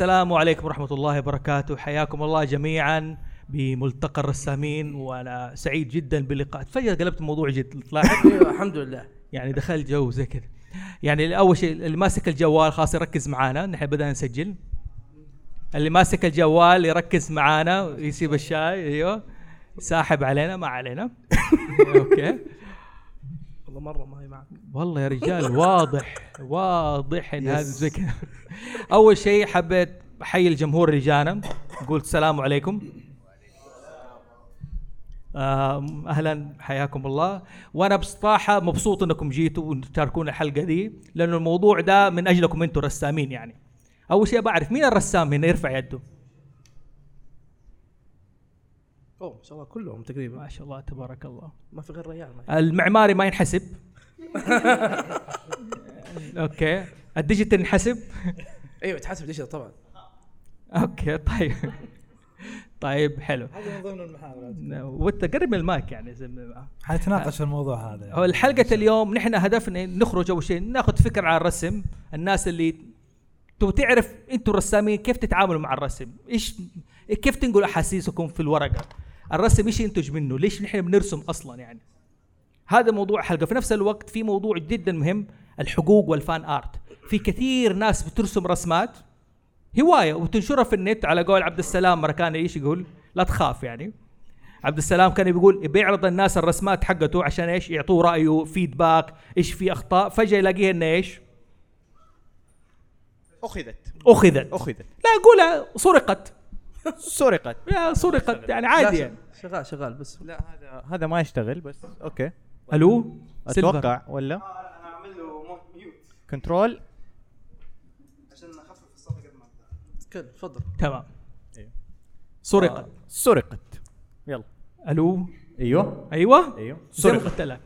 السلام عليكم ورحمة الله وبركاته. حياكم الله جميعا بملتقى الرسامين وأنا سعيد جدا باللقاء. فجأة قلبت الموضوع جد تلاحظ أيوه الحمد لله. يعني دخل جو زي كذا. يعني أول شيء اللي ماسك الجوال خلاص يركز معانا. نحن بدأنا نسجل. اللي ماسك الجوال يركز معانا ويسيب الشاي أيوه. ساحب علينا ما علينا. okay. والله مرة ما هي معك. والله يا رجال واضح واضح إن هذا كذا أول شيء حبيت أحيي الجمهور اللي جانا قلت السلام عليكم. آه، أهلا حياكم الله. وأنا بصراحة مبسوط إنكم جيتوا وتشاركونا الحلقة دي لأنه الموضوع ده من أجلكم أنتم رسامين يعني. أول شيء بعرف مين الرسام هنا؟ يرفع يده. أوه ما شاء الله كلهم تقريبا. ما شاء الله تبارك الله. ما في غير ريال ما المعماري ما ينحسب. okay. ال digital ينحسب. أيوه تحسب digital طبعا. okay طيب. طيب حلو. هذا من ضمن المحاولات. وانت قرب من المايك يعني زي ما حنتناقش في الموضوع هذا. هو الحلقة اليوم نحن هدفنا نخرج أول شيء ناخذ فكرة عن الرسم. الناس اللي تبغى تعرف أنتم الرسامين كيف تتعاملوا مع الرسم؟ إيش كيف تنقل أحاسيسكم في الورقة؟ الرسم إيش ينتج منه. ليش نحن بنرسم أصلا يعني؟ هذا موضوع حلقة. في نفس الوقت في موضوع جدا مهم الحقوق والفان آرت. في كثير ناس بترسم رسمات هواية وتنشرها في النت على قول عبد السلام. مرة كان إيش يقول؟ لا تخاف يعني. عبد السلام كان بيقول بيعرض الناس الرسمات حقته عشان إيش؟ يعطوه رأيه فيدباك إيش في أخطاء. فجأة يلاقيها إنه إيش؟ أخذت. أخذت. أخذت. لا اقولها سرقت. سرقت. يا سرقت يعني عادي يعني. شغال شغال بس. لا هذا هذا ما يشتغل بس okay. ألو. أتوقع ولا؟ أنا أعمل له mute control. عشان اخفف الصوت قد ما أقدر. كل تفضل. تمام. أيوه. سرقت. سرقت. يلا. ألو؟ أيوه. أيوه؟ أيوه. زي ما سرقت. قلت لك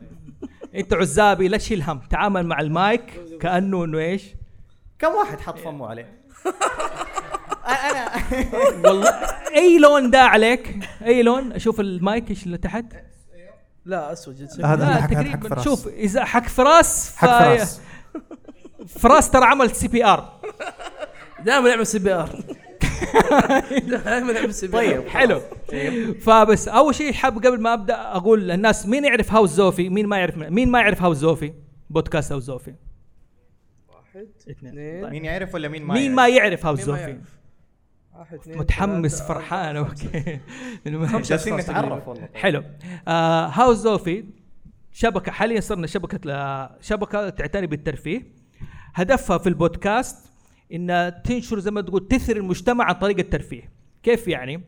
أنت عزابي لا تشيل هم. تعامل مع المايك كأنه إنه إيش؟ كم واحد حط فمه عليه؟ أنا والله أي لون ده عليك؟ أي لون؟ أشوف المايك إيش اللي تحت. لا أسود جد. هذا حق- فراس. شوف إذا حق فراس حق فراس. فراس ترى عمل CPR. دائما يعمل CPR. دائما يعمل CPR. طيب حلو. فبس أول شيء حاب قبل ما أبدأ أقول للناس مين يعرف هاوس زوفي؟ مين ما يعرف مين ما يعرف هاوس زوفي؟ بودكاست هاوس زوفي. واحد اثنين. مين يعرف ولا مين ما مين يعرف؟ ما يعرف هاوس مين ما زوفي؟ يعرف؟ واحد اثنين متحمس فرحان okay. جالسين نتعرف والله حلو. آه هاوس زوفي؟ شبكة حاليا صرنا شبكة شبكة تعتني بالترفيه. هدفها في البودكاست انها تنشر زي ما تقول تثري المجتمع عن طريق الترفيه. كيف يعني؟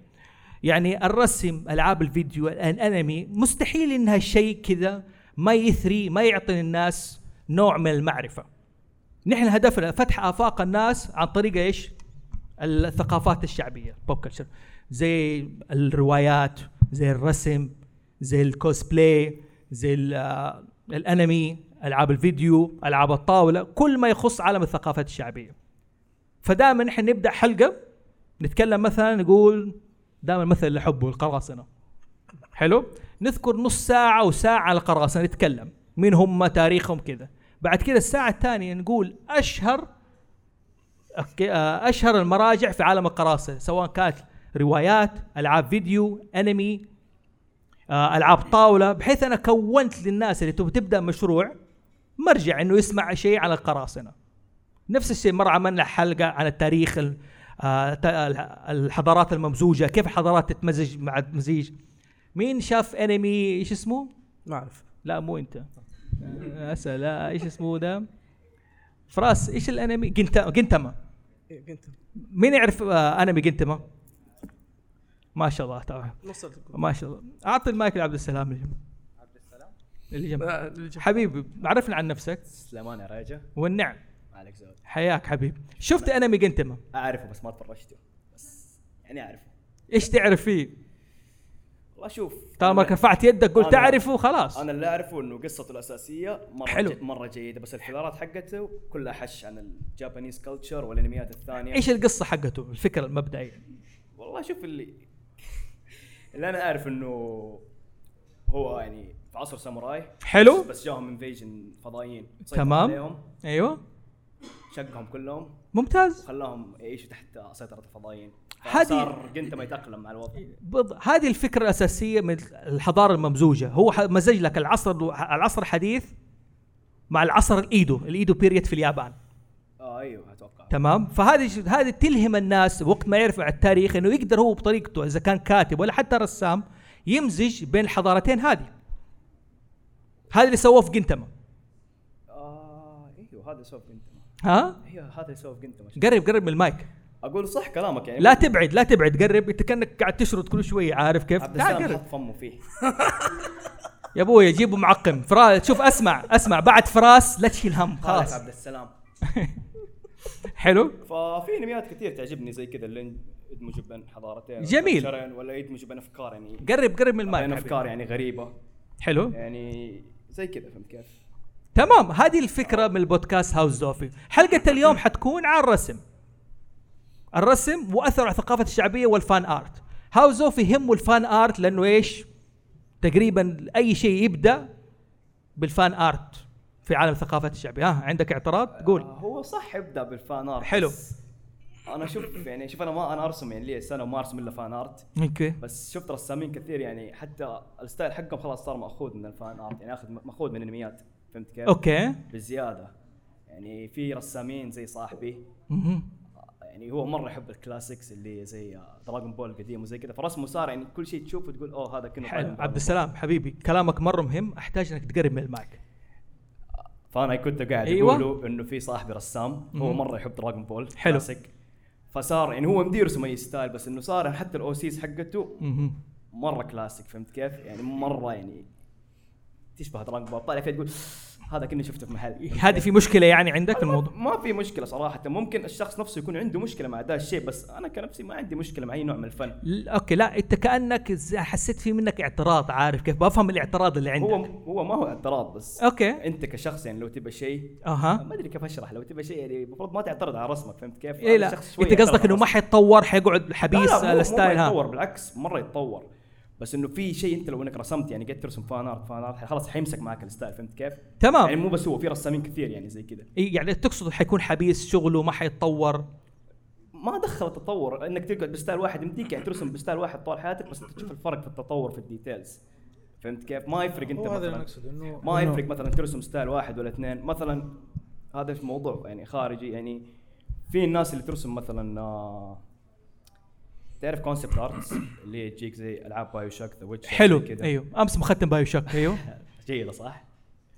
يعني الرسم ألعاب الفيديو الأنمي مستحيل انها شيء كذا ما يثري ما يعطي الناس نوع من المعرفة. نحن هدفنا فتح آفاق الناس عن طريق إيش؟ الثقافات الشعبية pop culture زي الروايات زي الرسم زي الكوسبلاي زي ال- الانمي ألعاب الفيديو ألعاب الطاولة كل ما يخص عالم الثقافات الشعبية. فدائما نحن نبدأ حلقة نتكلم مثلا نقول دائما مثل اللي حبه القراصنه حلو؟ نذكر نص ساعة وساعه على القراصنة نتكلم. مين هم تاريخهم كذا. بعد كذا الساعة الثانية نقول أشهر أشهر المراجع في عالم القراصنة سواء كانت روايات ألعاب فيديو أنمي آه، ألعاب طاولة بحيث أنا كونت للناس اللي تبغى تبدأ مشروع مرجع إنه يسمع شيء عن القراصنة. نفس الشيء مره عملنا حلقة عن التاريخ ال- آه، الحضارات الممزوجة كيف الحضارات تتمزج مع المزيج مين شاف أنمي إيش اسمه؟ ما أعرف. لا مو أنت. آه، اسال إيش اسمه ده؟ فراس إيش الأنمي؟ جنتا جنتما إيه، مين يعرف آه، أنمي جنتما ما شاء الله طبعا ما شاء الله. أعطي المايك لعبد السلام اللي جنب لا، اللي جنب. حبيبي عرفنا عن نفسك. سليمان يا راجا والنعم. عليك زود. حياك حبيبي شفت أنمي جينتاما أعرفه بس ما تفرجته. بس يعني أعرفه. إيش تعرف فيه؟ والله شوف طالما رفعت يدك قلت تعرفه خلاص. أنا اللي أعرفه إنه قصته الأساسية مرة حلو. حلو. مرة جيدة بس الحوارات حقته كلها حش عن ال Japanese culture والأنميات الثانية. إيش القصة حقته؟ الفكرة المبدئية. والله شوف اللي اللي أنا أعرف إنه هو يعني في عصر ساموراي حلو. بس جاهم invasion فضائيين. تمام. عليهم. أيوه. شقهم كلهم. ممتاز. خلاهم يعيشوا تحت سيطرة الفضائيين. هذه- صار جنتا ما يتأقلم مع الوضع. بض... هذه الفكرة الأساسية من الحضارة الممزوجة. هو مزج لك العصر العصر الحديث مع العصر الإيدو الإيدو بيريد في اليابان. آه أيوه أتوقع. تمام؟ فهذه هذه تلهم الناس وقت ما يعرف على التاريخ إنه يقدر هو بطريقته إذا كان كاتب ولا حتى رسام يمزج بين الحضارتين هذه. هذا اللي سووه في جنتما. آه أيوه هذا سوف جنتا ها؟ أيوه هذا سوف جنتا ما شاء قرب قرب من المايك. أقول صح كلامك يعني. لا تبعد لا تبعد قرب أنت كأنك قاعد تشرد كل شوية عارف كيف؟ عبد تعال السلام قرب. حط فمه فيه. يا أبوي جيبوا معقم. فراس شوف اسمع اسمع. بعد فراس لا تشيل هم خلاص. عبد السلام. حلو. ففي انميات كثير تعجبني زي كذا اللي يدمجوا بين حضارتين. جميل. ولا يدمجوا بين أفكار يعني. قرب قرب من المايك بين. أفكار يعني غريبة. حلو. يعني زي كذا فهمت كيف؟ تمام. هذه الفكرة من البودكاست هاوس زوفي حلقة اليوم حتكون عن الرسم الرسم وأثر على الثقافة الشعبية وال fan art. هاوس زوفي يهمه ال fan art لأنه إيش؟ تقريبا أي شيء يبدأ بال fan art في عالم الثقافات الشعبية. ها عندك اعتراض؟ قول. آه هو صح يبدأ بال fan art حلو. أنا شوف يعني شوف أنا ما أنا أرسم يعني لي سنة وما أرسم إلا fan art. okay. بس شفت رسامين كثير يعني حتى ال style حقهم خلاص صار مأخوذ من ال fan art يعني آخذ مأخوذ من الانميات فهمت كيف؟ okay. بزيادة. يعني في رسامين زي صاحبي. يعني هو مرة يحب ال classics اللي زي دراغون بول القديم وزي كذا فرسمه صار يعني كل شيء تشوفه تقول أوه هذا كنا حلو عبد السلام حبيبي كلامك مرة مهم أحتاج إنك تقرب من المايك فأنا كنت قاعد أيوة. أيوة. أقول له إنه في صاحبي رسام هو. مرة يحب دراغون بول حلو. كلاسيك فصار يعني هو مدي يرسم اي style بس إنه صار حتى ال OCs حقته مهم. مرة كلاسيك فهمت كيف؟ يعني مرة يعني تشبه دراغون بول طالع فيها تقول هذا كني شفته في محل. هذه في مشكلة يعني عندك الموضوع؟ ما في مشكلة صراحة. ممكن الشخص نفسه يكون عنده مشكلة مع ذا الشيء بس أنا كنفسي ما عندي مشكلة مع أي نوع من الفن. okay لا أنت كأنك حسيت في منك اعتراض عارف كيف؟ بفهم الاعتراض اللي عندك. هو هو ما هو اعتراض بس okay. أنت كشخص يعني لو تبى شيء أها. ما أدري كيف أشرح لو تبى شيء يعني المفروض ما تعترض على رسمك فهمت كيف؟ هذا لا. أنت قصدك إنه ما. حيتطور حيقعد حبيس لا لا مو- ال style مو ها يتطور بالعكس مرة يتطور. بس إنه في شيء أنت لو إنك رسمت يعني قد ترسم fan art fan art خلاص حيمسك معك ال style فهمت كيف؟ تمام. يعني مو بس هو في رسامين كثير يعني زي كذا. إيه يعني تقصد حيكون حبيس شغله ما حيتطور؟ ما دخل التطور. إنك تقعد ب style واحد يمديك يعني ترسم ب style واحد طول حياتك بس أنت تشوف الفرق في التطور في ال details. فهمت كيف؟ ما يفرق أنت مثلا. ما يفرق مثلا ترسم style واحد ولا اثنين. مثلا هذا في موضوع يعني خارجي. يعني في الناس اللي ترسم مثلا آه تعرف concept arts اللي تجيك زي ألعاب بايو شوك ذا ويتشر حلو أيوه أمس مختم بايو شوك أيوه جيدة صح؟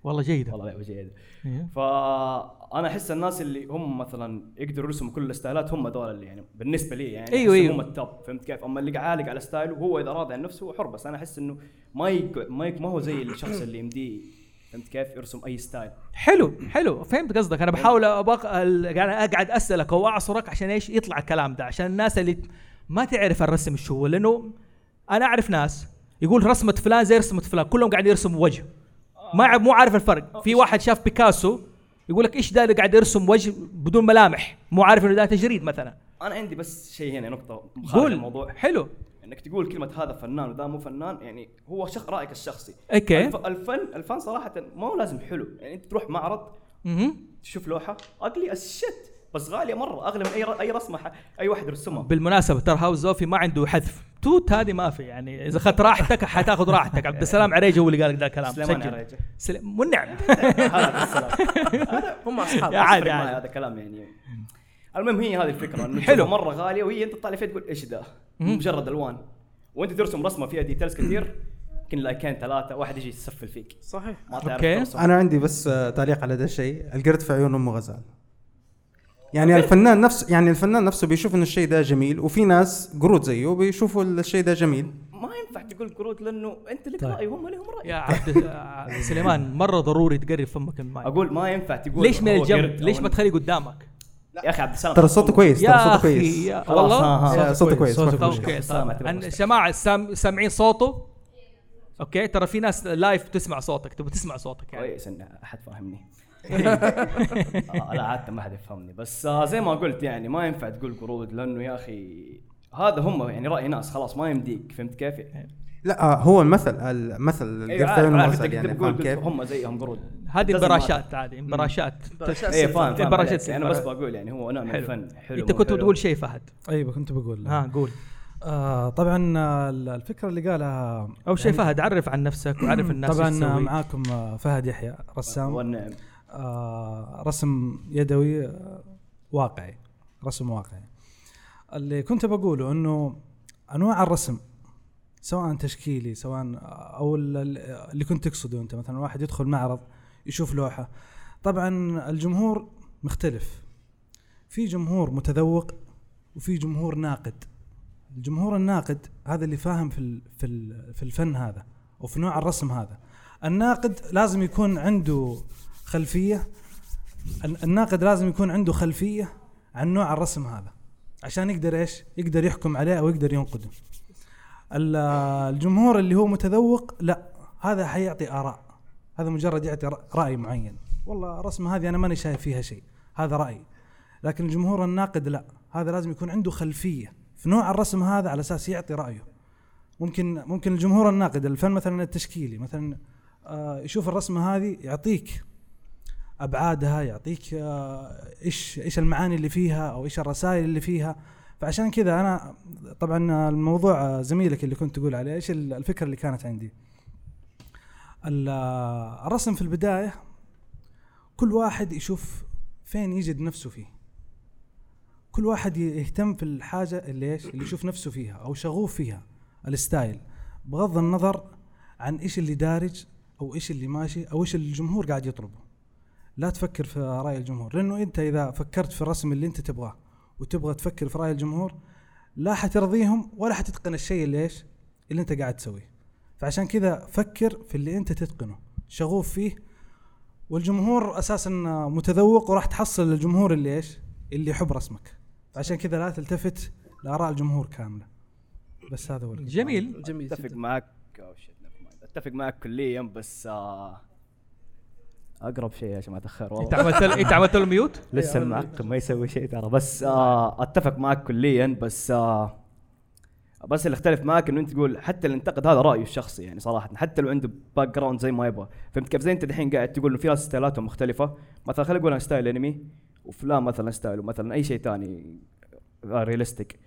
والله جيدة والله لعبه جيدة إيه. فأنا أحس الناس اللي هم مثلا يقدروا يرسموا كل الستايلات هم دول اللي يعني بالنسبة لي يعني أحس أيوة. هم ال top فهمت كيف؟ أما اللي عالق على style ه هو إذا راضي عن نفسه هو حر بس أنا أحس إنه ما. ما. ما هو زي الشخص اللي يمديه فهمت كيف؟ يرسم أي ستايل حلو حلو فهمت قصدك أنا بحاول ال- يعني أقعد أسألك أو اعصرك عشان إيش يطلع الكلام ده عشان الناس اللي ما تعرف الرسم شو هو لأنه أنا أعرف ناس يقول رسمة فلان زي رسمة فلان كلهم قاعدين يرسموا وجه. ما مو عارف الفرق. في واحد شاف بيكاسو يقول لك إيش ده اللي قاعد يرسم وجه بدون ملامح؟ مو عارف إنه ده تجريد مثلا. أنا عندي بس شيء هنا نقطة قول. الموضوع. حلو. إنك تقول كلمة هذا فنان وذا مو فنان يعني هو شخ... رأيك الشخصي. okay. الف... الفن الفن صراحة ما هو لازم حلو. يعني أنت تروح معرض مهم. تشوف لوحة ugly as shit بس غالية مرة أغلى من أي ر... أي رسمة ح... أي واحد يرسمها بالمناسبة ترى هاوس زوفي ما عنده حذف. توت هذه ما في يعني إذا أخذت راحتك حتاخذ راحتك. عبد السلام عريجه هو اللي قال لك ذا الكلام. سليمان سجل. عريجة. سليم والنعم هذا هذا هم أصحاب عادي هذا الكلام يعني. المهم هي هذه الفكرة إنه حلو. مرة غالية وهي أنت تطالع فيها تقول إيش ده مم. مجرد ألوان. وأنت ترسم رسمة فيها details كثير يمكن لايكين ثلاثة واحد يجي يسفل فيك. صحيح. ما تعرف. ترسم أنا عندي بس آه، تعليق على ده الشيء. القرد في عيون أمه غزال. يعني الفنان نفس يعني الفنان نفسه بيشوف إنه الشيء ده جميل وفي ناس قرود زيه بيشوفوا الشيء ده جميل. ما ينفع تقول قرود لأنه أنت لك طيب. رأي وهم لهم رأي. يا عبد آه، سليمان مرة ضروري تقرب فمك من المايك. أقول ما ينفع تقول ليش من الجنب؟ ليش ما تخليه قدامك؟ يا أخي عبد السلام. ترى صوته كويس ترى صوته كويس. والله صوته كويس صوته طيب. سام سامعين صوته؟ أوكي ترى في ناس live تسمع صوتك تبغى تسمع صوتك يعني. كويس إن أحد فاهمني لا عادة ما حد يفهمني بس آه زي ما قلت يعني ما ينفع تقول قرود لأنه يا أخي هذا هم يعني رأي ناس خلاص ما يمديك فهمت كيف؟ لا آه، هو المثل المثل القرد مغزل انت يعني فاهم كيف؟ هم زيهم قرود هذه براشات عادي براشات سيف. فاهم فاهم براشات. سيف. أنا بس بقول يعني هو نوع من حلو. الفن حلو أنت كنت. بتقول شيء فهد أيوه كنت بقول ها قول آه طبعا آه، الفكرة اللي قالها أول شيء يعني فهد عرف عن نفسك وعرف الناس طبعا آه،. معاكم آه، فهد يحيى رسام والنعم آه رسم يدوي آه واقعي رسم واقعي. اللي كنت بقوله إنه أنواع الرسم سواء تشكيلي سواء أو ال- ال- اللي كنت تقصده أنت مثلا واحد يدخل معرض يشوف لوحة. طبعا الجمهور مختلف. في جمهور متذوق وفي جمهور ناقد. الجمهور الناقد هذا اللي فاهم في في في الفن هذا وفي نوع الرسم هذا. الناقد لازم يكون عنده خلفية. ال- الناقد لازم يكون عنده خلفية عن نوع الرسم هذا عشان يقدر إيش؟ يقدر يحكم عليه أو يقدر ينقده. ال- الجمهور اللي هو متذوق لا هذا حيعطي آراء. هذا مجرد يعطي رأي معين. والله الرسمه هذه أنا ماني شايف فيها شيء هذا رايي لكن الجمهور الناقد لا هذا لازم يكون عنده خلفية. في نوع الرسم هذا على أساس يعطي رأيه. ممكن ممكن الجمهور الناقد الفن مثلا التشكيلي مثلا آه، يشوف الرسمة هذه يعطيك أبعادها يعطيك آه، إيش إيش المعاني اللي فيها أو إيش الرسائل اللي فيها. فعشان كذا أنا طبعا الموضوع آه، زميلك اللي كنت تقول عليه إيش ال- الفكرة اللي كانت عندي. ال- الرسم في البداية كل واحد يشوف فين يجد نفسه فيه. كل واحد يهتم في الحاجة اللي إيش اللي يشوف نفسه فيها أو شغوف فيها الستايل. بغض النظر عن إيش اللي دارج أو إيش اللي ماشي أو إيش الجمهور قاعد يطلبه. لا تفكر في راي الجمهور لأنه أنت إذا فكرت في الرسم اللي أنت تبغاه وتبغى تفكر في رأي الجمهور لا حترضيهم ولا حتتقن الشيء اللي إيش؟ اللي أنت قاعد تسويه. فعشان كذا فكر في اللي أنت تتقنه شغوف فيه. والجمهور أساسا متذوق وراح تحصل الجمهور اللي إيش؟ اللي يحب رسمك. عشان كذا لا تلتفت لآراء الجمهور كاملة. بس هذا هو. جميل. جميل أتفق معك. Mind. أتفق معك كليا بس آه أقرب شيء عشان ما اتاخر إنت والله عملت له- إنت عملت له mute؟ لسه المعقم ما يسوي شيء ترى. بس آه أتفق معك كليا بس آه بس اللي اختلف معك إنه أنت تقول حتى اللي انتقد هذا رأيه الشخصي يعني صراحة. حتى لو عنده background زي ما يبغى. فهمت كيف؟ زي أنت دحين قاعد تقول إنه في ناس ستايلاتهم مختلفة. مثلا خلينا نقول أنا style أنمي وفلان مثلا ستايله مثلا أي شيء ثاني ريالستيك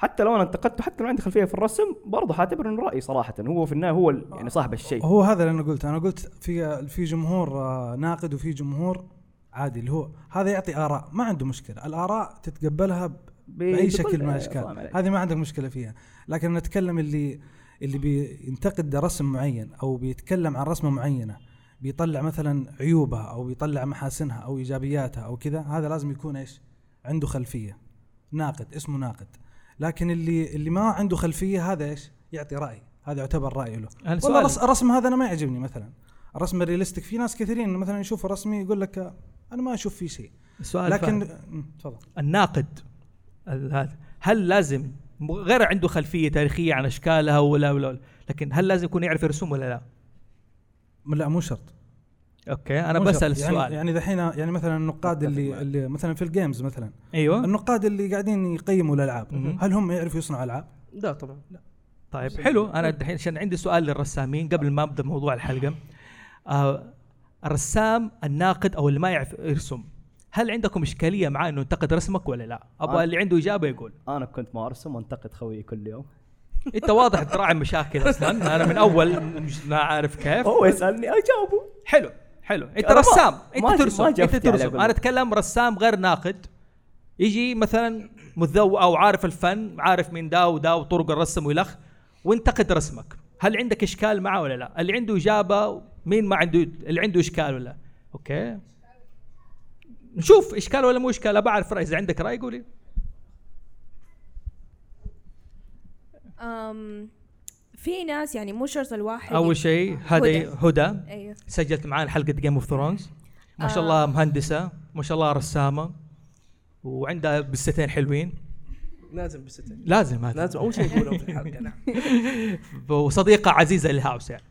حتى لو أنا انتقدته حتى لو عندي خلفية في الرسم برضه حاعتبر إنه رأيي صراحة. هو في النهاية هو ال- يعني صاحب الشيء. هو هذا اللي أنا قلت أنا قلت في في جمهور آه، ناقد وفي جمهور عادي اللي هو هذا يعطي آراء. ما عنده مشكلة. الآراء تتقبلها بأي شكل من الأشكال. هذه ما عندك مشكلة فيها. لكن نتكلم اللي اللي بينتقد رسم معين أو بيتكلم عن رسمة معينة بيطلع مثلا عيوبها أو بيطلع محاسنها أو إيجابياتها أو كذا هذا لازم يكون إيش؟ عنده خلفية. ناقد اسمه ناقد. لكن اللي اللي ما عنده خلفية هذا إيش؟ يعطي رأي. هذا يعتبر راي له. والله الرسم هذا أنا ما يعجبني مثلا. الرسم الريالستيك في ناس كثيرين مثلا يشوفوا رسمي يقول لك أنا ما أشوف فيه شيء. سؤال لكن تفضل. الناقد ال- هذا هل لازم غير عنده خلفية تاريخية عن اشكالها ولا ولا ولا- لكن هل لازم يكون يعرف يرسم ولا لا؟ لا مو شرط. أوكي أنا بسأل شرط. السؤال. يعني, يعني دحين يعني مثلا النقاد اللي اللي مثلا في ال games مثلا. أيوه. النقاد اللي قاعدين يقيموا الألعاب. هل هم يعرفوا يصنعوا ألعاب؟ لا طبعا. طيب حلو. أنا الحين عشان عندي سؤال للرسامين قبل ما أبدأ موضوع الحلقة. آه الرسام الناقد أو اللي ما يعرف يرسم هل عندكم إشكالية معاه إنه ينتقد رسمك ولا لا؟ أبغى آه. اللي عنده إجابة يقول. أنا كنت ما أرسم وأنتقد خويي كل يوم. أنت واضح تراعي مشاكل أصلا. أنا من أول مش لا عارف كيف. هو يسألني أجاوبه. حلو. حلو. انت رسام. انت ترسم. انت ترسم. أنا. اتكلم رسام غير ناقد. يجي مثلا متذوق أو عارف الفن عارف من دا ودا وطرق الرسم ويلخ وينتقد رسمك. هل عندك إشكال معه ولا لا؟ اللي عنده إجابة مين ما عنده اللي عنده إشكال ولا أوكي. نشوف إشكال ولا مو إشكال أبى أعرف راي إذا عندك رأي قولي. أم في ناس يعني مو شرط الواحد أول شيء هذه هدى. هدى. أيوه. سجلت معانا حلقة Game of Thrones ما شاء آه. الله مهندسة ما شاء الله رسامة وعندها بستين حلوين. لازم بستين. لازم هذا لازم. أول شيء نقوله في الحلقة نعم. وصديقة عزيزة لل house يعني.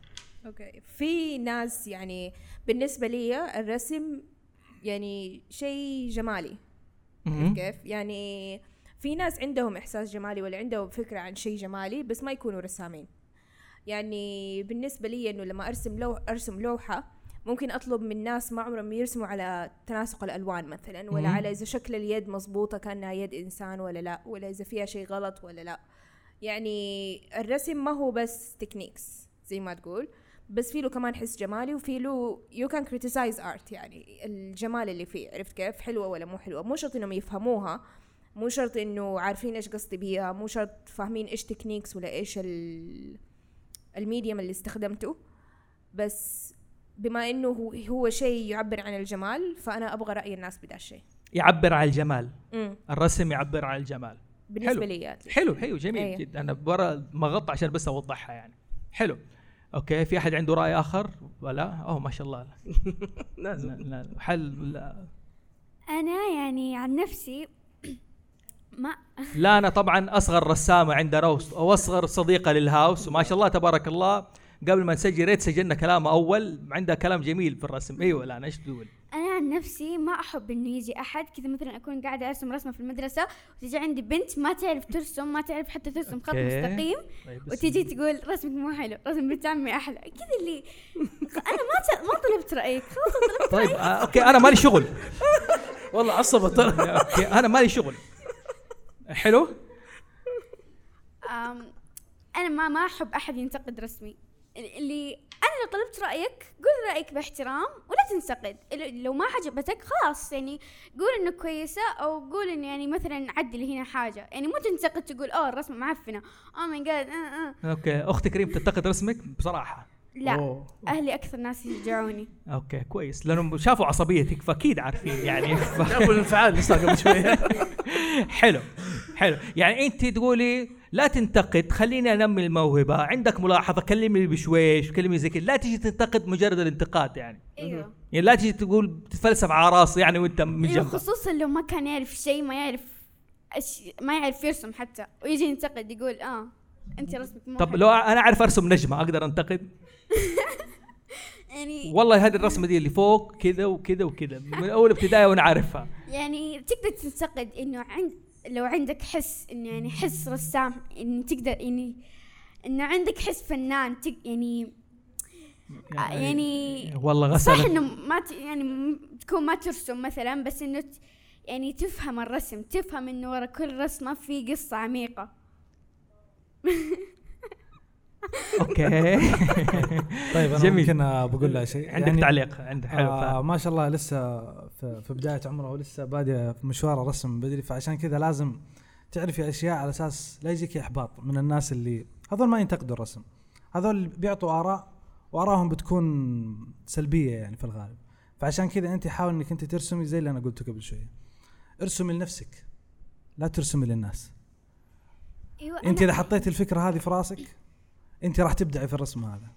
أوكي. في ناس يعني بالنسبة لي الرسم يعني شيء جمالي. كيف؟ يعني في ناس عندهم إحساس جمالي ولا عندهم فكرة عن شيء جمالي بس ما يكونوا رسامين. يعني بالنسبة لي إنه لما أرسم لو أرسم لوحة ممكن أطلب من ناس ما عمرهم يرسموا على تناسق الألوان مثلا ولا مم. على إذا شكل اليد مزبوطة كأنها يد إنسان ولا لا ولا إذا فيها شيء غلط ولا لا. يعني الرسم ما هو بس techniques زي ما تقول بس في له كمان حس جمالي وفي له you can criticize art يعني الجمال اللي فيه. عرفت كيف؟ حلوة ولا مو حلوة؟ مو شرط إنهم يفهموها مو شرط إنه عارفين إيش قصدي بيها مو شرط فاهمين إيش techniques ولا إيش ال ال medium اللي استخدمته. بس بما إنه هو, هو شيء يعبر عن الجمال فأنا أبغى رأي الناس بدا الشيء. يعبر عن الجمال. امم الرسم يعبر عن الجمال. بالنسبة حلو. لي يعني. حلو حلو جميل أيه. جدا. أنا برا مغطى عشان بس أوضحها يعني. حلو. أوكي في أحد عنده رأي آخر؟ ولا؟ أوه ما شاء الله. لازم لا لا حل لا, أنا يعني عن نفسي ما لا أنا طبعا أصغر رسامة عندنا وس- وأصغر صديقة للهاوس وما شاء الله تبارك الله قبل ما نسجل ريت سجلنا كلام أول عندها كلام جميل في الرسم. أيوه لا أنا إيش تقول؟ أنا عن نفسي ما أحب إنه يجي أحد كذا مثلا أكون قاعدة أرسم رسمة في المدرسة وتجي عندي بنت ما تعرف ترسم ما تعرف حتى ترسم خط. مستقيم طيب وتجي تقول رسمك مو حلو رسم بنت عمي أحلى. كذا اللي أنا ما ت- ما طلبت رأيك خلاص طلبت طيب آه أوكي أنا مالي شغل. والله عصبت ترى أوكي أنا مالي شغل. حلو؟ أنا ما ما أحب أحد ينتقد رسمي. اللي أنا لو طلبت رأيك قول رأيك باحترام ولا تنتقد. لو ما عجبتك خلاص يعني قول انه كويسة أو قول انه يعني مثلا عدل هنا حاجة. يعني مو تنتقد تقول أوه الرسمه معفنة. Oh my God. أوكي. أختك ريم تنتقد رسمك؟ بصراحة. لا أوه. أهلي أكثر ناس يشجعوني. أوكي كويس. لأنهم شافوا عصبيتك فأكيد عارفين يعني. شافوا الانفعال اللي صار قبل شوية حلو حلو. يعني أنت تقولي لا تنتقد خليني أنمي الموهبة. عندك ملاحظة كلمني بشويش كلمني زي كذا. لا تجي تنتقد مجرد الانتقاد يعني. أيوه. يعني لا تجي تقول تتفلسف على راسي يعني وأنت من أيوة، جنبك خصوصا لو ما كان يعرف شيء ما يعرف أش... ما يعرف يرسم حتى. ويجي ينتقد يقول آه أنت رسمك مو طب. لو أنا أعرف أرسم نجمة أقدر أنتقد؟ يعني والله هذه الرسمة دي اللي فوق كذا وكذا وكذا من أول ابتدائي وأنا عارفها يعني تقدر تنتقد إنه عند لو عندك حس إنه يعني حس رسام انه تقدر يعني إنه عندك حس فنان تق يعني يعني والله صح غسل إنه ما ت... يعني تكون ما ترسم مثلا بس إنه ت... يعني تفهم الرسم تفهم إنه ورا كل رسمة في قصة عميقة. أوكي. طيب أنا جميل. ممكن بقول لها شيء. عندك تعليق عندك حلو آه. ما شاء الله لسه في, في بداية عمره ولسه بادئ في مشوار الرسم بدري فعشان كذا لازم تعرفي أشياء على أساس لا يجيك إحباط من الناس اللي هذول ما ينتقدوا الرسم. هذول بيعطوا آراء وآرائهم بتكون سلبية يعني في الغالب. فعشان كذا أنت حاول إنك أنت ترسمي زي اللي أنا قلته قبل شوية. ارسمي لنفسك لا ترسمي للناس. أيوه أنت إذا حطيت الفكرة هذه في رأسك أنت راح تبدعي في الرسم هذا.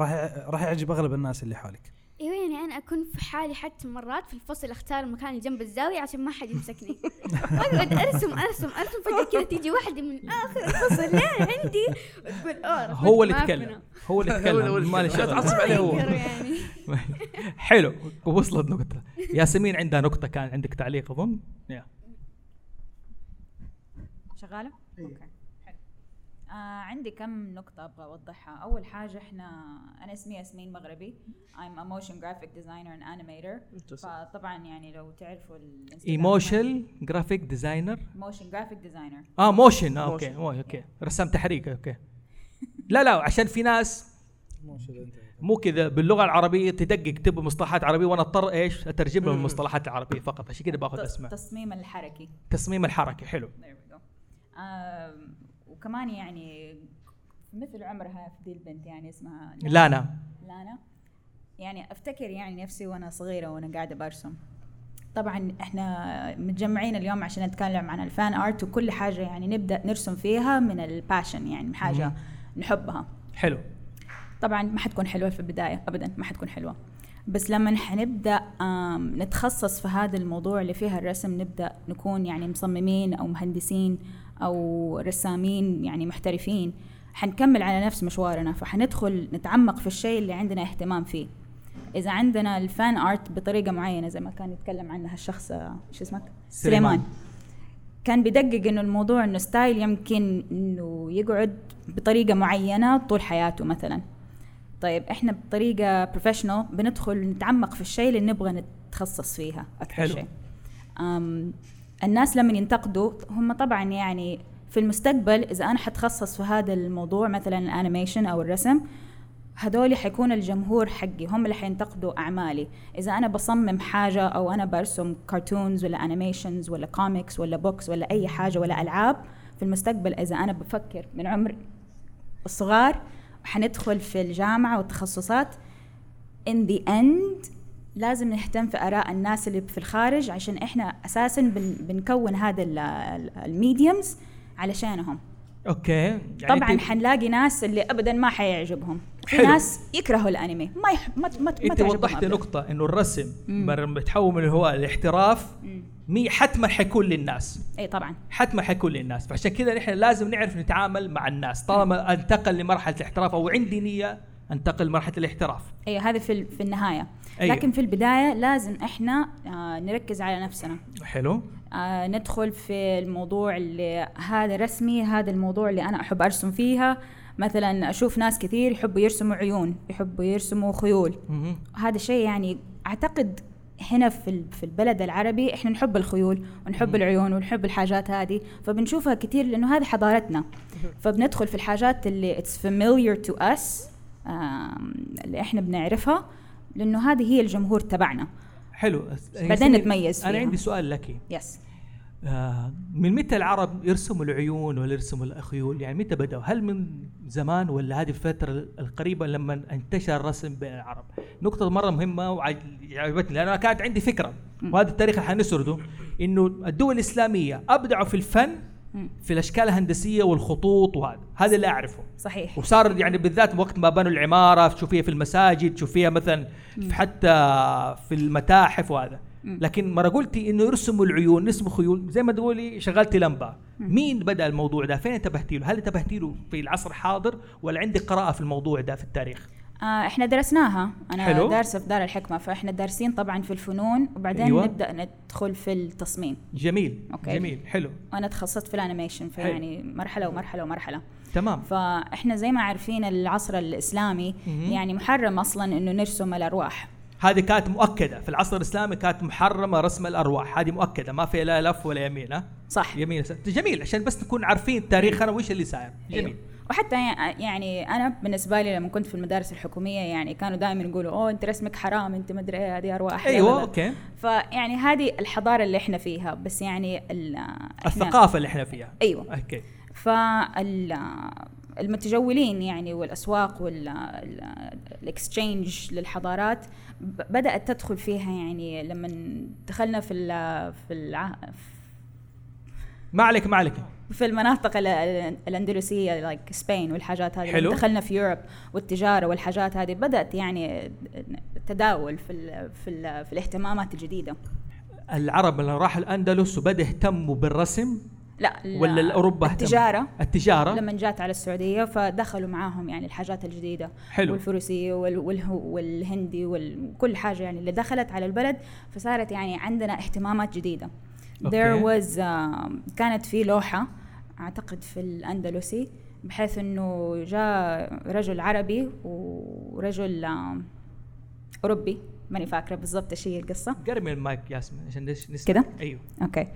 راح راح يعجب أغلب الناس اللي حولك. إيوه يعني أنا أكون في حالي حتى مرات في الفصل أختار المكان اللي جنب الزاوية عشان ما حد يمسكني. أقعد أرسم أرسم أرسم فجأة كذا تيجي واحدة من آخر الفصل لين عندي. وتقول آه رسمت هو اللي. يتكلم. هو اللي يتكلم. شغل. تعصب عليه هو. يعني. حلو. وصلت نقطة. ياسمين عندها نقطة كان عندك تعليق أظن؟ Yeah. شغالة؟ أوكي. آه عندي كم نقطة أبغى أوضحها، أول حاجة إحنا أنا اسمي ياسمين مغربي. I'm a motion graphic designer and animator. فطبعا يعني لو تعرفوا ايموشن graphic designer motion graphic designer. آه motion آه أوكي. أوكي. رسام تحريك أوكي. لا لا عشان في ناس مو كذا باللغة العربية تدقق تبغى مصطلحات عربية وأنا أضطر إيش؟ اترجم لهم المصطلحات العربية فقط. عشان كذا باخذ أسماء. التصميم الحركي. تصميم الحركة حلو. There we go. وكمان يعني مثل عمرها في دي البنت يعني اسمها لانا. لانا. يعني أفتكر يعني نفسي وأنا صغيرة وأنا قاعدة برسم طبعا إحنا متجمعين اليوم عشان نتكلم عن ال fan art وكل حاجة يعني نبدأ نرسم فيها من ال passion يعني من حاجة نحبها. حلو. طبعا ما حتكون حلوة في البداية ابدا ما حتكون حلوة. بس لما حنبدا نتخصص في هذا الموضوع اللي فيها الرسم نبدأ نكون يعني مصممين أو مهندسين. أو رسامين يعني محترفين حنكمل على نفس مشوارنا فحندخل نتعمق في الشيء اللي عندنا اهتمام فيه. إذا عندنا الفان آرت بطريقة معينة زي ما كان يتكلم عنها الشخص شو اسمك؟ سليمان. كان بيدقق إنه الموضوع إنه style يمكن إنه يقعد بطريقة معينة طول حياته مثلا. طيب إحنا بطريقة professional بندخل نتعمق في الشيء اللي نبغى نتخصص فيها أكثر حلو. شيء. الناس لما ينتقدوا هم طبعا يعني في المستقبل إذا أنا حتخصص في هذا الموضوع مثلا ال animation أو الرسم هذول حيكون الجمهور حقي هم اللي حينتقدوا أعمالي. إذا أنا بصمم حاجة أو أنا برسم cartoons ولا animations ولا كوميكس ولا books ولا أي حاجة ولا ألعاب في المستقبل إذا أنا بفكر من عمر الصغار حندخل في الجامعة والتخصصات. In the end لازم نهتم في آراء الناس اللي في الخارج عشان إحنا أساسا بن بنكون هذا ال mediums علشانهم. okay. يعني طبعا أنت- حنلاقي ناس اللي ابدا ما حيعجبهم. في حلو. ناس يكرهوا الأنمي. ما يح... ما ما, انت تعجبهم وضحت. نقطة إنه الرسم لما بتحول من الهواء للاحتراف مي حتما حيكون للناس. اي طبعا. حتما حيكون للناس. فعشان كذا نحن لازم نعرف نتعامل مع الناس. طالما أنتقل لمرحلة الاحتراف أو عندي نية انتقل لمرحلة الاحتراف. اي هذا في في النهاية. أيوه. لكن في البداية لازم إحنا آه نركز على نفسنا. حلو. آه ندخل في الموضوع اللي هذا رسمي هذا الموضوع اللي أنا أحب أرسم فيها. مثلا أشوف ناس كثير يحبوا يرسموا عيون يحبوا يرسموا خيول. هذا شيء يعني أعتقد هنا في في البلد العربي إحنا نحب الخيول ونحب العيون ونحب الحاجات هذه. فبنشوفها كثير لأنه هذه حضارتنا. فبندخل في الحاجات اللي it's familiar us. آم، اللي إحنا بنعرفها لأنه هذه هي الجمهور تبعنا. حلو. بعدين نتميز أنا فيها. عندي سؤال لك. يس آه من متى العرب يرسموا العيون ولا يرسموا الخيول يعني متى بدأوا؟ هل من زمان ولا هذه الفترة القريبة لما انتشر الرسم بين العرب نقطة مرة مهمة وعجبتني لأن أنا كانت عندي فكرة وهذا التاريخ حنسرده إنه الدول الإسلامية أبدعوا في الفن في الأشكال الهندسية والخطوط وهذا. هذا اللي أعرفه. صحيح. وصار يعني بالذات وقت ما بنوا العمارة تشوفيها في المساجد تشوفيها مثلا في حتى في المتاحف وهذا. لكن مرة قلتي إنه يرسموا العيون يرسموا خيول. زي ما تقولي شغلتي لمبة. مين بدأ الموضوع ده؟ فين انتبهتي له؟ هل انتبهتي له في العصر الحاضر ولا عندك قراءة في الموضوع ده في التاريخ؟ إحنا درسناها أنا حلو. دارسة في دار الحكمة فإحنا دارسين طبعا في الفنون وبعدين أيوة. نبدأ ندخل في التصميم جميل okay. جميل حلو وأنا تخصصت في ال animation. فيعني مرحلة ومرحلة ومرحلة تمام فإحنا زي ما عارفين العصر الإسلامي مهم. يعني محرم أصلا إنه نرسم الأرواح هذه كانت مؤكدة. في العصر الإسلامي كانت محرمة رسم الأرواح. هذه مؤكدة ما في لا لف ولا يمين ها؟ صح. يمين. جميل عشان بس نكون عارفين تاريخنا وإيش اللي صاير. جميل. أيوة. وحتى يع- يعني أنا بالنسبة لي لما كنت في المدارس الحكومية يعني كانوا دائما يقولوا أوه أنت رسمك حرام أنت مدري إيه هذه أرواح. أيوه. okay. فيعني هذه الحضارة اللي إحنا فيها بس يعني الثقافة اللي إحنا فيها. أيوه. okay. فالمتجولين يعني والأسواق وال exchange للحضارات بدأت تدخل فيها يعني لما دخلنا في ال في الع... ما عليك ما عليك في المناطق ال- الأندلسية لايك سبين والحاجات هذه. حلو. دخلنا في يوروب والتجارة والحاجات هذه. بدأت يعني تداول في ال في ال في الاهتمامات الجديدة. العرب لما راحوا الأندلس وبدا يهتموا بالرسم لا ولا الأوروبا اهتموا؟ التجارة. التجارة؟ لما جات على السعودية فدخلوا معاهم يعني الحاجات الجديدة. حلو. والفروسيه والهندي وكل حاجة يعني اللي دخلت على البلد. فصارت يعني عندنا اهتمامات جديدة. okay. there was um, كانت في لوحة أعتقد في الأندلسي بحيث إنه جاء رجل عربي ورجل um, أوروبي. ماني فاكرة بالضبط إيش هي القصة. قرب من المايك ياسمين عشان نسمع. كده؟ أيوه. okay.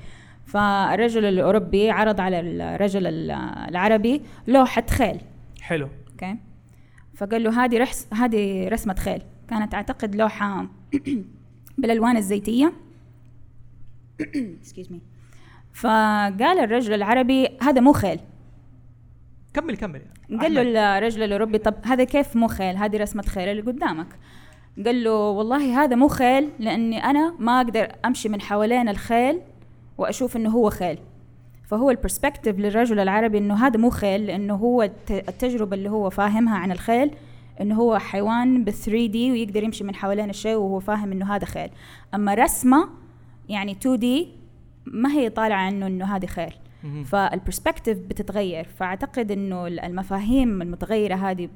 فالرجل الأوروبي عرض على الرجل ال- العربي لوحة خيل. حلو. okay. فقال له هذه رحس هذه رسمة خيل. كانت أعتقد لوحة بالألوان الزيتية. Excuse me. فقال الرجل العربي هذا مو خيل. كمل كمل قال له الرجل الأوروبي طب هذا كيف مو خيل؟ هذه رسمة خيل اللي قدامك. قال له والله هذا مو خيل لأني أنا ما أقدر أمشي من حوالين الخيل وأشوف إنه هو خيل فهو البرسبكتيف للرجل العربي إنه هذا مو خيل لأنه هو الت- التجربة اللي هو فاهمها عن الخيل إنه هو حيوان ب 3D ويقدر يمشي من حوالين الشيء وهو فاهم إنه هذا خيل أما رسمة يعني 2D ما هي طالعة عنه إنه هذه خيل فال perspective بتتغير. فأعتقد إنه المفاهيم المتغيرة هذه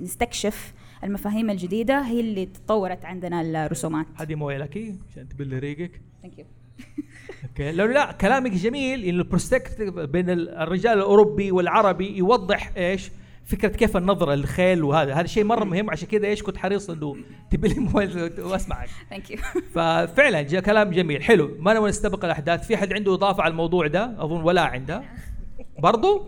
نستكشف المفاهيم الجديدة هي اللي تطورت عندنا الرسومات. هذه موية لك عشان تبل ريقك. thank you okay. لا لا كلامك جميل. ان ال perspective بين ال- الرجال الأوروبي والعربي يوضح إيش؟ فكرة كيف النظرة للخيل وهذا. هذا شيء مرة مهم. عشان كذا إيش كنت حريص إنه تبي لي موبايل وأسمعك. thank you ففعلا جاء كلام جميل. حلو. ما نبغى نستبق الأحداث. في حد عنده إضافة على الموضوع ده؟ أظن ولا عنده. برضو؟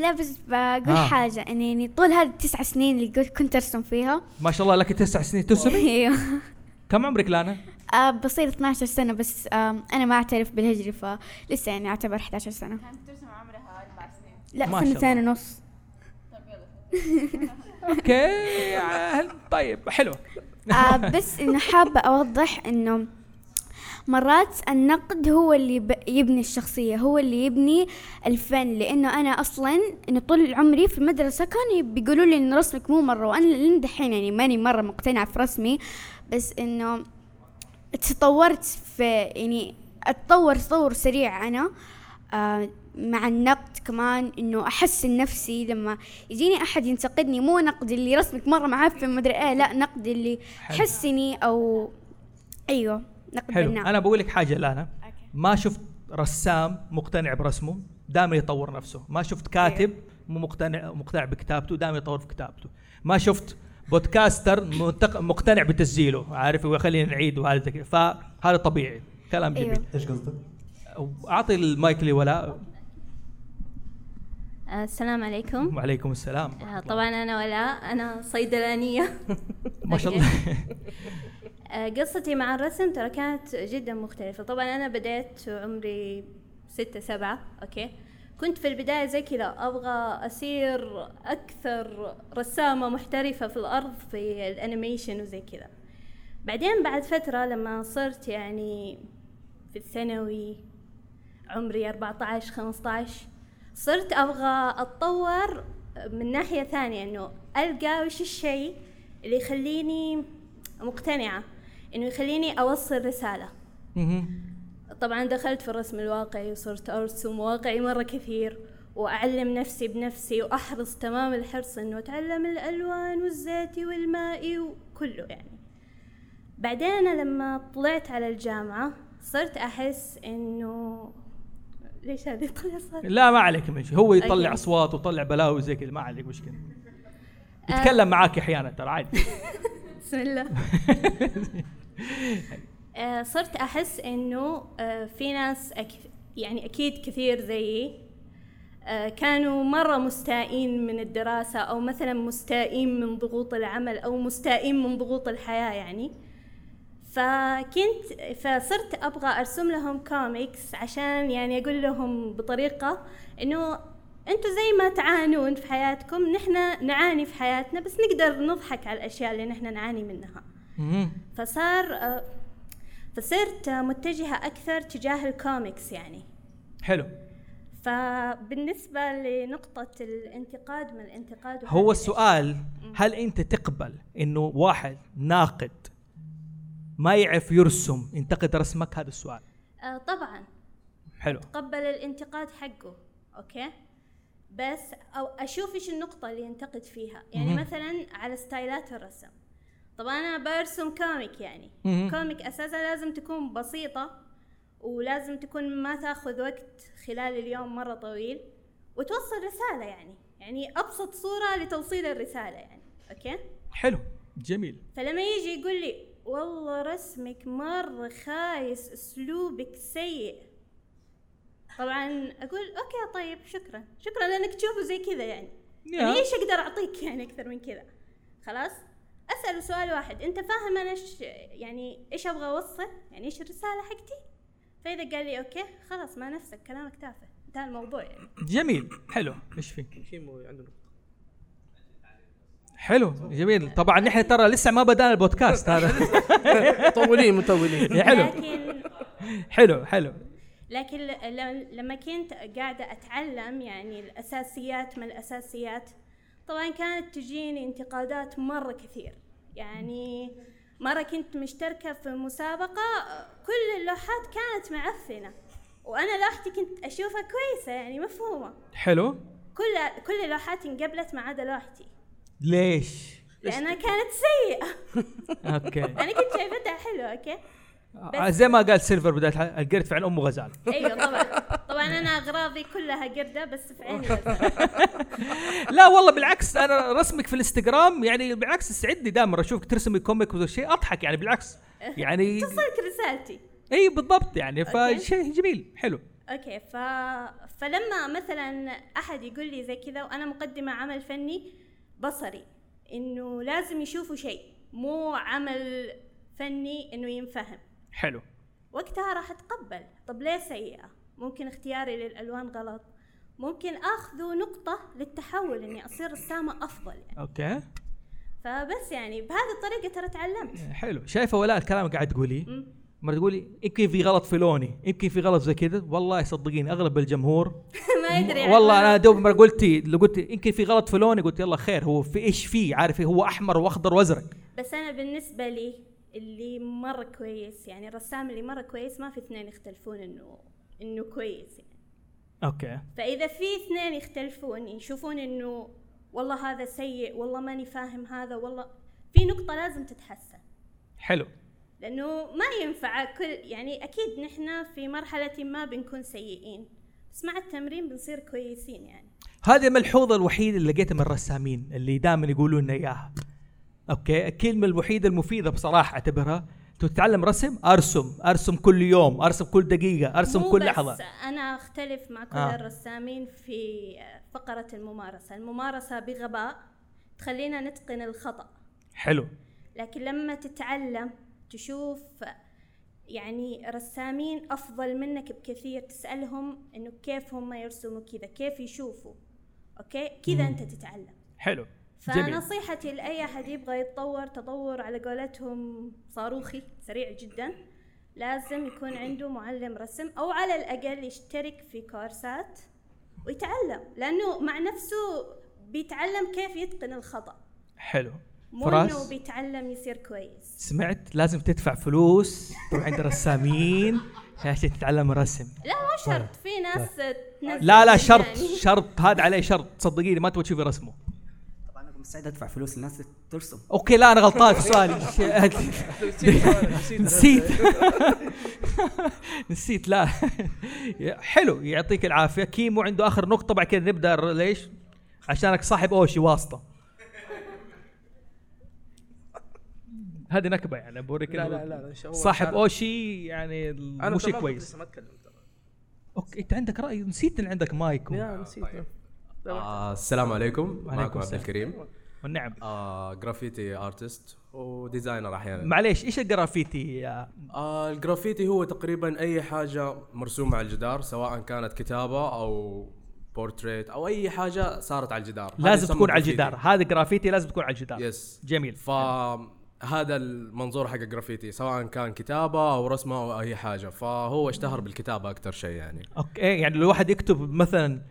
لا بس بقول آه. حاجة. إن يعني طول هذه التسع سنين اللي قلت كنت أرسم فيها ما شاء الله لك تسع سنين ترسمي؟ أيوه. كم عمرك لأنا؟ آه بصير 12 سنة بس آه أنا ما أعترف بالهجري فلسه يعني أعتبر 11 سنة. لا ما شاء سنتين ونص. أوكي آه، طيب حلو. آه بس إنه حابة أوضح إنه مرات النقد هو اللي يبني الشخصية هو اللي يبني الفن. لأنه أنا أصلا إنه طول عمري في المدرسة كانوا بيقولوا لي إن رسمك مو مرة وأنا لين دحين يعني ماني مرة مقتنعة في رسمي. بس إنه تطورت في يعني أتطور تطور سريع أنا آه مع النقد كمان إنه احسن نفسي لما يجيني أحد ينتقدني مو نقد اللي رسمك مرة معفن مدري إيه لا نقد اللي حسني أو أيوه نقد حلو. أنا بقول لك حاجة أوكي. ما شفت رسام مقتنع برسمه دائما يطور نفسه. ما شفت كاتب مو مقتنع مقتنع بكتابته دائما يطور في كتابته. ما شفت بودكاستر مقتنع بتسجيله عارف؟ وخلينا نعيد وهذا كذا. فهذا طبيعي. كلام جميل. أيوه. إيش قصدك؟ أعطي المايك لولاء آه، السلام عليكم. وعليكم السلام. آه، طبعا أنا ولاء أنا صيدلانية. ما شاء الله. قصتي مع الرسم ترى كانت جدا مختلفة. طبعا أنا بديت عمري ستة سبعة okay. كنت في البداية زي كذا أبغى أصير أكثر رسامة محترفة في الأرض في ال animation وزي كذا بعدين بعد فترة لما صرت يعني في الثانوي عمري 14 15 صرت أبغى أتطور من ناحية ثانية إنه ألقى وش الشيء اللي يخليني مقتنعة إنه يخليني أوصل رسالة. طبعا دخلت في الرسم الواقعي وصرت أرسم واقعي مرة كثير وأعلم نفسي بنفسي وأحرص تمام الحرص إنه أتعلم الألوان والزيتي والمائي وكله يعني. بعدين أنا لما طلعت على الجامعة صرت أحس إنه ليش هذه طلع صار لا ما عليك مشي هو يطلع أوكي. اصوات ويطلع بلاوي زي كذا ما عليك مشكلة. آه. يتكلم معاك أحيانا ترى عادي. بسم الله. صرت أحس إنه آه، في ناس. يعني أكيد كثير زيي آه، كانوا مرة مستائين من الدراسة أو مثلا مستائين من ضغوط العمل أو مستائين من ضغوط الحياة يعني فكنت فصرت أبغى أرسم لهم كوميكس عشان يعني أقول لهم بطريقة إنه أنتوا زي ما تعانون في حياتكم نحن نعاني في حياتنا بس نقدر نضحك على الأشياء اللي نحن نعاني منها. فصار آه، فصرت متجهة أكثر تجاه الكوميكس يعني. حلو. فبالنسبة لنقطة الانتقاد من الانتقاد هو السؤال هل أنت تقبل إنه واحد ناقد ما يعرف يرسم ينتقد رسمك؟ هذا السؤال. آه طبعا. حلو. تقبل الانتقاد حقه okay؟ بس أو أشوف إيش النقطة اللي ينتقد فيها. يعني. مثلا على style ات الرسم. طبعا أنا برسم comic يعني. comic أساسا لازم تكون بسيطة ولازم تكون ما تأخذ وقت خلال اليوم مرة طويل وتوصل رسالة يعني. يعني أبسط صورة لتوصيل الرسالة يعني. okay؟ حلو جميل. فلما يجي يقول لي والله رسمك مرة خايس أسلوبك سيء. طبعا أقول okay طيب شكرا. شكرا لأنك تشوفه زي كذا يعني. يعني يا. إيش أقدر أعطيك يعني أكثر من كذا؟ خلاص؟ أسأله سؤال واحد أنت فاهم أنا إيش يعني إيش أبغى أوصل؟ يعني إيش الرسالة حقتي؟ فإذا قال لي أوكي خلاص ما نفسك كلامك تافه انتهى الموضوع يعني. جميل حلو. إيش في؟ كيمو عنده نقطة. حلو جميل. طبعا نحن ترى لسه ما بدأنا البودكاست هذا. مطولين. مطولين حلو. لكن حلو حلو. لكن لما كنت قاعدة أتعلم يعني الأساسيات من الأساسيات؟ طبعا كانت تجيني انتقادات مرة كثير. يعني مرة كنت مشتركة في مسابقة كل اللوحات كانت معفنة. وأنا لوحتي كنت أشوفها كويسة يعني مفهومة. حلو. كل كل لوحاتي انقبلت ما عدا لوحتي. ليش؟ لأنها كانت سيئة. okay. أنا كنت شايفتها حلوة okay. آه، زي ما قال سيلفر بداية القرد في عين أمه غزال. أيوه طبعا. طبعا أنا أغراضي كلها قردة بس في عيني. لا والله بالعكس أنا رسمك في الإنستغرام يعني بالعكس يسعدني دائما أشوفك ترسمي comic وذا الشيء أضحك يعني بالعكس. يعني تصلك رسالتي إي بالضبط يعني. فشيء جميل حلو. okay ف... فلما مثلا أحد يقول لي زي كذا وأنا مقدمة عمل فني بصري إنه لازم يشوفوا شيء مو عمل فني إنه ينفهم. حلو. وقتها راح أتقبل. طب ليه سيئة؟ ممكن اختياري للألوان غلط. ممكن اخذه نقطة للتحول إني أصير رسامة أفضل يعني. okay. فبس يعني بهذه الطريقة ترى تعلمت. حلو. شايفة ولاء الكلام قاعد تقوليه. مرة تقولي يمكن في غلط في لوني يمكن في غلط زي كذا. والله صدقيني أغلب الجمهور ما يدري يعني. والله. أنا دوب ما قلتي لو قلت يمكن في غلط في لوني قلت يلا خير هو في إيش فيه؟ عارف إيه؟ هو أحمر وأخضر وأزرق. بس أنا بالنسبة لي اللي مرة كويس يعني الرسام اللي مرة كويس ما في اثنين يختلفون إنه إنه كويس يعني. أوكي. فإذا في اثنين يختلفون يشوفون إنه والله هذا سيء والله ماني فاهم هذا والله في نقطة لازم تتحسن. حلو. لأنه ما ينفع كل يعني أكيد نحن في مرحلة ما بنكون سيئين بس مع التمرين بنصير كويسين يعني. هذه الملحوظه الوحيدة اللي لقيتها من الرسامين اللي دائما يقولون لنا إياها. أوكي؟ الكلمة الوحيدة المفيدة بصراحة أعتبرها تتعلم رسم أرسم أرسم كل يوم أرسم كل دقيقة أرسم كل بس لحظة. أنا أختلف مع كل آه. الرسامين في فقرة الممارسة. الممارسة بغباء تخلينا نتقن الخطأ. حلو. لكن لما تتعلم تشوف يعني رسامين أفضل منك بكثير تسألهم إنه كيف هم يرسموا كذا كيف يشوفوا أوكي؟ كذا أنت تتعلم. حلو. فنصيحتي لأي أحد يبغى يتطور تطور على قولتهم صاروخي سريع جدا. لازم يكون عنده معلم رسم أو على الأقل يشترك في كورسات ويتعلم لأنه مع نفسه بيتعلم كيف يتقن الخطأ. حلو. مو إنه بيتعلم يصير كويس. سمعت؟ لازم تدفع فلوس تروح عند رسامين عشان تتعلم الرسم لا مو شرط. في ناس تنزل لا لا شرط مجاني. شرط. هذا عليه شرط. صدقيني ما تبغى تشوفي رسمه. مستعد أدفع فلوس للناس ترسم أوكي لا أنا غلطان في سؤالي. نسيت نسيت. لا. حلو يعطيك العافية. كيمو عنده آخر نقطة بعد كذا نبدأ ليش؟ عشانك صاحب أوشي واسطة. هذه نكبة يعني بوريك لا لا لا صاحب. أوشي يعني أنا مو شيء كويس. لسه ما أتكلم. أوكي أنت عندك رأي نسيت إن عندك مايك. يا نسيت. آه السلام عليكم. وعليكم معكم عبد. الكريم. والنعم. آه graffiti artist و designer أحيانا. معليش إيش الجرافيتي يا آه الجرافيتي هو تقريبا أي حاجة مرسومه على الجدار سواء كانت كتابة أو بورتريت أو أي حاجة صارت على الجدار. هذا لازم تكون على. الجدار. هذا جرافيتي لازم تكون على الجدار. yes جميل. فهذا المنظور حق الجرافيتي سواء كان كتابة أو رسمة أو أي حاجة. فهو اشتهر بالكتابة أكثر شيء يعني. okay يعني لو الواحد يكتب مثلا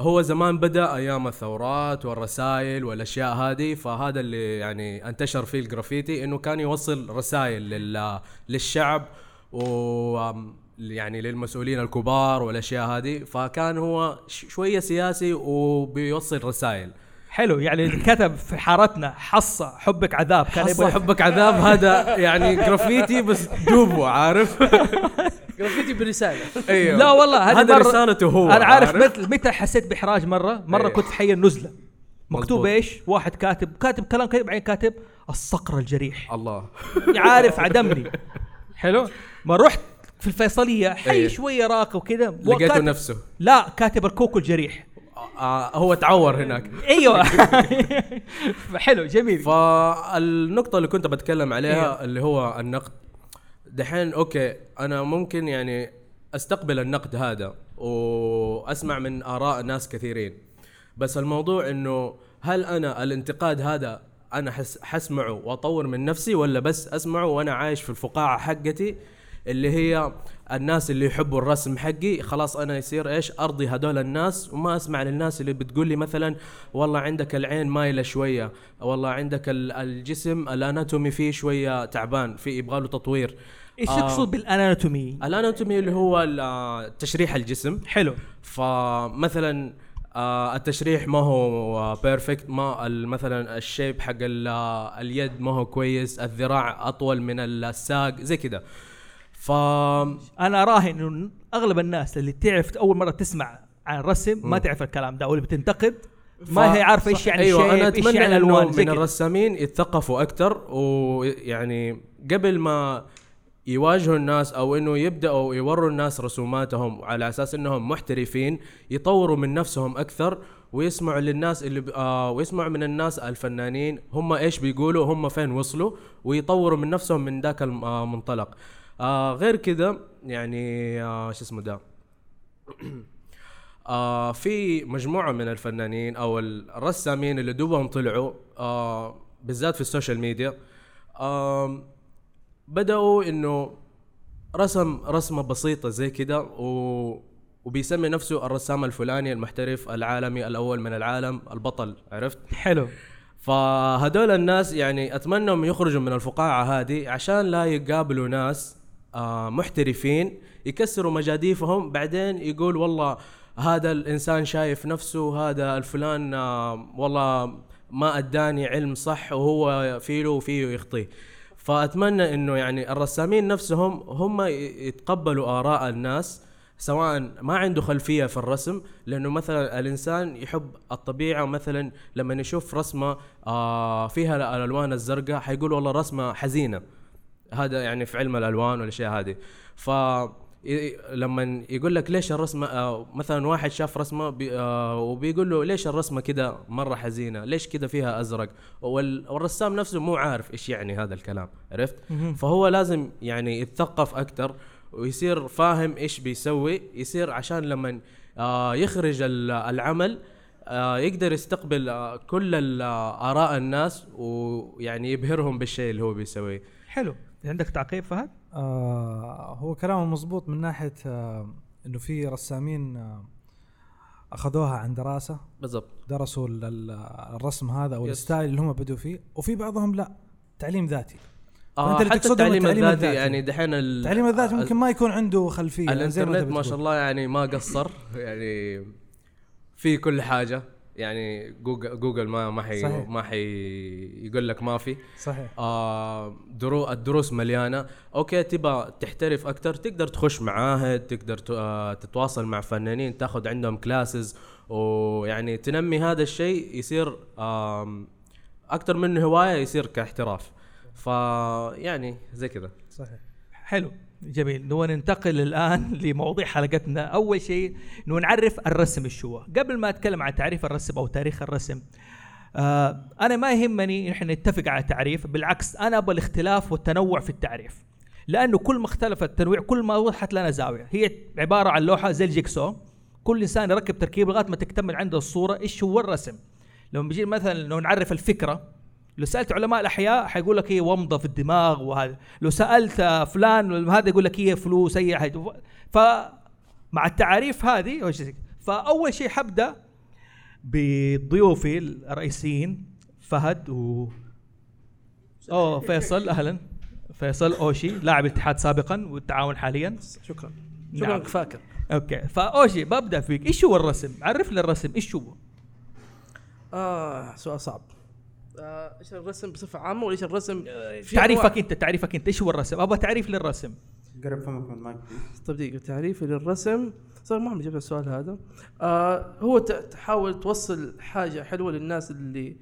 هو زمان بدأ أيام الثورات والرسائل والأشياء هذه فهذا اللي يعني انتشر فيه الجرافيتي إنه كان يوصل رسائل لل للشعب و يعني للمسؤولين الكبار والأشياء هذه فكان هو شوية سياسي وبيوصل رسائل. حلو يعني كتب في حارتنا حصة حبك عذاب كان حصة يبغى حبك عذاب هذا يعني جرافيتي بس دوبه عارف؟ جرافيتي برسالة. أيوه. لا والله هذه هذا رسالته هو. أنا عارف متى متى حسيت بإحراج مرة؟ مرة إيه. كنت في حي النزله مكتوب. إيش؟ واحد كاتب كاتب كلام كذا بعدين كاتب الصقر الجريح. الله. عارف عدمني. حلو؟ ما رحت في الفيصلية حي إيه. شوية راقي وكذا. لقيته وكاتب- نفسه. لا كاتب الكوكو الجريح. آه هو تعور هناك. أيوه. حلو جميل. فالنقطة اللي كنت بتكلم عليها إيه. اللي هو النقد. دحين أوكي أنا ممكن يعني أستقبل النقد هذا وأسمع من آراء ناس كثيرين. بس الموضوع إنه هل أنا الانتقاد هذا أنا حس حسمعه وأطور من نفسي ولا بس أسمعه وأنا عايش في الفقاعة حقتي اللي هي الناس اللي يحبوا الرسم حقي خلاص أنا يصير إيش؟ أرضي هذول الناس وما أسمع للناس اللي بتقول لي مثلا والله عندك العين مايلة شوية والله عندك ال- الجسم ال anatomy فيه شوية تعبان في يبغى له تطوير. إيش آه، تقصد بال anatomy؟ ال anatomy اللي هو آه، تشريح الجسم. حلو. فمثلا آه التشريح ما هو perfect ما ال- مثلا ال shape حق ال- اليد ما هو كويس الذراع أطول من الساق زي كده. ف أنا اراهن إنه أغلب الناس اللي تعرف أول مرة تسمع عن الرسم ما. تعرف الكلام ده واللي بتنتقد ما هي عارفة إيش. يعني أيوه أنا أتمنى يعني زي من. الرسامين يتثقفوا أكثر ويعني قبل ما يواجهوا الناس أو إنه يبدأوا يوروا الناس رسوماتهم على أساس إنهم محترفين يطوروا من نفسهم أكثر ويسمعوا للناس اللي ب... آه ويسمعوا من الناس الفنانين هم إيش بيقولوا هم فين وصلوا ويطوروا من نفسهم من ذاك المنطلق آه غير كده يعني آه شو اسمه ده آه في مجموعة من الفنانين أو الرسامين اللي دوبهم طلعوا آه بالذات في ال social media آه بدأوا إنه رسم رسمة بسيطة زي كده و وبيسمي نفسه الرسام الفلاني المحترف العالمي الأول من العالم البطل عرفت؟ حلو فهدول الناس يعني أتمنى انهم يخرجوا من الفقاعة هذه عشان لا يقابلوا ناس محترفين يكسروا مجاديفهم بعدين يقول والله هذا الإنسان شايف نفسه هذا الفلان آه والله ما أداني علم صح وهو فيه وفيه يخطيه فأتمنى إنه يعني الرسامين نفسهم هم يتقبلوا آراء الناس سواء ما عنده خلفية في الرسم لأنه مثلا الإنسان يحب الطبيعة مثلا لما يشوف رسمة آه فيها الألوان الزرقاء حيقول والله رسمة حزينة. هذا يعني في علم الألوان والأشياء هذه. ف لما يقول لك ليش الرسمة آه مثلا واحد شاف رسمة بي آه وبيقول له ليش الرسمة كده مرة حزينة؟ ليش كده فيها أزرق؟ وال- والرسام نفسه مو عارف إيش يعني هذا الكلام عرفت. فهو لازم يعني يتثقف أكثر ويصير فاهم إيش بيسوي يصير عشان لما آه يخرج ال- العمل يقدر يستقبل كل آراء الناس ويعني يبهرهم بالشيء اللي هو بيسويه. حلو. عندك تعقيب فهد؟ آه هو كلامه مزبوط من ناحية آه إنه في رسامين آه أخذوها عن دراسة بالضبط درسوا ال- ال- الرسم هذا أو. ال style اللي هم بدوا فيه وفي بعضهم لا تعليم ذاتي آه حتى التعليم التعليم الذاتي الذاتي. يعني دحين ال- التعليم الذاتي ممكن ما يكون عنده خلفية يعني ما الإنترنت ما بتقول. شاء الله يعني ما قصر يعني في كل حاجة يعني جوجل جوجل ما ما حي صحيح. ما حي يقول لك ما في. صحيح. آه درو الدروس مليانة. okay تبى تحترف أكثر تقدر تخش معاهد تقدر ت- آه تتواصل مع فنانين تاخذ عندهم classes ويعني تنمي هذا الشيء يصير آم، أكثر من هواية يصير كاحتراف. فيعني زي كذا. صحيح. حلو. جميل. نبغى ننتقل الآن لموضوع حلقتنا. أول شيء نعرف الرسم إيش هو. قبل ما أتكلم عن تعريف الرسم أو تاريخ الرسم آه أنا ما يهمني إحنا نتفق على تعريف بالعكس أنا أبغى الاختلاف والتنوع في التعريف. لأنه كل ما اختلف التنويع كل ما وضحت لنا زاوية. هي عبارة عن لوحة زي الجيكسو. كل إنسان يركب تركيب لغاية ما تكتمل عنده الصورة إيش هو الرسم. لما بيجي مثلا لو نعرف الفكرة لو سألت علماء الأحياء حيقول لك هي ومضة في الدماغ وهذا. لو سألت فلان هذا يقول لك هي فلوس هي هي فمع التعاريف هذه فأول شيء حبدأ بضيوفي الرئيسيين فهد و اوه فيصل أهلا. فيصل أوشي لاعب الاتحاد سابقا والتعاون حاليا. شكرا. نعم. شكرا فاكر أوكي. فأوشي ببدأ فيك. إيش هو الرسم؟ عرف لي الرسم. إيش هو؟ آه سؤال صعب. إيش الرسم بصفة عامة وايش الرسم في تعريفك. أنت تعريفك أنت إيش هو الرسم؟ أبغى تعريف للرسم. قرب فمك من المايك طيب دقيقة. تعريفي للرسم. صار ما عم جبت السؤال هذا. آه هو تحاول توصل حاجة حلوة للناس اللي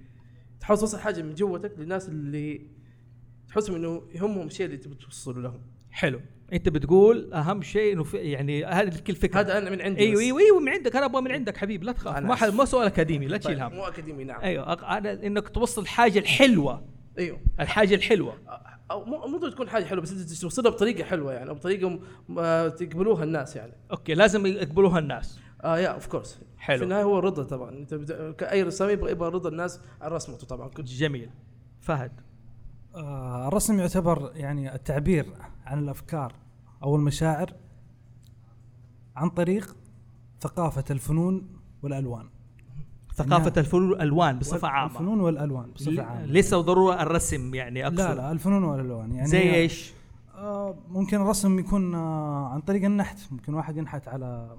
تحاول توصل حاجة من جوتك للناس اللي تحسهم إنه يهمهم الشيء اللي تبي توصله لهم. حلو. انت بتقول اهم شيء انه في يعني هذه كل فكره هذا أنا من عندي أيوه. أيوه أيوه من عندك. أنا أبغى من عندك حبيب لا تخاف. ما حد. ما سؤال أكاديمي لا تشيل طيب، هم. مو أكاديمي نعم. أيوه أنا إنك توصل الحاجة الحلوة. أيوه. الحاجة الحلوة. أو مو مو تكون حاجة حلوة بس أنت توصلها بطريقة حلوة يعني أو آه، تقبلوها الناس يعني. okay لازم يقبلوها الناس. آه yeah of course حلو. في النهاية هو الرضا طبعا. أنت بد- كأي رسام يبغى يبغى رضا الناس عن رسمته طبعا. كنت جميل. فهد. آه الرسم يعتبر يعني التعبير. عن الأفكار أو المشاعر عن طريق ثقافة الفنون والألوان. ثقافة إنها- الفنون والألوان بصفة عامة. الفنون والألوان بصفة عامة. ليس ضرورة الرسم يعني أقصد. لا لا الفنون والألوان يعني زي إيش؟ آه ممكن الرسم يكون آه عن طريق النحت. ممكن واحد ينحت على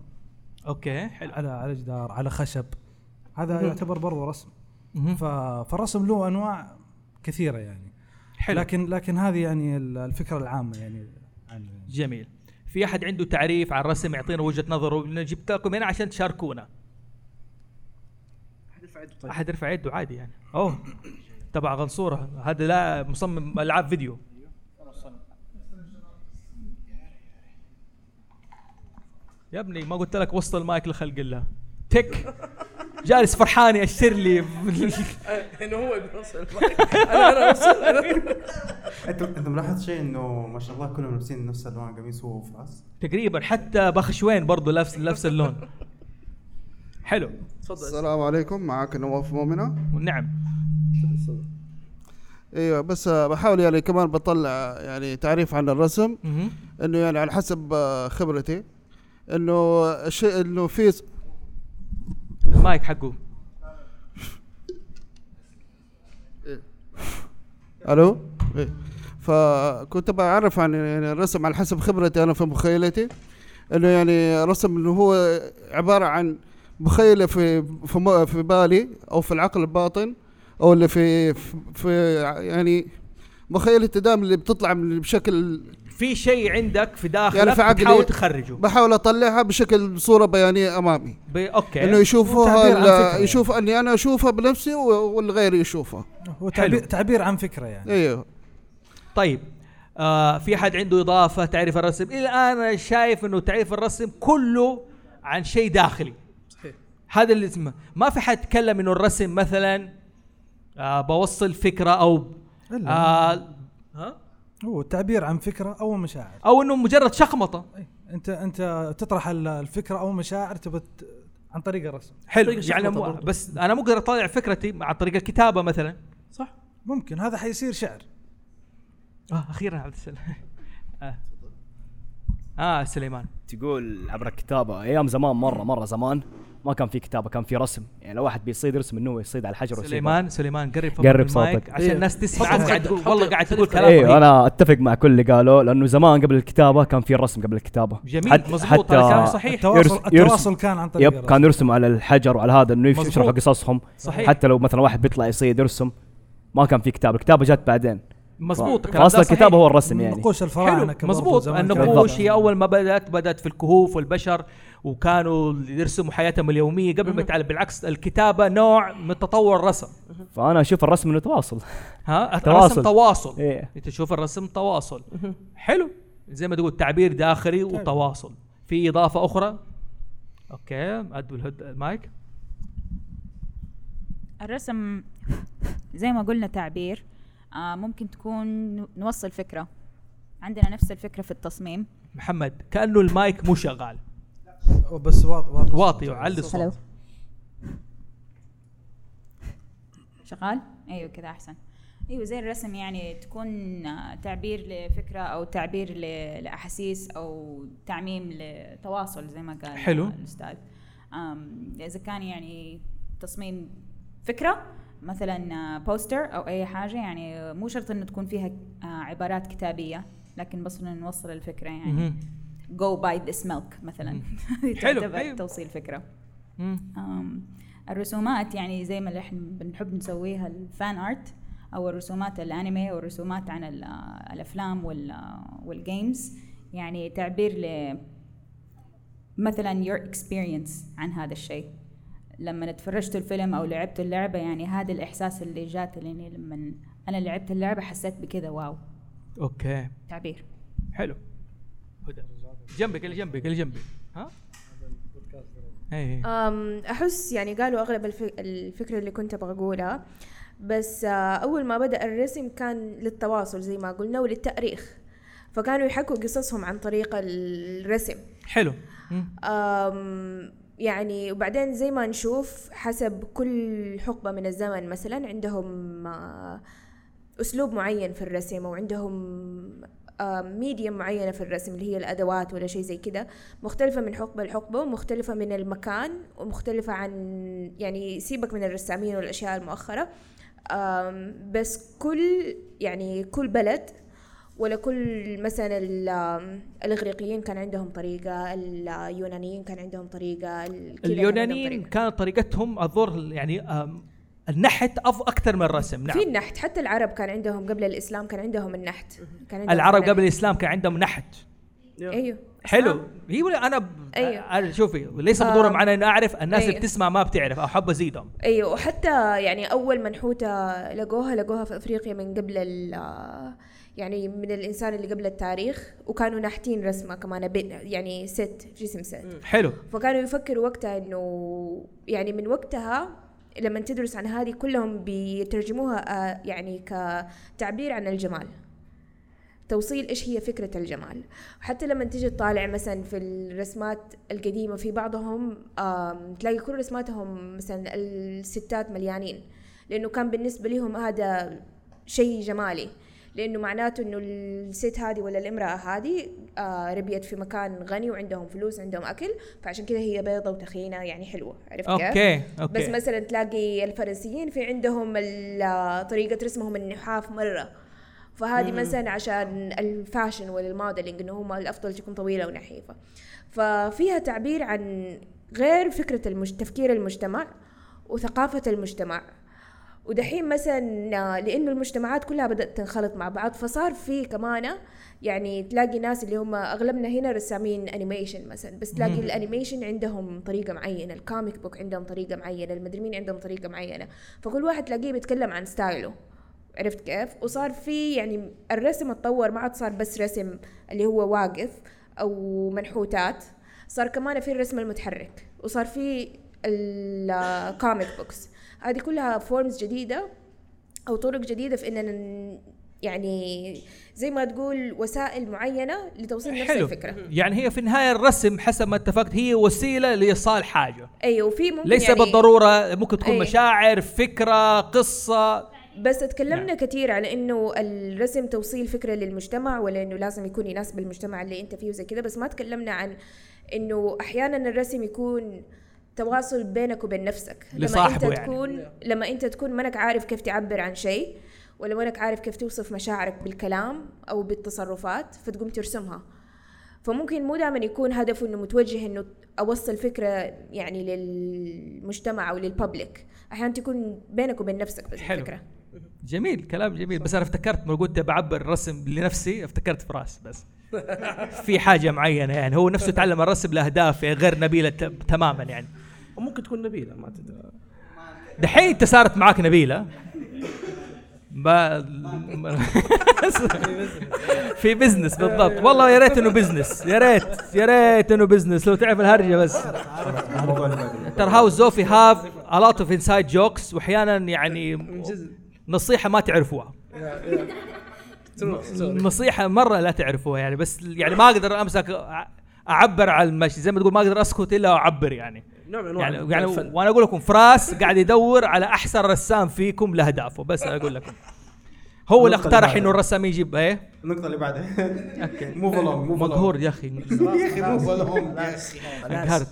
أوكي حلو. على على جدار على خشب. هذا. يعتبر برضه رسم. فالرسم له أنواع كثيرة يعني. حلو. لكن لكن هذه يعني ال- الفكرة العامة يعني عن جميل. في أحد عنده تعريف عن الرسم يعطينا وجهة نظره جبت لكم هنا عشان تشاركونا. أحد يرفع يده عادي يعني. أوه. تبع غنصورة. هذا لا مصمم ألعاب فيديو. يا ابني ما قلت لك وسط المايك لخلق الله. تك. جالس فرحان يأشر لي. إنه هو المايك. أنا أنا أوصل. انت أنت ملاحظ شيء إنه ما شاء الله كلهم لابسين نفس ألوان قميص هو وفراس؟ تقريبا حتى بخشوين برضه نفس نفس اللون. حلو. تفضل. السلام عليكم. معك نواف مؤمنة. نعم. إيوه بس بحاول يعني كمان بطلع يعني تعريف عن الرسم. إنه يعني على حسب خبرتي. إنه الشيء إنه في المايك حقه. ألو؟ إيه. فكنت بعرف عن يعني الرسم على حسب خبرتي أنا في مخيلتي إنه يعني رسم إنه هو عبارة عن مخيلة في في في بالي أو في العقل الباطن أو اللي في في- يعني مخيلة دائما اللي بتطلع من بشكل في شيء عندك في داخلك يعني في عقلي بتحاول تخرجه. بحاول أطلعها بشكل صورة بيانية أمامي. ب... أوكي. إنه يشوفوها يعني. يشوف أني أنا أشوفها بنفسي والغير يشوفها. هو تعبير. تعبير عن فكرة يعني. أيوه طيب آه في حد عنده إضافة تعريف الرسم؟ إلى الآن أنا شايف إنه تعريف الرسم كله عن شيء داخلي. صحيح. هذا اللي اسمه. ما في حد تكلم إنه الرسم مثلا آه بوصل فكرة أو. آه ها؟ هو التعبير عن فكرة أو مشاعر. أو إنه مجرد شخمطة. أي. أنت أنت تطرح ال- الفكرة أو مشاعر تبت عن طريق الرسم. حلو يعني مو. بس أنا مو أقدر أطلع فكرتي عن طريق الكتابة مثلا. صح. ممكن هذا حيصير شعر. آه أخيرا عبد السلام. آه. آه سليمان. تقول عبر الكتابة أيام زمان مرة مرة زمان. ما كان في كتابة كان في رسم يعني لو واحد بيصيد يرسم إنه يصيد على الحجر ويصيد سليمان سليمان قرب قرب صوتك. عشان إيه. الناس تسمع قاعد تقول والله قاعد تقول حطه- كلام أيوه. أنا أتفق مع كل اللي قالوا لأنه زمان قبل الكتابة كان في الرسم قبل الكتابة جميل حت- مزبوط حتى كلام صحيح التواصل يرس- التواصل كان عن طريق يب. كانوا يرسموا على الحجر وعلى هذا إنه. يشرحوا قصصهم صحيح. حتى لو مثلا واحد بيطلع يصيد يرسم ما كان في كتابة الكتابة جت بعدين فأصل صحيح. الكتابة هو الرسم يعني نقوش الفراعنة كان النقوش. هي أول ما بدأت بدأت في الكهوف والبشر وكانوا يرسموا حياتهم اليومية قبل ما يتعلم. بالعكس الكتابة نوع من تطور الرسم. فأنا أشوف الرسم إنه تواصل. ها؟ تواصل. الرسم تواصل. إيه. أنت تشوف الرسم تواصل. حلو. زي ما تقول تعبير داخلي وتواصل. في إضافة أخرى؟ أوكي ادوا الهد- المايك. الرسم زي ما قلنا تعبير آه ممكن تكون نوصل فكرة. عندنا نفس الفكرة في التصميم. محمد كأنه المايك مو شغال. بس واطي واطي واطي علي الصوت. هلو. شغال؟ أيوه كذا أحسن. أيوه زي الرسم يعني تكون تعبير لفكرة أو تعبير لأحاسيس أو تعميم لتواصل زي ما قال حلو. الأستاذ. إذا كان يعني تصميم فكرة مثلا poster أو أي حاجة يعني مو شرط إنه تكون فيها آه، عبارات كتابية لكن بس نوصل الفكرة يعني. Go buy this milk مثلا. حلو، أيوة. توصيل فكرة. مم. أم، الرسومات يعني زي ما اللي إحنا بنحب نسويها ال fan art أو الرسومات الأنمي أو الرسومات عن ال- الأفلام وال وال games يعني تعبير ل مثلا your experience عن هذا الشيء. لما تفرجت الفيلم أو لعبت اللعبة يعني هذا الإحساس اللي جات لاني لما أنا لعبت اللعبة حسيت بكذا wow. okay. تعبير. حلو. هدى جنبك اللي جنبك اللي جنبي. ها؟ اي أم أحس يعني قالوا أغلب الف- الفكرة اللي كنت أبغى أقولها. بس آه، أول ما بدأ الرسم كان للتواصل زي ما قلنا وللتأريخ. فكانوا يحكوا قصصهم عن طريق الرسم. حلو. يعني وبعدين زي ما نشوف حسب كل حقبة من الزمن مثلا عندهم آه، أسلوب معين في الرسم أو عندهم ميديم معينة في الرسم اللي هي الأدوات ولا شيء زي كده مختلفة من حقبة لحقبة ومختلفة من المكان ومختلفة عن يعني سيبك من الرسامين والأشياء المؤخرة بس كل يعني كل بلد ولا كل مثلا ال- الإغريقيين كان عندهم طريقة اليونانيين كان عندهم طريقة اليونانيين. كانت طريقتهم الظهر يعني النحت أف أكثر من الرسم. نعم. في النحت حتى العرب كان عندهم قبل الإسلام كان عندهم النحت. كان عندهم العرب فنان. قبل الإسلام كان عندهم نحت. أيوه. حلو. هي ولا أنا ب... أيوه. أنا شوفي ليس بالضروره آه. معنا اني أعرف. الناس اللي أيوه. بتسمع ما بتعرف. أو حابه أزيدهم. أيوه. وحتى يعني أول منحوته لقوها لقوها في أفريقيا من قبل ال يعني من الإنسان اللي قبل التاريخ وكانوا ناحتين رسمة كمان يعني ست جسم ست حلو. فكانوا يفكروا وقتها إنه يعني من وقتها لما تدرس عن هذه كلهم بيترجموها آه، يعني كتعبير عن الجمال. توصيل إيش هي فكرة الجمال؟ حتى لما تيجي تطالع مثلا في الرسمات القديمة في بعضهم تلاقي كل رسماتهم مثلا الستات مليانين لأنه كان بالنسبة لهم هذا شيء جمالي. لأنه معناته إنه الست هذه ولا الامرأة هذه آه ربيت في مكان غني وعندهم فلوس عندهم أكل فعشان كذا هي بيضة وتخينة يعني حلوة عرفت كيف؟ okay، okay. بس مثلا تلاقي الفرنسيين في عندهم ال- طريقة رسمهم النحاف مرة فهذه. مثلا عشان ال fashion وال modeling إنه هم الأفضل تكون طويلة ونحيفة ففيها تعبير عن غير فكرة المج... تفكير المجتمع وثقافة المجتمع ودحين مثلا لأنه المجتمعات كلها بدأت تنخلط مع بعض فصار في كمان يعني تلاقي ناس اللي هم أغلبنا هنا رسامين animation مثلا بس تلاقي. ال animation عندهم طريقة معينة ال comic book عندهم طريقة معينة المدري مين عندهم طريقة معينة. فكل واحد تلاقيه بيتكلم عن style ه. عرفت كيف؟ وصار في يعني الرسم اتطور ما عاد صار بس رسم اللي هو واقف أو منحوتات صار كمان في الرسم المتحرك وصار في ال comic books هذه كلها forms جديدة أو طرق جديدة في إننا يعني زي ما تقول وسائل معينة لتوصيل نفس حلو. الفكرة. يعني هي في النهاية الرسم حسب ما اتفقت هي وسيلة لإيصال حاجة. أيوه وفي ممكن ليس يعني بالضرورة ممكن تكون أي. مشاعر فكرة قصة. بس تكلمنا كثير على إنه الرسم توصيل فكرة للمجتمع ولا إنه لازم يكون يناسب المجتمع اللي أنت فيه وزي كذا بس ما تكلمنا عن إنه أحيانا الرسم يكون تواصل بينك وبين نفسك. لما أنت يعني. تكون لما أنت تكون منك عارف كيف تعبر عن شيء ولا منك عارف كيف توصف مشاعرك بالكلام أو بالتصرفات فتقوم ترسمها. فممكن مو دائما يكون هدفه إنه متوجه إنه أوصل فكرة يعني للمجتمع أو للببليك أحيانا تكون بينك وبين نفسك بس حلو. الفكرة. جميل كلام جميل. بس أنا افتكرت ما قلت بعبر الرسم لنفسي افتكرت فراس بس. في حاجة معينة يعني. هو نفسه تعلم الرسم لاهداف غير نبيلة تماما يعني. وممكن تكون نبيلة ما تدري. دحين انت صارت معاك نبيلة. ما في business بالضبط. والله يا ريت انه business يا ريت يا ريت انه business لو تعرف الهرجة بس. ترى هاوس زوفي هاف a lot of inside jokes. وأحيانا يعني نصيحة ما تعرفوها. نصيحة مرة لا تعرفوها يعني. بس يعني ما أقدر أمسك أعبر على المشي زي ما تقول ما أقدر أسكت إلا وأعبر يعني. نوع من أنواع يعني يعني الفن. وأنا أقول لكم فراس قاعد يدور على أحسن رسام فيكم لاهدافه بس أقول لكم. هو اللي النقطة اقترح. إنه الرسام يجيب إيه؟ النقطة اللي بعدها. أوكي. مو فلوم مو فلوم مقهور يا أخي. يا أخي مو فلوم يا أخي انقهرت.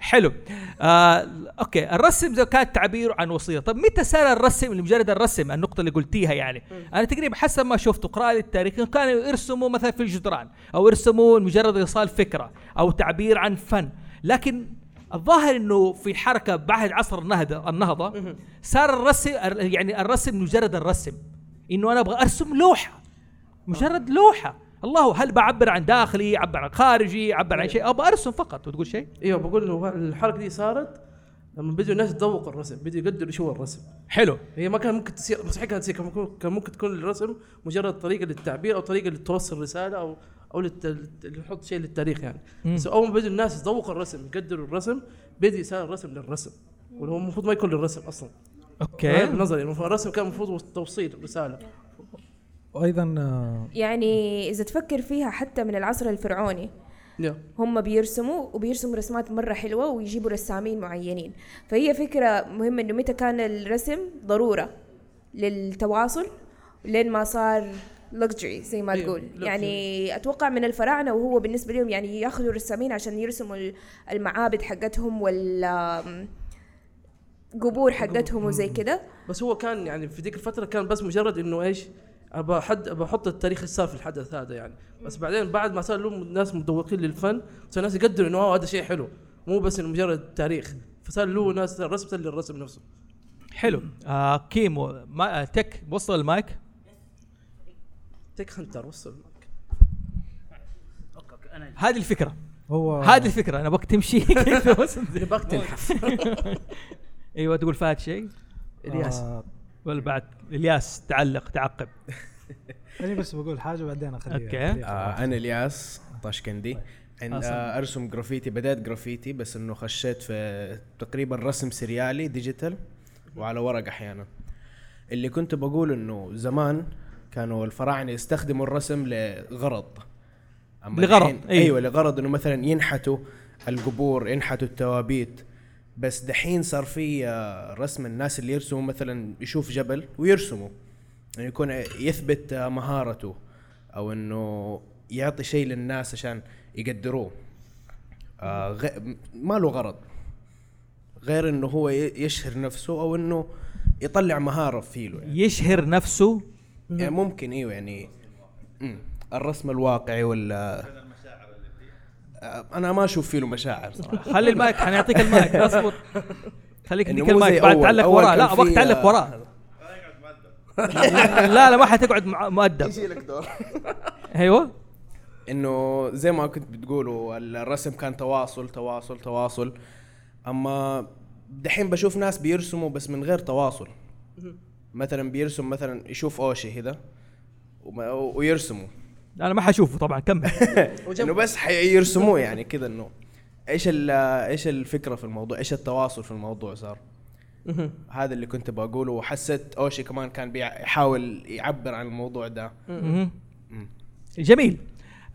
حلو. آه أوكي الرسم زي كان تعبير عن وصية. طب متى صار الرسم لمجرد الرسم؟ النقطة اللي قلتيها يعني. أنا تقريبا حسب ما شفت قراءة التاريخ كانوا يرسموا مثلا في الجدران أو يرسموا لمجرد إيصال فكرة أو تعبير عن فن. لكن الظاهر إنه في حركة بعد عصر النهضه النهضة صار الرسم يعني الرسم مجرد الرسم. إنه أنا أبغى أرسم لوحة. مجرد لوحة. الله هل بعبر عن داخلي اعبر عن خارجي اعبر عن شيء؟ أبغى أرسم فقط. وتقول شيء؟ إيوه بقول انه الحركة دي صارت لما بدوا الناس يتذوقوا الرسم بدوا يقدروا شو الرسم؟ حلو. هي ما كان ممكن تصير مستحيل كانت تصير. كان ممكن تكون الرسم مجرد طريقة للتعبير أو طريقة لتوصل رسالة أو أو للت- لنحط شيء للتاريخ يعني. مم. بس أول ما بدوا الناس يتذوقوا الرسم يقدروا الرسم بدا يصير الرسم للرسم. واللي هو المفروض ما يكون للرسم أصلا. أوكي. بنظري المفروض الرسم كان المفروض توصيل رسالة. وأيضا آه، يعني إذا تفكر فيها حتى من العصر الفرعوني يا. هم بيرسموا وبيرسموا رسمات مرة حلوة ويجيبوا رسامين معينين. فهي فكرة مهمة إنه متى كان الرسم ضرورة للتواصل لين ما صار لكجري زي ما أيوة، تقول. luxury. يعني أتوقع من الفراعنة وهو بالنسبة لهم يعني ياخذوا الرسامين عشان يرسموا ال- المعابد حقتهم وال قبور حقتهم وزي كده. بس هو كان يعني في ذيك الفترة كان بس مجرد إنه إيش أبى حد أبى أحط التاريخ اللي صار في الحدث هذا يعني. بس بعدين بعد ما صار لهم ناس متذوقين للفن صار الناس يقدروا إنه هذا شيء حلو. مو بس إنه مجرد تاريخ. فصار له ناس الرسم صار للرسم نفسه. حلو. آه كيمو ما آه تك وصل المايك؟ تك هنتر وصل هذه الفكرة. هو هذه الفكرة. أنا ابغاك تمشي. نبغاك تنحف. أيوه تقول فهد شيء؟ إلياس. آه ولا بعد؟ إلياس تعلق تعقب. أنا بس بقول حاجة وبعدين أخليها. أخليها. آه أنا إلياس طاشكندي. عند أصلاً. آه أرسم جرافيتي بدأت جرافيتي بس إنه خشيت في تقريبا رسم سريالي digital وعلى ورق أحيانا. اللي كنت بقول إنه زمان كانوا الفراعنة يستخدموا الرسم لغرض. أما لغرض، أيوه. أيوه لغرض إنه مثلا ينحتوا القبور ينحتوا التوابيت. بس دحين صار في آه، رسم الناس اللي يرسموا مثلا يشوف جبل ويرسموا. يعني يكون يثبت آه، مهارته أو إنه يعطي شيء للناس عشان يقدروه. آه غ... ما له غرض. غير إنه هو يشهر نفسه أو إنه يطلع مهارة فيه له يعني. يشهر نفسه يعني ممكن إيوه يعني مم. الرسم الواقعي ولا آه، أنا ما أشوف فيه له مشاعر صراحة. خلي المايك حنعطيك المايك أصبر. خليك مو زي المايك بعد أول. تعلق وراه. لا أبغاك تعلق آه، وراه. لا لا ما حتقعد مؤدب. دور. أيوه. إنه زي ما كنت بتقولوا الرسم كان تواصل تواصل تواصل. أما دحين بشوف ناس بيرسموا بس من غير تواصل. مثلا بيرسم مثلا يشوف اوشي كذا وما- ويرسموا أنا ما حشوفه طبعا كمل. إنه بس حيرسموه يعني كذا إنه إيش ال- إيش الفكرة في الموضوع إيش التواصل في الموضوع صار. هذا اللي كنت بقوله وحسيت اوشي كمان كان بيحاول يعبر عن الموضوع ده. جميل.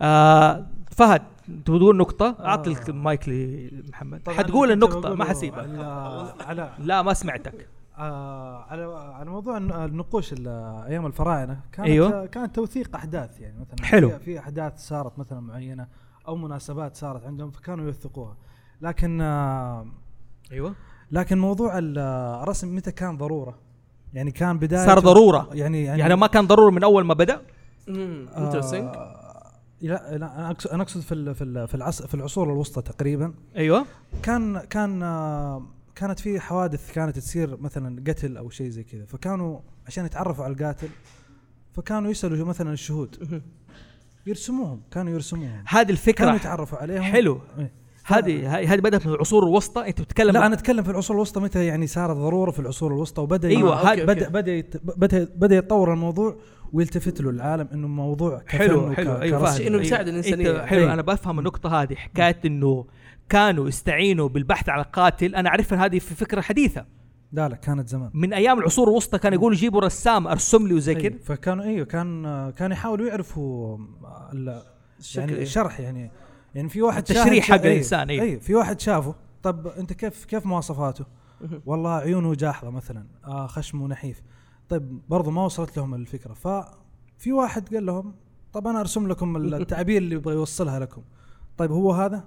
آه فهد تقول نقطة؟ أعطي المايك لمحمد. حتقول النقطة ما حسيبها. على لا ما سمعتك. آه على على موضوع الن- النقوش ال- أيام الفراعنة كانت أيوه. كانت توثيق أحداث يعني مثلا حلو. في, أحداث صارت مثلا معينة أو مناسبات صارت عندهم فكانوا يوثقوها. لكن آه أيوه. لكن موضوع ال- الرسم متى كان ضرورة؟ يعني كان بداية صار ضرورة. يعني يعني, يعني ما كان ضروري من أول ما بدأ؟ انترستنج آه لا لا أنا اقصد أنا أقصد في ال- في ال- في العصر في العصور الوسطى تقريبا. أيوه. كان كان آه، كانت في حوادث كانت تصير مثلا قتل أو شيء زي كذا فكانوا عشان يتعرفوا على القاتل فكانوا يسألوا مثلا الشهود يرسموهم كانوا يرسموهم هذه الفكرة كانوا يتعرفوا عليهم حلو إيه. هذه هذه بدأت من العصور الوسطى أنت بتتكلم لا أنا أتكلم في العصور الوسطى متى يعني صارت ضرورة في العصور الوسطى وبدأ أيوة، آه، هاد- بدا بدأ بدا بدأ يتطور الموضوع ويلتفت له العالم إنه موضوع حلو حلو أيوه. فاهم أيوة. يساعد الإنسانية. أنت حلو أيوة. أنا بفهم النقطة هذه حكاية إنه كانوا يستعينوا بالبحث عن القاتل أنا أعرف إن هذه في فكرة حديثة لا لا كانت زمان من أيام العصور الوسطى كانوا يقولوا جيبوا رسام أرسم لي وزي. كذا فكانوا أيوه كان كانوا يحاولوا يعرفوا ال- يعني إيه. الشرح يعني يعني في واحد التشريح شاهد- حق أيوة. أيوه في واحد شافه طب أنت كيف كيف مواصفاته؟ والله عيونه جاحظة مثلا آه خشمه نحيف طيب برضو ما وصلت لهم الفكرة ففي واحد قال لهم طب أنا أرسم لكم التعبير اللي يبغى يوصلها لكم طيب هو هذا؟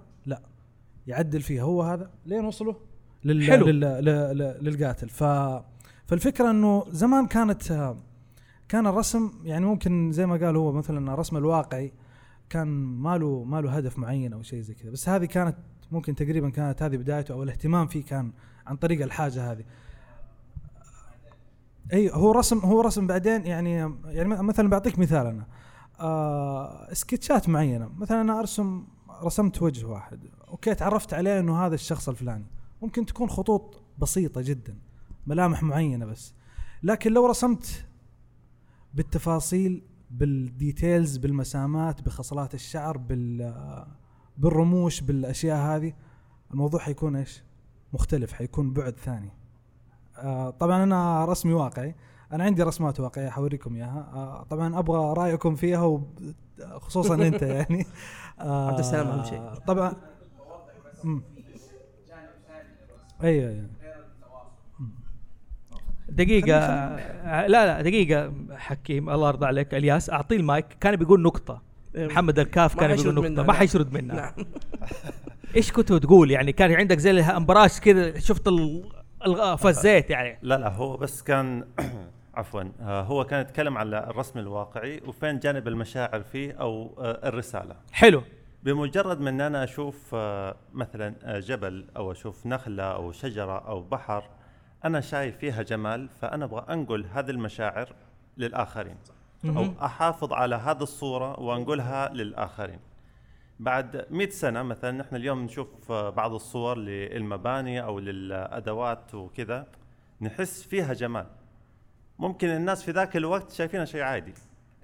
يعدل فيها هو هذا لين وصلوا لل... حلو. لل... لل... للقاتل. ف فالفكرة إنه زمان كانت كان الرسم يعني ممكن زي ما قال هو مثلا الرسم الواقعي كان ما له ما له هدف معين أو شيء زي كذا. بس هذه كانت ممكن تقريبا كانت هذه بدايته أو الاهتمام فيه كان عن طريق الحاجة هذه. إي هو رسم هو رسم بعدين يعني يعني مثلا بعطيك مثال أنا. آه سكتشات معينة. مثلا أنا أرسم رسمت وجه واحد. أوكي تعرفت عليه انه هذا الشخص الفلاني. ممكن تكون خطوط بسيطة جدا ملامح معينة بس. لكن لو رسمت بالتفاصيل بال details بالمسامات بخصلات الشعر بال بالرموش بالأشياء هذه الموضوع حيكون إيش؟ مختلف حيكون بعد ثاني. آه طبعا أنا رسمي واقعي. أنا عندي رسمات واقعية حوريكم إياها. آه طبعا أبغى رأيكم فيها وب- خصوصا أنت يعني. آه عبد السلام أهم شيء. طبعا مم. أيوه أيوه. دقيقة لا لا دقيقة حكيم الله يرضى عليك. الياس اعطيه المايك. كان بيقول نقطة. محمد الكاف كان بيقول نقطة. ما. حيشرد منها نعم. إيش كنت تقول؟ يعني كان عندك زي الامبراج كذا شفت فزيت يعني. لا لا هو بس كان عفوا آه، هو كان يتكلم على الرسم الواقعي وفين جانب المشاعر فيه أو آه، الرسالة. حلو. بمجرد من أنا أشوف آه، مثلا آه، جبل أو أشوف نخلة أو شجرة أو بحر أنا شايف فيها جمال فأنا أبغى أنقل هذه المشاعر للآخرين. أو. أحافظ على هذه الصورة وأنقلها للآخرين. بعد 100 سنة مثلا نحن اليوم نشوف آه، بعض الصور للمباني أو للأدوات وكذا نحس فيها جمال. ممكن الناس في ذاك الوقت شايفينها شيء عادي.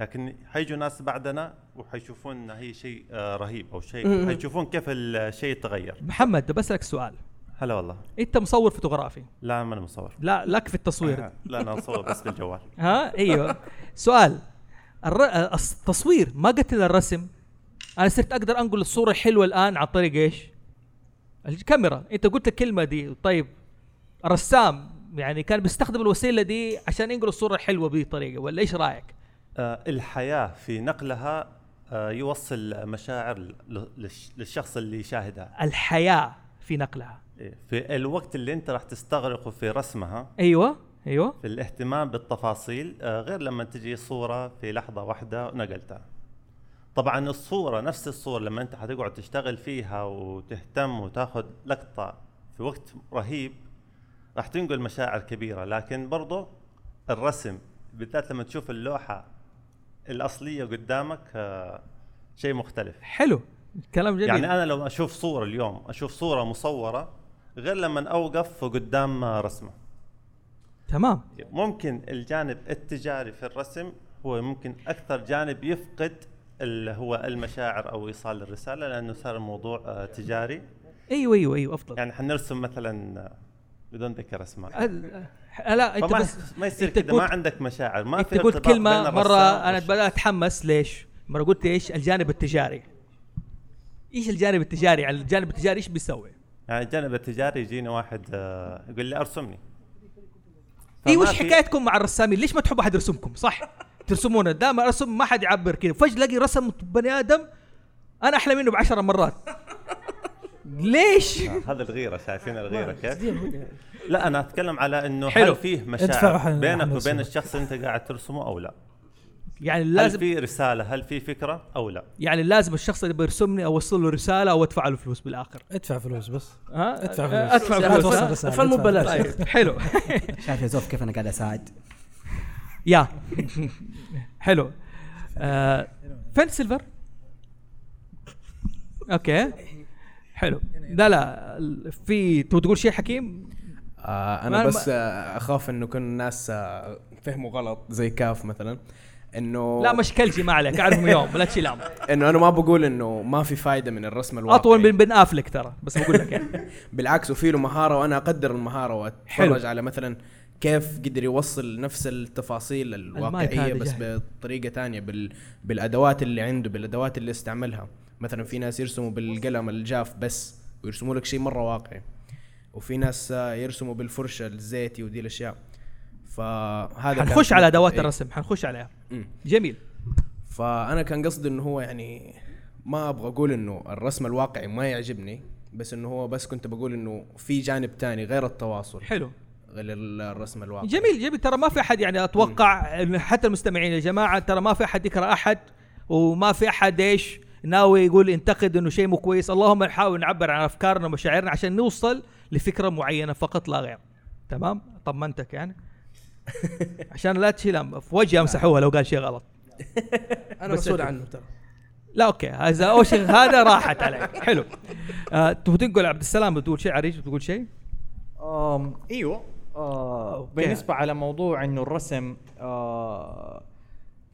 لكن حيجوا ناس بعدنا وحيشوفون انها هي شيء آه، رهيب أو شيء. حيشوفون كيف الشيء تغير محمد بسألك سؤال. هلا والله. أنت مصور فوتوغرافي؟ لا ما أنا مصور. لا لك في التصوير. لا أنا مصور بس بالجوال ها؟ أيوه. سؤال. الر... التصوير ما قتل الرسم. أنا صرت أقدر أنقل الصورة الحلوة الآن عن طريق إيش؟ الكاميرا. أنت قلت الكلمة دي. طيب الرسام يعني كان بيستخدم الوسيلة دي عشان ينقل الصورة الحلوة بهذه الطريقة ولا إيش رأيك؟ آه، الحياة في نقلها آه، يوصل مشاعر للشخص اللي يشاهدها. الحياة في نقلها. إيه، في الوقت اللي انت راح تستغرقه في رسمها أيوه أيوه. في الاهتمام بالتفاصيل آه، غير لما تجي صورة في لحظة واحدة نقلتها. طبعا الصورة نفس الصورة لما انت حتقعد تشتغل فيها وتهتم وتاخذ لقطة في وقت رهيب راح تنقل مشاعر كبيرة. لكن برضو الرسم بالذات لما تشوف اللوحة الأصلية قدامك آه، شيء مختلف. حلو. كلام جميل. يعني أنا لو أشوف صورة اليوم أشوف صورة مصورة غير لما أوقف قدام آه، رسمة. تمام. ممكن الجانب التجاري في الرسم هو ممكن أكثر جانب يفقد اللي هو المشاعر أو إيصال الرسالة لأنه صار الموضوع آه، تجاري. أيوه أيوه أيوه أفضل. يعني حنرسم مثلا بدون ذكر أسماء لا أنت بس ما يصير كذا ما عندك مشاعر ما أنت في قلت كلمة مرة أنا بدأت أتحمس ليش؟ مرة قلت إيش؟ الجانب التجاري إيش الجانب التجاري؟ على الجانب التجاري إيش بيسوي؟ يعني الجانب التجاري يجيني واحد آه، يقول لي أرسمني إي وش حكايتكم مع الرسامين؟ ليش ما تحبوا أحد يرسمكم؟ صح؟ ترسمونا دائما أرسم ما حد يعبر كذا فجاه الاقي رسم بني آدم أنا أحلى منه بعشر مرات ليش؟ آه، هذا الغيرة شايفين الغيرة كيف؟ لا أنا أتكلم على إنه حلو. هل فيه مشاعر بينك. وبين الشخص اللي أنت قاعد ترسمه أو لا؟ يعني هل لازم في رسالة؟ هل في فكرة أو لا؟ يعني لازم الشخص اللي بيرسمني أوصل له رسالة أو أدفع له فلوس بالآخر ادفع فلوس بس ها ادفع فلوس أدفع فلوس توصل ببلاش. طيب، حلو شايف يا زوف كيف أنا قاعد أساعد يا حلو آه فين سيلفر؟ أوكي حلو لا لا في تبغى تقول شيء حكيم؟ آه أنا بس آه أخاف إنه كل الناس آه فهموا غلط زي كاف مثلا إنه لا مش كلجي ما عليك اعرف من يوم لا تشيل هم إنه أنا ما بقول إنه ما في فايدة من الرسم الواقعي أطول من بن أفلك ترى بس بقول لك يعني بالعكس وفي له مهارة وأنا أقدر المهارة. وأتفرج على مثلا كيف قدر يوصل نفس التفاصيل الواقعية بس. بطريقة تانية بال... بالأدوات اللي عنده بالأدوات اللي استعملها مثلا في ناس يرسموا بالقلم الجاف بس ويرسموا لك شيء مرة واقعي. وفي ناس يرسموا بالفرشة الزيتي ودي الأشياء. فهذا حنخش على أدوات إيه. الرسم حنخش عليها. جميل. فأنا كان قصدي إنه هو يعني ما أبغى أقول إنه الرسم الواقعي ما يعجبني بس إنه هو بس كنت بقول إنه في جانب تاني غير التواصل. حلو. غير الرسم الواقعي. جميل جميل. ترى ما في أحد يعني أتوقع حتى المستمعين يا جماعة ترى ما في أحد يكره أحد وما في أحد إيش ناوي يقول ينتقد إنه شيء مو كويس. اللهم نحاول نعبر عن أفكارنا ومشاعرنا عشان نوصل لفكرة معينة. فقط لا غير. تمام؟ طمنتك يعني عشان لا تشيل في وجهي أمسحوها لو قال شيء غلط. أنا مسؤول عنه ترى. لا أوكي. هذا أول شيء هذا راحت عليك. حلو. آه تبغى تقول عبد السلام بتقول شيء عريج بتقول شيء؟ إيوه. آه بالنسبة على موضوع إنه الرسم آه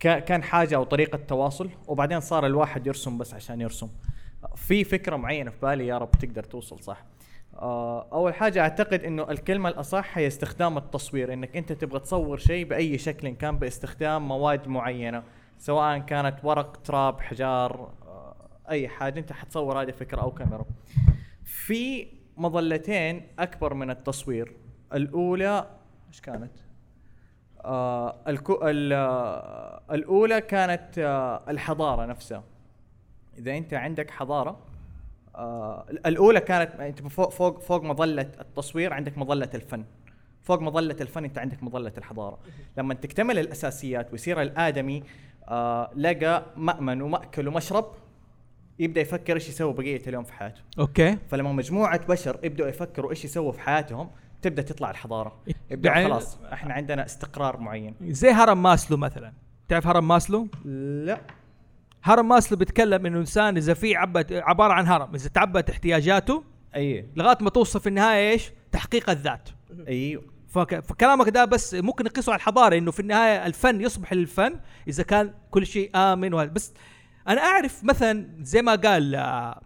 كان حاجة أو طريقة تواصل وبعدين صار الواحد يرسم بس عشان يرسم. في فكرة معينة في بالي يا رب تقدر توصل صح. آه أول حاجة أعتقد إنه الكلمة الأصح هي استخدام التصوير إنك أنت تبغى تصور شيء بأي شكل كان باستخدام مواد معينة سواء كانت ورق تراب حجار آه أي حاجة أنت حتصور هذه فكرة أو كاميرا. في مظلتين أكبر من التصوير. الأولى إيش كانت؟ آه الكو ال- آه، الأولى كانت آه الحضارة نفسها. إذا أنت عندك حضارة آه الأولى كانت أنت فوق فوق فوق مظلة التصوير عندك مظلة الفن. فوق مظلة الفن أنت عندك مظلة الحضارة. لما تكتمل الأساسيات ويصير الآدمي آه لقى مأمن ومأكل ومشرب يبدأ يفكر إيش يسوي بقية اليوم في حياته. أوكي. فلما مجموعة بشر يبدأوا يفكروا إيش يسووا في حياتهم تبدأ تطلع الحضارة. يبدأ يعني- خلاص إحنا عندنا استقرار معين. زي هرم ماسلو مثلا. تعرف هرم ماسلو؟ لا. هرم ماسلو بيتكلم إنه إنسان إذا في عبت عبارة عن هرم. إذا تعبت احتياجاته أي. لغاية ما توصل في النهاية إيش؟ تحقيق الذات. أيوه فك... فكلامك ده بس ممكن نقيسه على الحضارة إنه في النهاية الفن يصبح للفن إذا كان كل شيء آمن وهذا. بس أنا أعرف مثلا زي ما قال آه،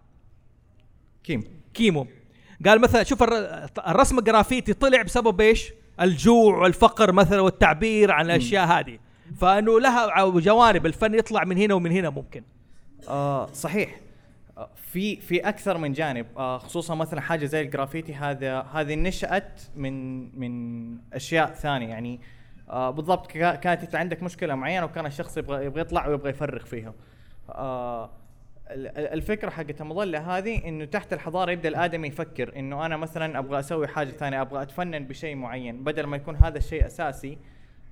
كيم. كيمو. قال مثلا شوف الر- الرسم الجرافيتي طلع بسبب إيش؟ الجوع والفقر مثلا والتعبير عن الأشياء هذه. فأنه لها جوانب الفن يطلع من هنا ومن هنا ممكن. آه صحيح. آه في في أكثر من جانب. آه خصوصا مثلا حاجة زي الجرافيتي هذا هذه نشأت من من أشياء ثانية. يعني آه بالضبط كا- كانت انت عندك مشكلة معينة وكان الشخص يبغى يبغى يطلع ويبغى يفرغ فيها. آه الفكرة حقت المظلة هذه إنه تحت الحضارة يبدأ الادمي يفكر إنه أنا مثلا أبغى أسوي حاجة ثانية أبغى أتفنن بشيء معين. بدل ما يكون هذا الشيء أساسي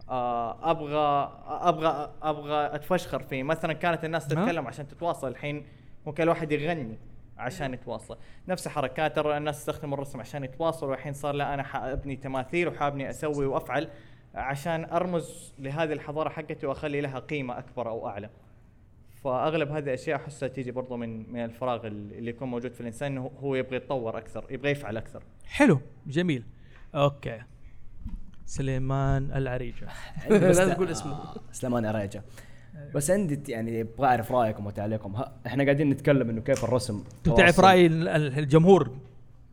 آه، أبغى أبغى أبغى أتفشخر فيه. مثلا كانت الناس تتكلم عشان تتواصل. الحين ممكن الواحد يغني عشان يتواصل. نفس حركات ترى الناس تستخدم الرسم عشان يتواصلوا. والحين صار لا أنا حأبني تماثيل وحابني أسوي وأفعل عشان أرمز لهذه الحضارة حقتي وأخلي لها قيمة أكبر أو أعلى. فأغلب هذه الأشياء أحسها تيجي برضو من من الفراغ اللي يكون موجود في الإنسان إنه هو يبغى يتطور أكثر يبغى يفعل أكثر. حلو جميل. أوكي. سليمان العريجة. لا تقول اسمه. سليمان عريجه بس عندي يعني أبغى أعرف رأيكم وتعليقكم. ها- إحنا قاعدين نتكلم إنه كيف الرسم أنت تعرف. رأي ال- ال- الجمهور.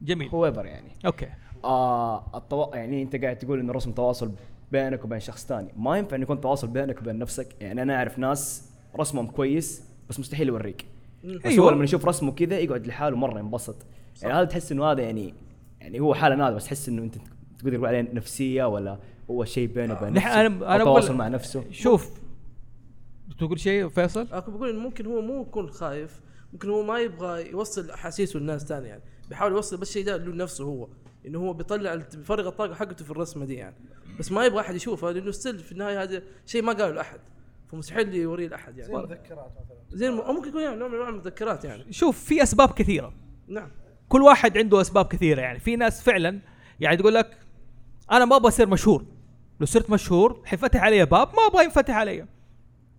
جميل. whoever يعني. أوكي. آه التوا... يعني أنت قاعد تقول إنه الرسم تواصل بينك وبين شخص ثاني. ما ينفع انه يكون تواصل بينك وبين نفسك. يعني أنا أعرف ناس رسمهم كويس بس مستحيل يوريك. بس أيوة. هو لما يشوف رسمه كذا يقعد لحاله مرة ينبسط. يعني هذا تحس إنه هذا يعني يعني هو حالة نادره بس تحس إنه أنت تقدر تقول عليه نفسية ولا هو شيء بينه وبين نفسه أنا تواصل بقول مع نفسه. شوف تقول شيء فيصل؟ أنا بقول إنه ممكن هو مو يكون خايف ممكن هو ما يبغى يوصل أحاسيسه للناس ثانية يعني. بيحاول يوصل بس شيء ده لنفسه هو إنه هو بيطلع بيفرغ الطاقة حقته في الرسمة دي يعني. بس ما يبغى أحد يشوفها لأنه ستيل في النهاية هذا شيء ما قاله لأحد. فمستحيل يوريه لاحد يعني. زي المذكرات مثلا. زي الم... أو ممكن يكون يعني نوع من أنواع المذكرات يعني. شوف في أسباب كثيرة. نعم. كل واحد عنده أسباب كثيرة يعني. في ناس فعلا يعني تقول لك أنا ما أبغى أصير مشهور. لو صرت مشهور حيفتح علي باب ما أبغى ينفتح علي.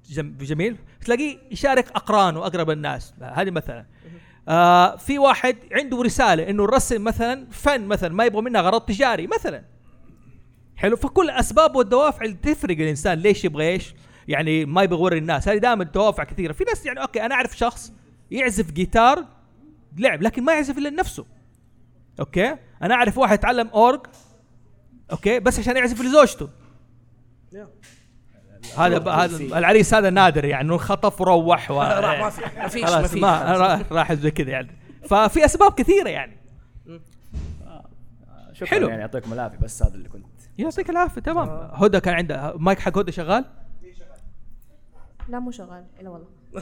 جم- جميل. تلاقيه يشارك أقرانه أقرب الناس. هذه مثلا. آه في واحد عنده رسالة إنه الرسم مثلا فن مثلا ما يبغى منها غرض تجاري مثلا. حلو. فكل الأسباب والدوافع اللي تفرق الإنسان ليش يبغى إيش؟ يعني ما يبغى يوري الناس. هذه دائما دوافع كثيرة. في ناس يعني أوكي أنا أعرف شخص يعزف جيتار لعب لكن ما يعزف إلا لنفسه. أوكي؟ أنا أعرف واحد يتعلم أورج أوكي بس عشان يعزف لزوجته. هذا هذا العريس هذا نادر يعني إنه خطف وروح و... راح ما في- ما فيش- خلاص ما فيش. راح راح زي كذا يعني. ففي أسباب كثيرة يعني. شكرا حلو. يعني يعطيكم العافية بس هذا اللي كنت يعطيك العافية تمام. هدى كان عندها مايك حق هدى شغال؟ لا مو شغال إلا والله.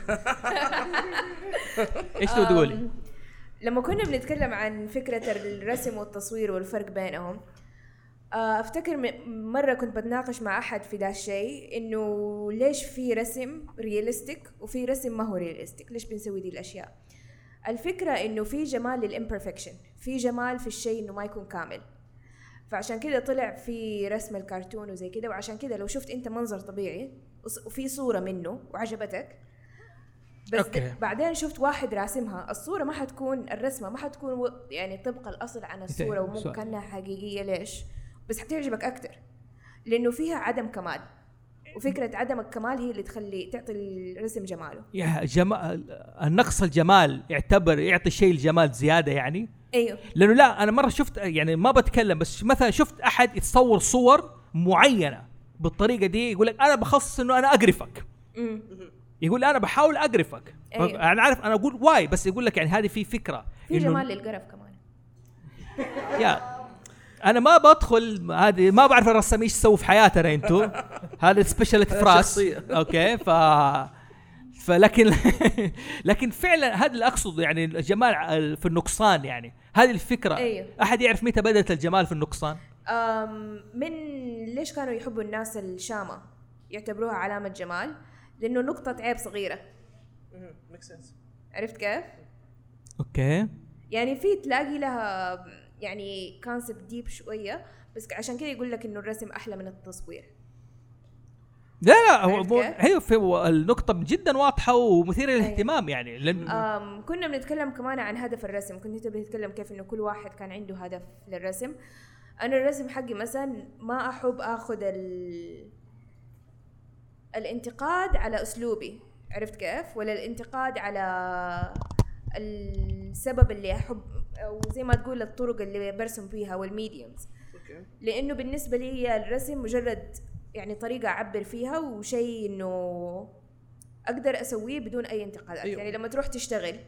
إيش تبغى تقولي؟ لما كنا بنتكلم عن فكرة الرسم والتصوير والفرق بينهم آه، أفتكر م- مرة كنت بتناقش مع أحد في ذا الشيء إنه ليش في رسم realistic وفي رسم ما هو realistic ليش بنسوي دي الأشياء؟ الفكرة إنه في جمال لل imperfection في جمال في الشيء إنه ما يكون كامل. فعشان كده طلع في رسم الكرتون وزي كده وعشان كده لو شفت أنت منظر طبيعي وفي صورة منه وعجبتك. بس أوكي. بعدين شفت واحد راسمها. الصورة ما حتكون الرسمة ما حتكون يعني طبق الأصل عن الصورة ومو سؤال. كأنها حقيقية. ليش؟ بس حتعجبك أكتر. لأنه فيها عدم كمال. وفكرة عدم الكمال هي اللي تخلي تعطي الرسم جماله. يا جمال النقص الجمال يعتبر يعطي الشيء الجمال زيادة يعني؟ أيوه. لأنه لا أنا مرة شفت يعني ما بتكلم بس مثلا شفت أحد يتصور صور معينة. بالطريقة دي يقول لك أنا بخصص إنه أنا أقرفك. يقول أنا بحاول أقرفك. أيوة. أنا عارف أنا أقول واي بس يقول لك يعني هذه في فكرة في جمال للقرف كمان. يا. أنا ما بدخل هذه ما بعرف الرسامين إيش يسووا في حياتنا أنتوا هذا speciality في راس شخصية. أوكي ف فلكن لكن فعلا هذا اللي أقصده يعني الجمال في النقصان يعني. هذه الفكرة. أيوه. أحد يعرف متى بدأت الجمال في النقصان؟ من ليش كانوا يحبوا الناس الشامة؟ يعتبروها علامة جمال لأنه نقطة عيب صغيرة. عرفت كيف؟ okay. يعني في تلاقي لها يعني concept deep شوية بس عشان كذا يقول لك إنه الرسم أحلى من التصوير. لا لا هو؟ هي في النقطة جدا واضحة ومثيرة للاهتمام يعني لأن أم كنا بنتكلم كمان عن هدف الرسم. كنت تبي تتكلم كيف إنه كل واحد كان عنده هدف للرسم. أنا الرسم حقي مثلا ما أحب آخذ ال... الانتقاد على أسلوبي عرفت كيف ولا الانتقاد على السبب اللي أحب أو زي ما تقول الطرق اللي برسم فيها والميديومز لأنه بالنسبة لي هي الرسم مجرد يعني طريقة أعبر فيها وشيء إنه أقدر أسويه بدون أي انتقادات. أيوه. يعني لما تروح تشتغل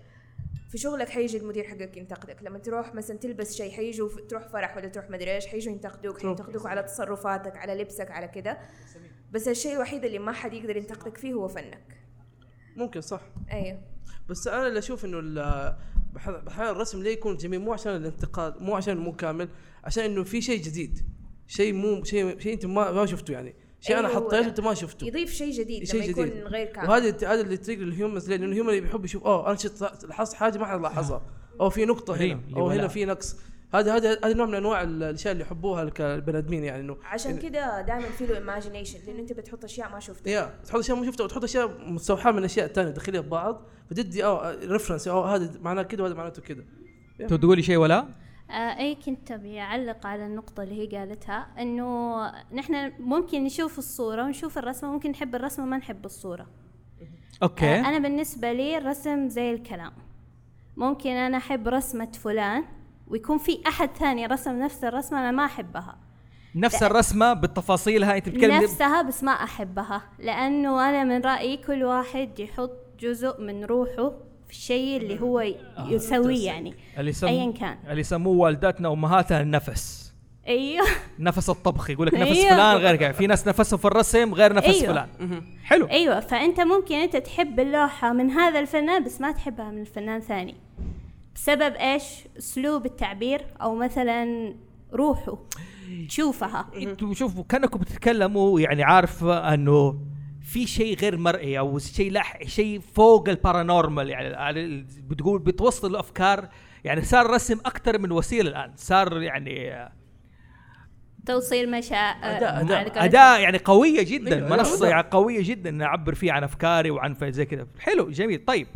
في شغلك حيجي المدير حقك ينتقدك. لما تروح مثلا تلبس شيء حيجوا تروح فرح ولا تروح مدري إيش حيجوا ينتقدوك. حينتقدوك على تصرفاتك على لبسك على كده بس الشيء الوحيد اللي ما حد يقدر ينتقدك فيه هو فنك. ممكن صح. أيوه. بس أنا اللي أشوف إنه بحال الرسم ليه يكون جميل؟ مو عشان الانتقاد مو عشان مو كامل عشان إنه في شيء جديد. شيء مو شيء شيء أنت ما ما شفته يعني. شيء أنا أيوة، حطيته أنت ما شفته يضيف شيء جديد شيء لما يكون جديد. غير كامل وهذا هذا اللي attractive لل humans ليه؟ لأنه ال human اللي بيحب يشوف أوه أنا لاحظت حاجة ما حد لاحظها أو في نقطة هنا أو هنا. في نقص هذا هذا هذا نوع من أنواع الأشياء اللي يحبوها البني آدمين يعني إنه عشان كده دائما في له imagination لأنه أنت بتحط أشياء ما شفتها يا تحط أشياء ما شفتها وتحط أشياء مستوحاة من أشياء ثانية تدخلها ببعض فتدي آه reference آه هذا معناه كذا وهذا معناته كذا تو تقولي شيء ولا؟ آه اي كنت أبي أعلق على النقطة اللي هي قالتها إنه نحن ممكن نشوف الصورة ونشوف الرسمة ممكن نحب الرسمة ما نحب الصورة. okay. آه أنا بالنسبة لي الرسم زي الكلام. ممكن أنا أحب رسمة فلان ويكون في أحد ثاني رسم نفس الرسمة أنا ما أحبها. نفس الرسمة بتفاصيلها انت بتتكلم نفسها بس ما أحبها لأنه أنا من رأيي كل واحد يحط جزء من روحه الشيء اللي هو ي- يسويه يعني اللي يسم... ايا كان. اللي يسموه والداتنا وامهاتنا النفس. أيوه. نفس الطبخ يقول لك نفس أيوه. فلان غير في ناس نفسهم في الرسم غير نفس أيوه. فلان. حلو. أيوه. فأنت ممكن أنت تحب اللوحة من هذا الفنان بس ما تحبها من الفنان ثاني. بسبب إيش؟ أسلوب التعبير أو مثلا روحه. تشوفها. إنتوا شوفوا كأنكم بتتكلموا يعني عارف أنه في شيء غير مرئي أو شيء لا شيء فوق ال paranormal يعني على- بتقول بتوصل الأفكار. يعني صار رسم أكثر من وسيلة الآن. صار يعني توصيل مشاعر أداء- أداء. أداء يعني قوية جدا أيوة، منصة أداء. يعني قوية جدا ان اعبر فيها عن أفكاري وعن ف- زي كذا حلو جميل. طيب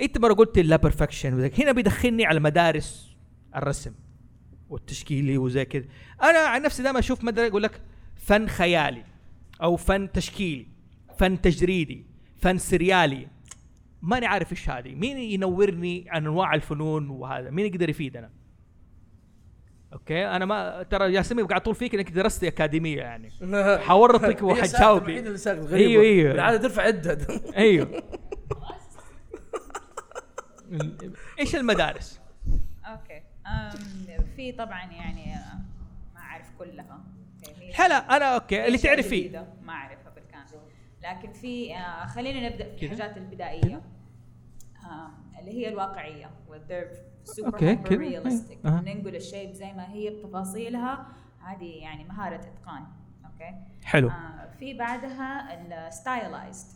أنت مرة قلت لا perfection هنا بيدخلني على مدارس الرسم والتشكيلي وزي كذا أنا عن نفسي دائما أشوف مدرسة يقول لك فن خيالي أو فن تشكيلي. فن تجريدي فن سريالي. ماني عارف إيش هذه. مين ينورني عن أنواع الفنون وهذا؟ مين يقدر يفيدنا؟ أوكي؟ أنا ما ترى ياسمين قاعد طول فيك إنك درستي أكاديمية يعني. حورطك غريبة. أيوه أيوه. بالعادة ترفع عدد أيوه. إيش المدارس؟ okay. في طبعا يعني ما أعرف كلها. هلا أنا okay. اللي تعرفيه ما بالكامل لكن في آه، خلينا نبدأ في؟ الحاجات البدائية. آم، اللي هي الواقعية وال they're super realistic. ننقل الشيء زي ما هي بتفاصيلها هذه يعني مهارة إتقان. okay؟ حلو. آه في بعدها ال stylized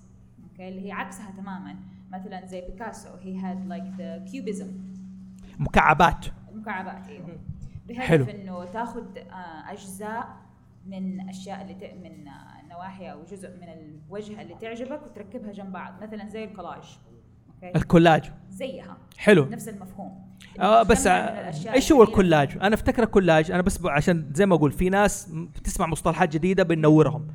okay؟ اللي هي عكسها تماما. مثلا زي بيكاسو هي had like the cubism مكعبات. المكعبات إيوه. بهدف حلو. إنه تاخذ آه، أجزاء من أشياء اللي. من آه، نواحي أو جزء من الوجه اللي تعجبك وتركبها جنب بعض مثلا زي ال collage okay ال collage زيها حلو. نفس المفهوم آه بس آه، الأشياء إيش هو. الكولاج؟ أنا أفتكر الكولاج أنا بس عشان زي ما أقول في ناس بتسمع مصطلحات جديدة بنورهم.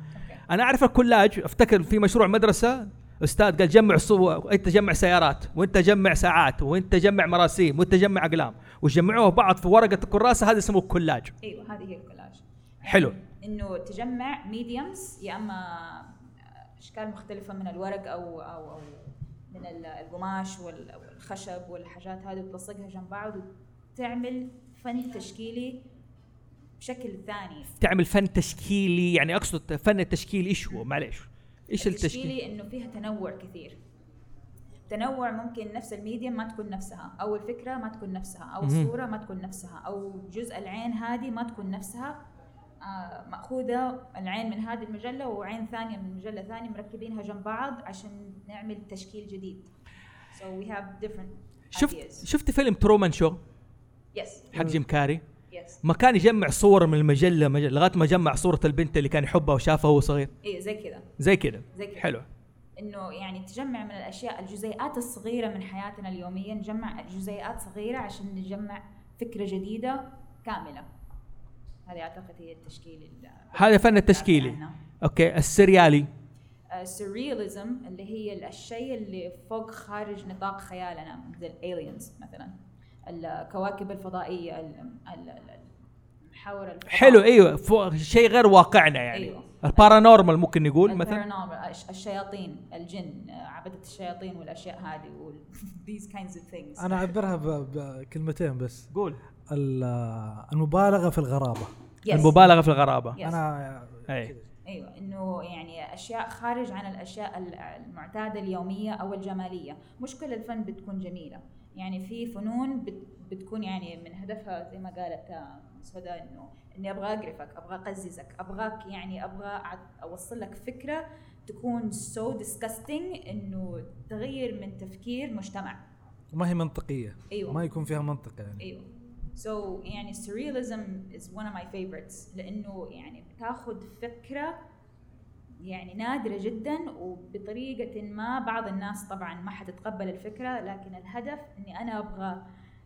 أنا أعرف الكولاج أفتكر في مشروع مدرسة أستاذ قال جمع صور أنت جمع سيارات وأنت جمع ساعات وأنت جمع مراسيم وأنت جمع أقلام وجمعوها بعض في ورقة الكراسة هذا اسمه كولاج. أيوه هذه هي الكولاج حلو. إنه تجمع mediums يا أما أشكال مختلفة من الورق أو أو, أو من ال- القماش وال- والخشب والحاجات هذه وتلصقها جنب بعض وتعمل فن تشكيلي بشكل ثاني تعمل فن تشكيلي يعني أقصد فن التشكيل إيش هو؟ معليش. إيش التشكيل؟ التشكيلي إنه فيها تنوع كثير تنوع ممكن نفس الميديم ما تكون نفسها أو الفكرة ما تكون نفسها أو. الصورة ما تكون نفسها أو جزء العين هذه ما تكون نفسها مأخوذة العين من هذه المجلة وعين ثانية من مجلة ثانية مركبينها جنب بعض عشان نعمل تشكيل جديد. So we have different شفت شفت فيلم ترومان شو yes. حق جيم كاري. Yes. ما كان يجمع صور من المجلة مجلة لغاية ما جمع صورة البنت اللي كان يحبها وشافها وهو صغير. إيه زي كذا. زي كذا. زي كذا. حلو. إنه يعني تجمع من الأشياء الجزيئات الصغيرة من حياتنا اليومية نجمع جزيئات صغيرة عشان نجمع فكرة جديدة كاملة. هذه أعتقد هي التشكيل ال- هذا فن التشكيلي. okay. السريالي. ال surrealism اللي هي الشيء اللي فوق خارج نطاق خيالنا مثل ال aliens مثلا. الكواكب الفضائية ال- ال- ال- المحاور الفضاء. حلو. إيوه. فوق شيء غير واقعنا يعني. أيوة. البارانورمال ممكن نقول مثلا. الشياطين الجن آه، عبدة الشياطين والأشياء هذه these kinds of things. أنا أعبرها ب- بكلمتين بس. قول. المبالغة في الغرابة. Yes. المبالغة في الغرابة. Yes. أنا أي. أيوه إنه يعني أشياء خارج عن الأشياء ال- المعتادة اليومية أو الجمالية. مش كل الفن بتكون جميلة. يعني في فنون بت بتكون يعني من هدفها زي ما قالت آه، سودا إنه إني أبغى أقرفك أبغى أقززك أبغاك يعني أبغى أوصل لك فكرة تكون so disgusting إنه تغير من تفكير مجتمع. ما هي منطقية. أيوة. ما يكون فيها منطق يعني. أيوه. so, يعني surrealism is one of my favorites. لأنه يعني بتاخذ فكرة يعني نادرة جدا وبطريقة ما بعض الناس طبعا ما حتتقبل الفكرة. لكن الهدف إني أنا أبغى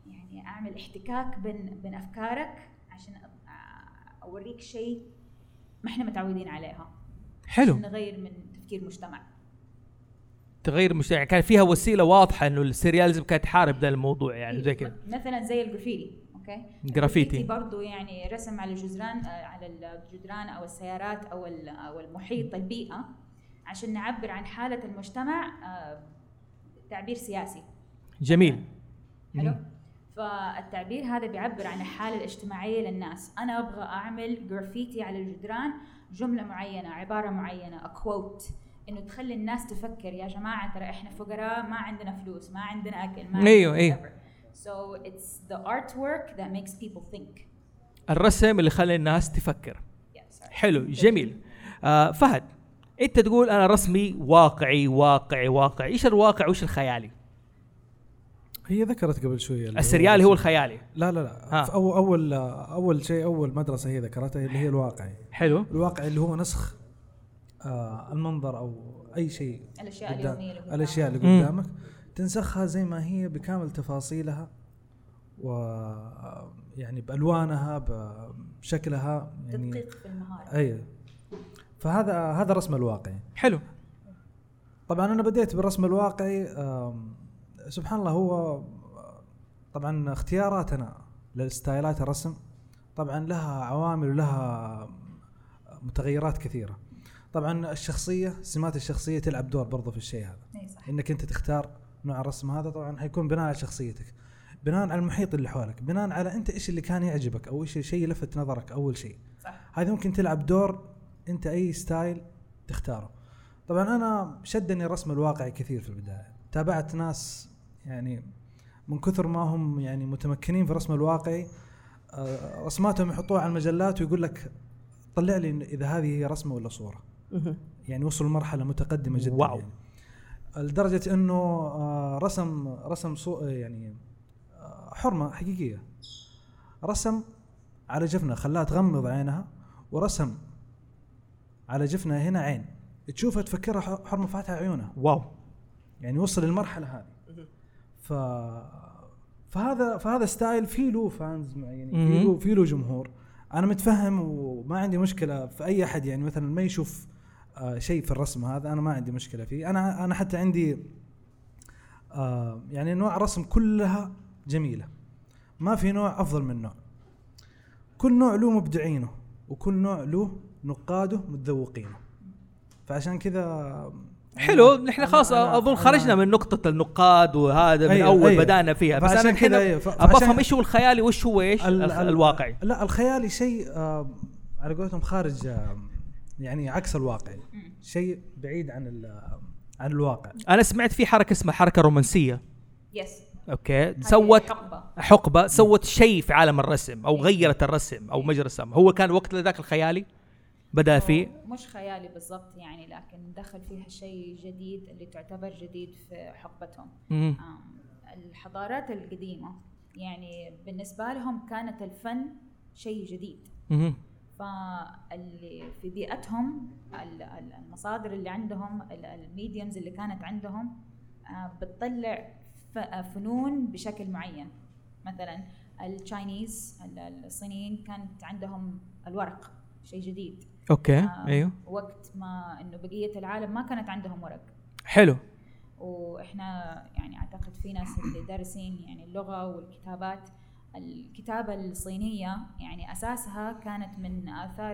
يعني أعمل احتكاك بين بين أفكارك عشان أوريك شيء ما إحنا متعودين عليها. حلو. عشان نغير من تفكير مجتمع. تغير مش يعني كان فيها وسيلة واضحة إنه ال surrealism كانت تحارب ذا الموضوع يعني زي كذا. مثلا زي ال graffiti okay؟ graffiti. برضو يعني رسم على الجدران آه، على الجدران أو السيارات أو أو المحيط البيئة عشان نعبر عن حالة المجتمع آه، تعبير سياسي. جميل. حلو. فالتعبير هذا بيعبر عن الحالة الاجتماعية للناس. أنا أبغى أعمل جرافيتي على الجدران جملة معينة عبارة معينة كوت إنه تخلي الناس تفكر يا جماعة ترى إحنا فقراء ما عندنا فلوس ما عندنا أكل ما أيوه، عندنا أيوه. whatever. So it's the artwork that makes people think. الرسم اللي خلى الناس تفكر. حلو جميل. آه فهد انت تقول أنا رسمي واقعي واقعي واقعي. إيش الواقع وإيش الخيالي؟ هي ذكرت قبل اللي السريالي هو الخيالي. لا لا لا. في أول, أول أول شيء أول مدرسة هي ذكرتها اللي هي الواقعي. حلو. الواقع اللي هو نسخ آه المنظر أو أي شيء الأشياء قدام- اليومية اللي قدامك. الأشياء اللي مم. تنسخها زي ما هي بكامل تفاصيلها و يعني بألوانها بشكلها يعني تدقيق في المهارة. أي. فهذا هذا رسم الواقعي. حلو. طبعا أنا بديت بالرسم الواقعي سبحان الله هو طبعا اختياراتنا للستايلات الرسم طبعا لها عوامل ولها متغيرات كثيرة. طبعا الشخصية سمات الشخصية تلعب دور برضو في الشيء هذا. صح. إنك أنت تختار نوع الرسم هذا طبعا حيكون بناء على شخصيتك بناء على المحيط اللي حولك بناء على أنت إيش اللي كان يعجبك أو إيش الشيء لفت نظرك أول شيء صح. هذه ممكن تلعب دور أنت أي style تختاره طبعا أنا شدني الرسم الواقعي كثير في البداية تابعت ناس يعني من كثر ما هم يعني متمكنين في الرسم الواقعي آه، رسماتهم يحطوها على المجلات ويقول لك طلع لي إذا هذه هي رسمة ولا صورة. يعني وصلوا لمرحلة متقدمة جدا wow. يعني. لدرجة إنه آه، رسم رسم صو يعني آه، حرمة حقيقية. رسم على جفنه خلاها تغمض عينها ورسم على جفنها هنا عين. تشوفها تفكرها حرمة فاتحة عيونها. wow. يعني وصل للمرحلة هذه. ف فهذا فهذا style في له fans يعني في مهم. له في له جمهور. أنا متفهم وما عندي مشكلة في أي أحد يعني مثلا ما يشوف آه شيء في الرسم هذا أنا ما عندي مشكلة فيه. أنا أنا حتى عندي آه يعني نوع رسم كلها جميلة. ما في نوع أفضل من نوع. كل نوع له مبدعينه وكل نوع له نقاده متذوقينه. فعشان كذا حلو نحن خلاص أظن خرجنا من نقطة النقاد وهذا من أيوة، أول أيوة. بدأنا فيها. بس أنا الحين كذا أيوة، أبغى أفهم إيش هو الخيالي وإيش هو إيش ال- ال- ال- الواقعي. لا الخيالي شيء آه على قولتهم خارج آه يعني عكس الواقع. شيء بعيد عن ال- عن الواقع. أنا سمعت في حركة اسمها حركة رومانسية. yes okay. سوت حقبة. حقبة سوت شيء في عالم الرسم أو غيرت الرسم أو مجرى الرسم. هو كان وقت ذاك الخيالي؟ بدأ فيه؟ مش خيالي بالضبط يعني لكن دخل فيها شيء جديد اللي تعتبر جديد في حقبتهم. الحضارات القديمة يعني بالنسبة لهم كانت الفن شيء جديد. فاللي في بيئتهم ال- ال- المصادر اللي عندهم ال mediums اللي كانت عندهم آه، بتطلع آه، فنون بشكل معين. مثلا ال Chinese ال- الصينيين كانت عندهم الورق شيء جديد. okay آه، أيوه. وقت ما إنه بقية العالم ما كانت عندهم ورق. حلو. وإحنا يعني أعتقد في ناس اللي دارسين يعني اللغة والكتابات الكتابة الصينية يعني أساسها كانت من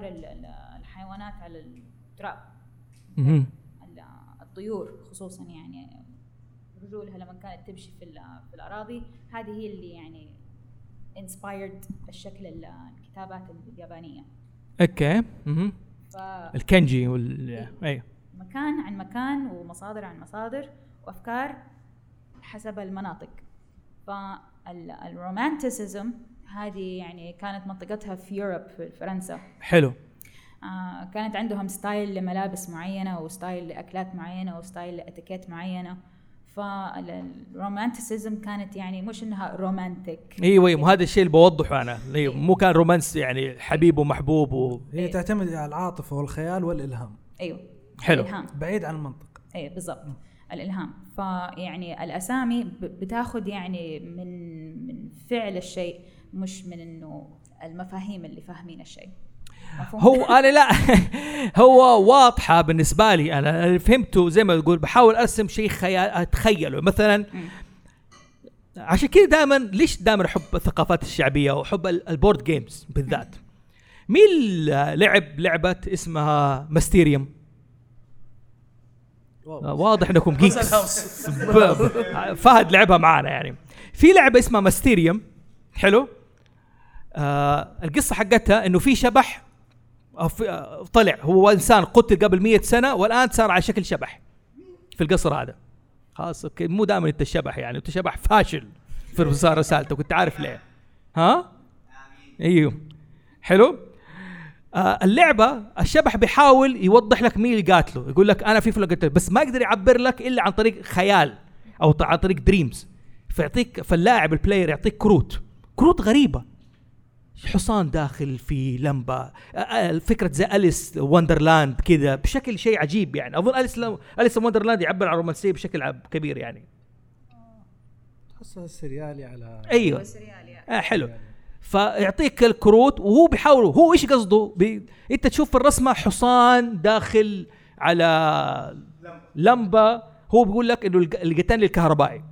ال- الحيوانات على التراب. الطيور خصوصا يعني رجولها لما كانت تمشي في في الأراضي. هذه هي اللي يعني inspired الشكل ال- الكتابات اليابانية. okay. ف الكنجي وال أيوه. مكان عن مكان ومصادر عن مصادر وأفكار حسب المناطق. فال romanticism هذه يعني كانت منطقتها في Europe في فرنسا. حلو. آه كانت عندهم style لملابس معينة و style لأكلات معينة و style لأتيكيت معينة. فال romanticism كانت يعني مش إنها romantic إيوه إيوه هذا الشيء اللي بوضحه أنا. أيوه مو كان romance يعني حبيب ومحبوب و... هي تعتمد على العاطفة والخيال والإلهام. إيوه. حلو. الإلهام. بعيد عن المنطق. اي بالضبط. الإلهام. فيعني الأسامي بتاخذ يعني من من فعل الشيء مش من إنه المفاهيم اللي فاهمين الشيء؟ هو أنا لا هو واضحة بالنسبة لي أنا. فهمته زي ما تقول بحاول أرسم شيء خيال أتخيله. مثلا عشان كذا دائما ليش دائما أحب الثقافات الشعبية وأحب ال- ال board games بالذات؟ مين لعب لعبة اسمها Mysterium واضح إنكم geeks. فهد لعبها معانا يعني. في لعبة اسمها Mysterium حلو. آه القصة حقتها إنه في شبح آه، طلع. هو إنسان قتل قبل مية سنة والآن صار على شكل شبح في القصر هذا. خلاص okay. مو دائما أنت شبح يعني أنت شبح فاشل في رسالتك كنت عارف ليه. ها؟ إيوه. حلو. آه اللعبة الشبح بيحاول يوضح لك مين اللي قاتله. يقول لك أنا في فلان قتل بس ما يقدر يعبر لك إلا عن طريق خيال أو عن طريق dreams فيعطيك فاللاعب ال player يعطيك كروت. كروت غريبة. حصان داخل في لمبة. آه، آه، فكره زي Alice Wonderland كذا بشكل شيء عجيب يعني. أظن Alice أليس وندرلاند يعبر عن الرومانسيه بشكل كبير يعني. تحسها سريالي على أيوه. آه حلو. فيعطيك الكروت وهو بيحاول هو إيش قصده؟ بي... أنت تشوف في الرسمة حصان داخل على لمبة هو بيقول لك إنه الق- القتال الكهربائي.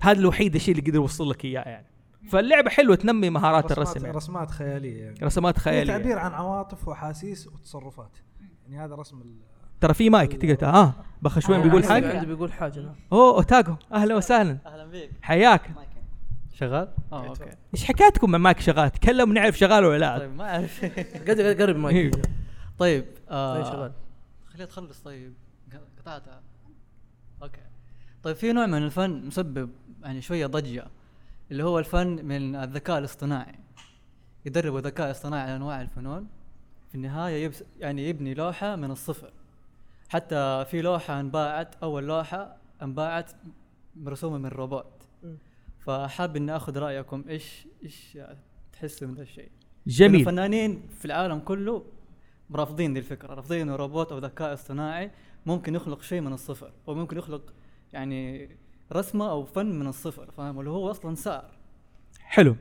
هذا الوحيد الشيء اللي قدر يوصل لك إياه يعني. فاللعبة حلوة تنمي مهارات رسمات الرسم يعني. رسمات خيالية يعني. رسمات خيالية. هي تعبير عن عواطف وأحاسيس وتصرفات. يعني هذا رسم ال- ترى في مايك تقدر آه بخشوين بيقول عندي- حاجة؟ عندي بيقول حاجة نعم. أوه أوتاكو أهلا وسهلا. أهلا بيك. حياك. شغال؟ آه okay. إيش حكايتكم مع مايك شغال؟ تكلم نعرف شغال ولا لا. طيب ما أعرف. قرب- قرب المايك. إيه. طيب آه طيب شغال. خليها تخلص طيب. قطعتها. okay. طيب في نوع من الفن مسبب يعني شوية ضجة اللي هو الفن من الذكاء الاصطناعي. يدربوا ذكاء اصطناعي على أنواع الفنون. في النهاية يبس يعني يبني لوحة من الصفر. حتى في لوحة انباعت أول لوحة انباعت مرسومة من روبوت. فحاب إني آخذ رأيكم إيش إيش تحسوا من الشيء؟ جميل. الفنانين في العالم كله رافضين دي الفكرة رافضين انه روبوت أو ذكاء اصطناعي ممكن يخلق شيء من الصفر أو ممكن يخلق يعني رسمة أو فن من الصفر فاهم؟ اللي هو أصلا سعر حلو.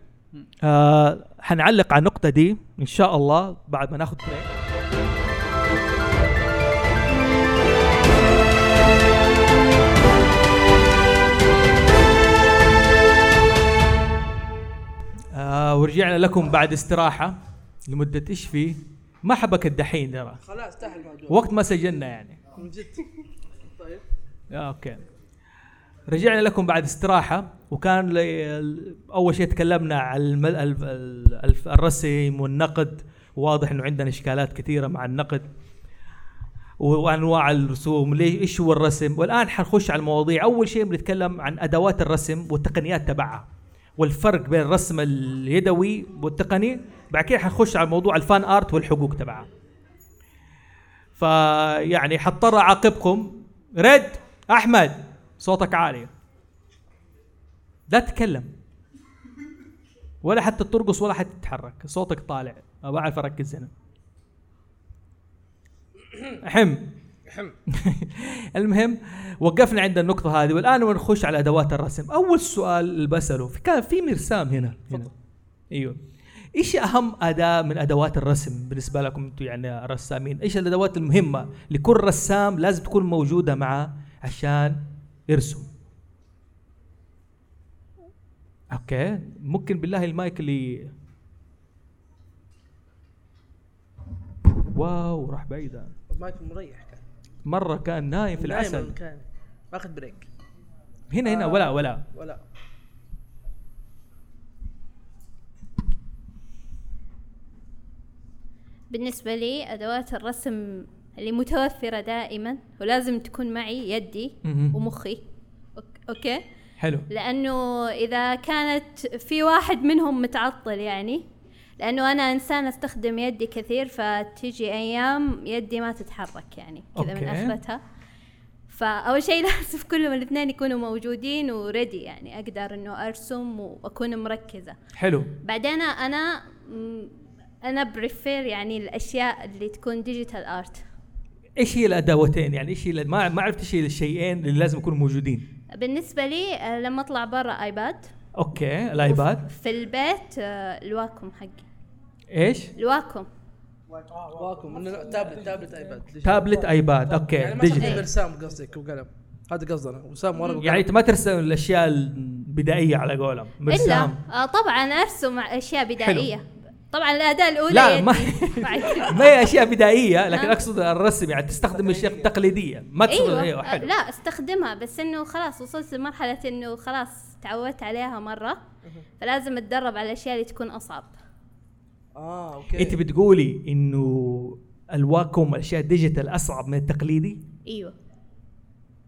آه حنعلق على النقطة دي إن شاء الله بعد ما ناخذ بريك آه ورجعنا لكم بعد استراحة لمدة إيش فيه؟ ما حبك الدحين ترى. خلاص تحت الموضوع. وقت ما سجلنا يعني. من جد. طيب. آه، أوكي. رجعنا لكم بعد استراحة وكان لي- أول شيء تكلمنا. الف- الرسم والنقد. واضح إنه عندنا إشكالات كثيرة مع النقد وأنواع الرسوم. ليش إيش هو الرسم؟ والآن حنخش على المواضيع. أول شيء بنتكلم عن أدوات الرسم والتقنيات تبعها. والفرق بين الرسم اليدوي والتقني. بعد كده حنخش على موضوع الفان آرت والحقوق تبعها فيعني حضطر أعاقبكم. رد أحمد صوتك عالي. لا تتكلم. ولا حتى ترقص ولا حتى تتحرك. صوتك طالع. ما بعرف أركز هنا. حم حم. المهم وقفنا عند النقطة هذه والآن بنخش على أدوات الرسم. أول سؤال اللي بسأله في كان في مرسام هنا. هنا. أيوه. إيش أهم أداة من أدوات الرسم بالنسبة لكم أنتم يعني رسامين إيش الأدوات المهمة لكل رسام لازم تكون موجودة معه عشان يرسم؟ okay. ممكن بالله المايك اللي wow راح بعيدا المايك مريح. مرة كان نايم في نايم العسل. كان باخذ break. هنا هنا آه، ولا. ولا ولا. بالنسبة لي أدوات الرسم اللي متوفرة دائما ولازم تكون معي يدي. ومخي. ok- okay؟ حلو. لأنه إذا كانت في واحد منهم متعطل يعني لأنه أنا إنسان أستخدم يدي كثير فتيجي أيام يدي ما تتحرك يعني كذا من okay. آخرتها. فأول شيء لازم كلهم الاثنين يكونوا موجودين و ready يعني أقدر إنه أرسم وأكون مركزة. حلو. بعدين أنا أنا prefer يعني الأشياء اللي تكون digital art إيش هي الأدواتين؟ يعني إيش هي ما ما عرفت إيش هي الشيئين اللي لازم يكونوا موجودين. بالنسبة لي آه، لما أطلع برا iPad okay ال iPad. في البيت آه، ال Wacom حقي. إيش؟ ال Wacom. Wacom. إنه tablet tablet iPad. tablet iPad okay يعني ما digital. تستخدم رسام قصدك وقلم هذا قصدنا وسام ورقه وقلم يعني أنت ما ترسم الأشياء البدائية على قولهم إلا مرسام. آه طبعا أرسم أشياء بدائية. طبعا الأداة الأولى لا. ما ما هي أشياء بدائية لكن. أقصد الرسم يعني تستخدم اشياء تقليديه ما تستخدم أيوه. أيوه آه، حلو لا استخدمها بس إنه خلاص وصلت لمرحلة إنه خلاص تعودت عليها مرة. فلازم اتدرب على الأشياء اللي تكون أصعب. آه okay. انت بتقولي إنه ال Wacom الأشياء ال digital أصعب من التقليدي؟ إيوه.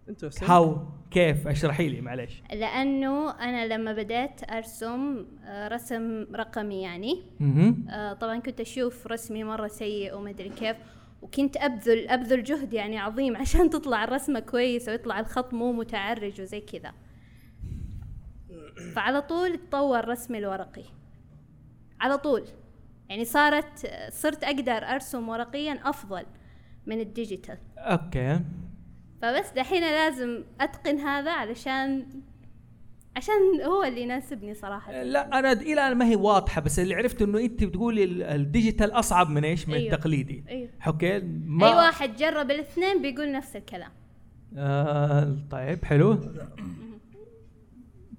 أنتوا how كيف؟ اشرحي لي معلش لأنه أنا لما بدأت أرسم آه، رسم رقمي يعني. آه، طبعا كنت أشوف رسمي مرة سيء وما أدري كيف. وكنت أبذل أبذل جهد يعني عظيم عشان تطلع الرسمة كويسة ويطلع الخط مو متعرج وزي كذا. فعلى طول تطور رسمي الورقي. على طول. يعني صارت صرت أقدر أرسم ورقيا أفضل من ال digital. okay. فبس دحين لازم أتقن هذا علشان عشان هو اللي يناسبني صراحة. لا أنا إلى الآن ما هي واضحة بس اللي عرفت إنه أنت بتقولي ال- ال digital أصعب من إيش؟ من أيوه. التقليدي. أيوه. okay؟ ما أي واحد جرب الاثنين بيقول نفس الكلام. آه طيب حلو.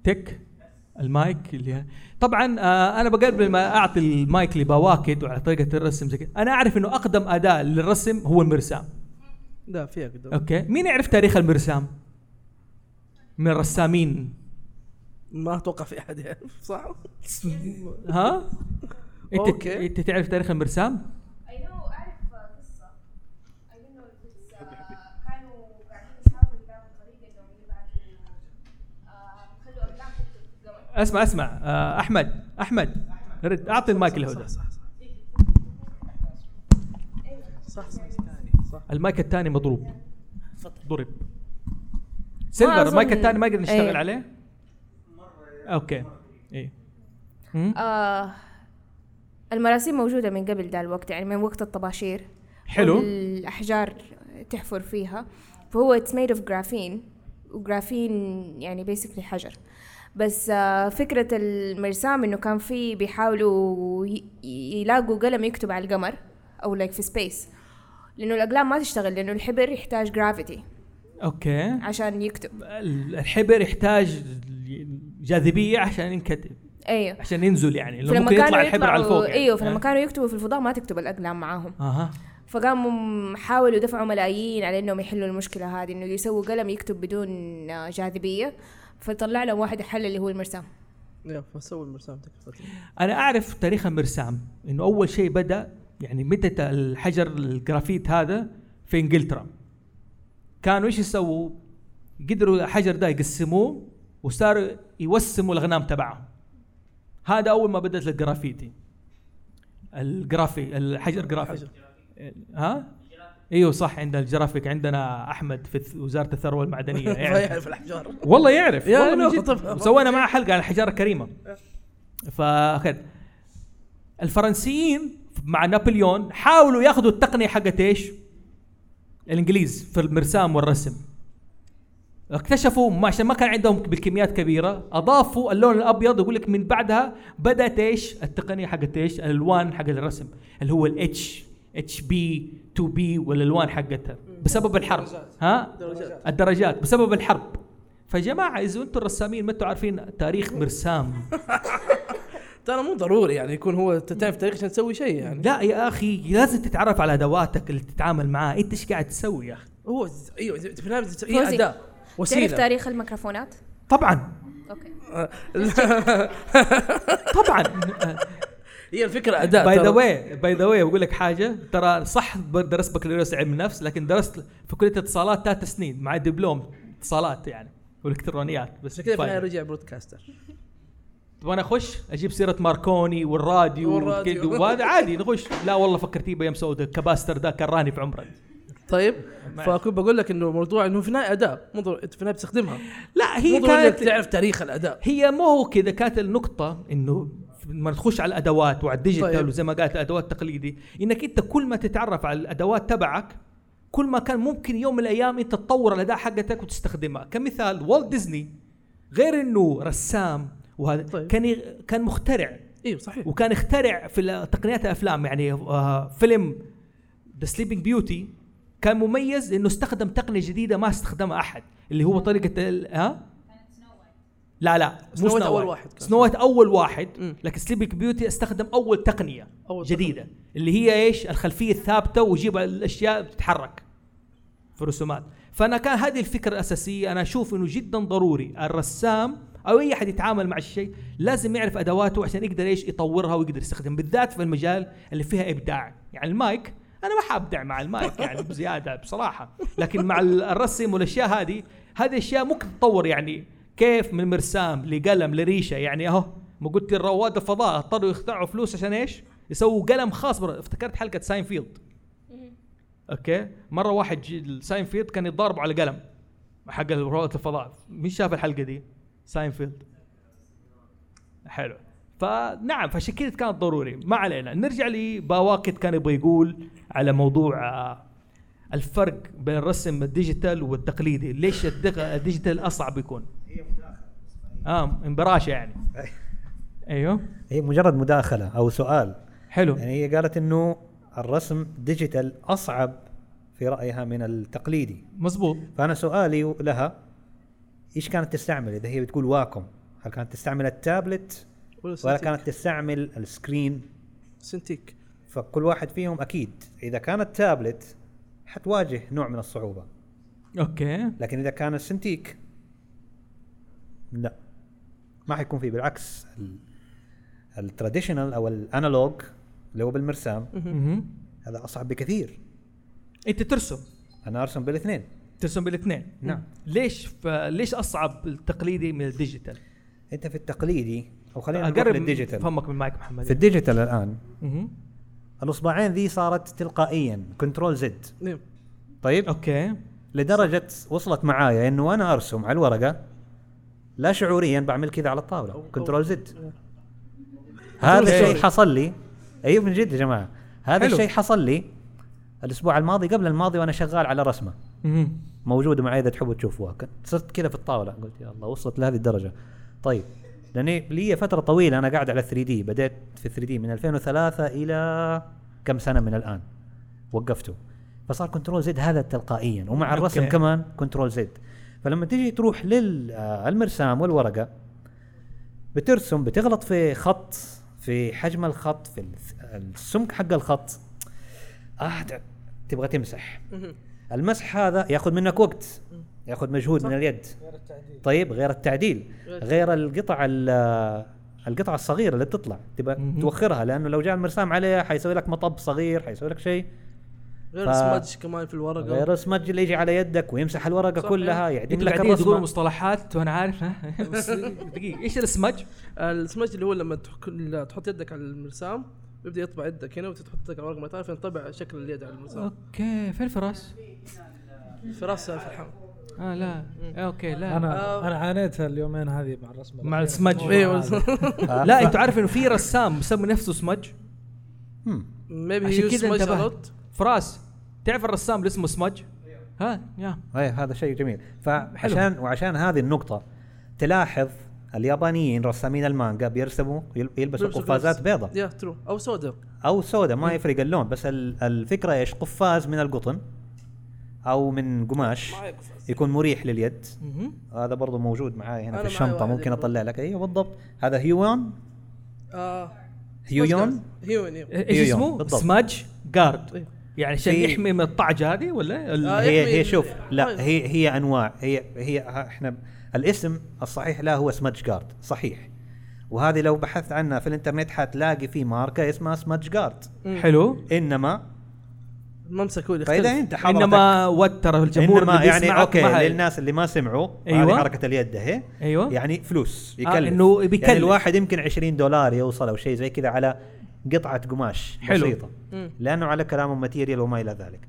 تك. المايك اللي طبعا آه أنا قبل ما أعطي المايك لبواكد وعلى طريقة الرسم زي أنا أعرف إنه أقدم أداة للرسم هو المرسام. لا في أقدر okay. مين يعرف تاريخ المرسام؟ من الرسامين. ما أتوقع في أحد يعرف صح؟ ها؟ أنت. أنت تعرف تاريخ المرسام؟ اسمع اسمع. آه أحمد أحمد. رد أعطي المايك لهدى. صح صح صح. المايك الثاني مضروب. ضرب. سيلفر المايك الثاني ما نقدر نشتغل إيه. عليه؟ okay. إيه. آه المراسيم موجودة من قبل ذا الوقت يعني من وقت الطباشير. حلو. الأحجار تحفر فيها. فهو it's made of graphene. و graphene يعني basically حجر. بس آه فكرة المرسام إنه كان في بيحاولوا يلاقوا قلم يكتب على القمر أو like في space لأنه الأقلام ما تشتغل لأنه الحبر يحتاج gravity okay. عشان يكتب. الحبر يحتاج جاذبية عشان ينكتب. أيوه. عشان ينزل يعني لو ممكن يطلع كانوا الحبر على الفوق يعني. أيوه فلما آه. كانوا يكتبوا في الفضاء ما تكتب الأقلام معاهم. أها. فقاموا حاولوا دفعوا ملايين على إنهم يحلوا المشكلة هذه إنه يسووا قلم يكتب بدون آه، جاذبية. فطلع لهم واحد الحل اللي هو المرسام. فسوي المرسام تكفى أنا أعرف تاريخ المرسام إنه أول شيء بدأ يعني متى الحجر الجرافيت هذا في إنجلترا. كانوا إيش يسووا؟ قدروا الحجر ده يقسموه وصاروا يوسموا الأغنام تبعهم. هذا أول ما بدأت الجرافيتي. الجرافي الحجر جرافي ها؟ إيوه صح عندنا الجرافيك عندنا أحمد في وزارة الثروة المعدنية. يعرف. الأحجار. والله يعرف. والله وسوينا معاه حلقة عن الحجاره الكريمة. فأخذ. الفرنسيين مع نابليون حاولوا ياخذوا التقنية حقت إيش؟ الإنجليز في المرسام والرسم. اكتشفوا ما عشان ما كان عندهم بالكميات كبيرة أضافوا اللون الأبيض يقول لك من بعدها بدأت إيش؟ التقنية حقت إيش؟ الألوان حق الرسم اللي هو الاتش اتش بي 2 بي والالوان حقتها. بسبب الحرب. ها؟ درجات. الدرجات. بسبب الحرب. فيا جماعة إذا أنتم الرسامين ما أنتم عارفين تاريخ مرسام. ترى مو ضروري يعني يكون هو أنت تعرف تاريخ عشان تسوي شيء يعني. لا يا أخي لازم تتعرف على أدواتك اللي تتعامل معاه أنت إيش قاعد تسوي يا أخي؟ هو أيوه هي فوزي، أداة. تعرف وسيلة. تاريخ الميكروفونات؟ طبعا. okay. طبعا. هي الفكرة أداة by the. way by the way بقول لك حاجة ترى صح درست بكالوريوس علم النفس لكن درست في كلية اتصالات ثلاث سنين مع دبلوم اتصالات يعني والإلكترونيات بس كذا في النهاية. رجع broadcaster وأنا أخش أجيب سيرة ماركوني والراديو والراديو. وهذا عادي نخش لا والله فكرتني بايام سوداء ال capacitor ده كرهني في عمري طيب. فكنت بقول لك إنه موضوع إنه في النهايه أداة مو أنت في النهاية بتستخدمها لا هي إنك كانت تعرف تاريخ الأداة هي مو كذا كانت النقطة إنه لما تخش على الأدوات وعلى ال digital طيب. وزي ما قالت الأدوات التقليدي إنك أنت كل ما تتعرف على الأدوات تبعك كل ما كان ممكن يوم من الأيام أنت تطور الأداة حقتك وتستخدمها. كمثال والت ديزني غير إنه رسام وهذا طيب. كان كان مخترع. أيوه صحيح. وكان يخترع في تقنيات الأفلام يعني آه فيلم The Sleeping Beauty كان مميز إنه استخدم تقنية جديدة ما استخدمها أحد اللي هو طريقة ها؟ لا لا Snow White أول واحد. Snow White أول واحد. لكن Sleeping Beauty استخدم أول تقنية أول جديدة اللي هي إيش؟ الخلفية الثابتة ويجيب الأشياء بتتحرك في الرسومات. فأنا كان هذه الفكرة الأساسية. أنا أشوف إنه جدا ضروري. الرسام أو أي أحد يتعامل مع الشيء لازم يعرف أدواته عشان يقدر إيش؟ يطورها ويقدر يستخدم بالذات في المجال اللي فيها إبداع. يعني المايك أنا ما حابدع مع المايك يعني بزيادة بصراحة. لكن مع ال- الرسم والأشياء هذه هذه الاشياء ممكن تتطور يعني. كيف من مرسام لقلم لريشة؟ يعني أهو ما قلت الرواد الفضاء اضطروا يخترعوا فلوس عشان إيش؟ يسووا قلم خاص بر... افتكرت حلقة ساينفيلد. okay؟ مرة واحد ساينفيلد كان يتضاربوا على قلم حق رواد الفضاء. مين شاف الحلقة دي؟ ساينفيلد. حلو. فنعم فعشان كذا كانت ضروري. ما علينا. نرجع لباواكت كان يبغى يقول على موضوع آه، الفرق بين الرسم ال digital والتقليدي. ليش ال digital أصعب يكون؟ آه انبراشه يعني. أيوه. هي مجرد مداخلة أو سؤال. حلو. يعني هي قالت إنه الرسم digital أصعب في رأيها من التقليدي. مزبوط فأنا سؤالي لها إيش كانت تستعمل؟ إذا هي بتقول Wacom هل كانت تستعمل التابلت ولا. كانت تستعمل ال screen؟ Cintiq فكل واحد فيهم أكيد. إذا كان التابلت حتواجه نوع من الصعوبة. okay. لكن إذا كان ال Cintiq لا. ما حيكون فيه بالعكس. ال traditional أو ال analog اللي هو بالمرسام. هذا أصعب بكثير. أنت ترسم. أنا أرسم بالاثنين. ترسم بالاثنين. نعم. ليش ف... ليش أصعب التقليدي من ال digital؟ أنت في التقليدي أو خلينا نروح أقرب لل digital. فمك من المايك محمد. في ال digital الآن. الأصبعين ذي صارت تلقائيا control Z. نعم. طيب؟ أوكي. لدرجة وصلت معايا إنه أنا أرسم على الورقة لا شعوريا بعمل كذا على الطاولة. control Z هذا. الشيء حصل لي. أيوه من جد يا جماعة. هذا. الشيء حصل لي الأسبوع الماضي. قبل الماضي وأنا شغال على رسمة. موجودة معي إذا تحبوا تشوفوها صرت كذا في الطاولة. قلت يا الله وصلت لهذه الدرجة. طيب لأني لي فترة طويلة أنا قاعد على 3D. بديت في 3D من 2003 إلى كم سنة من الآن. وقفته. فصار control Z هذا تلقائيا. ومع. الرسم كمان control Z فلما تيجي تروح للمرسام والورقة بترسم بتغلط في خط في حجم الخط في السمك حق الخط. آه ت- تبغى تمسح. المسح هذا ياخذ منك وقت ياخذ مجهود من اليد. طيب غير التعديل. غير القطع ال- القطع الصغيرة اللي بتطلع. تبغى. توخرها لأنه لو جاء المرسام عليها حيسوي لك مطب صغير حيسوي لك شيء. غير السمج كمان في الورقة. غير السمج اللي يجي على يدك ويمسح الورقة كلها. يعدم أنتوا لك الرسمة. مصطلحات وأنا عارف دقيقة إيش السمج؟ السمج اللي هو لما تحط يدك على المرسام يبدأ يطبع يدك هنا وتحط يدك على الورقه مره ثانية فينطبع شكل اليد على المرسام. okay فين الفراس؟ فراس في الحمام. آه لا. okay لا. أنا أنا عانيت اليومين هذه مع الرسم مع السمج أيوة. لا أنتوا عارف إنه في رسام مسمي نفسه سمج ميبي عشان هي كذا سمج انتبهت. فراس تعرف الرسام اللي اسمه سمج؟ ها؟ يا. اي هذا شيء جميل. فعشان وعشان هذه النقطة تلاحظ اليابانيين رسامين المانجا بيرسموا يل- يلبسوا قفازات. بيضة. يا true أو سودا أو سوداء ما يفرق اللون بس ال- الفكرة إيش؟ قفاز من القطن أو من قماش يكون مريح لليد. هذا برضو موجود معاي هنا في الشنطة ممكن. أطلع لك. أيوه بالضبط. هذا هيوان؟ آه. هيويون؟ هيوين أيوه إيش هيويون، اسمه؟ بالضبط. سمج جارد. إيه. يعني عشان يحمي من الطعجه هذه ولا؟ آه، هي هي شوف لا طيب. هي هي أنواع هي هي إحنا الاسم الصحيح لا هو سمج جارد صحيح وهذه لو بحثت عنها في الإنترنت حتلاقي في ماركة اسمها سمج جارد حلو إنما الممسك هو فإذا أنت حضرتك إنما وتر الجمهور إنما اللي يعني أوكي للناس اللي ما سمعوا أيوة. أيوة. هذه حركة اليد اهي أيوه يعني فلوس آه، يكلف إنه بيكلف. يعني الواحد يمكن 20 دولار يوصل أو شيء زي كذا على قطعة قماش حلو. بسيطة. مم. لأنه على كلامه material وما إلى ذلك.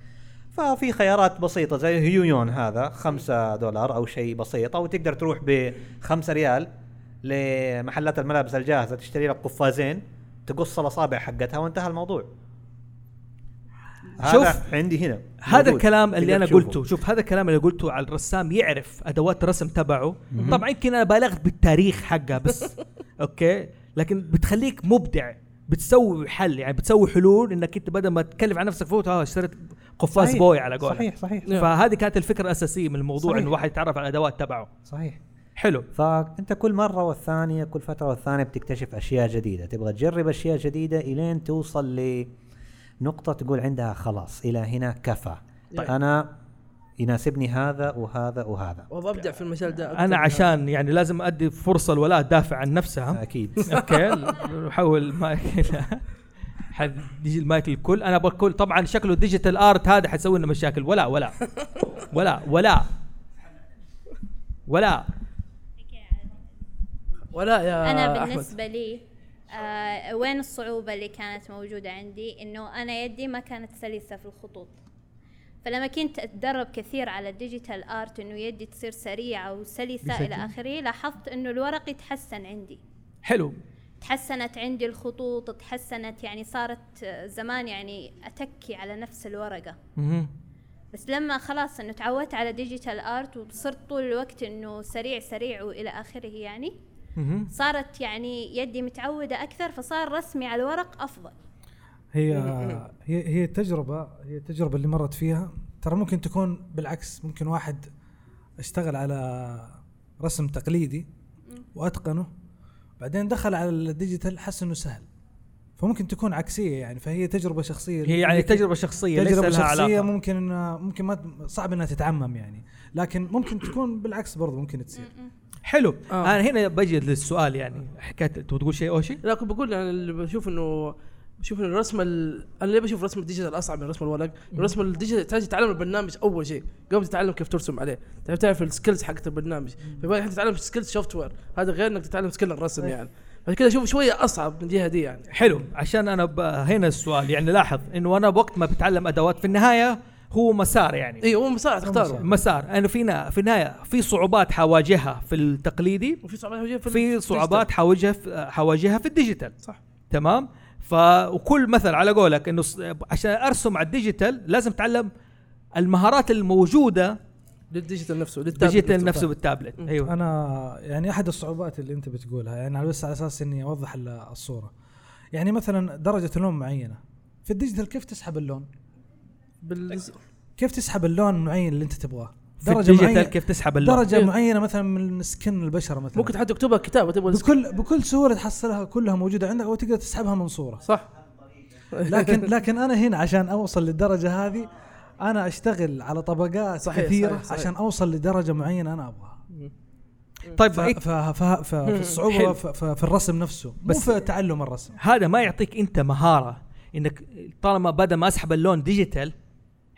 ففي خيارات بسيطة زي هيويون هذا 5 دولار أو شيء بسيط أو تقدر تروح ب 5 ريال لمحلات الملابس الجاهزة تشتري لك قفازين تقص الأصابع حقتها وانتهى الموضوع. شوف، هذا عندي هنا هذا موجود. الكلام اللي أنا تشوفه. قلته. شوف هذا الكلام اللي قلته على الرسام يعرف أدوات الرسم تبعه. طبعا يمكن أنا بالغت بالتاريخ حقها بس. okay? لكن بتخليك مبدع. بتسوي حل يعني بتسوي حلول إنك أنت بدل ما تكلف عن نفسك فوت آه اشتريت قفاز صحيح. بوي على قولك. صحيح صحيح. فهذه كانت الفكرة الأساسية من الموضوع صحيح. إنه الواحد يتعرف على الأدوات تبعه. صحيح. حلو. فأنت كل مرة والثانية كل فترة والثانية بتكتشف أشياء جديدة. تبغى تجرب أشياء جديدة إلين توصل لنقطة تقول عندها خلاص إلى هنا كفى. طيب. أنا يناسبني هذا وهذا وهذا. وابغى ابدع في المجال ده أنا عشان يعني لازم أدي فرصة الولاء تدافع عن نفسها. أكيد. okay. نحول المايك يجي المايك للكل أنا بقول طبعا شكله digital art هذا حيسوي لنا مشاكل. ولا ولا. ولا ولا. ولا. ولا يا أنا أحمد. بالنسبة لي آه وين الصعوبة اللي كانت موجودة عندي؟ إنه أنا يدي ما كانت سلسة في الخطوط. فلما كنت أتدرب كثير على ال digital art انه يدي تصير سريعة وسلسة إلى آخره لاحظت إنه الورق يتحسن عندي. حلو. تحسنت عندي الخطوط تحسنت يعني صارت زمان يعني أتكي على نفس الورقة. مهم. بس لما خلاص إنه تعودت على digital art وصرت طول الوقت إنه سريع سريع وإلى آخره يعني. صارت يعني يدي متعودة أكثر فصار رسمي على الورق أفضل. هي هي هي التجربه هي التجربه اللي مرت فيها. ترى ممكن تكون بالعكس ممكن واحد اشتغل على رسم تقليدي وأتقنه بعدين دخل على ال digital حس إنه سهل. فممكن تكون عكسية يعني فهي تجربة شخصية. هي يعني تجربة شخصية ليس تجربة لها شخصية علاقة. ممكن إنها ممكن ما صعب إنها تتعمم يعني. لكن ممكن تكون بالعكس برضه ممكن تصير. حلو. آه. أنا هنا بجي للسؤال يعني حكايه تبغى تقول شيء اوشي لا كنت بقول يعني اللي بشوف إنه انه الرسم ال... أنا ليه بشوف رسم ال digital أصعب من رسم الورق؟ رسم ال digital تحتاج تتعلم البرنامج أول شيء قبل تتعلم كيف ترسم عليه، تعرف تعرف ال skills حقت البرنامج، انت تتعلم skills software، هذا غير إنك تتعلم skill الرسم يعني، فكذا كذا أشوف شوية أصعب من الجهة دي يعني. حلو. عشان أنا ب... هنا السؤال يعني لاحظ إنه أنا وقت ما بتعلم أدوات في النهاية هو مسار يعني. اي هو مسار تختاره. مسار. أنا في نا- في النهاية في صعوبات حواجهها في التقليدي وفي صعوبات حواجهها في في صعوبات حواجهها في حواجهها في ال digital. صح. تمام؟ ف وكل مثل على قولك إنه عشان أرسم على ال digital لازم اتعلم المهارات الموجودة لل digital نفسه لل tablet ال digital نفسه بالتابلت. أيوه. أنا يعني أحد الصعوبات اللي أنت بتقولها يعني بس على أساس إني أوضح ال- الصورة. يعني مثلا درجة لون معينة. في ال digital كيف تسحب اللون؟ بال... كيف تسحب اللون المعين اللي أنت تبغاه؟ في ال digital كيف تسحب اللون درجة إيه. معينة مثلا من skin البشرة مثلا. ممكن حتى تكتبها كتابه تبغى بكل بكل سهولة تحصلها كلها موجودة عندك وتقدر تسحبها من صورة. صح. لكن لكن أنا هنا عشان أوصل للدرجة هذه أنا أشتغل على طبقات صحيح، كثيرة صحيح، صحيح. عشان أوصل لدرجة معينة أنا أبغاها. طيب ف- ف- ف- ف- في الصعوبة حلو. ف- ف- في الرسم نفسه مو بس- في تعلم الرسم. هذا ما يعطيك أنت مهارة إنك طالما بدل ما أسحب اللون digital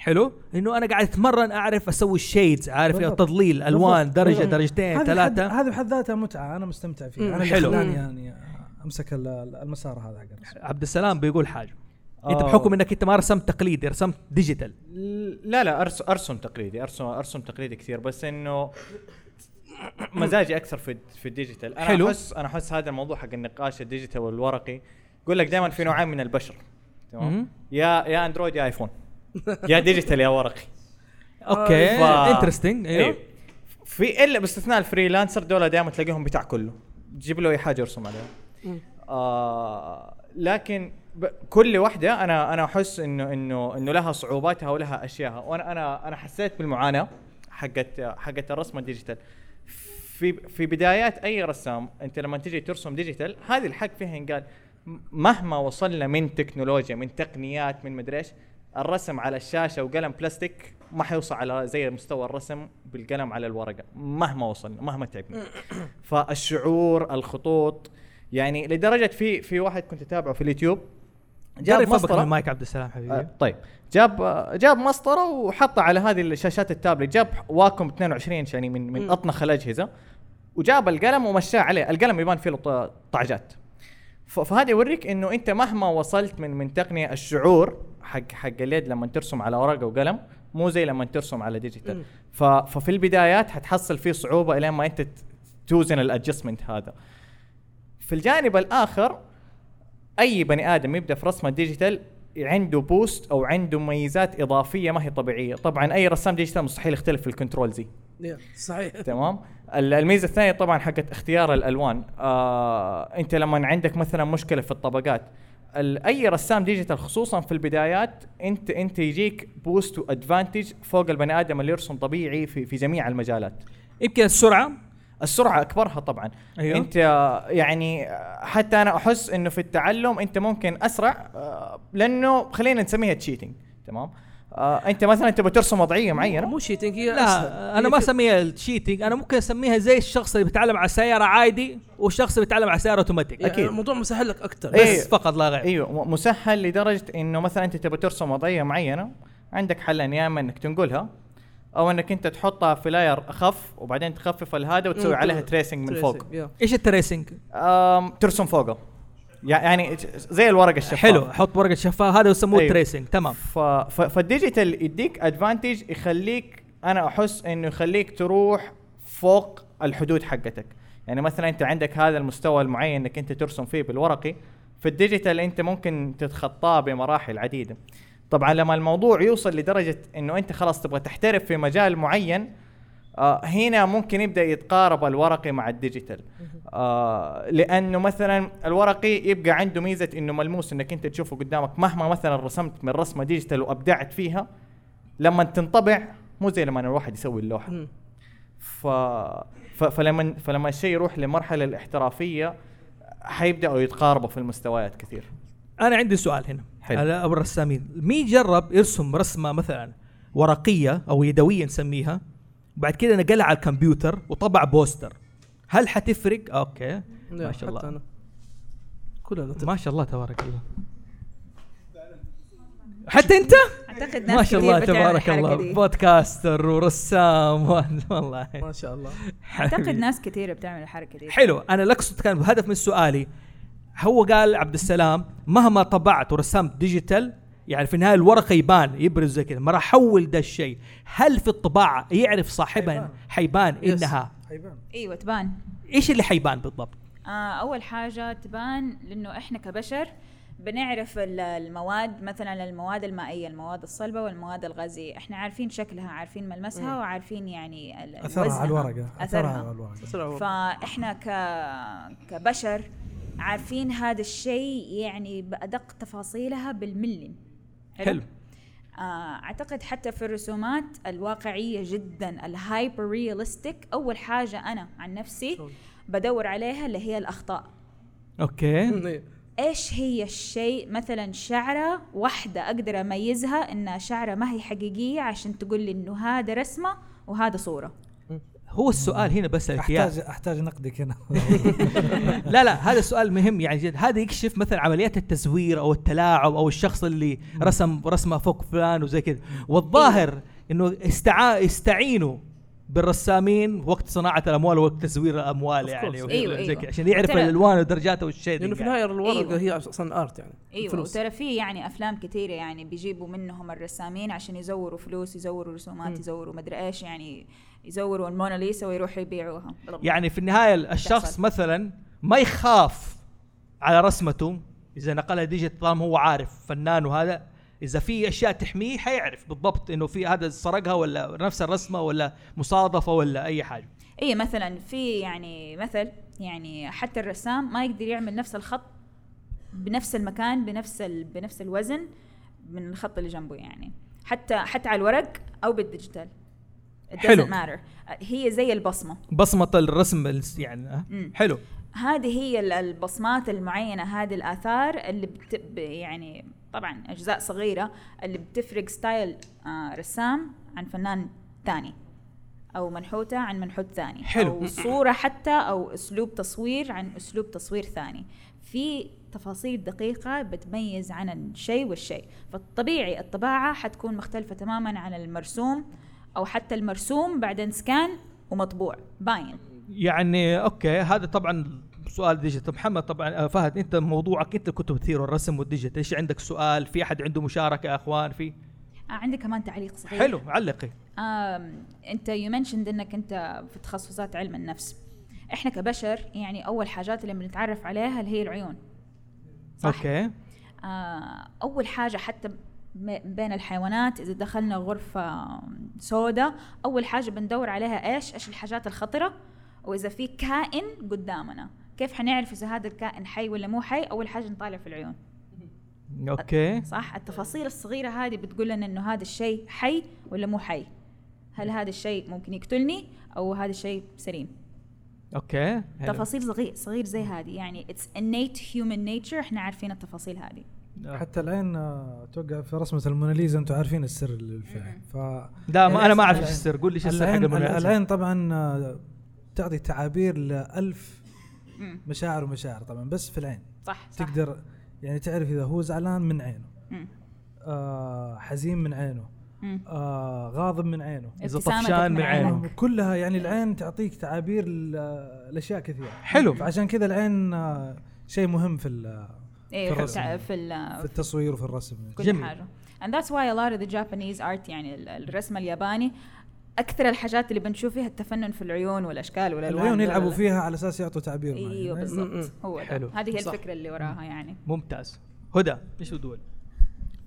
حلو إنه أنا قاعد أتمرن أعرف أسوي ال shades عارف بالضبط. تظليل ألوان بالضبط. درجة بالضبط. درجتين ثلاثة هذه بحد ذاتها متعة أنا مستمتع مم. فيها أنا حلو. خلاني يعني أمسك ال- المسار هذا حق الرسم. عبد السلام بيقول حاجة أنت آه. بحكم إنك أنت ما رسمت تقليدي رسمت digital لا لا ارسم أرسم تقليدي ارسم أرسم تقليدي كثير بس إنه مزاجي أكثر في في ال digital أنا حلو. احس أنا أحس هذا الموضوع حق النقاش ال digital والورقي يقول لك دائما في نوعين من البشر تمام. يا يا Android يا iPhone يا digital يا ورقي. okay interesting أيوه. إيه. في إلا باستثناء ال freelancer دول دائما تلاقيهم بتاع كله. تجيب له أي حاجة يرسم عليها آه لكن ب- كل واحدة أنا أنا أحس إنه إنه إنه لها صعوباتها ولها اشياءها وأنا أنا أنا حسيت بالمعاناة حقت حقت الرسم ال digital. في في بدايات أي رسام أنت لما تيجي ترسم digital هذه الحق فيها ينقال مهما وصلنا من تكنولوجيا من تقنيات من مدري إيش الرسم على الشاشة وقلم بلاستيك ما حيوصل على زي مستوى الرسم بالقلم على الورقة مهما وصلنا مهما تعبنا. فالشعور الخطوط يعني لدرجة في في واحد كنت أتابعه في اليوتيوب جاب. من المايك عبد السلام حبيبي. آه، طيب. جاب آه، جاب مسطرة وحطها على هذه الشاشات التابلت. جاب Wacom 22 يعني من من. أطنخ الاجهزه وجاب القلم ومشاه عليه. القلم يبان فيه طعجات. فهذا يوريك إنه أنت مهما وصلت من من تقنية الشعور حق حق اليد لما ترسم على ورقة وقلم مو زي لما ترسم على digital ففي البدايات حتحصل فيه صعوبة إلين ما أنت توزن ال adjustment هذا. في الجانب الآخر أي بني آدم يبدأ في رسم ال digital عنده boost أو عنده مميزات إضافية ما هي طبيعية. طبعا أي رسام digital مستحيل يختلف في ال control Z صحيح. تمام؟ الميزة الثانية طبعا حقت اختيار الألوان. آه أنت لما عندك مثلا مشكلة في الطبقات ال- أي رسام digital خصوصا في البدايات أنت أنت يجيك boost و advantage فوق البني آدم اللي يرسم طبيعي في في جميع المجالات. يمكن السرعة؟ السرعة أكبرها طبعا. أيوه. أنت يعني حتى أنا أحس إنه في التعلم أنت ممكن أسرع آه، لأنه خلينا نسميها cheating تمام؟ آه أنت مثلا تبغى ترسم وضعية معينة؟ مو cheating هي لا أنا ما أسميها ال cheating أنا ممكن أسميها زي الشخص اللي بيتعلم على سيارة عادي والشخص اللي بيتعلم على سيارة اوتوماتيك أكيد. الموضوع مسهل لك أكثر بس إيه. فقط لا غير. إيوه مسهل لدرجة إنه مثلا أنت تبغى ترسم وضعية معينة عندك حلين يا اما إنك تنقلها أو إنك أنت تحطها في layer اخف وبعدين تخفف الهذا وتسوي عليها tr- tracing من فوق. إيش ال tracing؟ ترسم فوقه. يعني زي الورقه الشفافه حلو حط ورقه شفاف هذا يسموه أيوه. tracing تمام. ف... ف... فال digital يديك advantage يخليك أنا أحس إنه يخليك تروح فوق الحدود حقتك. يعني مثلا أنت عندك هذا المستوى المعين إنك أنت ترسم فيه بالورقي في ال digital أنت ممكن تتخطاه بمراحل عديدة. طبعا لما الموضوع يوصل لدرجة إنه أنت خلاص تبغى تحترف في مجال معين آه هنا ممكن يبدأ يتقارب الورقي مع ال digital. آه لأنه مثلا الورقي يبقى عنده ميزة إنه ملموس إنك أنت تشوفه قدامك مهما مثلا رسمت من رسمة digital وأبدعت فيها لما تنطبع مو زي لما الواحد يسوي اللوحة. ف... فلما فلما الشيء يروح لمرحلة الاحترافية حيبدأوا يتقاربوا في المستويات كثير. أنا عندي سؤال هنا. حلو. على أبو الرسامين. مين جرب يرسم رسمة مثلا ورقية أو يدوية نسميها؟ وبعد كده نقلها على الكمبيوتر وطبع poster. هل حتفرق؟ okay. ما شاء حتى الله أنا. كلنا ما شاء الله تبارك الله. حتى أنت؟ أعتقد ناس ما شاء الله تبارك الله. دي. podcaster ورسام. والله. ما شاء الله. أعتقد. ناس كثير بتعمل الحركه دي. حلو. أنا اللي اقصد كان هدف من سؤالي. هو قال عبد السلام مهما طبعت ورسمت digital يعني في النهاية الورقة يبان يبرز زي كذا ما راح أحول ده الشيء. هل في الطباعة يعرف صاحبها حيبان. yes. إنها. إيوه تبان. إيش اللي حيبان بالضبط؟ آه أول حاجة تبان لأنه إحنا كبشر بنعرف ال- المواد مثلا المواد المائية المواد الصلبة والمواد الغازية. إحنا عارفين شكلها عارفين ملمسها مم. وعارفين يعني أثرها. على الورقة. أثرها على الورقة. فإحنا ك كبشر عارفين هذا الشيء يعني بأدق تفاصيلها بالملي. حلو. آه أعتقد حتى في الرسومات الواقعية جدا ال hyper realistic أول حاجة أنا عن نفسي بدور عليها اللي هي الأخطاء. okay. إيش هي الشيء؟ مثلا شعرة واحدة أقدر أميزها انها شعرة ما هي حقيقية عشان تقول لي إنه هذا رسمة وهذا صورة. هو السؤال هنا بس احتاج أحتاج نقدك هنا. لا لا هذا السؤال مهم يعني جد. هذا يكشف مثلا عمليات التزوير أو التلاعب أو الشخص اللي رسم رسمه فوق فلان وزي كذا. والظاهر إنه استعا استعينوا بالرسامين وقت صناعة الأموال وقت تزوير الأموال يعني زي أيوة. كذا عشان يعرف ترى- الألوان ودرجاتها والشيء لأنه في النهاية الورقه أيوة. هي أصلا ارت يعني أيوه. وترى في يعني أفلام كثيره يعني بيجيبوا منهم الرسامين عشان يزوروا فلوس يزوروا رسومات. يزوروا مدري إيش يعني. يزوروا الموناليزا ويروحوا يبيعوها. يعني في النهاية الشخص تحصل. مثلا ما يخاف على رسمته إذا نقلها ديجيتال طالما هو عارف فنان وهذا إذا في أشياء تحميه حيعرف بالضبط إنه في هذا سرقها ولا نفس الرسمة ولا مصادفة ولا أي حاجة. إي مثلا في يعني مثل يعني حتى الرسام ما يقدر يعمل نفس الخط بنفس المكان بنفس ال... بنفس الوزن من الخط اللي جنبه يعني. حتى حتى على الورق أو بال digital. It حلو. doesn't matter هي زي البصمة بصمة الرسم يعني أه؟ مم. حلو هذه هي ال- البصمات المعينة هذه الآثار اللي بت... ب- يعني طبعا أجزاء صغيرة اللي بتفرق style آه رسام عن فنان ثاني أو منحوتة عن منحوت ثاني حلو. أو صورة حتى أو أسلوب تصوير عن أسلوب تصوير ثاني في تفاصيل دقيقة بتميز عن الشيء والشيء فالطبيعي الطباعة حتكون مختلفة تماما عن المرسوم أو حتى المرسوم بعدين scan ومطبوع. باين. يعني okay هذا طبعا سؤال digital. محمد طبعا آه، فهد أنت موضوعك أنت كنت بتثير الرسم وال digital. إيش عندك سؤال؟ في أحد عنده مشاركة يا أخوان؟ في؟ آه عندي كمان تعليق صغير. حلو علقي أنت you mentioned إنك أنت في تخصصات علم النفس. إحنا كبشر يعني أول حاجات اللي بنتعرف عليها اللي هي العيون. صح؟ okay. آه أول حاجة حتى بين الحيوانات إذا دخلنا غرفة سوداء أول حاجة بندور عليها إيش؟ إيش الحاجات الخطرة؟ وإذا في كائن قدامنا. كيف حنعرف إذا هذا الكائن حي ولا مو حي؟ أول حاجة نطالع في العيون. Okay. صح؟ التفاصيل الصغيرة هذه بتقول لنا إنه هذا الشيء حي ولا مو حي. هل هذا الشيء ممكن يقتلني أو هذا الشيء سليم؟ أوكي. تفاصيل صغير صغير زي هذه. يعني it's innate human nature إحنا عارفين التفاصيل هذه. حتى العين آه، توقع في رسمه الموناليزا أنتم عارفين السر اللي فيها ف لا، ما أنا ما أعرف العين- إيش السر. قول لي إيش السر حق العين الموناليزا. العين طبعا آه، تعطي تعابير لألف مم. مشاعر ومشاعر طبعا بس في العين صح صح تقدر يعني تعرف إذا هو زعلان من عينه. آه حزين من عينه. آه غاضب من عينه ابتسامتك طفشان من عينه. عينك. كلها يعني العين تعطيك تعابير ل- لأشياء كثيرة حلو. فعشان كذا العين آه شيء مهم في ال- إيه في الرسم في, في, ال- في التصوير وفي الرسم كل حاجة and that's why a lot of the Japanese art يعني ال- الرسم الياباني أكثر الحاجات اللي بنشوف فيها التفنن في العيون والأشكال والألوان العيون. يلعبوا فيها على أساس يعطوا تعبير. إيوه بالضبط هو. حلو. هذه هي صح. الفكرة اللي وراها يعني ممتاز هدى إيش بتقول؟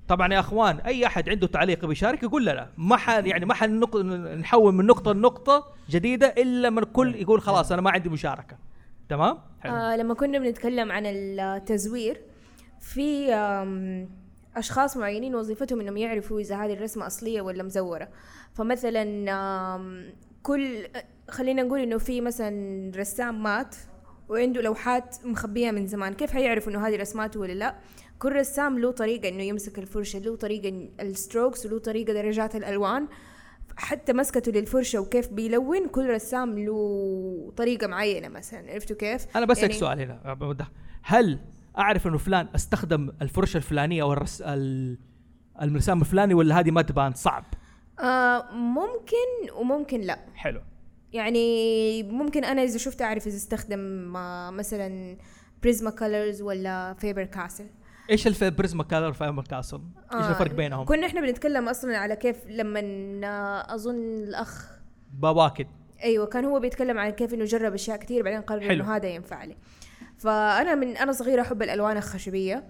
طبعا يا أخوان أي أحد عنده تعليق بيشارك يقول لا لا ما حل يعني ما حنق- نحول من نقطة لنقطة جديدة إلا من الكل يقول خلاص أنا ما عندي مشاركة تمام؟ حلو. آه لما كنا بنتكلم عن التزوير في أشخاص معينين وظيفتهم إنهم يعرفوا إذا هذه الرسمة أصلية ولا مزورة. فمثلا كل خلينا نقول إنه في مثلا رسام مات وعنده لوحات مخبيها من زمان كيف حيعرفوا إنه هذه رسماته ولا لا؟ كل رسام له طريقة إنه يمسك الفرشة له طريقة الستروكس وله طريقة درجات الألوان. حتى مسكته للفرشة وكيف بيلون كل رسام له طريقة معينة مثلا. عرفتوا كيف؟ أنا بسألك يعني- سؤال هنا. هل أعرف إنه فلان أستخدم الفرشة الفلانية أو الرس ال- المرسام الفلاني ولا هذه ما تبان؟ صعب. آه ممكن وممكن لا. حلو. يعني ممكن أنا إذا شفت أعرف إذا أستخدم آه مثلا Prismacolors ولا Faber-Castell إيش ال Prismacolor في Castell؟ إيش الفرق بينهم؟ كنا إحنا بنتكلم أصلا على كيف لما آه، أظن الأخ بواكد. أيوه كان هو بيتكلم عن كيف إنه جرب أشياء كثير بعدين قرر حلو. إنه هذا ينفع لي. فأنا من أنا صغيرة أحب الألوان الخشبية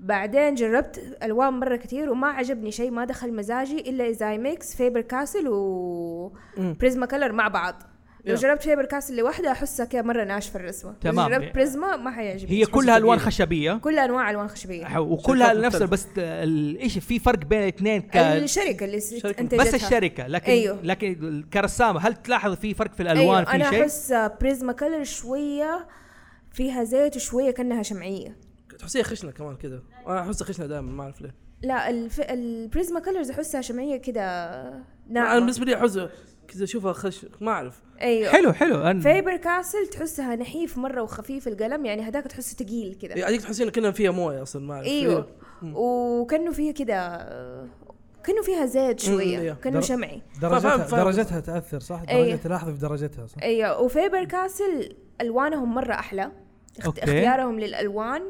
بعدين جربت ألوان مرة كثير وما عجبني شيء ما دخل مزاجي إلا إذا I mix Faber-Castell و. Prismacolor مع بعض لو. جربت Faber-Castell لوحدها أحسها كده مرة ناشفة الرسمة تمام. جربت Prisma ما حيعجبني هي كلها ألوان خشبية كلها أنواع ألوان خشبية وكلها نفس. بس ال- إيش في فرق بين الاثنين ك... الشركة اللي انتجتها بس الشركة لكن أيوه لكن كرسامه هل تلاحظ في فرق في الألوان أيوة في أنا شيء؟ أحس Prismacolor شوية فيها زيت وشويه كأنها شمعية تحسيها خشنة كمان كذا أنا احسها خشنة دائما ما أعرف ليه لا الف... ال Prismacolors أحسها شمعية كده نعم. أنا بالنسبة لي أحس كذا أشوفها خش ما أعرف أيوه حلو حلو أن- Faber-Castell تحسها نحيف مرة وخفيف القلم يعني هذاك تحسه ثقيل كذا يعني تحسين كأنها فيها موية أصلا ما أعرف أيوه. وكأنه فيها كذا كأنه فيها زيت شوية. كأنه در- شمعي درجتها فاهم- فاهم. درجتها تأثر صح؟ أيوه. درجه تلاحظ في درجتها صح؟ أيوه و Faber-Castell ألوانهم مرة أحلى okay. اختيارهم للألوان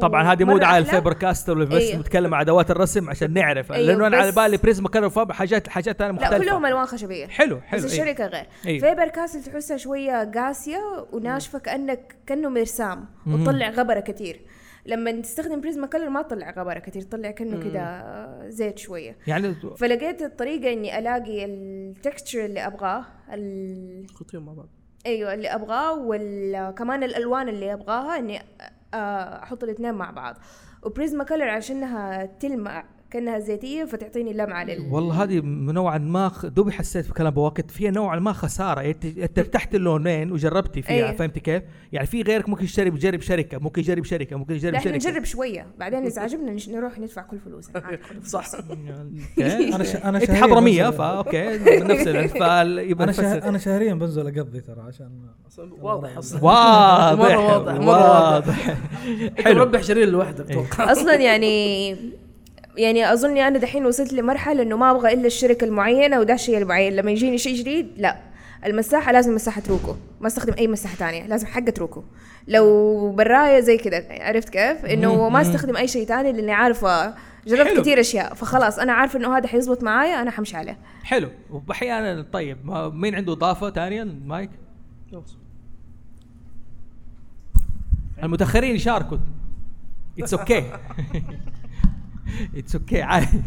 طبعا هذه مو دعاية. ال Faber Castell بس أيوه. نتكلم عن ادوات الرسم عشان نعرف أيوه، لأنه أنا على بالي Prismacolor Fab حاجات حاجات ثانية لا مختلفة كلهم ألوان خشبية حلو حلو بس أيوه. الشركة غير أيوه. Faber-Castell تحسها شوية قاسية وناشفة كانك كأنه مرسام. وتطلع غبرة كثير لما تستخدم Prismacolor ما تطلع غبرة كثير تطلع كأنه. كذا زيت شوية يعني فلقيت الطريقة إني ألاقي ال texture اللي أبغاه ال... خطيهم مع بعض أيوه اللي أبغاه وكمان الألوان اللي أبغاها إني آه، أحط الاثنين مع بعض. و Prismacolor عشانها تلمع كأنها زيتية فتعطيني لمعة لل والله هذه نوعا ما خ- دوبي حسيت في كلام بوقت فيها نوعا ما خسارة. انت أنت ارتحت اللونين وجربتي فيها أيه. فهمتي كيف؟ يعني في غيرك ممكن يشتري يجرب شركة ممكن يجرب شركة ممكن يجرب شركة. نجرب شوية. بعدين إذا عجبنا نش- نروح ندفع كل فلوس. صح. أنا ش... أنا إنت شهرياً حضرمية بنزل- فا أوكي. نفس أنا شهريا بنزل أقضي ترى عشان واضح أصلا. واضح مرة واضح مرة واضح. حلو. مربح شرير لوحدك أتوقع أصلا يعني يعني أظن أنا دحين وصلت لمرحلة إنه ما أبغى إلا الشركة المعينة وده الشيء المعين لما يجيني شيء جديد لا. المساحة لازم مساحة روكو ما أستخدم أي مساحة تانية لازم حقة روكو لو براية زي كذا عرفت كيف؟ إنه ما. أستخدم أي شيء تاني لأني عارفة جربت حلو. كثير أشياء فخلاص أنا عارفة إنه هذا حيزبط معايا أنا حمشي عليه. حلو. واحيانا طيب مين عنده إضافة ثانية المايك؟ المتأخرين يشاركوا. it's okay it's okay عادي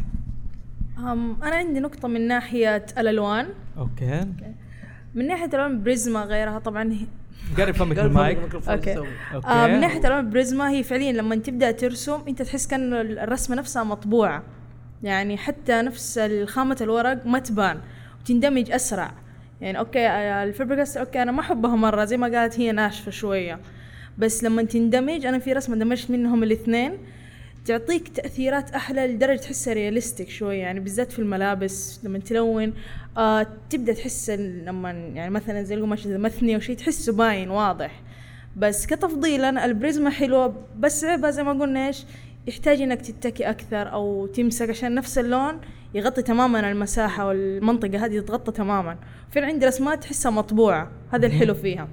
أنا عندي نقطة من ناحية الألوان. okay من ناحية الألوان Prisma غيرها طبعا هي قرب فمك المايك okay. آه من ناحية الألوان Prisma هي فعليا لما تبدأ ترسم أنت تحس كأن الرسمة نفسها مطبوعة. يعني حتى نفس خامه الورق ما تبان وتندمج أسرع. يعني okay ال Faber-Castell okay أنا ما أحبها مرة زي ما قالت هي ناشفة شوية. بس لما تندمج أنا في رسمة دمجت منهم الإثنين. تعطيك تأثيرات أحلى لدرجة تحسها realistic شوية يعني بالذات في الملابس لما تلون آه تبدأ تحس لما يعني مثلا زي القماش إذا مثني أو شيء تحسه باين واضح. بس كتفضيلا ال Prisma حلوة بس عيبها زي ما قلنا إيش؟ يحتاج إنك تتكي أكثر أو تمسك عشان نفس اللون يغطي تماما المساحة والمنطقة هذه تتغطى تماما. في عندي رسمات تحسها مطبوعة هذا الحلو فيها.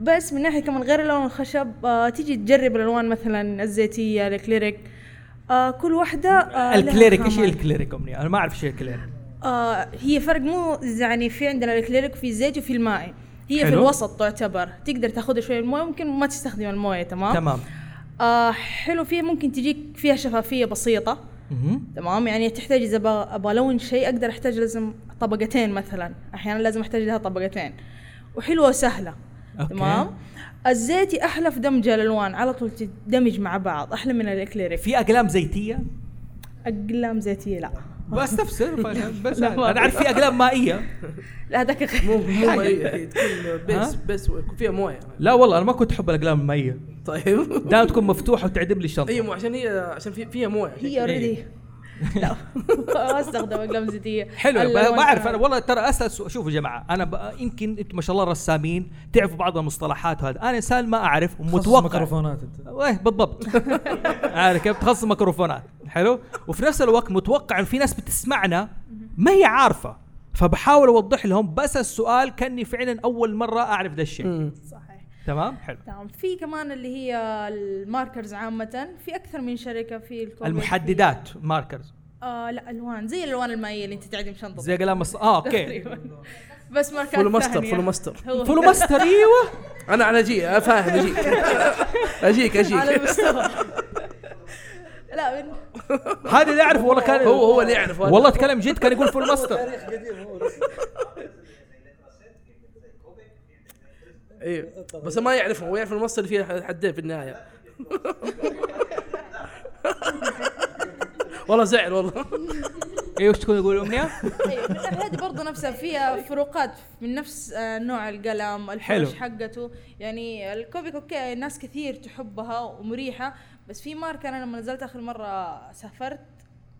بس من ناحية كمان غير لون الخشب آه تيجي تجرب الألوان مثلا الزيتية الأكريليك. آه كل واحدة آه الأكريليك إيش. الأكريليك أمنية؟ أنا ما أعرف إيش الأكريليك. آه هي فرق مو يعني في عندنا الأكريليك وفي الزيتي وفي المائي هي في حلو. الوسط تعتبر. تقدر تاخذ شوية الموية ممكن ما تستخدم الموية تمام؟ تمام. آه حلو فيها ممكن تجيك فيها شفافية بسيطة. تمام؟ يعني تحتاج إذا أبغى ألون شيء أقدر أحتاج لازم طبقتين مثلا. أحيانا لازم أحتاج لها طبقتين. وحلوة وسهلة. Okay. تمام؟ الزيتي أحلى في دمج الالوان على طول تدمج مع بعض أحلى من الأكريليك في أقلام زيتية؟ أقلام زيتية لا. بستفسر بس أنا عارف في أقلام مائية. لا هذاك مو مو هي تكون بس؟ بس فيها موية. لا والله أنا ما كنت أحب الأقلام المائية. طيب. دائما تكون مفتوحة وتعدم لي الشنطة. اي مو عشان هي عشان في فيها موية. هي already لا. ما استخدم أقلام زيتيه حلو بعرف أنا والله ترى أسأل سؤال- شوفوا يا جماعة أنا ب... يمكن أنتم ما شاء الله رسامين تعرفوا بعض المصطلحات وهذا. أنا إنسان ما أعرف تخصص ومتوقع. ميكروفونات أنت. إيه بالضبط. عارف كيف؟ تخصص ميكروفونات. حلو؟ وفي نفس الوقت متوقع إن في ناس بتسمعنا ما هي عارفة. فبحاول أوضح لهم بس السؤال كأني فعلا أول مرة أعرف ذا الشيء. صحيح تمام؟ حلو. تمام. في كمان اللي هي ال markers عامة. في أكثر من شركة في المحددات markers. آه لا ألوان. زي الألوان المائية اللي أنت تعدم شنطتك زي قلم الص... آه okay. بس ماركات فلوماستر ثانية. فلوماستر. هو- فلوماستر أيوه. أنا على جي أنا فاهم أجيك. أجيك على اجيك المستوى. لا من هذا اللي أعرفه والله كان هو هو اللي يعرف. والله أتكلم جد كان يقول فول ماستر. أيوه بس ما يعرفه هو يعرف المصدر اللي فيه حدين في النهاية. والله زعل والله. أيوه إيش تكون يقول أمنية؟ من الناحية هذه برضه نفسها فيها فروقات من نفس آه، نوع القلم حلو. الفرش حقته. يعني الكوبيك okay ناس كثير تحبها ومريحة بس في ماركة أنا لما نزلت آخر مرة سافرت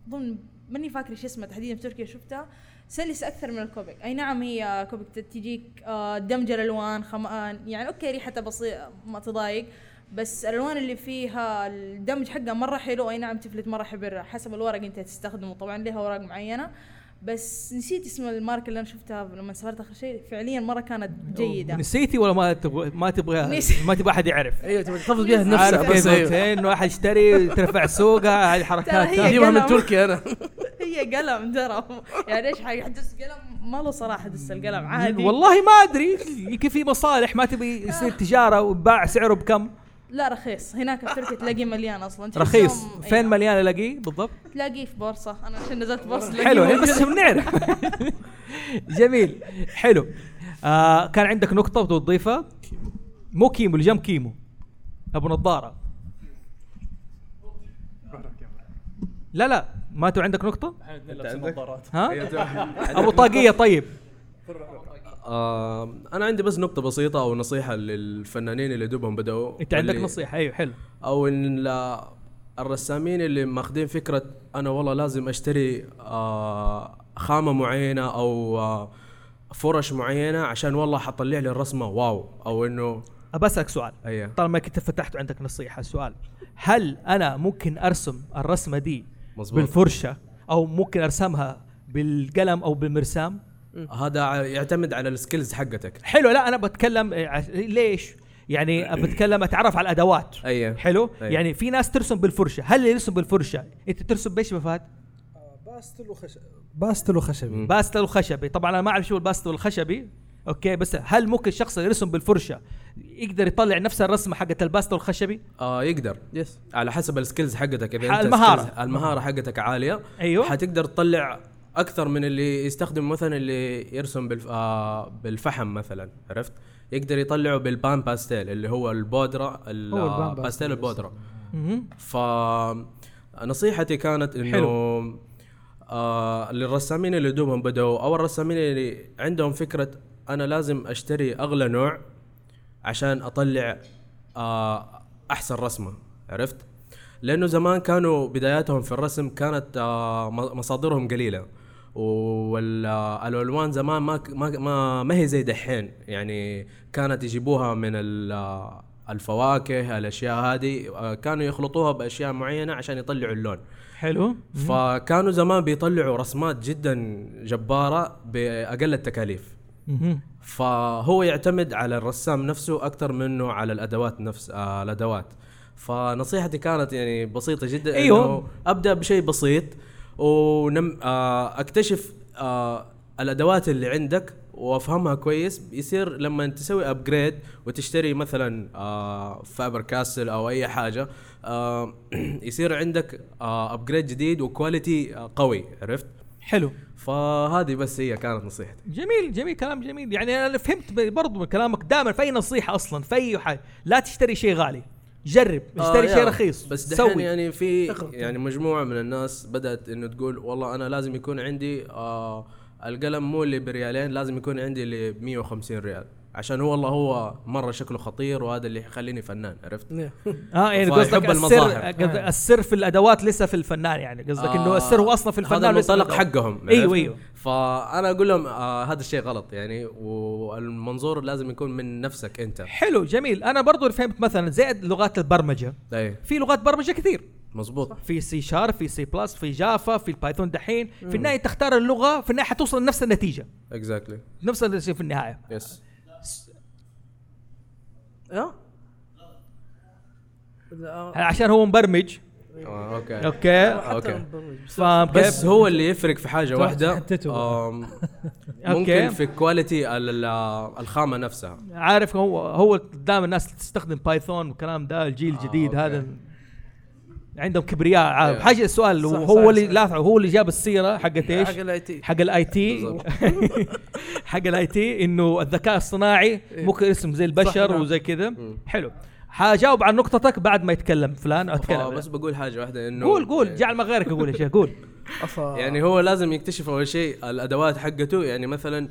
أظن ماني فاكرة شو اسمها تحديدا في تركيا شفتها. سلسه أكثر من الكوبيك. أي نعم هي كوبيك تجيك آه، دمج الالوان خمآن يعني okay ريحتها بسيطة ما تضايق بس الألوان اللي فيها الدمج حقها مرة حلو أي نعم تفلت مرة حبر حسب الورق أنت تستخدمه. طبعا لها أوراق معينة. بس نسيت اسم الماركة اللي أنا شفتها لما سافرت آخر شيء. فعليا مرة كانت جيدة. نسيتي ولا ما تبغى ما تبغى. ما تبغى أحد يعرف؟ أيوه تبغى تحتفظ بيها لنفسها عارف بس كيف أيوة. انه واحد يشتري ترفع سوقها هذه ترى حركات هي اجيبها من قلم. تركيا أنا. هي قلم ترى. يعني إيش حيحدث قلم؟ ما له صراحة دس القلم عادي. والله ما أدري. يمكن في مصالح ما تبي يصير تجارة وباع سعره بكم. لا رخيص. هناك في تركيا تلاقيه مليان أصلا. رخيص. أيوة. فين مليان الاقيه بالضبط؟ تلاقيه في بورصة. أنا عشان نزلت بورصة حلو. بس بنعرف جميل. حلو. آه كان عندك نقطة وتضيفها مو كيمو اللي جنب كيمو. أبو نظارة. لا لا. ما تو عندك نقطة؟ أنت عندك؟ ها؟ أيوة. أبو طاقية طيب. آه أنا عندي بس نقطة بسيطة أو نصيحة للفنانين اللي دوبهم بدأوا. أنت عندك نصيحة؟ أيوه حلو. أو إن لا- الرسامين اللي ماخذين فكرة أنا والله لازم أشتري آه خامة معينة أو آه فرش معينة عشان والله حطلع لي الرسمة wow. أو إنه بسألك سؤال. أيوه. طالما كنت فتحت عندك نصيحة السؤال هل أنا ممكن أرسم الرسمة دي مظبوط. بالفرشة أو ممكن أرسمها بالقلم أو بالمرسام؟ هذا يعتمد على ال skills حقتك. حلو لا أنا بتكلم عش- ليش؟ يعني بتكلم أتعرف على الأدوات. أيوه حلو؟ أيوة. يعني في ناس ترسم بالفرشة. هل اللي يرسم بالفرشة؟ أنت ترسم بإيش يا فهد؟ باستل وخشب. باستل وخشبي. باستل وخشبي. طبعا أنا ما أعرف شو الباستل والخشبي. okay بس هل ممكن الشخص اللي يرسم بالفرشة يقدر يطلع نفس الرسمة حقت الباستل والخشبي؟ آه يقدر. yes على حسب ال skills حقتك. إذا أنت المهارة. skills- المهارة حقتك عالية أيوه. حتقدر تطلع أكثر من اللي يستخدم مثلا اللي يرسم بالف... آه بالفحم مثلا عرفت يقدر يطلعه بالبان باستيل اللي هو البودرة ال- هو البان آه،. البودرة. ف نصيحتي كانت إنه. آه للرسامين اللي دوبهم بدأوا أو الرسامين اللي عندهم فكرة أنا لازم أشتري أغلى نوع عشان أطلع آه أحسن رسمة عرفت لأنه زمان كانوا بداياتهم في الرسم كانت آه مصادرهم قليلة والالوان زمان ما ما ما, ما هي زي دحين. يعني كانت يجيبوها من ال- الفواكه الأشياء هذه آه، كانوا يخلطوها بأشياء معينة عشان يطلعوا اللون. حلو. فكانوا زمان بيطلعوا رسمات جدا جبارة بأقل التكاليف. فهو يعتمد على الرسام نفسه أكثر منه على الأدوات نفس آه الأدوات. فنصيحتي كانت يعني بسيطة جدا أيوه. إنه أبدأ بشيء بسيط. ونم آه أكتشف آه الأدوات اللي عندك وأفهمها كويس. يصير لما تسوي upgrade وتشتري مثلا آه فابر كاسل أو أي حاجة آه يصير عندك آه upgrade جديد و quality آه قوي. عرفت؟ حلو. فهذه بس هي كانت نصيحتي. جميل جميل كلام جميل. يعني أنا فهمت برضو من كلامك دائما في أي نصيحة أصلا في أي حاجة. لا تشتري شيء غالي. جرب اشتري آه شيء رخيص. بس دحين سوي. يعني في يعني مجموعة من الناس بدأت إنه تقول والله أنا لازم يكون عندي آه القلم مو اللي بريالين لازم يكون عندي اللي ب 150 ريال. عشان هو والله هو مرة شكله خطير وهذا اللي يخليني فنان عرفت؟ آه يعني قصدك السر المظاهر. قصدك السر في الأدوات لسه في الفنان يعني. قصدك إنه السر هو أصلا في الفنان هذا المنطلق. حقهم إيوه؟ إيوه. فأنا أقول لهم آه هذا الشيء غلط يعني والمنظور لازم يكون من نفسك أنت. حلو جميل. أنا برضو فهمت مثلا زي لغات البرمجة. أي. في لغات برمجة كثير. مزبوط في C Sharp في C Plus في Java في ال Python دحين. في النهاية تختار اللغة في النهاية حتوصل لنفس النتيجة. exactly نفس الشيء في النهاية. yes أه؟ عشان هو مبرمج. okay. okay. okay. فاهم كيف؟ بس هو اللي يفرق في حاجة واحدة. ممكن في quality ال- ال- الخامة نفسها. عارف هو هو دائما الناس تستخدم Python والكلام ده الجيل الجديد okay. هذا. عندهم كبرياء. عارف إيه. حاجة السؤال صح، هو صح، اللي صح. لا هو اللي جاب السيرة حقت إيش؟ حق ال IT حق ال IT حق ال IT إنه الذكاء الصناعي ممكن يرسم زي البشر نعم. وزي كذا. حلو. حجاوب عن نقطتك بعد ما يتكلم. فلان أتكلم. بس بقول حاجة واحدة إنه قول قول. جعل ما غيرك يقول يا شيخ قول. يعني هو لازم يكتشف أول شيء الأدوات حقته. يعني مثلا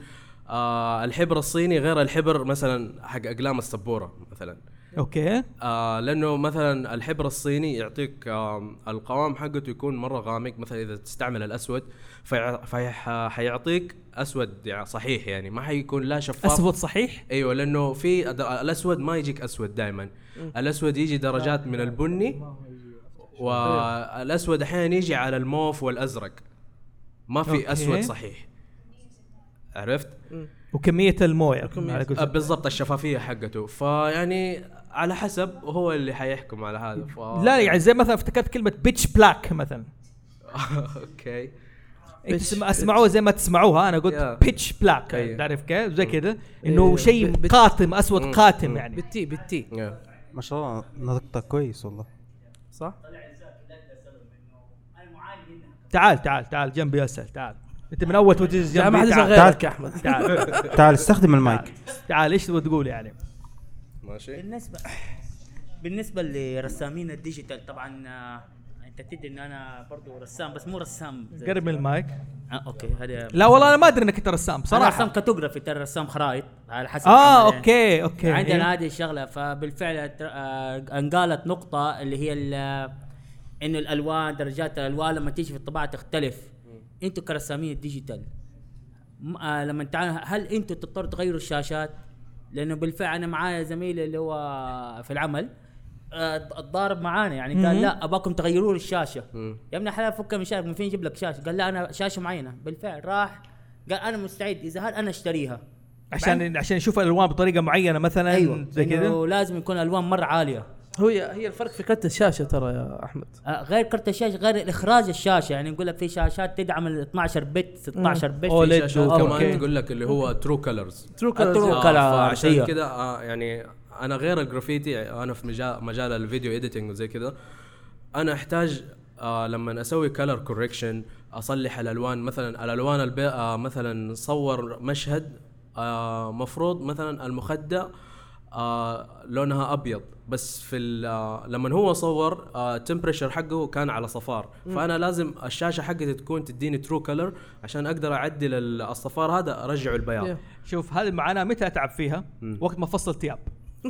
آه الحبر الصيني غير الحبر مثلا حق أقلام السبورة مثلا. okay. آه لأنه مثلا الحبر الصيني يعطيك آه القوام حقته يكون مرة غامق مثلا إذا تستعمل الأسود فحيعطيك أسود يعني صحيح يعني ما حيكون لا شفاف. أسود صحيح؟ أيوه لأنه في الأسود ما يجيك أسود دائما الأسود يجي درجات من البني والأسود أحيانا يجي على الموف والأزرق. ما في okay. أسود صحيح. عرفت؟ وكمية الموية آه، بالضبط الشفافية حقته. فيعني على حسب هو اللي حيحكم على هذا. ف... لا يعني زي مثلا افتكرت كلمة pitch black مثلا. okay. تسمع- اسمعوها زي ما تسمعوها. أنا قلت. pitch black. تعرف كيف؟ زي كذا. إنه إيه، شيء قاتم أسود مم. قاتم. يعني. بالتي بالتي ما شاء الله نطقتك كويس والله. صح؟ تعال تعال تعال جنبي أسأل تعال. أنت من أول لا، جنبي ما حد يا. تعال. تعال. استخدم المايك. تعال. إيش تبغى تقول يعني؟ ماشي بالنسبة بالنسبة لرسامين ال digital طبعا آه، أنت تدري إن أنا برضو رسام بس مو رسام قرب من المايك آه okay هذا لا والله أنا ما أدري إنك أنت رسام أنا صراحة رسام كاتوغرافي ترى رسام خرائط على حسب آه، عملي. okay، okay. عندنا إيه. هذه الشغلة فبالفعل آه، انقالت نقطة اللي هي إنه الألوان درجات الألوان لما تيجي في الطباعة تختلف أنتوا كرسامين الديجيتال آه، لما تعال هل أنتوا تضطروا تغيروا الشاشات؟ لأنه بالفعل أنا معايا زميلي اللي هو في العمل آه، اتضارب معانا يعني قال. لا أباكم تغيروا لي الشاشة. يا ابن الحلال فك من شاشة من فين يجيب لك شاشة؟ قال لا أنا شاشة معينة بالفعل راح قال أنا مستعد إذا هل أنا أشتريها عشان عشان يشوف الالوان بطريقة معينة مثلا أيوه زي كذا لازم يكون ألوان مرة عالية هي هي الفرق في كرت الشاشة ترى يا أحمد آه، غير كرت الشاشة غير إخراج الشاشة يعني نقول لك في شاشات تدعم ال 12 bit 16 bit okay. كمان تقول لك اللي هو true colours True colours. True colours. فعشان أيوة. كذا آه يعني أنا غير الجرافيتي أنا في مجال مجال ال video editing وزي كذا أنا أحتاج آه لما أسوي color correction أصلح الألوان مثلا الألوان البي... آه مثلا صور مشهد آه مفروض مثلا المخدة آه لونها أبيض بس في آه لما هو صور آه temperature حقه كان على صفار مم. فأنا لازم الشاشة حقتي تكون تديني true color عشان أقدر أعدل ال- الصفار هذا أرجعه البياض شوف هذه المعاناة متى أتعب فيها؟ وقت ما فصل ثياب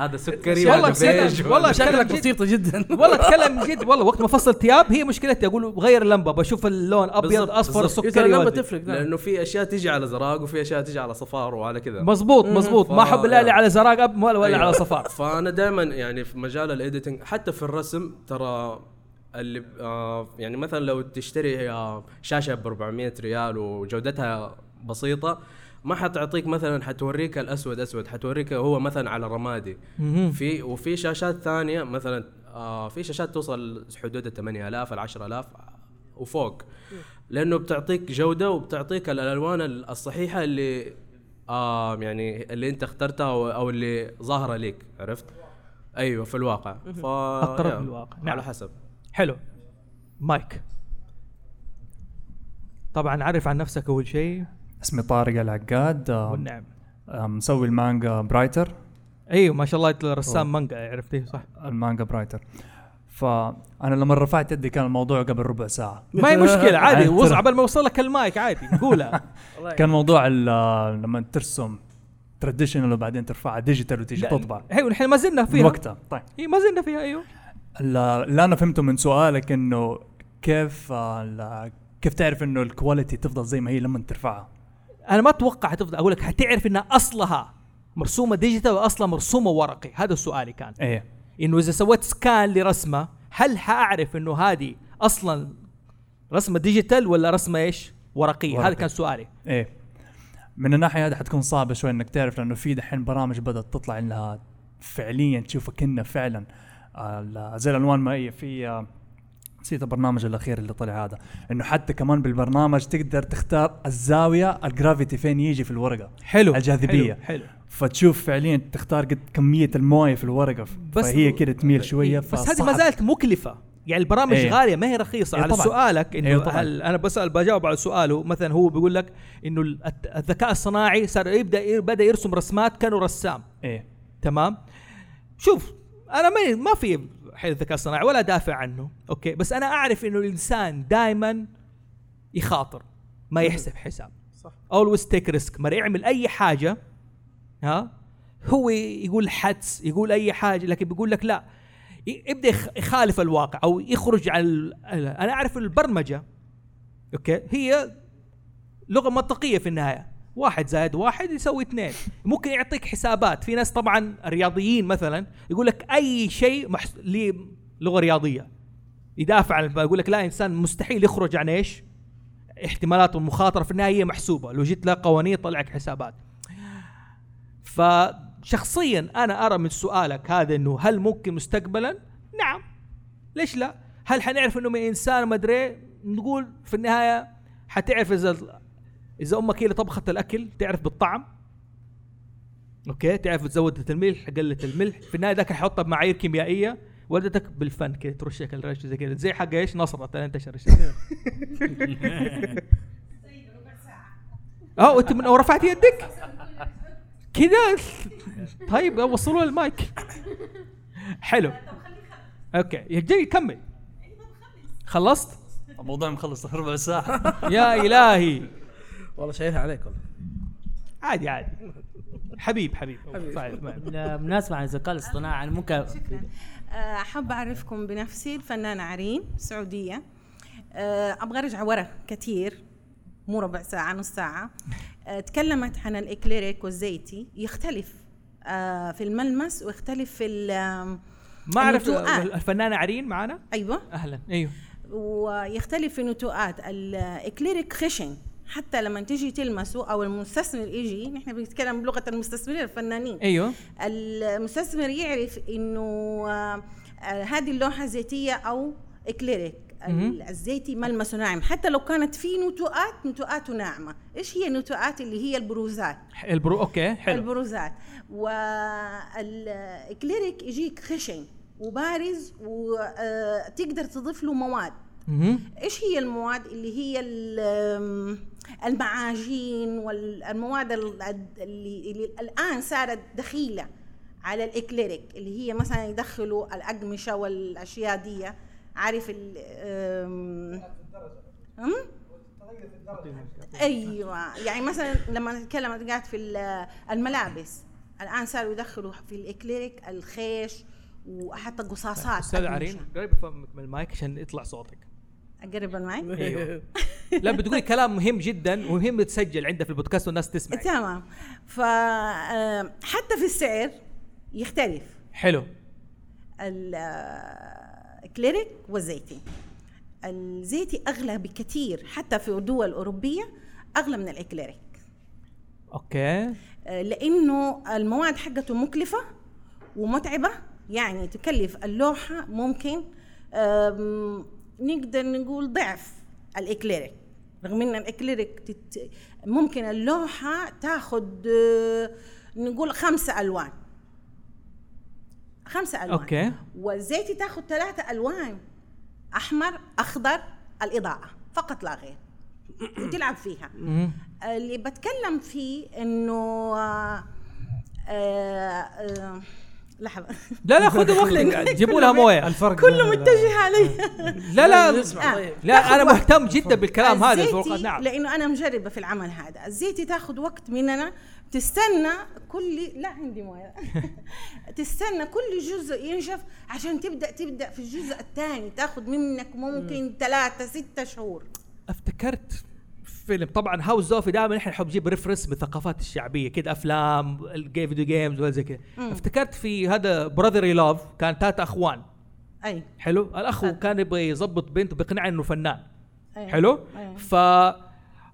هذا سكري والله بيج. والله شكلك بسيطه جدا. والله اتكلم جد. والله وقت ما فصل ثياب هي مشكلتي. أقول غير اللمبه بشوف اللون أبيض أصفر. سكري ودي. نعم. لأنه في أشياء تيجي على زراق وفي أشياء تيجي على صفار وعلى كذا. مزبوط مزبوط ما أحب لا على زراق أب ولا, ولا أيوة. على صفار. فأنا دائما يعني في مجال ال editing حتى في الرسم ترى اللي آه يعني مثلا لو تشتري آه شاشة ب 400 ريال وجودتها بسيطة ما حتعطيك مثلا حتوريك الأسود أسود. حتوريك هو مثلا على رمادي. في وفي شاشات ثانية مثلا آه في شاشات توصل حدود ال 8000 ال 10000 وفوق. لأنه بتعطيك جودة وبتعطيك الألوان الصحيحة اللي آه يعني اللي أنت اخترتها أو, اللي ظاهرة لك عرفت؟ أيوه في الواقع. ف أقرب للواقع. على نعم حسب. حلو. مايك. طبعا عرف عن نفسك أول شيء. اسمي طارق العقاد آه، والنعم. آه، مسوي المانجا برايتر. أيوه ما شاء الله رسام. مانجا عرفتي صح. المانجا برايتر. فأنا لما رفعت يدي كان الموضوع قبل ربع ساعة. ما هي مشكلة عادي وص ترى- عبال ما يوصل لك المايك عادي قولها. كان موضوع ال- لما ترسم traditional وبعدين ترفعها digital وتيجي تطبع. أيوه نحن ما زلنا فيها. وقتها طيب. اي ما زلنا فيها أيوه. ال- اللي أنا فهمته من سؤالك إنه كيف آه، كيف تعرف إنه ال quality تفضل زي ما هي لما ترفعها؟ أنا ما أتوقع هتفضل أقول لك حتعرف إنها أصلها مرسومة digital وأصلها مرسومة ورقي. هذا سؤالي كان. إيه. إنه إذا سويت scan لرسمة هل حأعرف إنه هذه أصلا رسمة digital ولا رسمة إيش؟ ورقية؟ هذا ورقي. كان سؤالي. إيه. من الناحية هذه حتكون صعبة شوي إنك تعرف لأنه في دحين برامج بدأت تطلع إنها فعليا تشوفها كأنها فعلا آه، زي الألوان المائيه في آه، نسيت البرنامج الأخير اللي طلع هذا إنه حتى كمان بالبرنامج تقدر تختار الزاوية ال gravity فين يجي في الورقة حلو الجاذبية حلو, حلو. فتشوف فعليا تختار قد كمية الموية في الورقة بس- فهي كده تميل شوية بس هذه ما. زالت مكلفة يعني البرامج إيه. غالية ما هي رخيصة إيه على طبعاً. سؤالك إنه إيه طبعاً. هل أنا بسأل بجاوب على سؤاله مثلا هو بيقول لك إنه الذكاء الصناعي صار يبدأ بدأ يرسم رسمات كانه رسام إيه تمام شوف أنا ما ما في حيل الذكاء الصناعي ولا دافع عنه okay؟ بس أنا أعرف إنه الإنسان دائما يخاطر ما يحسب حساب. صح. always take risk ما يعمل أي حاجة ها؟ هو يقول حدس يقول أي حاجة لكن بيقول لك لا. يبدأ يخ- يخالف الواقع أو يخرج عن أنا أعرف البرمجة أوكي؟ هي لغة منطقية في النهاية. واحد زائد واحد يسوي اثنين. ممكن يعطيك حسابات. في ناس طبعا الرياضيين مثلا يقول لك أي شيء محس... ليه لغه رياضية. يدافع عن يقول لك لا إنسان مستحيل يخرج عن إيش؟ احتمالات المخاطرة في النهاية محسوبة. لو جيت لها قوانين طلع لك حسابات. فشخصيا أنا أرى من سؤالك هذا إنه هل ممكن مستقبلا؟ نعم. ليش لا؟ هل حنعرف إنه من إنسان؟ ما أدري. نقول في النهاية حتعرف إذا إذا أمك هي اللي طبخت الأكل تعرف بالطعم؟ أوكي تعرف زودت الملح قلت الملح. في النهاية ذاك حيحطها بمعايير كيميائية. والدتك بالفن كذا ترشك الرش زي كذا زي حق إيش؟ اللي انتشر آه وانت من ورفعت يدك؟ كذا طيب وصلوا المايك. حلو. أوكي جاي كمل. خلصت؟ الموضوع مخلص ربع ساعة. يا إلهي. والله شايلها عليك والله. عادي عادي. حبيب حبيب. حبيب. طيب، ما- بالمناسبة عن الذكاء الاصطناعي أنا ممكن آه، حابة أعرفكم بنفسي الفنانة عرين سعودية. آه، أبغى أرجع ورا كثير مو ربع ساعة نص ساعة. آه، تكلمت عن الإكليريك والزيتي. يختلف في الملمس ويختلف في ما أعرف النتوءات. الفنانة عرين معنا أيوة. أهلا. أيوه. ويختلف في نتوءات. الإكليريك خشن. حتى لما تيجي تلمسه أو المستثمر يجي نحن بنتكلم بلغة المستثمرين الفنانين. أيوه. المستثمر يعرف إنه آه، آه، هذه اللوحة زيتية أو إكليريك. الزيتي ملمسه ناعم. حتى لو كانت في نتوءات نتوءاته ناعمة. إيش هي النتوءات؟ اللي هي البروزات. البرو okay حلو. البروزات. والاكليريك يجيك خشن وبارز وتقدر تضيف له مواد. إيش هي المواد؟ اللي هي المعاجين والمواد ال- اللي, اللي الآن صارت دخيلة على الإكليريك اللي هي مثلا يدخلوا الأقمشة والأشياء دي عارف ال؟ أيوه يعني مثلا لما نتكلم قاعد في ال- الملابس الآن صاروا يدخلوا في الإكليريك الخيش وحتى قصاصات أستاذ. عرين قريب من المايك عشان يطلع صوتك أقرب المايك؟ أيوه. لا بتقولي كلام مهم جدا ومهم يتسجل عندها في البودكاست والناس تسمع. تمام. ف آه، حتى في السعر يختلف. حلو. الكليريك والزيتي. الزيتي أغلى بكثير حتى في الدول الأوروبية أغلى من الإكليريك. okay. آه، لأنه المواد حقته مكلفة ومتعبة يعني تكلف اللوحة ممكن نقدر نقول ضعف الإكليريك رغم إن الإكليريك تت... ممكن اللوحة تاخذ آه، نقول خمسه ألوان خمسه ألوان okay. والزيتي تاخذ ثلاثة ألوان أحمر أخضر الإضاءة فقط لا غير وتلعب فيها. اللي بتكلم فيه إنه آه آه لحظة. لا لا خذوا وقتك. جيبوا لها موية. الفرق كله متجه علي. لا لا. آه. لا أنا. مهتم جدا بالكلام هذا الفروقات نعم. لأنه أنا مجربة في العمل هذا. الزيتي تاخذ وقت مننا. تستنى كل لا عندي موية. تستنى كل جزء ينشف عشان تبدأ تبدأ في الجزء الثاني. تاخذ منك ممكن ثلاثة ستة شهور. افتكرت فيلم. طبعا هاوس زوفي دائما إحنا نحب نجيب ريفرنس من الثقافات الشعبية كده أفلام video games وزي مم. افتكرت في هذا brotherly love كان ثلاثة أخوان. أي. حلو؟ الاخ كان يبغى يظبط بنت بيقنعها إنه فنان. أيوة. حلو؟ أيوة. ف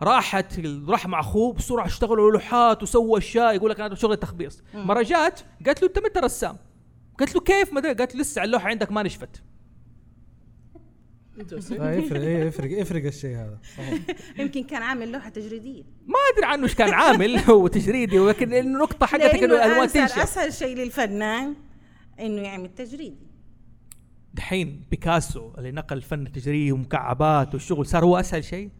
راحت راح مع أخوه بسرعة اشتغلوا لوحات وسوى أشياء يقول لك أنا شغل تخبيص. مرة جات قالت له أنت متى رسام؟ قالت له كيف؟ ما قالت له لسه اللوحة عندك ما نشفت. يفرق إيه يفرق يفرق الشيء هذا. يمكن كان عامل لوحة تجريدية. ما أدري عنه إيش كان عامل هو تجريدي ولكن النقطه حقتك إنه الالوان تنشف أسهل شيء للفنان إنه يعمل تجريدي. دحين بيكاسو اللي نقل الفن التجريدي ومكعبات والشغل صار هو أسهل شيء؟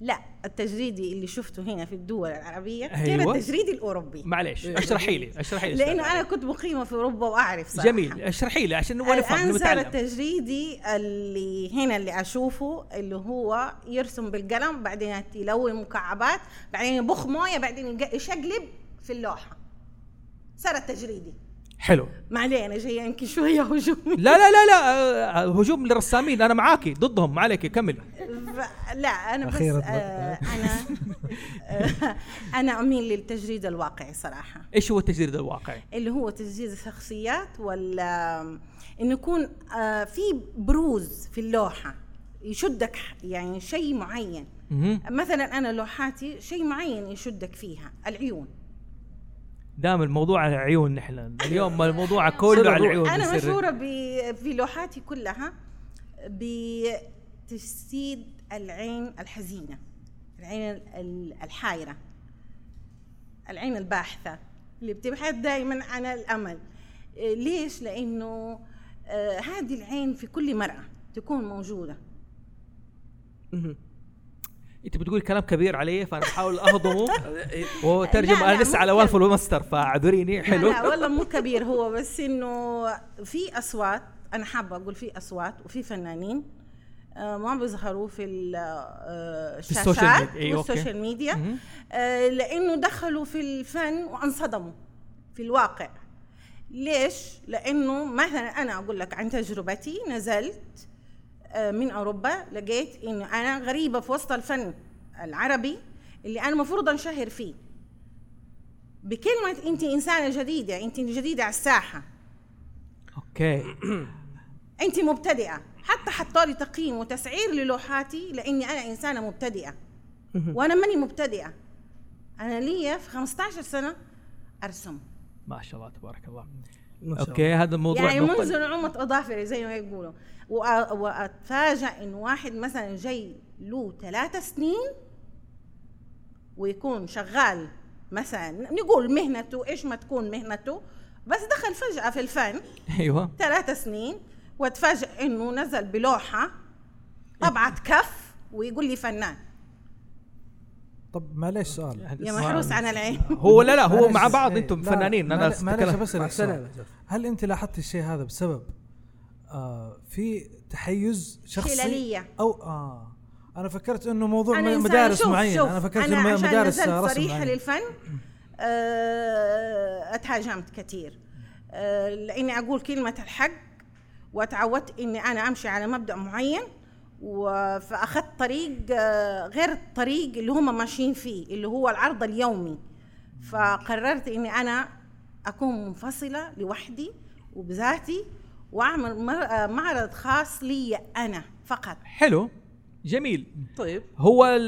لا. التجريدي اللي شفته هنا في الدول العربية غير أيوة. التجريدي الأوروبي. معليش اشرحي لي اشرحي لي لأنه. أنا كنت مقيمة في أوروبا وأعرف صراحة. جميل اشرحي لي عشان نفهم الآن صار التجريدي اللي هنا اللي أشوفه اللي هو يرسم بالقلم بعدين يلون مكعبات بعدين يبخ موية بعدين يشقلب في اللوحة. صار التجريدي. حلو. ما عليه أنا جاية يمكن شوية هجوم. لا لا لا لا آه، هجوم للرسامين. أنا معاكي ضدهم. ما عليك كمل ف- لا أنا بس. آه أنا آه أنا اميل للتجريد الواقعي صراحة. إيش هو التجريد الواقعي؟ اللي هو تجهيز الشخصيات ولا انه يكون آه في بروز في اللوحة يشدك يعني شيء معين. مثلا أنا لوحاتي شيء معين يشدك فيها العيون. دام الموضوع على عيون نحن. اليوم الموضوع كله على العيون أنا. مشهورة في لوحاتي كلها بتجسيد العين الحزينة العين ال- ال- الحايرة العين الباحثة اللي بتبحث دائما عن الأمل. إيه، ليش؟ لأنه آه، هذه العين في كل مرأة تكون موجودة. انت بتقول كلام كبير علي فأنا بحاول أهضمه وترجم أنا لسه على والف الماستر فاعذريني حلو لا, لا والله مو كبير هو بس إنه في أصوات أنا حابة أقول في أصوات وفي فنانين آه، ما بيظهروا في آه، الشاشات ال social media. أيوة، okay. وال social media. آه، لأنه دخلوا في الفن وانصدموا في الواقع ليش؟ لأنه مثلا أنا أقول لك عن تجربتي نزلت من أوروبا لقيت انه أنا غريبة في وسط الفن العربي اللي أنا المفروض أنشهر فيه. بكلمة انت إنسانة جديدة انت جديدة على الساحة. أوكي. انت مبتدئة. حتى حطوا لي تقييم وتسعير للوحاتي لأني أنا إنسانة مبتدئة. وأنا ماني مبتدئة. أنا لي في 15 سنة أرسم. ما شاء الله تبارك الله. أوكي هذا الموضوع يعني منذ نعومة أظافري زي ما يقولوا. وأتفاجأ إن واحد مثلا جاي له ثلاث سنين ويكون شغال مثلا نقول مهنته إيش ما تكون مهنته بس دخل فجأة في الفن أيوه. ثلاث سنين واتفاجأ إنه نزل بلوحة طبعة كف ويقول لي فنان. طب معليش سؤال. يا محروس عن العين. هو لا لا هو مع بعض إيه، أنتم فنانين أنا معليش- بس. هل أنت لاحظت الشيء هذا بسبب آه في تحيز شخصي خلالية. أو آه أنا فكرت إنه موضوع أنا مدارس معين أنا فكرت أنا إنه عشان مدارس رسم معين. للفن آه، أتهاجمت كثير آه، لإني أقول كلمة الحق وتعودت إني أنا أمشي على مبدأ معين فأخذت طريق آه، غير الطريق اللي هم ماشيين فيه اللي هو العرض اليومي فقررت إني أنا أكون منفصلة لوحدي وبذاتي واعمل آه، معرض خاص لي أنا فقط. حلو. جميل. طيب. هو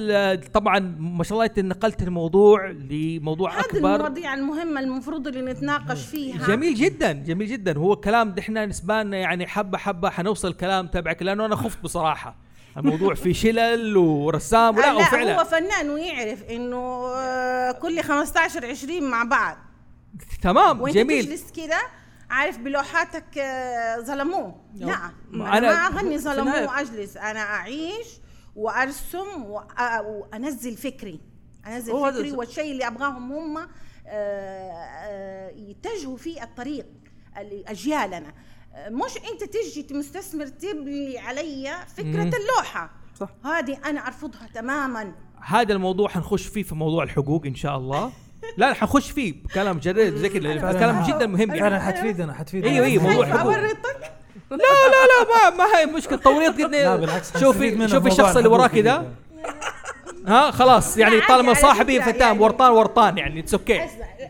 طبعا ما شاء الله أنت نقلت الموضوع لموضوع هذه أكبر. المواضيع المهمة المفروض اللي نتناقش فيها. جميل جدا جميل جدا. هو كلام إحنا نسبان يعني حبة حبة حنوصل الكلام تبعك لأنه أنا خفت بصراحة. الموضوع في شلل ورسام ولا لا هو وفعلا فنان ويعرف إنه آه، كل 15 20 مع بعض. تمام وأنت جميل. تجلس كده عارف بلوحاتك آه، ظلموه. لا ما أنا, أنا- أنا ما أغني ظلموه وأجلس. أنا أعيش وأرسم وأ- وأنزل فكري. أنزل فكري والشيء اللي أبغاهم هم آه، آه، يتجهوا فيه الطريق أجيالنا. آه، مش أنت تجي مستثمر تبني علي فكرة. اللوحة. صح. هذه أنا أرفضها تماما. هذا الموضوع حنخش فيه في موضوع الحقوق إن شاء الله. لا حنخش فيه. كلام جد زي كذا كلام جدا مهم. يعني. فعلا حتفيدنا حتفيدنا أيوه أيوه موضوع اورطك لا لا لا ما ما هي مشكلة. توريط قد شوفي شوفي الشخص اللي وراك ده جداً. ها خلاص يعني طالما صاحبي فتام. ورطان ورطان يعني it's okay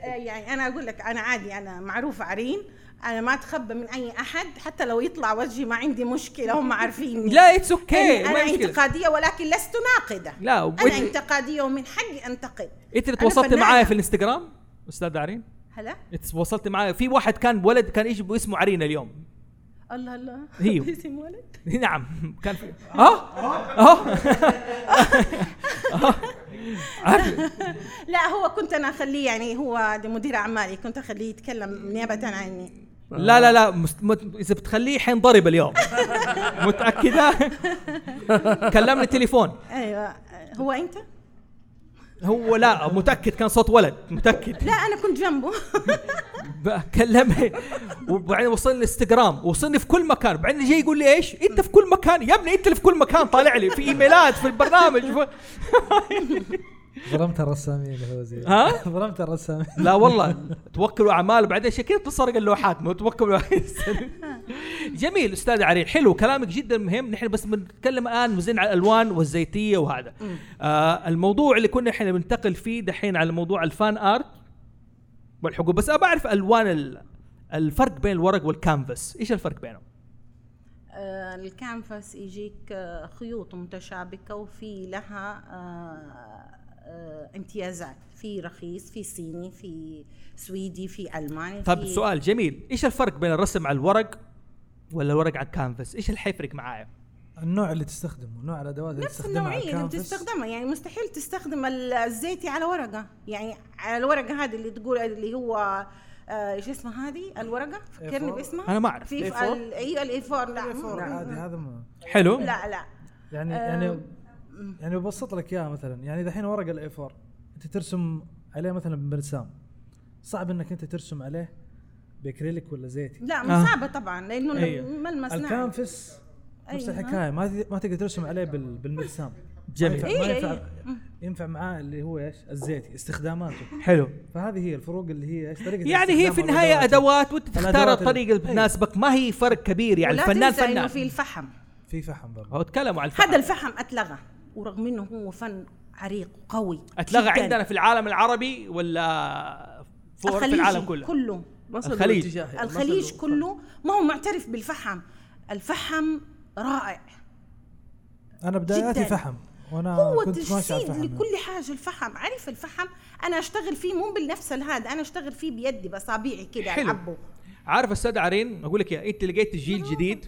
يعني أنا أقول لك أنا عادي أنا معروفه عرين. أنا ما أتخبى من أي أحد حتى لو يطلع وجهي ما عندي مشكلة هم عارفين لا it's okay أنا ما مشكلة. انتقادية ولكن لست ناقدة. لا أنا انتقادية ومن حقي أنتقد. إنت اللي أنا تواصلت فنانة. معايا في الإنستغرام أستاذ عرين هلا؟ إنت تواصلت معايا. في واحد كان ولد كان يجي اسمه عرين اليوم. الله الله. هي. اسم ولد؟ نعم. كان في ها؟ عارف لا هو كنت أنا أخليه يعني هو مدير أعمالي كنت أخليه يتكلم نيابة عني لا لا لا مست... مت... إذا بتخليه حينضرب اليوم. متأكدة؟ كلمني تليفون. أيوه. هو أنت؟ هو لا متأكد كان صوت ولد متأكد. لا أنا كنت جنبه. كلمني. وبعدين وصلني الانستغرام. وصلني في كل مكان. بعدين جاي يقول لي إيش؟ أنت في كل مكان. يا ابني أنت اللي في كل مكان. طالع لي في إيميلات في البرنامج. ظلمت الرسامين هو زي ها؟ ظلمت الرسامين. لا والله توكلوا أعمال وبعدين عشان كذا تسرق اللوحات مو توكلوا جميل أستاذ عريل حلو كلامك جدا مهم. نحن بس بنتكلم الآن مزين على الألوان والزيتية وهذا. آه الموضوع اللي كنا إحنا بننتقل فيه دحين على موضوع ال fan art والحقوق. بس أبى أعرف ألوان ال- الفرق بين الورق والكانفاس. إيش الفرق بينهم؟ آه، الكانفاس يجيك آه، خيوط متشابكة وفي لها آه، امتيازات. في رخيص في صيني في سويدي في ألماني طيب في سؤال جميل. إيش الفرق بين الرسم على الورق ولا الورق على الكانفاس؟ إيش اللي حيفرق معايا؟ النوع اللي تستخدمه نوع الأدوات اللي نفس تستخدمها على النوعية اللي بتستخدمها. يعني مستحيل تستخدم ال- الزيتي على ورقة. يعني على الورقة هذه اللي تقول اللي هو آه، إيش اسمها هذه؟ الورقة؟ فكرني A4. باسمها. أنا ما أعرف. في A4 ال- أيوه الاي 4 لا هذا حلو. لا لا. يعني آه، يعني يعني ببسط لك إياها مثلا. يعني دحين ورق ال A4 أنت ترسم عليه مثلا برسام صعب إنك أنت ترسم عليه بأكريليك ولا زيتي. لا مش صعبة طبعا لأنه أيوه. ملمس الكانفس نفس أيوه. الحكاية. ما ما تقدر ترسم عليه بال- بالمرسام جميل. ما ينفع, ما إيه، ينفع, إيه. ينفع معاه اللي هو إيش؟ الزيتي استخداماته. حلو. فهذه هي الفروق اللي هي إيش؟ طريقة يعني هي في النهاية. أدوات وأنت تختار الطريقة اللي أيوه. تناسبك ما هي فرق كبير يعني الفنان فنان في الفحم. في فحم برضه. هو تكلموا عن الفحم. هذا الفحم أتلغى. ورغم إنه هو فن عريق وقوي أتلغى جداً. عندنا في العالم العربي ولا فوق في العالم كله؟ كله. الخليج. الخليج كله. ما هو معترف بالفحم. الفحم رائع. أنا بداياتي. فحم وأنا هو كنت تجسيد الفحم لكل حاجة الفحم. عارف الفحم؟ أنا أشتغل فيه مو بالنفس هذا أنا أشتغل فيه بيدي باصابعي كده حلو. ألعبه. عارف أستاذ عرين؟ أقول لك يا أنت لقيت جيل جديد.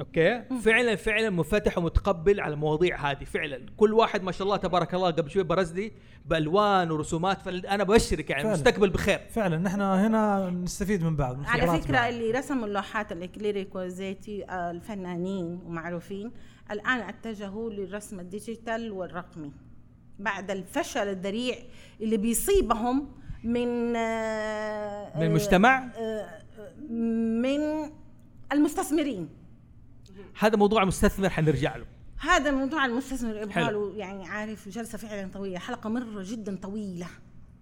okay فعلا فعلا منفتح ومتقبل على المواضيع هذه فعلا كل واحد ما شاء الله تبارك الله قبل شوي برز لي بألوان ورسومات فانا ببشرك يعني فعلاً. المستقبل بخير فعلا نحن هنا نستفيد من بعض من على فكرة بعض. اللي رسموا اللوحات الاكليريك والزيتي آه، الفنانين ومعروفين الآن اتجهوا للرسم ال digital والرقمي بعد الفشل الذريع اللي بيصيبهم من آه، من المجتمع؟ آه، من المستثمرين هذا موضوع مستثمر حنرجع له. هذا موضوع المستثمر يبغى حلو. له يعني عارف جلسة فعلا طويلة حلقة مرة جدا طويلة.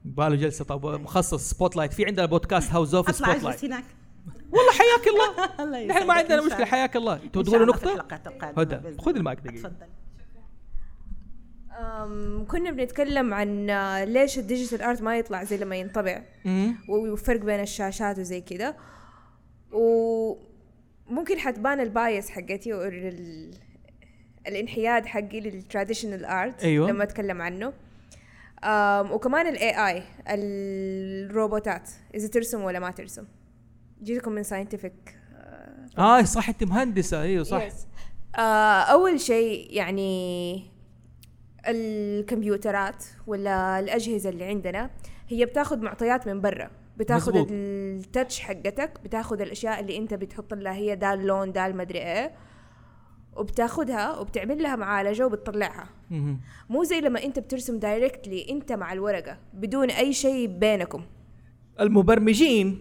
باله جلسة طب مخصص سبوت لايت في عندنا بودكاست هاوس اوف أطلع سبوت أجلس لايت هناك. والله حياك الله. نحن ما عندنا مشكلة. حياك الله. شاء تقولوا نقطة؟ هدى. خذ المايك دقيقة. تفضل. كنا بنتكلم عن آه، ليش ال digital art ما يطلع زي لما ينطبع. والفرق بين الشاشات وزي كده. وممكن حتبان ال bias حقتي أو ال- الانحياد حقي لل traditional art أيوة. لما أتكلم عنه. أم وكمان ال AI الروبوتات. إذا ترسم ولا ما ترسم. جيتكم من scientific آه صح أنت مهندسة. أيوه صح. Yes. آه أول شيء يعني الكمبيوترات ولا الأجهزة اللي عندنا هي بتاخذ معطيات من برا. بتاخذ مزبوط. التاتش حقتك بتاخذ الأشياء اللي أنت بتحط لها هي دا اللون دا المدري إيه وبتاخذها وبتعمل لها معالجة وبتطلعها. مو زي لما أنت بترسم دايركتلي أنت مع الورقة بدون أي شيء بينكم المبرمجين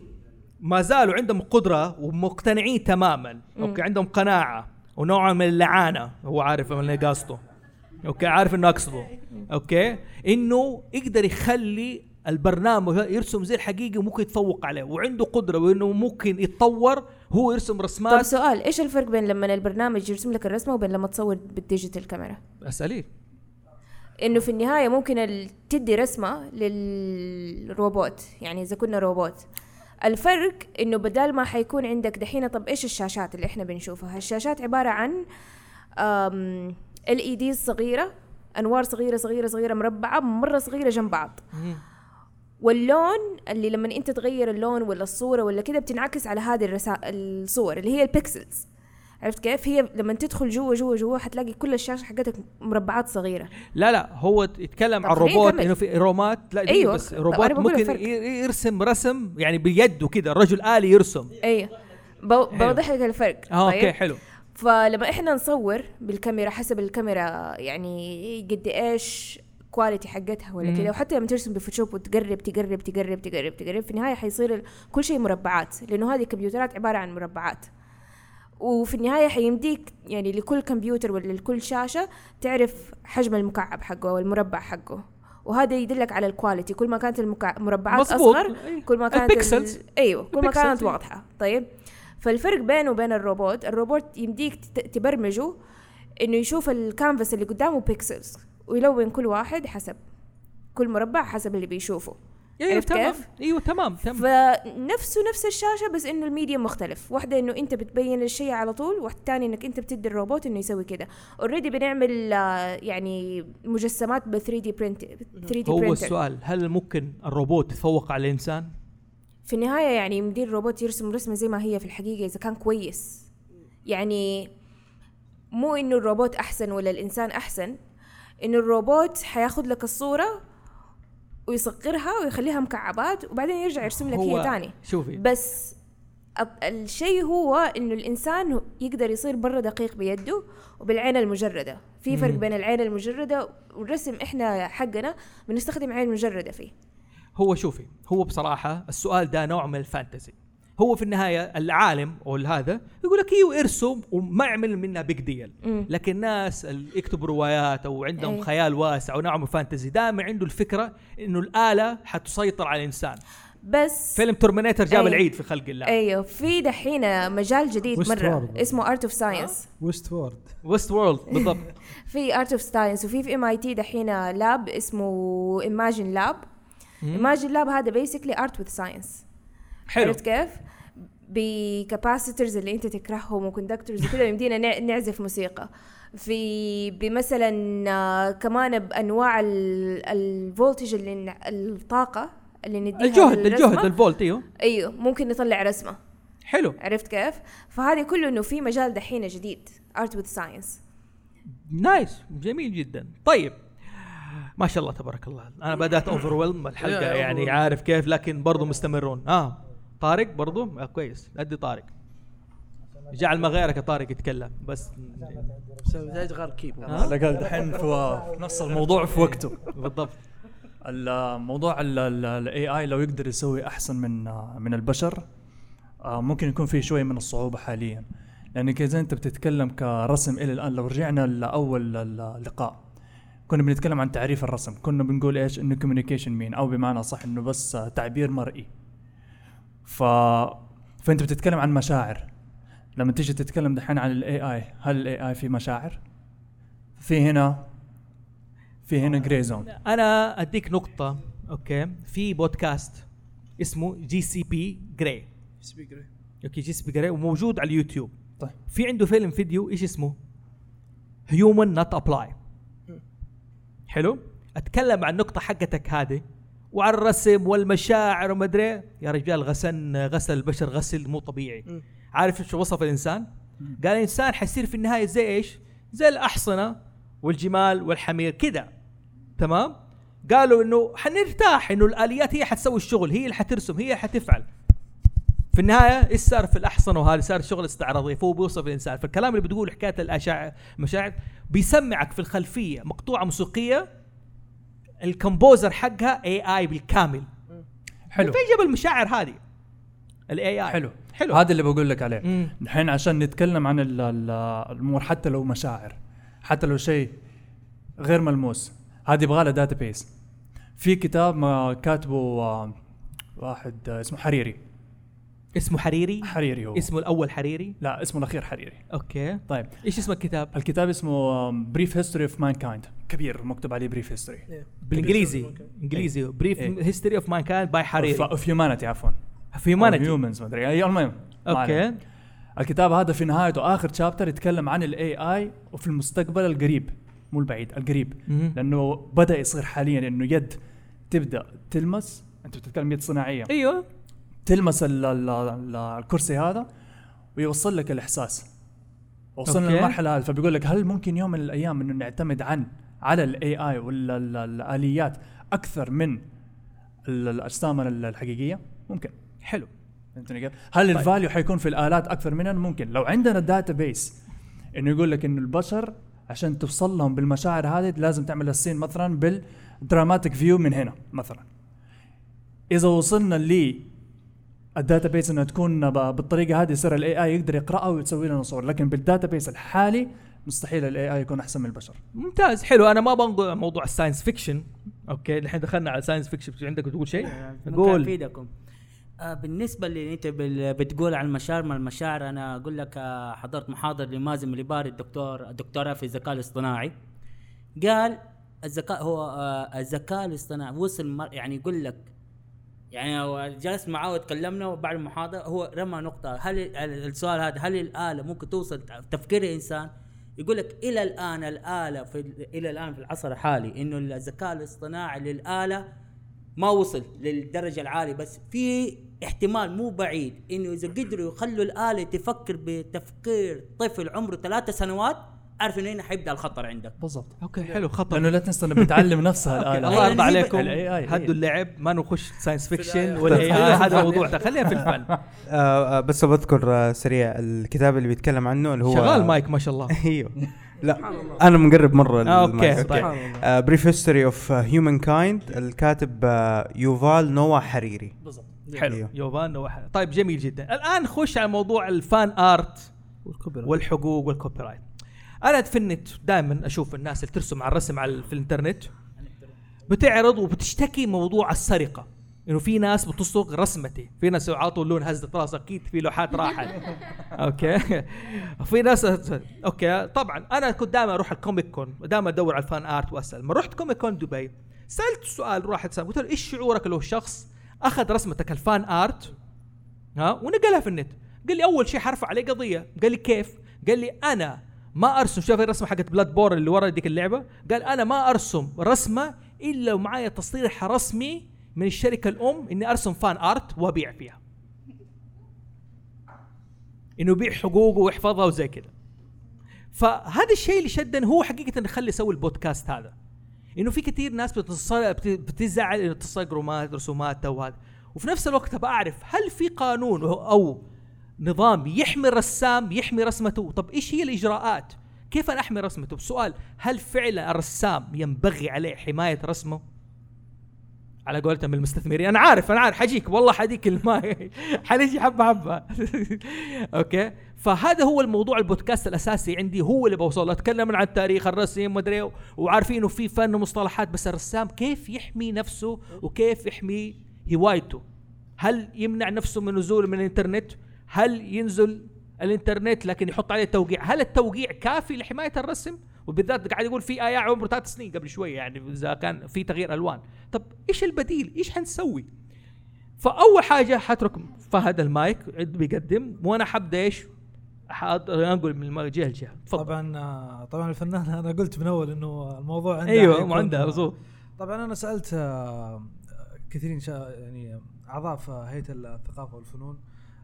ما زالوا عندهم قدرة ومقتنعين تماما مم. okay عندهم قناعة ونوع من اللعانة هو عارف من اللي قصده okay عارف إنه أقصده okay إنه يقدر يخلي البرنامج يرسم زي الحقيقي وممكن يتفوق عليه وعنده قدرة وإنه ممكن يتطور هو يرسم طب رسمات سؤال إيش الفرق بين لما البرنامج يرسم لك الرسمة وبين لما تصور بال digital camera؟ اساليه إنه في النهاية ممكن تدي رسمة للروبوت يعني إذا كنا روبوت. الفرق إنه بدال ما حيكون عندك دحين طب إيش الشاشات اللي إحنا بنشوفها؟ الشاشات عبارة عن LED صغيرة أنوار صغيرة صغيرة صغيرة مربعة مرة صغيرة جنب بعض. واللون اللي لما انت تغير اللون ولا الصورة ولا كده بتنعكس على هذه الرسا... الصور اللي هي ال pixels عرفت كيف؟ هي لما تدخل جوا جوا جوا حتلاقي كل الشاشة حقتك مربعات صغيرة. لا لا هو يتكلم عن روبوت. إنه في روبوت لا أيوة. بس. روبوت ممكن يرسم رسم يعني بيده كده الرجل آلي يرسم. أيوه. بو... بوضح لك الفرق. آه okay حلو. فلما إحنا نصور بالكاميرا حسب الكاميرا يعني قد إيش quality حقتها ولا. كذا وحتى لما ترسم ب Photoshop وتقرب تقرب تقرب تقرب تقرب في النهاية حيصير كل شيء مربعات لأنه هذه الكمبيوترات عبارة عن مربعات وفي النهاية حيمديك يعني لكل كمبيوتر ولا لكل شاشة تعرف حجم المكعب حقه أو المربع حقه وهذا يدلك على ال quality كل ما كانت المربعات مظبوط. أصغر. كل ما كانت ال pixels. ال... أيوه كل ما كانت. واضحة طيب فالفرق بينه وبين الروبوت الروبوت يمديك تبرمجه إنه يشوف الكانفاس اللي قدامه pixels ويلون كل واحد حسب كل مربع حسب اللي بيشوفه. أيوه عرفت تمام. كيف؟ أيوه تمام تمام. فنفسه نفس الشاشة بس إنه ال medium مختلف. واحدة إنه أنت بتبين الشيء على طول واحدة تانية إنك أنت بتدي الروبوت إنه يسوي كده. already بنعمل آه، يعني مجسمات ب 3D print 3D هو السؤال هل ممكن الروبوت يتفوق على الإنسان؟ في النهاية يعني يمدي الروبوت يرسم رسمة زي ما هي في الحقيقة إذا كان كويس. يعني مو إنه الروبوت أحسن ولا الإنسان أحسن انه الروبوت حياخد لك الصورة ويصغرها ويخليها مكعبات وبعدين يرجع يرسم لك هي تاني شوفي. بس الشيء هو إنه الإنسان يقدر يصير برا دقيق بيده وبالعين المجردة في فرق. بين العين المجردة والرسم إحنا حقنا بنستخدم عين مجردة فيه هو شوفي هو بصراحة السؤال ده نوع من الفانتزي هو في النهاية العالم أو هذا يقول لك أيوه ارسم وما يعمل منها بيج ديل. لكن الناس اللي يكتبوا روايات أو عندهم أي. خيال واسع ونوع من الفانتزي دائما عنده الفكرة إنه الآلة حتسيطر على الإنسان بس فيلم Terminator جاب أي. العيد في خلق الله أيوه في دحين مجال جديد West مرة World. اسمه art of science Westworld Westworld بالضبط في art of science وفي في MIT دحين lab اسمه Imagine Lab Imagine Lab هذا basically art with science حلو. عرفت كيف؟ ب capacitors اللي انت تكرههم و conductors وكذا يمدينا نع- نعزف موسيقى. في بمثلا آه، كمان بأنواع ال- ال voltage اللي الطاقة اللي نديها الجهد للرسمة. الجهد الفولت إيوه. إيوه ممكن نطلع رسمة. حلو. عرفت كيف؟ فهذه كله إنه في مجال دحين جديد art with science nice جميل جدا. طيب ما شاء الله تبارك الله. أنا بدأت اوفر الحلقة يعني. عارف كيف لكن برضو مستمرون. آه. طارق برضو؟ آه كويس. أدي طارق. جعل ما غيرك يا طارق يتكلم. بس. بداية غير كيب. ها؟ لا قال دحين في نفس الموضوع في وقته. بالضبط. الموضوع ال AI لو يقدر يسوي أحسن من آه، من البشر آه، ممكن يكون فيه شوية من الصعوبة حاليا. لانك اذا أنت بتتكلم كرسم إلى الآن لو رجعنا لأول اللقاء كنا بنتكلم عن تعريف الرسم. كنا بنقول إيش؟ إنه communication mean أو بمعنى صح إنه بس آه، تعبير مرئي. ف فأنت بتتكلم عن مشاعر. لما تيجي تتكلم دحين عن ال AI هل ال AI في مشاعر؟ في هنا في هنا gray zone أنا أديك نقطة أوكي؟ في بودكاست اسمه CGP Grey أوكي CGP Grey وموجود على اليوتيوب. طيب. في عنده فيلم فيديو إيش اسمه؟ Human Not Apply حلو؟ أتكلم عن النقطه حقتك هذه. وعن الرسم والمشاعر وما أدري. إيه. يا رجال غسل غسل البشر غسل مو طبيعي. مم. عارف شو وصف الإنسان؟ قال الإنسان حيصير في النهاية زي إيش؟ زي الأحصنة والجمال والحمير كذا تمام؟ قالوا إنه حنرتاح إنه الآليات هي حتسوي الشغل هي اللي حترسم هي اللي حتفعل. في النهاية إيش صار في الأحصنة؟ وهذا صار شغل استعراضي فهو بيوصف الإنسان. فالكلام اللي بتقول حكاية الأشاعر المشاعر بيسمعك في الخلفية مقطوعة موسيقية الكمبوزر حقها اي اي بالكامل. حلو. فين جاب المشاعر هذه؟ ال AI حلو. حلو. هذا اللي بقول لك عليه. الحين عشان نتكلم عن ال- ال- الأمور حتى لو مشاعر حتى لو شيء غير ملموس. هذه يبغى لها database في كتاب كاتبه آه، واحد آه، اسمه حريري. اسمه حريري؟ حريري هو. اسمه الأول حريري؟ لا اسمه الأخير حريري. أوكي. طيب. إيش اسم الكتاب؟ الكتاب اسمه Brief History of Mankind كبير مكتوب عليه Brief History بالإنجليزي. إنجليزي. Brief History of Mankind by حريري. of Humanity عفوا. في humanity humans ما أدري. أي- المهم أوكي. الكتاب هذا في نهايته آخر chapter يتكلم عن ال AI وفي المستقبل القريب. مو البعيد القريب. لأنه بدأ يصير حاليا إنه يد تبدأ تلمس. أنت بتتكلم يد صناعية. أيوه. تلمس ال ال ال الكرسي هذا ويوصل لك الإحساس. وصلنا أوكي. للمرحلة هذه فبيقول لك هل ممكن يوم من الأيام إنه نعتمد عن على ال AI والاليات أكثر من ال- الحقيقية؟ ممكن. حلو. فهمتني كيف؟ هل طيب. ال value حيكون في الآلات أكثر مننا ممكن. لو عندنا database إنه يقول لك إنه البشر عشان توصل لهم بالمشاعر هذه لازم تعمل السين مثلا بال dramatic view من هنا مثلا. إذا وصلنا ل ال database إنها تكون ب- بالطريقة هذه يصير ال AI يقدر يقرأها ويسوي لنا صور. لكن بال database الحالي مستحيل ال AI يكون أحسن من البشر. ممتاز حلو. أنا ما بنقول موضوع ال science fiction أوكي الحين دخلنا على science fiction عندك تقول شيء؟ ممكن قول. أفيدكم. آه بالنسبة اللي أنت بال- بتقول عن المشاعر ما المشاعر؟ أنا أقول لك آه حضرت محاضره لمازن الباري الدكتور الدكتوراه في الذكاء الاصطناعي. قال الذكاء هو آه الذكاء الاصطناعي وصل مر يعني يقول لك يعني جلست معاه وتكلمنا وبعد المحاضرة هو رمى نقطة هل ال- السؤال هذا هل الآلة ممكن توصل تفكير الإنسان؟ يقول لك إلى الآن الآلة في ال- إلى الآن في العصر الحالي إنه الذكاء الاصطناعي للآلة ما وصل للدرجة العالية بس في احتمال مو بعيد إنه إذا قدروا يخلوا الآلة تفكر بتفكير طفل عمره ثلاثة سنوات عارف إنه هنا حيبدأ الخطر عندك. بالضبط. أوكي حلو خطر. لأنه لا تنسى انه بتعلم نفسها الآلة. الله يرضى عليكم. ال AI هدوا اللعب ما نخش science fiction. ولا هذا الفن. موضوع ده. خلينا في الفن. آه آه بس بذكر آه سريع الكتاب اللي بيتكلم عنه اللي هو شغال مايك ما شاء الله. أيوه. لا أنا مقرب مرة أوكي، المايك. طيب. Brief History of Humankind الكاتب يوفال نوا حريري. بالضبط. حلو. أيوه. يوفان وح- طيب جميل جدا. الآن نخش على موضوع ال fan art والحقوق وال copyright أنا في النت دائما أشوف الناس اللي ترسم على الرسم على في الانترنت. بتعرض وبتشتكي موضوع السرقة. إنه في ناس بتسرق رسمتي. في ناس عاطوا اللون هزت راس أكيد في لوحات راحت. أوكي. في ناس أوكي. طبعا أنا كنت دائما أروح ال Comic Con. دائما أدور على ال fan art وأسأل. لما رحت Comic Con دبي. سألت سؤال سأل قلت له إيش شعورك لو شخص أخذ رسمتك ال fan art؟ ها؟ ونقلها في النت. قال لي أول شيء حرفع عليه قضية. قال لي كيف؟ قال لي أنا ما أرسم. شوف الرسمة حقت Bloodborne اللي ورا ديك اللعبة. قال أنا ما أرسم رسمة إلا ومعايا تصريح رسمي من الشركة الأم إني أرسم فان ارت وأبيع فيها. إنه يبيع حقوقه ويحفظها وزي كذا. فهذا الشيء اللي شدني هو حقيقة اللي خلي أسوي البودكاست هذا. إنه في كثير ناس بتتصل بت- بتزعل إنه تصل رسومات وهذا. وفي نفس الوقت أبغى أعرف هل في قانون أو نظام يحمي الرسام يحمي رسمته. طب إيش هي الإجراءات؟ كيف أنا أحمي رسمته؟ بسؤال هل فعلا الرسام ينبغي عليه حماية رسمه؟ على قولتهم المستثمرين أنا عارف أنا عارف. حجيك والله حديك الماء حنجي حبة حبة. أوكي؟ فهذا هو الموضوع البودكاست الأساسي عندي. هو اللي بوصل. أتكلم عن تاريخ الرسم مدري وعارفين إنه في فن ومصطلحات بس الرسام كيف يحمي نفسه وكيف يحمي هوايته؟ هل يمنع نفسه من نزول من الإنترنت؟ هل ينزل الانترنت لكن يحط عليه توقيع؟ هل التوقيع كافي لحماية الرسم؟ وبالذات قاعد يقول في اياع عمره ثلاث سنين قبل شوية يعني إذا كان في تغيير ألوان. طب إيش البديل؟ إيش حنسوي؟ فأول حاجة حترك فهد المايك بيقدم. وأنا حبدأ إيش؟ انقل من جهه لجهه طبعا آه، طبعا الفنان أنا قلت من أول إنه الموضوع عنده حيكون- وعنده، مظبوط. طبعا أنا سألت آه، كثيرين يعني أعضاء في هيئة الثقافة والفنون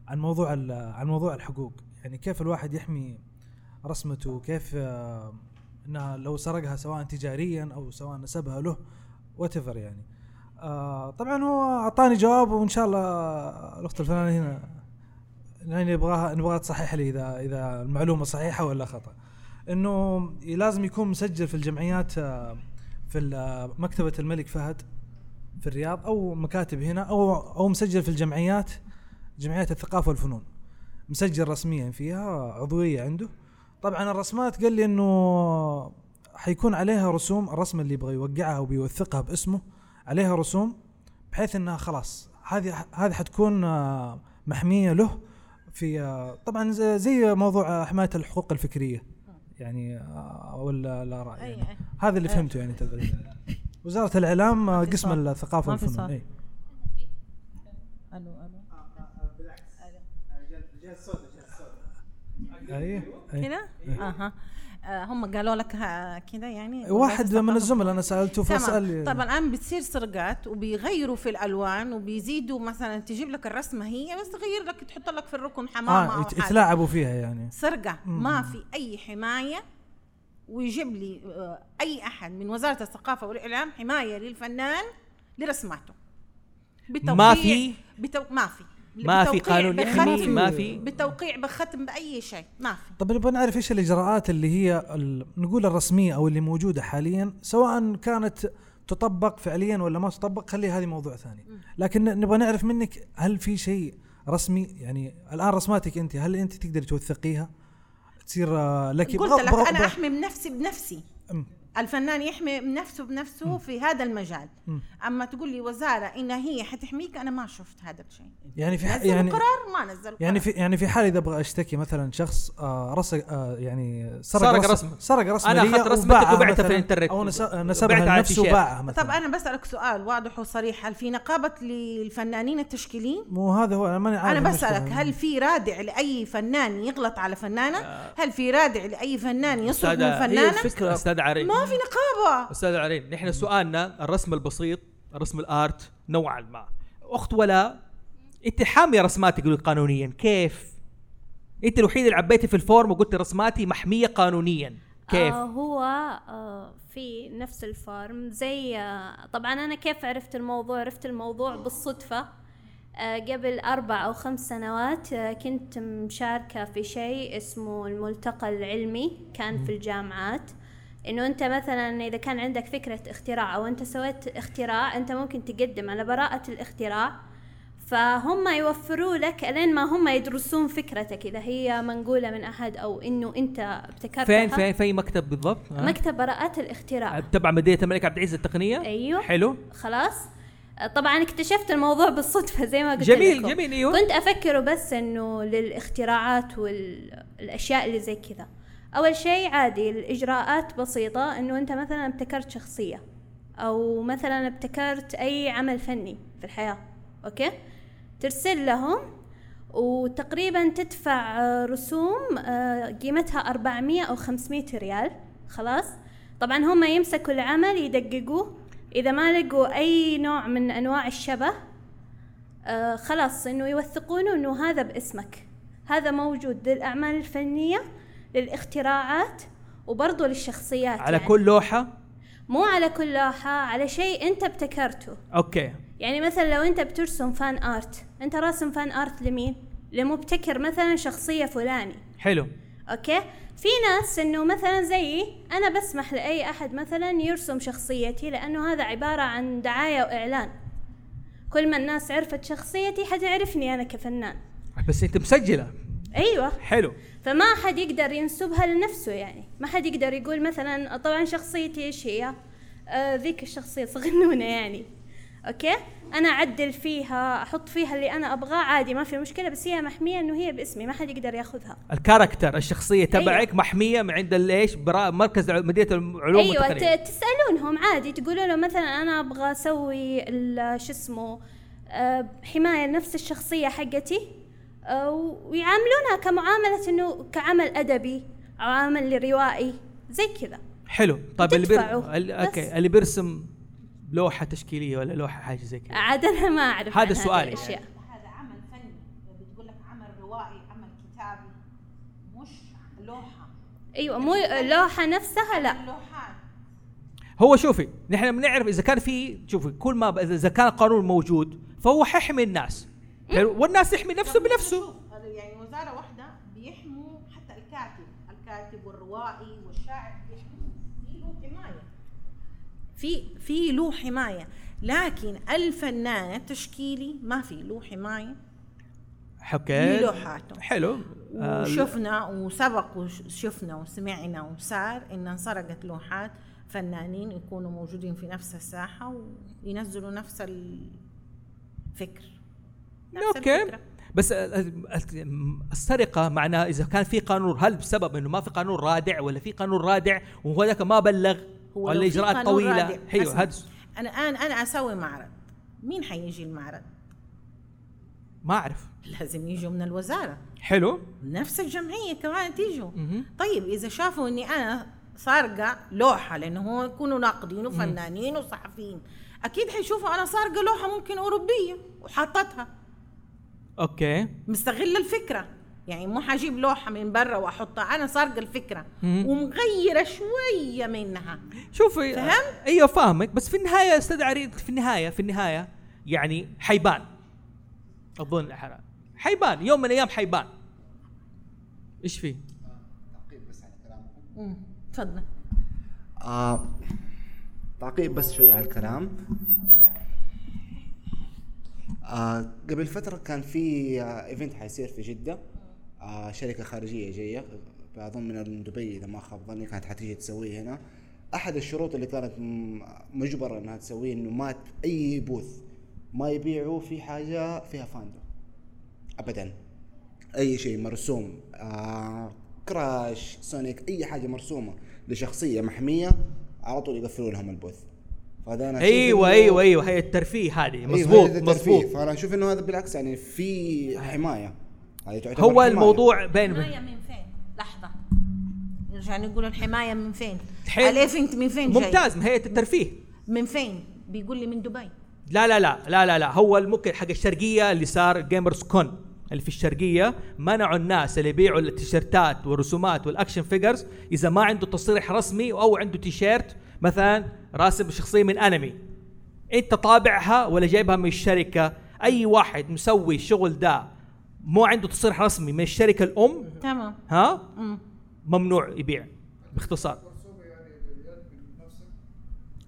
عن موضوع عن موضوع الحقوق. يعني كيف الواحد يحمي رسمته؟ كيف آه، انها لو سرقها سواء تجاريا أو سواء نسبها له وات يعني. آه طبعا هو أعطاني جواب وإن شاء الله الأخت الفنانه هنا يعني نبغاها نبغاها تصحح لي إذا إذا المعلومة صحيحة ولا خطأ. إنه لازم يكون مسجل في الجمعيات آه، في مكتبة الملك فهد في الرياض أو مكاتب هنا أو أو مسجل في الجمعيات جمعيات الثقافة والفنون. مسجل رسميا فيها عضوية عنده. طبعا الرسمات قال لي إنه حيكون عليها رسوم الرسمه اللي يبغى يوقعها وبيوثقها باسمه عليها رسوم بحيث إنها خلاص هذه هذه حتكون آه، محمية له في آه، طبعا زي- موضوع حماية الحقوق الفكرية. يعني آه، ولا الاراء يعني. هذا اللي فهمته يعني تقريبا وزارة الإعلام قسم. الثقافة والفنون. أي. ألو. ألو أي. كده؟ أها. آه، هم قالوا لك كده يعني واحد من الزملاء أنا سألته فسأل طبعا الان بتصير سرقات وبيغيروا في الألوان وبيزيدوا مثلا تجيب لك الرسمة هي بس تغير لك تحط لك في الركن حمامة آه يتلاعبوا فيها يعني. سرقة. ما في أي حماية ويجيب لي آه، أي أحد من وزارة الثقافة والإعلام حماية للفنان لرسماته. ما في؟ بتو... ما في. ما في قانون يحمي، ما في؟ بتوقيع بختم بأي شيء. ما في. طب نبغى نعرف إيش الإجراءات اللي هي ال- نقول الرسمية أو اللي موجودة حاليا سواء كانت تطبق فعليا ولا ما تطبق خلي هذه موضوع ثاني. لكن نبغى نعرف منك هل في شيء رسمي يعني الآن رسماتك أنت هل أنت تقدر توثقيها؟ تصير آه، لك قلت لك أنا أحمي من نفسي بنفسي الفنان يحمي نفسه بنفسه في هذا المجال مم. أما تقول لي وزارة إن هي حتحميك أنا ما شفت هذا الشيء يعني في ح- نزلوا يعني قرار ما يعني قرار. في يعني في حال إذا أبغى أشتكي مثلا شخص آه رسق آه يعني سرق, سرق رسم. سرق رسمه أنا لي أخذت رسمتك وبعتها في مثلاً، الإنترنت. أو نسبها لنفسه. وباعها مثلا طب أنا بسألك سؤال واضح وصريح هل في نقابة للفنانين التشكيليين مو هذا هو أنا ماني عارف أنا. بسألك هل في رادع لأي فنان يغلط على فنانة هل في رادع لأي فنان يسرق من فنانة أستاذ عرين ما في نقابة. أستاذ عرين نحن سؤالنا الرسم البسيط رسم الآرت نوعا ما. أخت ولا أنت حاميه رسماتك قانونيا. كيف؟ أنت الوحيده اللي عبيتي في الفورم وقلت رسماتي محمية قانونيا. كيف؟ آه هو آه في نفس الفارم زي آه طبعا أنا كيف عرفت الموضوع؟ عرفت الموضوع بالصدفة. آه قبل أربع أو خمس سنوات آه كنت مشاركة في شيء اسمه الملتقى العلمي كان في الجامعات. إنه أنت مثلا إذا كان عندك فكرة اختراع أو أنت سويت اختراع أنت ممكن تقدم على براءة الاختراع. فهم يوفروا لك لين ما هم يدرسون فكرتك إذا هي منقولة من أحد أو إنه أنت ابتكرتها. فين فين في مكتب بالضبط؟ ها؟ مكتب براءات الاختراع. تبع مدينة الملك عبد العزيز التقنية؟ أيوه. حلو. خلاص. طبعا اكتشفت الموضوع بالصدفة زي ما قلت جميل، لكم. جميل، أيوه. كنت أفكره بس إنه للاختراعات والأشياء اللي زي كذا. أول شيء عادي الإجراءات بسيطة إنه أنت مثلا ابتكرت شخصية أو مثلا ابتكرت أي عمل فني في الحياة أوكي؟ ترسل لهم وتقريبا تدفع رسوم آه، قيمتها 400 أو 500 ريال خلاص؟ طبعا هم يمسكوا العمل يدققوه. إذا ما لقوا أي نوع من أنواع الشبه آه خلاص إنه يوثقونه إنه هذا باسمك. هذا موجود للأعمال الفنية للاختراعات وبرضه للشخصيات على يعني. كل لوحة؟ مو على كل لوحة على شيء أنت ابتكرته. أوكي. يعني مثلا لو أنت بترسم fan art أنت راسم fan art لمين؟ لمبتكر مثلا شخصية فلاني. حلو. أوكي؟ في ناس إنه مثلا زيي أنا بسمح لأي أحد مثلا يرسم شخصيتي لأنه هذا عبارة عن دعاية وإعلان. كل ما الناس عرفت شخصيتي حتعرفني أنا كفنان. بس أنت مسجلة. أيوه. حلو. فما حد يقدر ينسبها لنفسه يعني. ما حد يقدر يقول مثلا طبعا شخصيتي إيش هي؟ آه ذيك الشخصية صغنونة يعني. okay؟ أنا أعدل فيها أحط فيها اللي أنا أبغاه عادي ما في مشكلة بس هي محمية إنه هي باسمي ما حد يقدر ياخذها. ال character الشخصية تبعك أيوة. محمية من عند الايش برا- مركز مدينة العلوم أيوه والتقنيه ت- تسألونهم عادي تقولوا له مثلا أنا أبغى أسوي شو اسمه؟ آه، حماية لنفس الشخصية حقتي. ويعاملونها كمعاملة إنه كعمل أدبي أو عمل روائي زي كذا. حلو. طيب اللي بير... ال- okay اللي بيرسم لوحة تشكيلية ولا لوحة حاجة زي كذا؟ عاد أنا ما أعرف هذا سؤالي. الأشياء. هذا عمل فني. بتقول لك عمل روائي عمل كتابي مش لوحة. أيوه مو اللوحه نفسها لا. لوحات. هو شوفي نحن بنعرف إذا كان في شوفي كل ما إذا كان القانون موجود فهو حيحمي الناس. والناس يحمي نفسه بنفسه. يعني وزارة واحدة بيحموا حتى الكاتب الكاتب والروائي والشاعر بيحموا في له حماية. في في له حماية. لكن الفنان التشكيلي ما في له حماية. okay لوحاته. حلو. وشفنا وسبق وشفنا وسمعنا وصار إن انسرقت لوحات فنانين يكونوا موجودين في نفس الساحة وينزلوا نفس الفكر. okay. الفكرة. بس ال- ال- السرقة معناها إذا كان في قانون هل بسبب إنه ما في قانون رادع ولا في قانون رادع وهو ذاك ما بلغ هو ولا إجراءات طويلة؟ أيوه أسمع. هذا أنا أنا أنا أسوي معرض. مين حيجي المعرض؟ ما أعرف. لازم يجوا من الوزارة. حلو. نفس الجمعية كمان تيجوا. طيب إذا شافوا إني أنا سارقة لوحة لأنه هو يكونوا ناقدين وفنانين وصحفيين أكيد حيشوفوا أنا سارقة لوحة ممكن أوروبية وحاطتها. أوكي. مستغله الفكرة. يعني مو حجيب لوحة من برا وأحطها. أنا سارقه الفكرة. مم. ومغيرة شوية منها. شوفي فهمت؟ أيوه فاهمك. بس في النهاية يا أستاذ عريض في النهاية في النهاية يعني حيبان. أظن حيبان يوم من الأيام حيبان. إيش فيه؟ مم. تفضل. آه تعقيب بس شوي على الكلام. آه قبل فترة كان في آه ايفنت حيصير في جدة. آه شركة خارجية جاية. أظن من دبي إذا ما خاب ظني كانت حتيجي تسويه هنا. أحد الشروط اللي كانت م- مجبرة إنها تسويه إنه ما أي booth ما يبيعوا في حاجة فيها fan art ابدا. أي شيء مرسوم آه Crash Sonic أي حاجة مرسومة لشخصية محمية على طول يقفلوا لهم ال booth. فهذا أنا أشوف أيوه أيوه أيوه هي الترفيه هذه أيوة، مظبوط هذا الترفيه. مظبوط فأنا أشوف إنه هذا بالعكس يعني في حماية هذه تعتبر هو حماية. الموضوع بين الحماية من فين؟ لحظة نرجع نقول الحماية من فين؟ أليف أنت من فين جاي؟ ممتاز من هيئة الترفيه من فين؟ بيقول لي من دبي لا لا لا لا لا لا هو ممكن حق الشرقية اللي صار Gamers Con اللي في الشرقية منعوا الناس اللي يبيعوا التيشيرتات والرسومات وال action figures إذا ما عنده تصريح رسمي أو عنده تيشيرت مثلا راسم شخصية من أنمي. أنت طابعها ولا جايبها من الشركة؟ أي واحد مسوي الشغل ده مو عنده تصريح رسمي من الشركة الأم؟ تمام. ها؟ مم. ممنوع يبيع باختصار.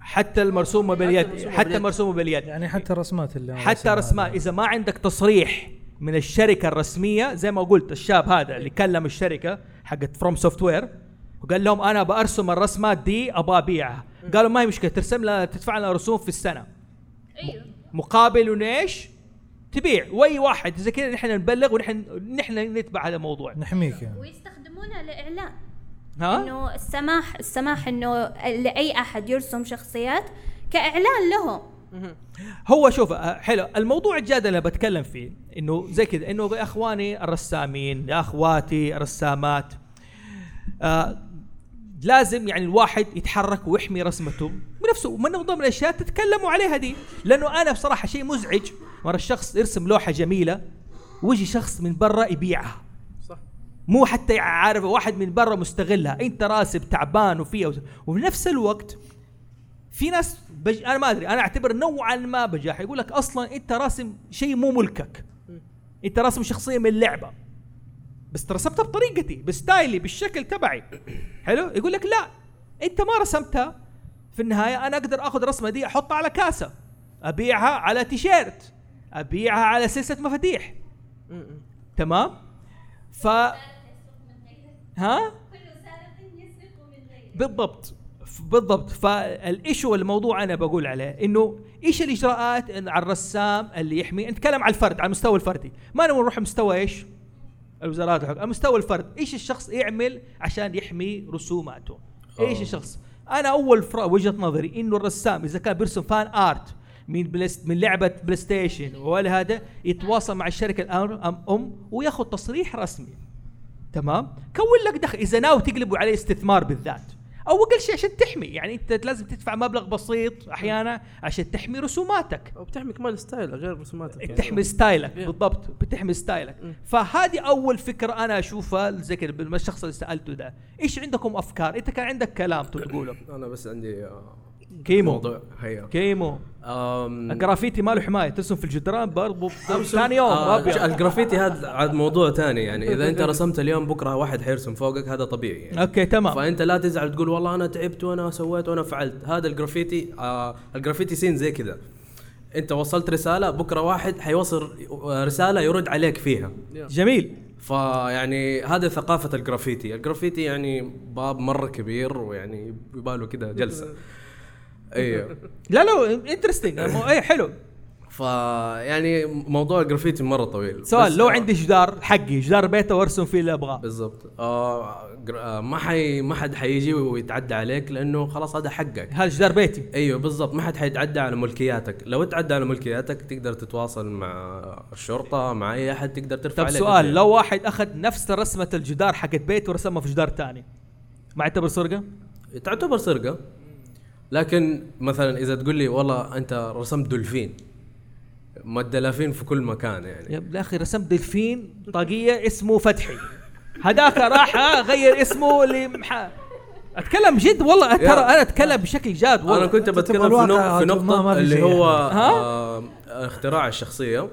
حتى المرسومه باليد المرسومة حتى باليد. مرسومه باليد يعني حتى الرسمات اللي حتى رسمات. إذا ما عندك تصريح من الشركة الرسمية زي ما قلت الشاب هذا اللي كلم الشركة حقت FromSoftware وقال لهم أنا برسم الرسمات دي أبغى أبيعها. قالوا ما هي مشكلة ترسم لنا تدفع لنا رسوم في السنة. أيوه. مقابل انه إيش؟ تبيع وأي واحد. زي كذا نحن نبلغ ونحن نحن نتبع هذا الموضوع. نحميك يعني. ويستخدمونه لإعلان. ها؟ إنه السماح السماح إنه لأي أحد يرسم شخصيات كإعلان لهم. هو شوف آه، حلو. الموضوع الجاد اللي بتكلم فيه. إنه زي كذا إنه يا أخواني الرسامين يا أخواتي الرسامات آه لازم يعني الواحد يتحرك ويحمي رسمته بنفسه. من ضمن الأشياء تتكلموا عليها دي. لأنه أنا بصراحة شيء مزعج. مرة الشخص يرسم لوحة جميلة ويجي شخص من برا يبيعها. صح. مو حتى عارف واحد من برا مستغلها. أنت راسب تعبان وفيها وفي نفس الوقت في ناس بج... أنا ما أدري. أنا أعتبر نوعا ما بجاح. يقول لك أصلا أنت راسم شيء مو ملكك. أنت راسم شخصية من لعبه بس رسمتها بطريقتي بستايلي بالشكل تبعي. حلو؟ يقول لك لا انت ما رسمتها. في النهاية أنا أقدر آخذ الرسمه دي أحطها على كاسة. أبيعها على تيشيرت. أبيعها على سلسلة مفاتيح. تمام؟ ف ها؟ بالضبط. بالضبط. فالايشو الموضوع أنا بقول عليه؟ إنه إيش الإجراءات على الرسام اللي يحمي؟ نتكلم على الفرد على المستوى الفردي. ما نروح مستوى إيش؟ الوزارات الحكم على مستوى الفرد إيش الشخص يعمل عشان يحمي رسوماته؟ إيش آه. الشخص؟ أنا أول وجهة نظري إنه الرسام إذا كان بيرسم fan art من من لعبة PlayStation ولا هذا يتواصل مع الشركة الأم- الام وياخذ تصريح رسمي. تمام؟ كون لك دخل إذا ناوي تقلبوا عليه استثمار بالذات. أو أقل شيء عشان تحمي يعني أنت لازم تدفع مبلغ بسيط أحيانا عشان تحمي رسوماتك. أو بتحمي كمان style غير رسوماتك يعني. بتحمي style ك. بالضبط بتحمي style ك. فهذه أول فكرة أنا أشوفها زي كذا بالشخص اللي سألته ده. إيش عندكم أفكار؟ أنت كان عندك كلام تقوله. أنا بس عندي آه، كيمو. كيمو. أم. الجرافيتي ما له حماية. ترسم في الجدران برضو ثاني يوم آه. الجرافيتي هذا عاد موضوع ثاني يعني إذا أنت رسمت اليوم بكرة واحد حيرسم فوقك هذا طبيعي يعني. okay تمام. فأنت لا تزعل تقول والله أنا تعبت وأنا سويت وأنا فعلت. هذا الجرافيتي آه ال graffiti scene زي كذا. أنت وصلت رسالة بكرة واحد حيوصل رسالة يرد عليك فيها. جميل. فيعني هذا ثقافة الجرافيتي. الجرافيتي يعني باب مرة كبير ويعني يباله كذا جلسة. أيوه. لا لا interesting إيه حلو. فيعني موضوع الجرافيتي مرة طويل. سؤال لو عندي جدار حقي جدار بيته وارسم فيه اللي أبغاه. بالضبط. آه آه ما حي ما حد حيجي ويتعدى عليك لأنه خلاص هذا حقك. هذا جدار بيتي. أيوه بالضبط. ما حد حيتعدى على ملكياتك. لو تعدى على ملكياتك تقدر تتواصل مع الشرطة مع أي أحد تقدر ترفع طب سؤال. لو واحد أخذ نفس رسمة الجدار حقت بيته ورسمها في جدار ثاني ما يعتبر سرقة؟ تعتبر سرقة. لكن مثلا إذا تقول لي والله أنت رسمت دولفين ما الدلافين في كل مكان يعني. يا أخي رسمت دلفين طاقية اسمه فتحي. هذاك راح غير اسمه لمح... أتكلم جد والله ترى. أنا أتكلم بشكل جاد والله. أنا كنت بتكلم في, نق- في نقطة اللي هو آه اختراع الشخصية.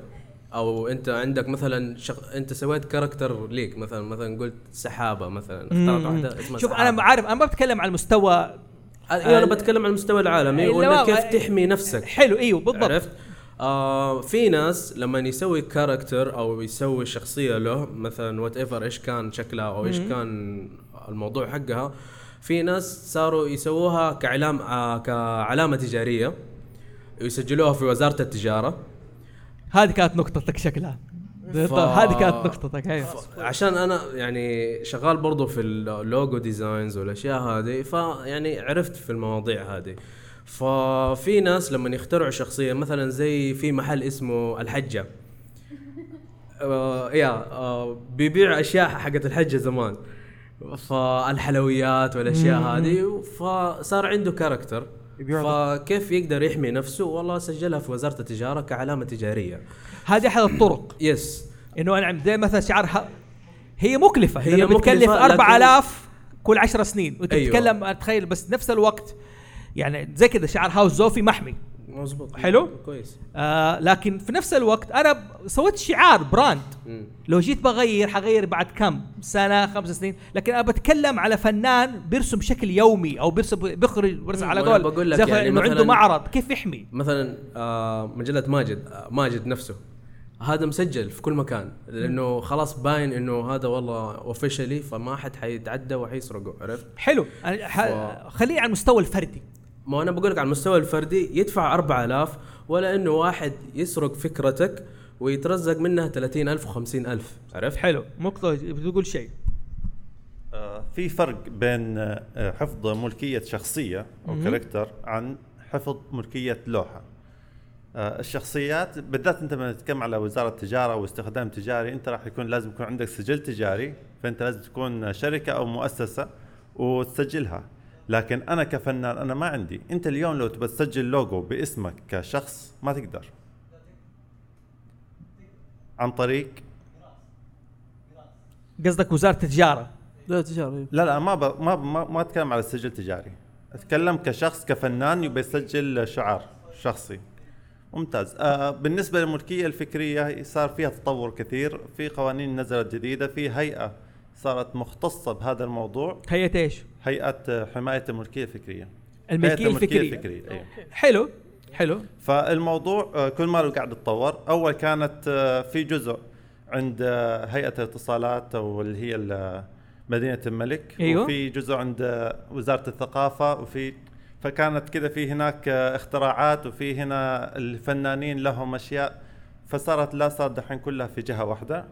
أو أنت عندك مثلا شخ... أنت سويت character ليك مثلا مثلا قلت سحابة مثلا اخترعت مم. واحدة اسمها شوف سحابة. أنا عارف أنا ما بتكلم على المستوى أنا بتكلم على المستوى العالمي وإنك ما- كيف تحمي نفسك. حلو إيوه بالضبط. عرفت؟ آه في ناس لما يسوي character أو يسوي شخصية له مثلا whatever إيش كان شكلها أو إيش. كان الموضوع حقها في ناس صاروا يسووها كعلام آه كعلامة تجارية ويسجلوها في وزارة التجارة. هذه كانت نقطتك شكلها. ف- هذه كانت نقطتك أيوه عشان أنا يعني شغال برضو في ال logo designs والأشياء هذه فيعني عرفت في المواضيع هذه. ففي ناس لما يخترعوا شخصية مثلا زي في محل اسمه الحجة. آه يا آه بيبيع أشياء حقت الحجة زمان. فالحلويات والأشياء. هذه فصار عنده character فكيف يقدر يحمي نفسه؟ والله سجلها في وزارة التجارة كعلامة تجارية. هذه أحد الطرق. yes إنه أنا زي مثلا شعار ه- هي مكلفة. هي بتكلف مكلفة، لكن- 4000 كل 10 سنين. وانت أيوة. بتتكلم تخيل بس نفس الوقت يعني زي كذا شعار هاوس زوفي محمي. مظبوط. حلو؟ كويس. آه لكن في نفس الوقت أنا سويت شعار brand. مم. لو جيت بغير حغير بعد كم سنة خمس سنين لكن أنا بتكلم على فنان بيرسم بشكل يومي أو بيرسم بيخرج بيرسم على قول. بقول لك يعني إنه عنده معرض كيف يحمي؟ مثلا آه مجلة ماجد آه ماجد نفسه. هذا مسجل في كل مكان لأنه خلاص باين إنه هذا والله officially فما حد حيتعدى وحيسرقه عرفت؟ حلو. ح- خليني على المستوى الفردي. ما أنا بقول لك على المستوى الفردي يدفع 4000 ولا إنه واحد يسرق فكرتك ويترزق منها 30000 و50000 عرفت؟ حلو. نقطه بتقول شيء. آه، في فرق بين آه، حفظ ملكية شخصية أو مهم. character عن حفظ ملكية لوحة. آه، الشخصيات بالذات أنت لما تتكلم على وزارة التجارة واستخدام تجاري أنت راح يكون لازم يكون عندك سجل تجاري فأنت لازم تكون شركة أو مؤسسة وتسجلها. لكن أنا كفنان أنا ما عندي. أنت اليوم لو تبى تسجل لوجو باسمك كشخص ما تقدر. عن طريق؟ قصدك وزارة التجارة. لا تجاري لا لا ما ب... ما ما, ما أتكلم على السجل تجاري أتكلم كشخص كفنان يبي يسجل شعار شخصي. ممتاز. آه بالنسبة للملكية الفكرية صار فيها تطور كثير. في قوانين نزلت جديدة في هيئة صارت مختصة بهذا الموضوع. هيئة إيش؟ هيئة آه، حماية الملكية الفكرية. الملكية هيئة الفكرية. الفكرية أيوه. حلو حلو. فالموضوع آه، كل ما قاعد يتطور. أول كانت آه، في جزء عند آه، هيئة الاتصالات أو اللي هي مدينة الملك. أيوه. وفي جزء عند وزارة الثقافة. وفي فكانت كذا في هناك اختراعات. وفي هنا الفنانين لهم أشياء. فصارت لا صار دحين كلها في جهة واحدة.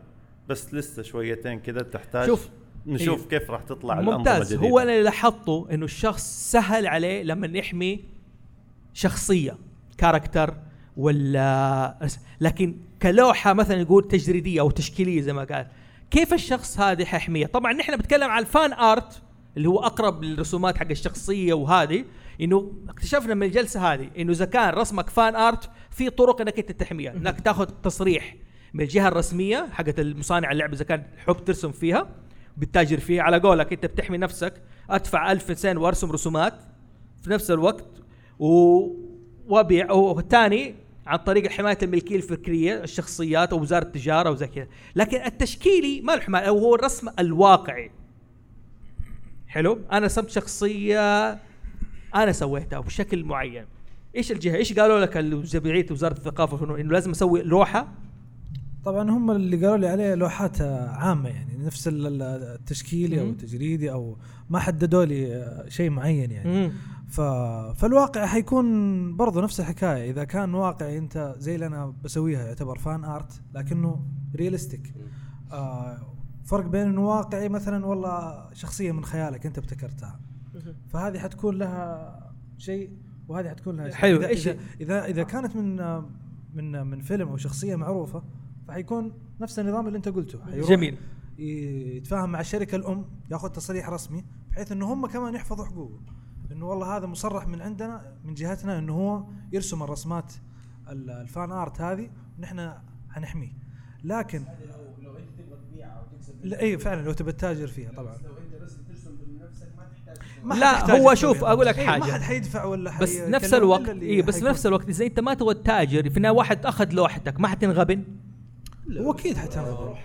بس لسه شويتين كذا تحتاج شوف. نشوف أيوه. كيف راح تطلع ممتاز الجديدة هو أنا اللي لاحظته إنه الشخص سهل عليه لما يحمي شخصية character ولا لكن كلوحة مثلا يقول تجريدية أو تشكيلية زي ما قال كيف الشخص هذا حيحميها طبعا نحن بنتكلم عن ال fan art اللي هو أقرب للرسومات حق الشخصية وهذه إنه اكتشفنا من الجلسة هذه إنه إذا كان رسمك fan art في طرق إنك أنت تحميها إنك تاخذ تصريح من الجهه الرسمية حقت المصانع اللعبه إذا كان حب ترسم فيها بتتاجر فيها. على قولك أنت بتحمي نفسك أدفع ألف سنت وأرسم رسومات في نفس الوقت و... وأبيع والثاني عن طريق حماية الملكية الفكرية الشخصيات أو وزارة التجارة وزي كذا. لكن التشكيلي ما له حماية هو الرسم الواقعي. حلو؟ أنا رسمت شخصية أنا سويتها بشكل معين. إيش الجهة؟ إيش قالوا لك جمعيه وزارة الثقافة؟ إنه لازم أسوي لوحة طبعا هم اللي قالوا لي عليه لوحات عامة يعني نفس ال- ال- التشكيلي أو. التجريدي أو ما حددوا لي شيء معين يعني. ف... فالواقع حيكون برضو نفس الحكاية. إذا كان واقعي أنت زي اللي أنا بسويها يعتبر fan art لكنه realistic آه فرق بين إنه واقعي مثلا والله شخصية من خيالك أنت ابتكرتها. فهذه حتكون لها شيء وهذه حتكون لها شيء. حلو، اذا إيش- اذا اذا, إذا كانت من من من فيلم أو شخصية معروفة فحيكون نفس النظام اللي انت قلته. حيروح جميل. يتفاهم مع الشركة الأم ياخذ تصريح رسمي بحيث إنه هم كمان يحفظوا حقوقه إنه والله هذا مصرح من عندنا من جهتنا إنه هو يرسم الرسمات ال- الفان آرت هذه ونحن حنحميه. لكن لو أنت تبغى تبيعها أو تكسب لا اي فعلا لو تبى تتاجر فيها طبعا. لو أنت بس ترسم بنفسك ما تحتاج لا هو. شوف أقول لك إيه، حاجة. ما حد حيدفع ولا بس حي- نفس يكلم الوقت اي بس. نفس الوقت إذا أنت ما تبغى تتاجر في النهاية واحد أخذ لوحتك ما حتنغبن. هو أكيد حتنغبن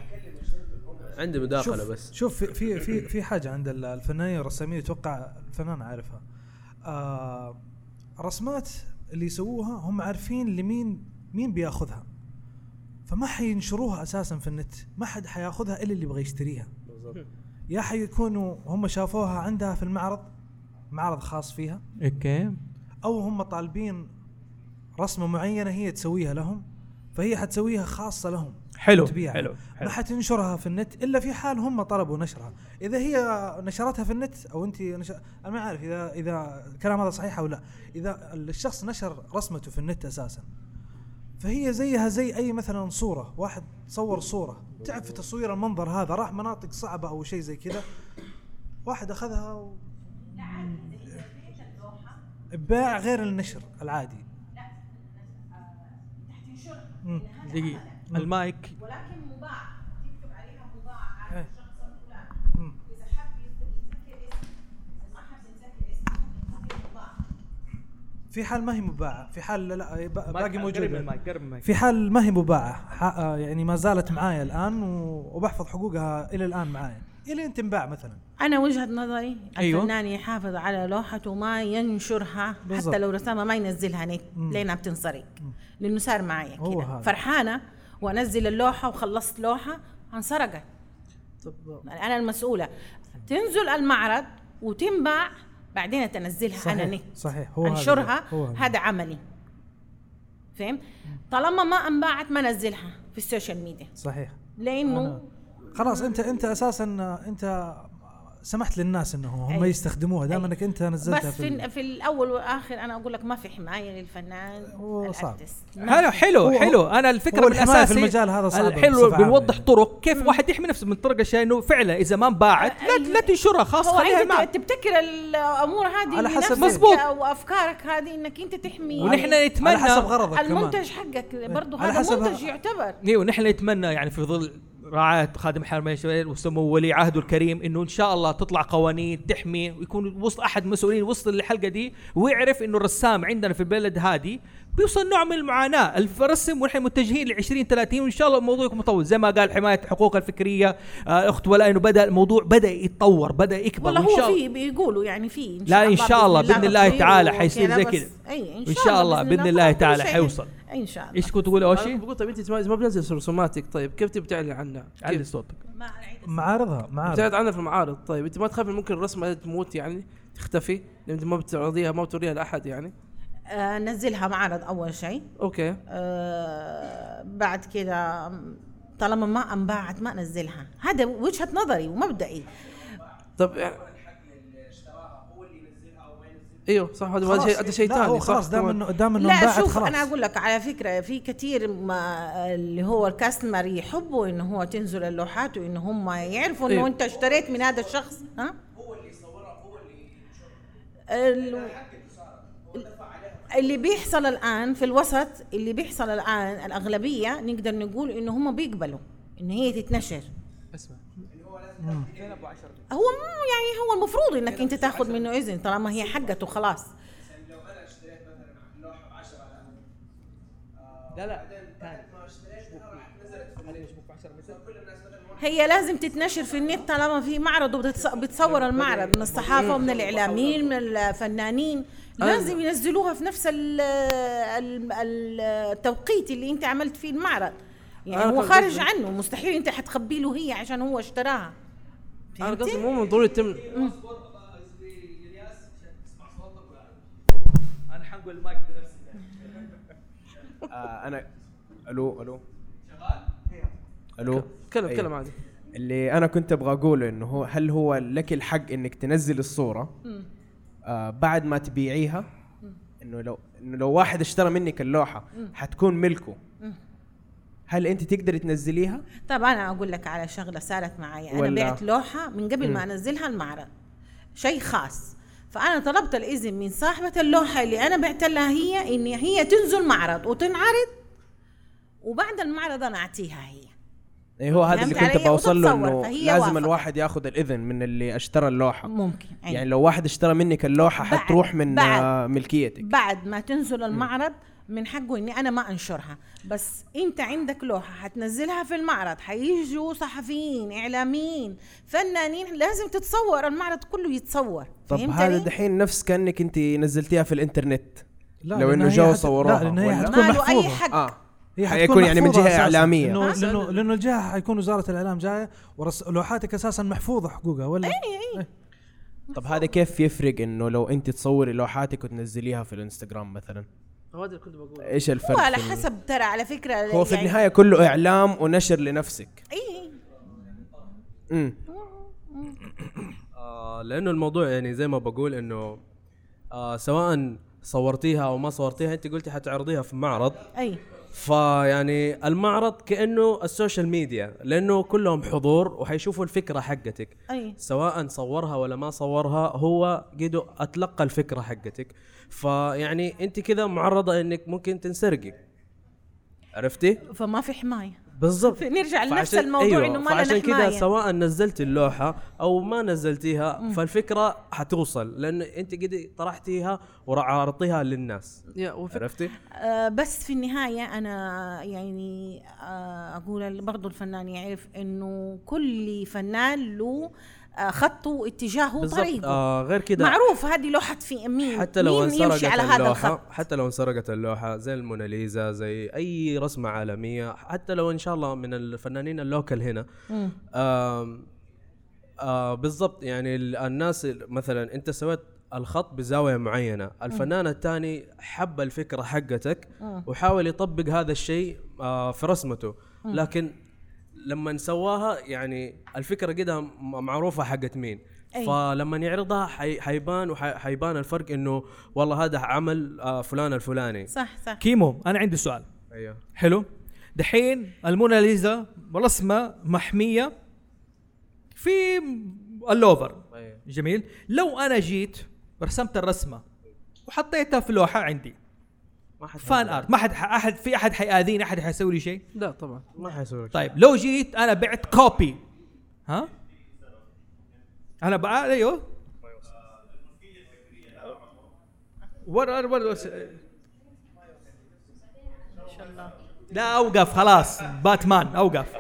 عندي مداخلة شوف بس. شوف في في في, في حاجة عند ال- الفنانين والرسامين أتوقع الفنان عارفها آه الرسمات اللي يسووها هم عارفين لمين مين بياخذها. فما حينشروها أساسا في النت ما حد حياخذها إلا اللي يبغى يشتريها. يا حيكونوا هم شافوها عندها في المعرض معرض خاص فيها. أوكي. أو هم طالبين رسمة معينة هي تسويها لهم فهي حتسويها خاصة لهم. حلو، تبيعها. حلو، حلو. ما حتنشرها في النت إلا في حال هم طلبوا نشرها إذا هي نشرتها في النت أو أنت نشر... أنا ما عارف إذا إذا الكلام هذا صحيح أو لا إذا الشخص نشر رسمته في النت أساسا فهي زيها زي أي مثلا صورة واحد صور صورة تعب في تصوير المنظر هذا راح مناطق صعبة أو شيء زي كذا واحد أخذها و... اباع غير النشر العادي مم. المايك. ولكن مباع تكتب عليها مباع على إيه. الشخص الفلاني إذا حب يذكر اسم إذا ما حب يذكر اسم ممكن مباع في حال ما هي مباعة. في حال لا با- باقي موجودة. المايك، قرب من المايك. في حال ما هي مباعة. ح- آه يعني ما زالت معايا الآن وبحفظ حقوقها إلى الآن معايا. إلى أن تنباع مثلا. أنا وجهة نظري أيوة. الفنان يحافظ على لوحته ما ينشرها بالضبط. حتى لو رسمها ما ينزلها نت. لينها بتنسرق. لأنه صار معي هو كده. هذا. وانزل اللوحة وخلصت لوحة انسرقت. أنا المسؤولة. تنزل المعرض وتنباع بعدين تنزلها أنا نت. صحيح. هو أنشرها هو هذا. هذا عملي. فهم؟ طالما ما انباعت ما نزلها في السوشيال ميديا. صحيح. لأنه خلاص أنت أنت أساسا أنت سمحت للناس إنه هم أي. يستخدموها دام إنك أنت نزلتها بس في, في الأول والآخر أنا أقول لك ما في حماية للفنان صعب. حلو حلو حلو. أنا الفكرة هو من الحماية في المجال هذا بصفة عامة بنوضح طرق كيف واحد يحمي نفسه من طرق أشياء إنه فعلا إذا ما انباعت لا لا تنشرها خلاص هو خليها معك. تبتكر الأمور هذه على حسب- مزبوط. وأفكارك هذه إنك أنت تحمي. ونحن نتمنى- على حسب غرضك. المنتج حقك برضه هذا منتج يعتبر. إيوه نحن نتمنى يعني في ظل رعاية خادم الحرمين الشريفين وسمو ولي عهده الكريم إنه إن شاء الله تطلع قوانين تحمي ويكون وسط أحد مسؤولين وسط الحلقة دي ويعرف إنه الرسام عندنا في البلد هذه بيوصل نوع من المعاناة، الرسم ونحن متجهين ل 20 30 وإن شاء الله الموضوع يكون مطول. زي ما قال حماية الحقوق الفكرية آه أخت ولا انه بدا الموضوع بدأ يتطور بدأ يكبر والله شاء هو في بيقولوا يعني في لا إن شاء الله بإذن الله تعالى حيصير زي كذا. اي إن شاء الله بإذن الله تعالى حيوصل. إن شاء الله. إيش كنت تقول اول شيء؟ بقول طيب أنت ما بتنزل رسوماتك. طيب كيف تبي تعلن عنها؟ علي؟ صوتك. معارضها معارض بتعلن عنها في المعارض. طيب أنت ما تخاف إن ممكن الرسمة تموت يعني تختفي لأن أنت ما بتعرضيها ما بتوريها لأحد يعني. آه نزلها معرض أول شيء. أوكي. آه بعد كده طالما ما أنباعت ما انزلها هذا وجهة نظري ومبدئي. طب يعني أيوه صح هذا شيء هذا شيء ثاني خلاص دام. انه دام إنه لا انباعت شوف خلاص. أنا أقول لك على فكرة في كثير ما اللي هو الكاستمر يحبوا إنه هو تنزل اللوحات وإنه هم يعرفوا إنه إيه. أنت اشتريت من هذا الشخص ها؟ هو اللي يصورها هو اللي اللي بيحصل الآن في الوسط اللي بيحصل الآن الأغلبية نقدر نقول إنه هم بيقبلوا إن هي تتنشر. اسمع. هو مو يعني هو المفروض إنك أنت تاخذ منه إذن طالما هي حقته خلاص. لا لا. هي لازم تتنشر في النت طالما في معرض وبتصور المعرض من الصحافة ومن الإعلاميين من الفنانين. لازم ينزلوها في نفس ال- ال- ال- التوقيت اللي أنت عملت فيه المعرض. يعني هو خارج قصدي- عنه. مستحيل أنت حتخبي له هي عشان هو اشتراها. أنا قصدي مو من ضروري يتم أنا حنقول المايك بنفسي. آه أنا ألو ألو. ألو؟ تكلم- أيوه. تكلم عادي. اللي أنا كنت أبغى أقوله إنه هو هل هو لك الحق إنك تنزل الصورة؟ مم. آه بعد ما تبيعيها إنه لو إنه لو واحد اشترى منك اللوحة. حتكون ملكه. هل أنت تقدري تنزليها طب أنا أقول لك على شغلة صارت معي أنا بعت لوحة من قبل ما. أنزلها المعرض شيء خاص فأنا طلبت الاذن من صاحبة اللوحة اللي أنا بعت لها هي إن هي تنزل معرض وتنعرض وبعد المعرض أنا أعطيها هي هو هذا اللي كنت اوصل له إنه لازم وافقت. الواحد ياخذ الإذن من اللي اشترى اللوحة ممكن أي. يعني لو واحد اشترى منك اللوحه بعد- حتروح من بعد. آه ملكيتك بعد ما تنزل المعرض من حقه إني أنا ما أنشرها بس إنت عندك لوحة حتنزلها في المعرض حيجوا صحفيين إعلاميين فنانين لازم تتصور المعرض كله يتصور طب هذا؟ دحين نفس كأنك انت نزلتيها في الإنترنت لا، لو إنه جو صوروها لا، لأن هي؟ حتكون ما له أي. حق هي حيكون حتكون يعني من جهة أساساً. إعلامية. لأنه لأنه لأنه الجهة حيكون وزارة الإعلام جاية ورس لوحاتك أساسا محفوظة حقوقها ولا؟ اي اي طب هذا كيف يفرق إنه لو أنت تصوري لوحاتك وتنزليها في الإنستغرام مثلا؟ هذا اللي كنت بقول. إيش الفرق هو على في حسب ترى على فكرة هو في يعني- النهاية كله إعلام ونشر لنفسك. اي امم آه لأنه الموضوع يعني زي ما بقول إنه آه سواء صورتيها أو ما صورتيها أنت قلتي حتعرضيها في معرض. أي. فيعني المعرض كأنه السوشيال ميديا لأنه كلهم حضور وحيشوفوا الفكرة حقتك. أي. سواء صورها ولا ما صورها هو قدو أتلقى الفكرة حقتك. فيعني أنت كذا معرضة إنك ممكن تنسرقي. عرفتي؟ فما في حماية. بالضبط نرجع لنفس الموضوع أيوة انه ما لنا كذا حماية سواء نزلت اللوحة أو ما نزلتيها مم. فالفكرة حتوصل لأن أنت قد طرحتيها وعرضتيها للناس. عرفتي؟ آه، بس في النهاية أنا يعني آه، أقول برضو الفنان يعرف إنه كل فنان له آه، خطه واتجاهه وطريقه آه غير كذا معروف هذه لوحة في مين حتى لو مين انسرقت يمشي على هذا الخط؟ حتى لو انسرقت اللوحة زي الموناليزا زي أي رسمة عالمية حتى لو إن شاء الله من الفنانين اللوكل هنا. آم آه بالضبط. يعني ال- الناس ال- مثلا أنت سويت الخط بزاوية معينة الفنان الثاني حب الفكرة حقتك. وحاول يطبق هذا الشيء آه في رسمته. لكن لما سواها يعني الفكرة كده م- معروفة حقت مين. أي. فلما يعرضها حي حيبان وحيبان الفرق إنه والله هذا عمل آه فلان الفلاني. صح صح. كيمو أنا عندي سؤال. أيوه. حلو. دحين الموناليزا رسمة محمية في اللوفر أيوة. جميل. لو أنا جيت رسمت الرسمة وحطيتها في لوحة عندي ما حد fan art. ما حد أحد في أحد حيأذيني؟ أحد حيسوي لي شيء؟ لا طبعا. ما حيسوي لك طيب لو جيت أنا بعت copy ها؟ أنا بقى أيوه. ورا ورا لا أوقف خلاص. باتمان أوقف.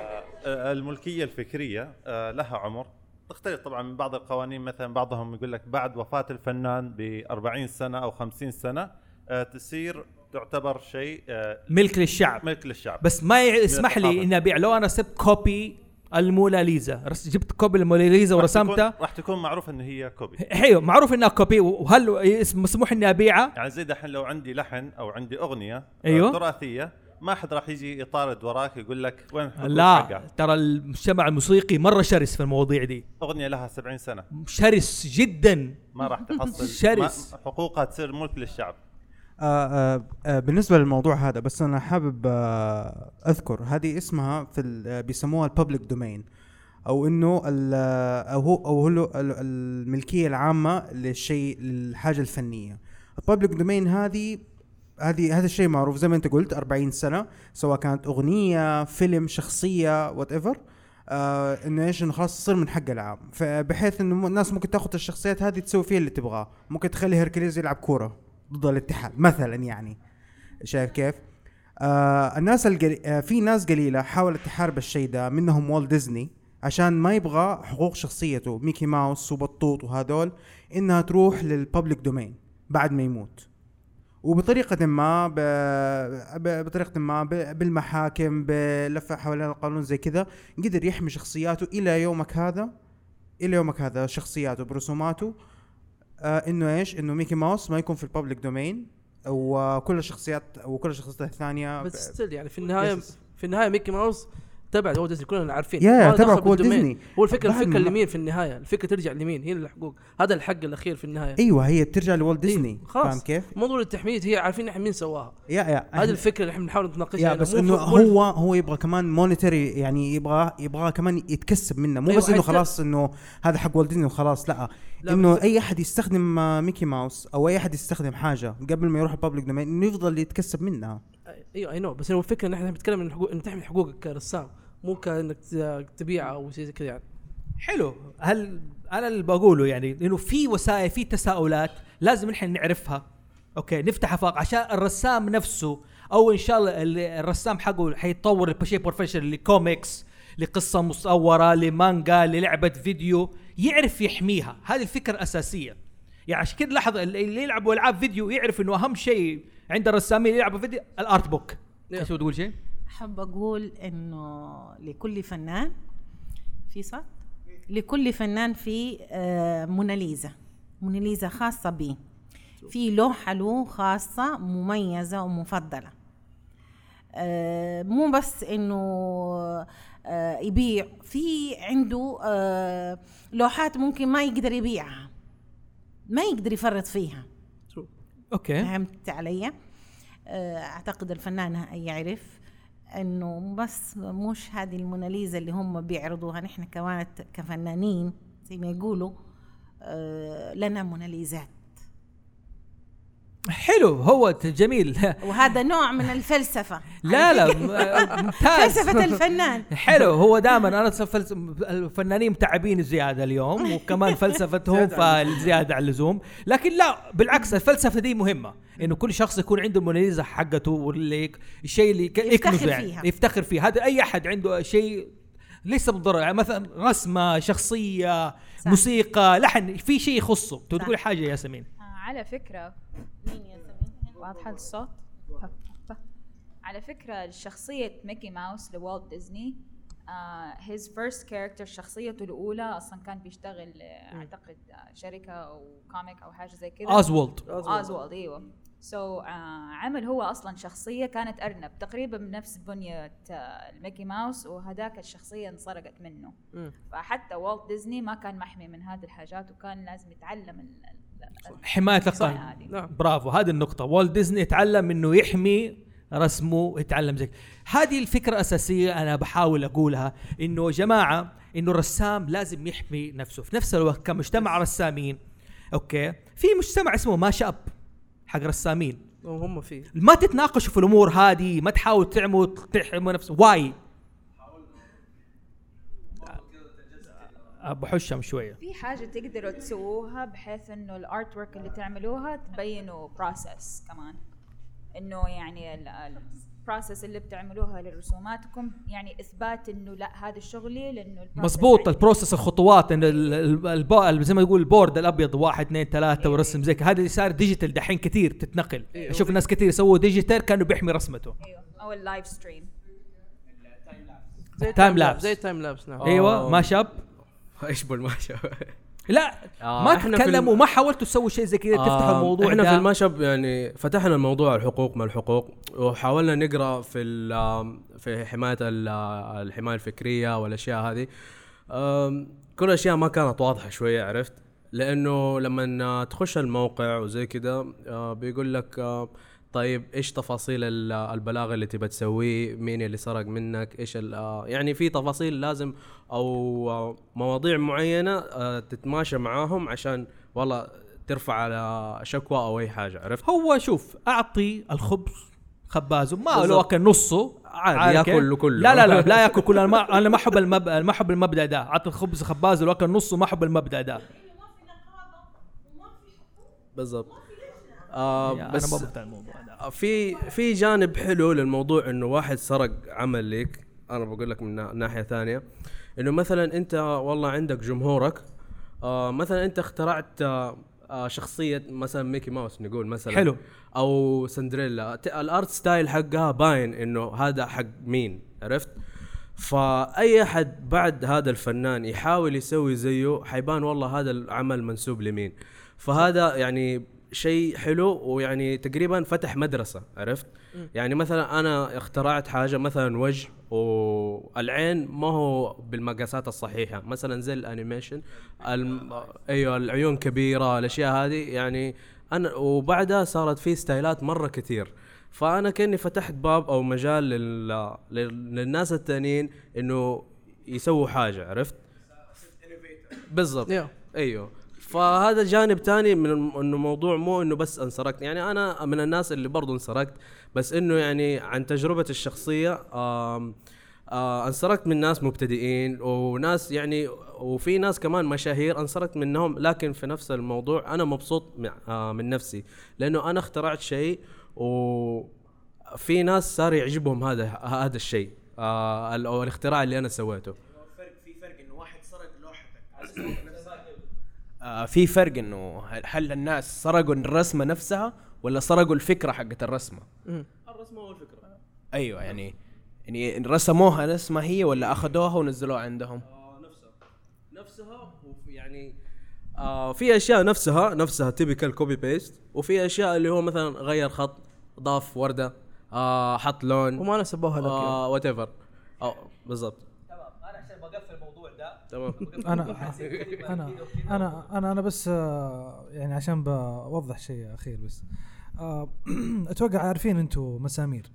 آه، الملكية الفكرية آه، لها عمر. تختلف طبعا من بعض القوانين. مثلا بعضهم يقول لك بعد وفاة الفنان ب 40 سنة أو 50 سنة آه، تصير تعتبر شيء آه، ملك للشعب. ملك للشعب. بس ما يسمح لي. إني أبيع. لو أنا سبت copy الموناليزا جبت copy الموناليزا ورسمتها راح تكون معروف إن هي copy. أيوه معروف إنها copy. وهل مسموح إني ابيعها؟ يعني زي دحين لو عندي لحن أو عندي أغنية آه، أيوه. تراثية ما حد راح يجي يطارد وراك يقول لك وين لا حقها؟ ترى المجتمع الموسيقي مرة شرس في المواضيع دي. أغنية لها 70 سنة. شرس جدا. ما راح تحصل. شرس. حقوقها تصير ملك للشعب. آه آه آه بالنسبة للموضوع هذا بس أنا حابب أذكر هذه اسمها في بيسموها ال public domain أو إنه أو هو أو هو ال- الملكية العامة للشيء للحاجة الفنية. ال public domain هذه هذه هذا الشيء معروف زي ما أنت قلت 40 سنة سواء كانت أغنية فيلم شخصية whatever آه إنه إيش إنه خلاص تصير من حق العام. فبحيث إنه الناس ممكن تاخذ الشخصيات هذه تسوي فيها اللي تبغاه. ممكن تخلي هيركليز يلعب كورة. ضد الاتحاد مثلا يعني شايف كيف؟ آه الناس القلي... آه في ناس قليلة حاولت تحارب الشيء ده منهم والت ديزني عشان ما يبغى حقوق شخصيته ميكي ماوس وبطوط وهذول إنها تروح لل public domain بعد ما يموت وبطريقة ما ب... ب... بطريقة ما ب... بالمحاكم بلفة حوالين القانون زي كذا قدر يحمي شخصياته إلى يومك هذا إلى يومك هذا شخصياته برسوماته إنه إيش؟ إنه ميكي ماوس ما يكون في ال public domain وكل الشخصيات وكل الشخصيات الثانية بس still يعني في النهايه. في النهاية ميكي ماوس تبع هو ديزني كلنا عارفين يا- ما تبع بال domain. ديزني. هو الفكرة الفكرة لمين في النهاية الفكرة ترجع لمين هي الحقوق هذا الحق الأخير في النهاية أيوه هي بترجع لوالت ديزني خلاص فاهم كيف؟ موضوع التحميد هي عارفين إحنا مين سواها يا يا هذه الفكرة اللي إحنا بنحاول نتناقشها هنا. بس إنه هو هو يبغى كمان monetary يعني يبغى يبغى كمان يتكسب منه مو أيوة، بس إنه خلاص إنه هذا حق والت ديزني وخلاص لا, لأ، إنه أي أحد يستخدم آه، ميكي ماوس أو أي أحد يستخدم حاجة قبل ما يروح ال public domain إنه يفضل يتكسب منها. أيوه I know بس هو الفكرة إن إحنا بنتكلم عن حقوق ان تحمي حقوقك كرسام مو كأنك ت- تبيعها أو شيء زي كذا يعني. حلو. هل أنا اللي بقوله يعني إنه في وسائل في تساؤلات لازم نحن نعرفها. okay نفتح أفاق عشان الرسام نفسه أو إن شاء الله ال- الرسام حقه حيتطور بشيء professional ل comics لقصة مصورة لمانجا للعبة فيديو. يعرف يحميها. هذه الفكرة الأساسية. يعني عشان كده لاحظ اللي يلعبوا ألعاب فيديو يعرف إنه أهم شيء عند الرسامين اللي يلعبوا فيديو ال art book. إيش تقول شيء؟ حاب أقول إنه لكل فنان في صوت؟ لكل فنان في آه، موناليزا. موناليزا خاصة به في لوحة له خاصة مميزة ومفضلة. آه، مو بس إنه يبيع. في عنده آه، لوحات ممكن ما يقدر يبيعها. ما يقدر يفرط فيها. أوكي. فهمت علي؟ آه، أعتقد الفنان يعرف إنه بس مش هذه الموناليزا اللي هم بيعرضوها. نحن كمان كفنانين زي ما يقولوا آه، لنا موناليزات. حلو هو جميل. وهذا نوع من الفلسفة. لا لا على. ممتاز. فلسفة الفنان. حلو هو دائما أنا فلس... الفنانين متعبين زيادة اليوم وكمان فلسفتهم فزيادة عن اللزوم. لكن لا بالعكس الفلسفة دي مهمة. إنه كل شخص يكون عنده الموناليزا حقته واللي الشيء اللي يفتخر يعني فيها. يفتخر فيه هذا أي أحد عنده شيء ليس بالضرورة. يعني مثلا رسمة شخصية صح. موسيقى لحن في شيء يخصه. تقول حاجة يا ياسمين. على فكرة واضحة الصوت. على فكرة شخصية ميكي ماوس لوالت ديزني his first character شخصيته الأولى أصلا كان بيشتغل آه، أعتقد آه، شركة أو comic أو حاجة زي كذا أوزوالد. أوزوالد أيوه. so, uh, عمل هو أصلا شخصية كانت أرنب تقريبا بنفس بنية uh, الميكي ماوس وهذاك الشخصية انسرقت منه. فحتى والت ديزني ما كان محمي من هذه الحاجات وكان لازم يتعلم حماية القانون هذه. برافو. هذه النقطة. والت ديزني يتعلم إنه يحمي رسمه يتعلم زي هذه الفكرة الأساسية أنا بحاول أقولها إنه يا جماعة إنه الرسام لازم يحمي نفسه. في نفس الوقت كمجتمع رسامين okay؟ في مجتمع اسمه Mash Up حق رسامين. وهم فيه ما تتناقشوا في الأمور هذه ما تحاولوا تعملوا تحموا نفسه واي بحشهم شوية. في حاجة تقدروا تسووها بحيث إنه ال artwork اللي تعملوها تبينوا process كمان. إنه يعني ال process اللي بتعملوها لرسوماتكم يعني إثبات إنه لا هذا شغلي لإنه مزبوط ال process الخطوات إن الب- زي ما يقول ال board الأبيض واحد اثنين ثلاثة ورسم زي كذا هذا اللي صار digital دحين كثير تتنقل. إيه، أشوف ناس كثير يسووا digital كانوا بيحمي رسمته. أيوه أو ال live stream زي تايم لابس زي تايم لابس نعم. أيوه Mash Up إيش بال Mash Up لا آه، ما تتكلموا الم- ما حاولتوا تسووا شيء زي كذا تفتحوا آه، الموضوع إحنا ده؟ في ال Mash Up يعني فتحنا الموضوع الحقوق ما الحقوق. وحاولنا نقرأ في ال- في حماية ال- الحماية الفكرية والأشياء هذه. كل الأشياء ما كانت واضحة شوية عرفت؟ لأنه لما تخش الموقع وزي كده آه، بيقول لك آه، طيب إيش تفاصيل ال- البلاغ اللي تبى تسويه؟ مين اللي سرق منك؟ إيش ال- يعني في تفاصيل لازم أو مواضيع معينة آه، تتماشى معاهم عشان والله ترفع على شكوى أو أي حاجة عرفت؟ هو شوف أعطي الخبز خبازه ما. لو أكل نصه عادي،؟ ياكل كله. لا لا لا لا ياكل كله. أنا ما أنا ما أحب المب... ما أحب المبدأ ده. أعطي الخبز خبازه لو أكل نصه ما أحب المبدأ ده. بالضبط. آه أنا بس ما بقتنع الموضوع آه، في في جانب حلو للموضوع إنه واحد سرق عمل لك أنا بقول لك من نا- ناحية ثانية إنه مثلا أنت والله عندك جمهورك آه مثلا أنت اخترعت آه آه شخصية مثلا ميكي ماوس نقول مثلا. حلو. أو سندريلا. ال art style حقها باين إنه هذا حق مين عرفت؟ فأي أحد بعد هذا الفنان يحاول يسوي زيه حيبان والله هذا العمل منسوب لمين. فهذا يعني شيء حلو ويعني تقريبا فتح مدرسة عرفت؟ مم. يعني مثلا أنا اخترعت حاجة مثلا وجه والعين ما هو بالمقاسات الصحيحة مثلا زي ال animation الم... أيوه العيون كبيرة الأشياء هذه يعني أنا وبعدها صارت في ستايلات مرة كثير. فأنا كأني فتحت باب أو مجال لل... لل... للناس التانيين إنه يسووا حاجة عرفت؟ بالضبط. أيوه. فهذا جانب تاني من إنه موضوع مو إنه بس انسرقت. يعني أنا من الناس اللي برضو انسرقت بس إنه يعني عن تجربتي الشخصية آم آه انسرقت من ناس مبتدئين وناس يعني وفي ناس كمان مشاهير انسرقت منهم لكن في نفس الموضوع أنا مبسوط آه من نفسي. لأنه أنا اخترعت شيء وفي ناس صار يعجبهم هذا هذا الشيء آه الاختراع اللي أنا سويته. في فرق إنه واحد سرق لوحتك آه في فرق إنه هل- الناس سرقوا الرسمة نفسها ولا سرقوا الفكرة حقت الرسمة. الرسمة والفكرة. أيوه يعني يعني رسموها نفس ما هي ولا اخذوها ونزلوها عندهم؟ نفسها. وفي- يعني آه في أشياء نفسها نفسها typical copy paste وفي أشياء اللي هو مثلا غير خط ضاف وردة آه حط لون وما نسبوها لك يعني. آه whatever بالضبط أنا عشان بقفل الموضوع ده تمام. أنا أنا أنا أنا أنا بس آه، يعني عشان بوضح شيء أخير بس. آه، أتوقع عارفين أنتم مسامير.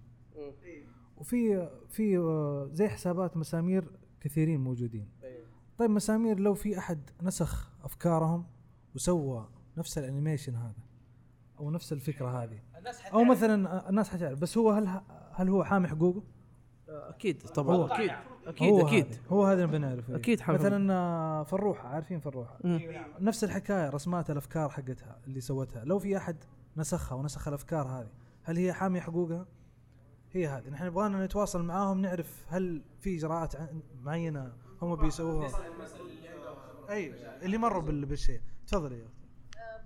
وفي في آه، زي حسابات مسامير كثيرين موجودين. طيب مسامير لو في أحد نسخ أفكارهم وسوى نفس الأنيميشن هذا أو نفس الفكرة هذه أو مثلا الناس حتعرف بس هو هل هل هو حامي حقوقه؟ أكيد طبعا. هو. أكيد أكيد هو أكيد. هذا- هو هذا اللي بنعرفه أكيد حامي مثلا آه، فروحة عارفين فروحة. نفس الحكاية رسمات الأفكار حقتها اللي سوتها. لو في أحد نسخها ونسخ الأفكار هذه هل هي حاميه حقوقها؟ هي هذه. نحن نبغانا نتواصل معاهم نعرف هل في إجراءات معينة هم بيسووها. أيوه اللي مروا بال- بالشيء. تفضل يا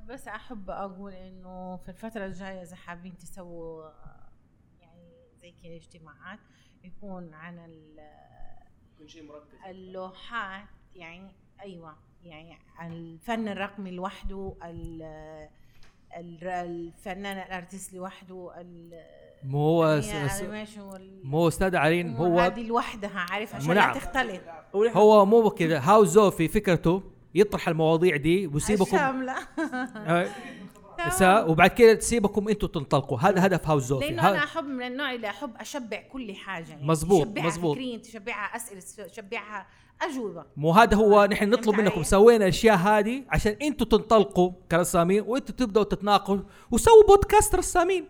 بس أحب أقول إنه في الفترة الجاية إذا حابين تسووا آه، يعني زي كذا اجتماعات يكون عن ال- يكون شيء مركز. اللوحات يعني أيوه يعني الفن الرقمي لوحده ال- ال- الفنان الأرتست لوحده ال- مو هو يعني وال- مو أستاذ عرين هو هذه لوحدها عارف عشان. لا تختلط. هو مو كذا. هاو زوفي فكرته يطرح المواضيع دي ويسيبكم. الشامله آه، وبعد كده تسيبكم أنتم تنطلقوا. هذا هدف هاوس زوفي لأنه أنا احب من النوع اللي أحب أشبع كل حاجة يعني مزبوط، تشبعها مزبوط. فكريا تشبعها أسئلة تشبعها أجوبة. مو هذا هو نحن نطلب منكم. سوينا الأشياء هذه عشان أنتم تنطلقوا كرسامين وأنتم تبدأوا تتناقشوا. وسووا بودكاست رسامين.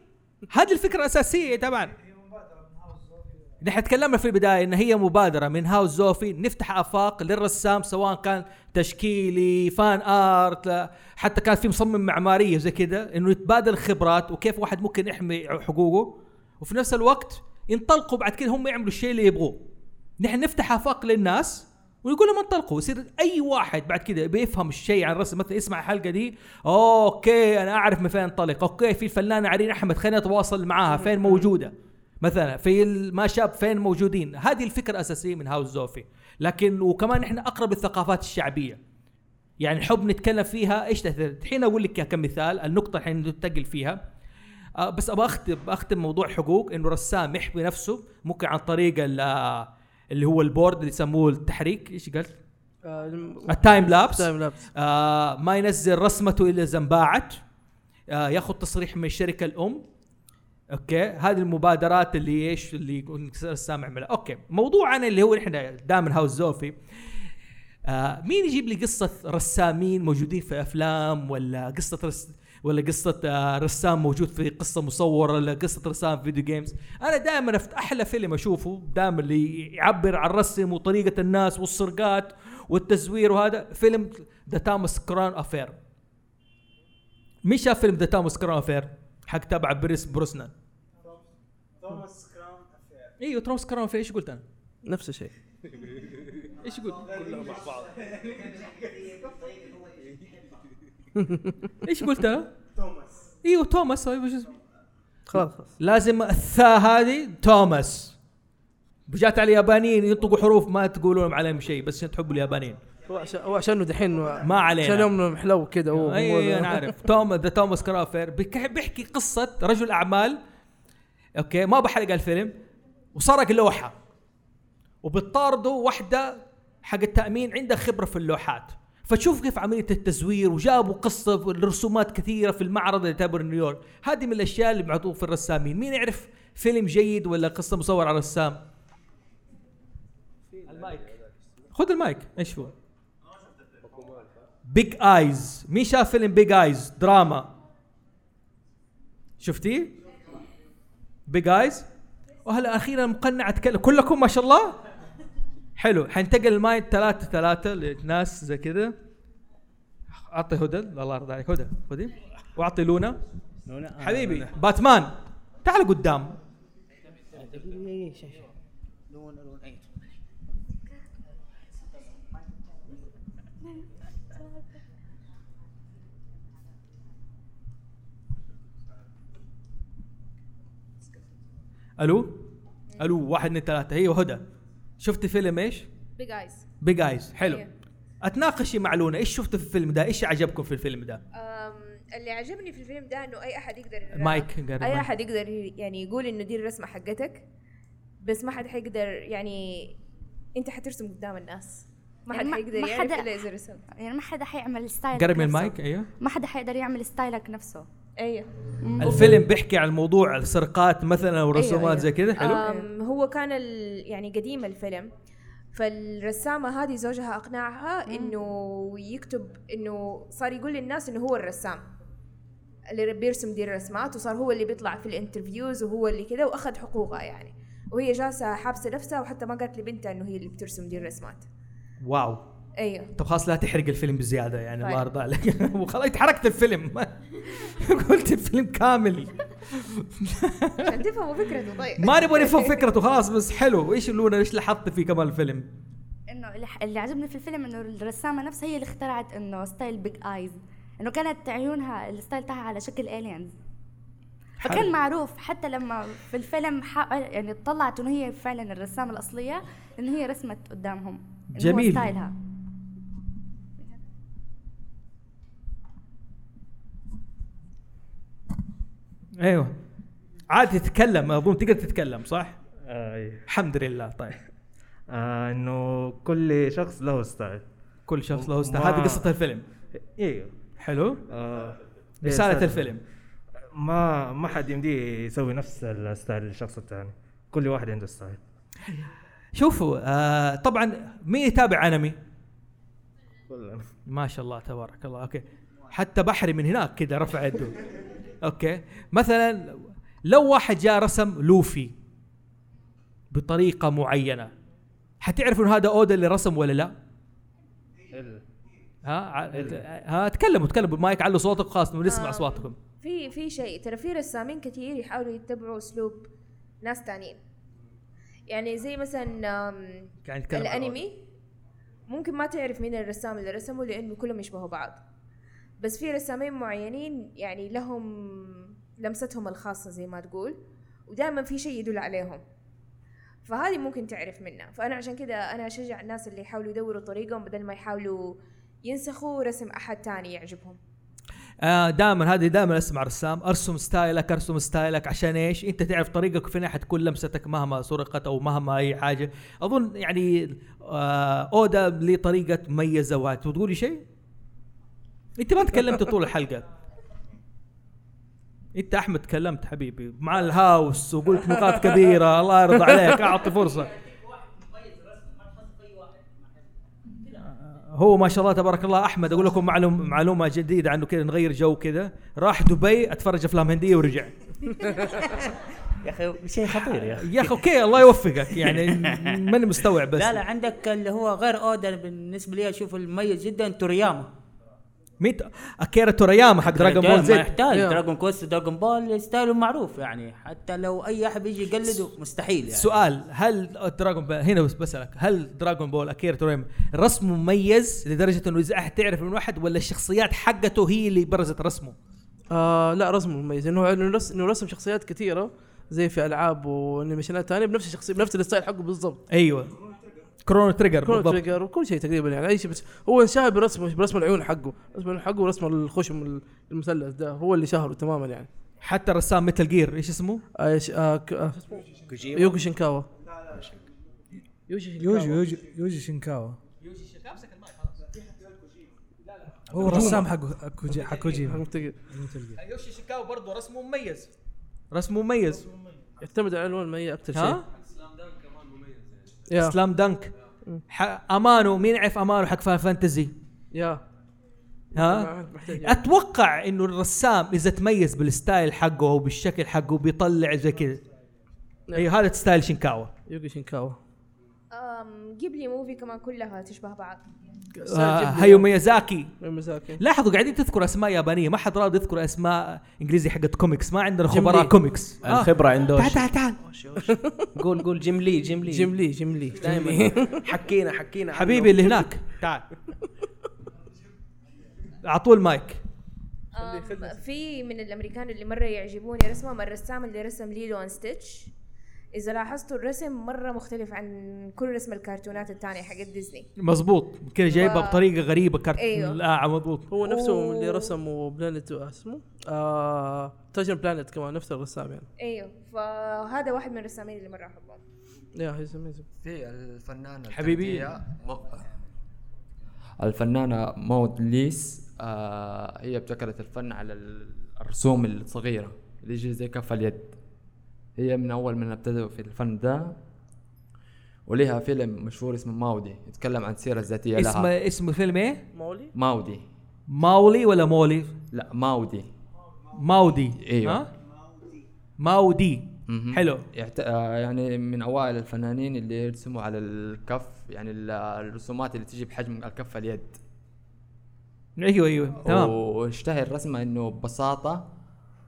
هذه الفكرة الأساسية طبعا نحن تكلمنا في البداية إن هي مبادرة من هاوس زوفي. نفتح آفاق للرسام سواء كان تشكيلي فان آرت حتى كان في مصمم معمارية زي كذا إنه يتبادل خبرات وكيف واحد ممكن يحمي حقوقه. وفي نفس الوقت ينطلقوا بعد كده هم يعملوا الشيء اللي يبغوه. نحن نفتح آفاق للناس ونقول لهم انطلقوا. يصير أي واحد بعد كده بيفهم الشيء عن الرسم مثلا يسمع الحلقة دي okay أنا أعرف من فين انطلق okay في الفنانه عرين أحمد خليني اتواصل معاها. فين موجودة؟ مثلا في Mash Up فين موجودين. هذه الفكرة الأساسية من هاوس زوفي. لكن وكمان إحنا أقرب الثقافات الشعبية. يعني نحب نتكلم فيها إيش تأثير؟ الحين أقول لك كم مثال النقطة الحين ننتقل فيها. آه بس أبغى اختم أختم موضوع حقوق إنه رسام يحمي نفسه ممكن عن طريق آه، اللي هو ال board اللي يسموه التحريك. إيش قلت؟ ال time lapse ال time lapse. آه ما ينزل رسمته إلا اذا انباعت آه ياخذ تصريح من الشركة الأم. okay؟ هذه المبادرات اللي إيش؟ اللي يكون الرسام يعملها okay موضوعنا اللي هو إحنا دائما هاوس زوفي. آه مين يجيب لي قصة رسامين موجودين في أفلام ولا قصة رس ولا قصة آه، رسام موجود في قصة مصورة ولا قصة رسام في video games أنا دائما أفت أحلى فيلم أشوفه دائما اللي يعبر عن الرسم وطريقة الناس والسرقات والتزوير وهذا فيلم The Thomas Crown Affair مين شاف فيلم The Thomas Crown Affair حق تبع بيرس بروسنان. أيوه Thomas Crown Affair إيش قلت أنا؟ نفس الشيء إيش يقول؟ كلها مع بعض إيش قلت أنا؟ توماس أيوه توماس أيوة، شو اسمه؟ خلاص خلاص لازم الثاء هذه توماس جات على اليابانيين ينطقوا حروف ما تقولون عليهم شيء بس عشان تحبوا اليابانيين هو عشان عشانه دحين ما علينا. عشان يوم حلو كده هو أي أنا عارف توم The Thomas Crown Affair بيحكي قصة رجل أعمال okay ما بحرق الفيلم وسرق لوحه وبتطارده واحدة حق التأمين عندها خبرة في اللوحات. فتشوف كيف عملية التزوير وجابوا قصة رسومات كثيرة في المعرض اللي تعتبر نيويورك. هذه من الأشياء اللي معطوه في الرسامين. مين يعرف فيلم جيد ولا قصة مصور على رسام المايك. خذ المايك. إيش هو؟ Big Eyes مين شاف فيلم Big Eyes دراما. شفتيه؟ بيج ايز وهلا أخيرا مقنع اتكلم كلكم ما شاء الله؟ حلو. حنتقل المايك ثلاثة ثلاثة لناس زي كذا. أعطي هدى. الله يرضى عليك. هدى. خذي. وأعطي لونا. لونا؟ آه، حبيبي. باتمان. تعال قدام. ألو؟ ألو واحد اثنين ثلاثة هي وهدى شفت فيلم إيش؟ Big Eyes Big Eyes حلو أيوه. أتناقشي مع لونا إيش شفتوا في الفيلم ده؟ إيش عجبكم في الفيلم ده؟ اللي عجبني في الفيلم ده إنه أي أحد يقدر مايك، قرب أي مايك. أحد يقدر يعني يقول إنه دي الرسمة حقتك بس ما حد حيقدر يعني أنت حترسم قدام الناس ما حد يعني ما- حيقدر يعرف إلا إذا رسمت يعني ما حدا حيعمل style ك قرب من. المايك أيوه ما حدا حيقدر يعمل ستايلك نفسه أيوه الفيلم بيحكي عن موضوع السرقات مثلا ورسومات أيوة، زي كذا حلو. هو كان ال... يعني قديم الفيلم فالرسامة هذه زوجها أقنعها إنه يكتب إنه صار يقول للناس إنه هو الرسام اللي بيرسم دي الرسمات وصار هو اللي بيطلع في ال interviews وهو اللي كذا وأخذ حقوقها يعني. وهي جالسة حابسة نفسها وحتى ما قالت لبنتها إنه هي اللي بترسم دي الرسمات. واو. أيوه. طب خلاص لا تحرق الفيلم بزيادة يعني الله طيب. يرضى عليك. وخلاص أنت حرقت الفيلم. قلت الفيلم كامل. عشان تفهموا فكرته طيب. ما نبغى نفهم فكرته خلاص بس حلو. إيش لونا إيش لاحظت في كمان الفيلم؟ إنه اللي, اللي عجبني في الفيلم إنه الرسامة نفسها هي اللي اخترعت إنه style Big Eyes إنه كانت عيونها ال style تاعها على شكل aliens فكان. معروف حتى لما في الفيلم يعني طلعت إنه هي فعلا الرسامة الأصلية إنه هي رسمت قدامهم جميل. style ها أيوه. عادي تتكلم أظن تقدر تتكلم صح؟ أي. الحمد لله طيب. آه إنه كل شخص له style. كل شخص له style. هذه قصة الفيلم. أيوه حلو. آه إيه، الفيلم. ما ما حد يمديه يسوي نفس ال style للشخص الثاني. كل واحد عنده style. شوفوا آه طبعا مين يتابع أنمي؟ ما شاء الله تبارك الله. okay. حتى بحري من هناك كذا رفع يده. okay. مثلا لو واحد جاء رسم لوفي بطريقة معينة حتعرفوا انه هذا اودا اللي رسم ولا لا؟ ها ها تكلموا تكلموا بالمايك علوا صوتك خلاص نسمع آه. اصواتكم في في شيء ترى في رسامين كثير يحاولوا يتبعوا أسلوب ناس تانيين. يعني زي مثلا الأنمي. ممكن ما تعرف مين الرسام اللي رسمه لأنه كلهم يشبهوا بعض. بس في رسامين معينين يعني لهم لمستهم الخاصة زي ما تقول ودائما في شيء يدل عليهم. فهذه ممكن تعرف منها. فأنا عشان كذا أنا أشجع الناس اللي يحاولوا يدوروا طريقهم بدل ما يحاولوا ينسخوا رسم أحد تاني يعجبهم. آه دائما هذه دائما أسمع رسام ارسم style ك ارسم style ك عشان إيش؟ أنت تعرف طريقك فين حتكون لمستك مهما سرقت أو مهما أي حاجة. أظن يعني آه أودا ليه طريقه مميزه وتقولي شيء؟ انت ما تكلمت طول الحلقة. انت احمد تكلمت حبيبي مع الهاوس وقلت نقاط كبيرة. الله يرضى عليك أعطي فرصة. هو ما شاء الله تبارك الله أحمد أقول لكم معلوم معلومة جديدة عنه كذا نغير جو كذا. راح دبي أتفرج أفلام هندية ورجع. يا أخي شيء خطير يا أخي. يا أخي okay الله يوفقك. يعني ماني مستوعب بس. لا لا عندك اللي هو غير اودا بالنسبة لي أشوف المميز جدا تورياما. مين ت- أكيرا تورياما حق Dragon Ball ما زد يحتاج Dragon Quest Dragon Ball style ه معروف يعني. حتى لو أي أحد يجي يقلده مستحيل يعني. سؤال هل Dragon Ball هنا بس بسألك هل Dragon Ball أكيرا تورياما رسمه مميز لدرجة إنه إذا أحد تعرف من واحد ولا الشخصيات حقته هي اللي برزت رسمه؟ آه لا رسمه مميز. إنه إنه رسم شخصيات كثيرة زي في ألعاب و animation ات ثانية بنفس الشخصية بنفس ال style حقه بالضبط. أيوه. Chrono Trigger Chrono بالضبط. Trigger وكل شيء تقريبا يعني أي شيء بس. هو انشهر برسم برسم العيون حقه رسم العيون حقه ورسم الخشم المثلث ده هو اللي شهره تماما يعني. حتى الرسام Metal Gear إيش اسمه؟ إيش آه ك- آه كوجيما؟ يوكي شينكاوا. يوشي يوجي يوجي يوجي شينكاوا. هو الرسام حق كوجي حق كوجيما. يوشي شيكاوا برضه رسمه مميز. رسمه مميز. يعتمد على الالوان المائيه أكثر شيء؟ يا. سلام دنك ح- امانو مين يعرف امانو حق فان فانتزي؟ يا ها؟ محتاج- أتوقع إنه الرسام إذا تميز بالستايل حقه أو بالشكل حقه بيطلع زي كذا. اي هذا style شينكاوا. يوكي شينكاوا. أم Ghibli movie كمان كلها تشبه بعض. هايو ميازاكي. ميازاكي. لاحظوا قاعدين تذكر أسماء يابانية. ما حد راضي يذكر أسماء إنجليزي حقت كوميكس. ما عندنا خبراء. كوميكس. آه. الخبرة عندوش. تعال تعال تعال. قول قول. جيم لي جيم لي. جيم لي جيم لي. دائما حكينا حكينا. حبيبي اللي هناك. تعال. اعطوه المايك في من الأمريكان اللي مرة يعجبوني رسمهم الرسام اللي رسم Lilo and Stitch. إذا لاحظتوا الرسم مرة مختلف عن كل رسم الكرتونات الثانية حقت ديزني مظبوط كذا جايبها ف- بطريقة غريبة كارت أيوه. آه مظبوط هو نفسه أوه. اللي رسمه Planet اسمه آه Treasure Planet كمان نفس الرسام يعني أيوه فهذا واحد من الرسامين اللي مرة أحبهم يا هي amazing. في الفنانة حبيبي. الفنانة مود لويس آه هي ابتكرت الفن على ال- الرسوم الصغيرة اللي يجي زي كف اليد هي من أول من ابتدأوا في الفن ده وليها فيلم مشهور اسمه ماودي يتكلم عن السيرة الذاتية لها. اسمه اسمه فيلم إيه؟ مولي ماودي. ماولي ولا مولي؟ لا ماودي. ماودي. أيوه. ها؟ ماودي. مهم. حلو. يعت... آه يعني من أوائل الفنانين اللي يرسموا على الكف يعني ال- الرسومات اللي تجي بحجم الكف اليد. أيوه أيوه. تمام. واشتهر رسمه إنه ببساطة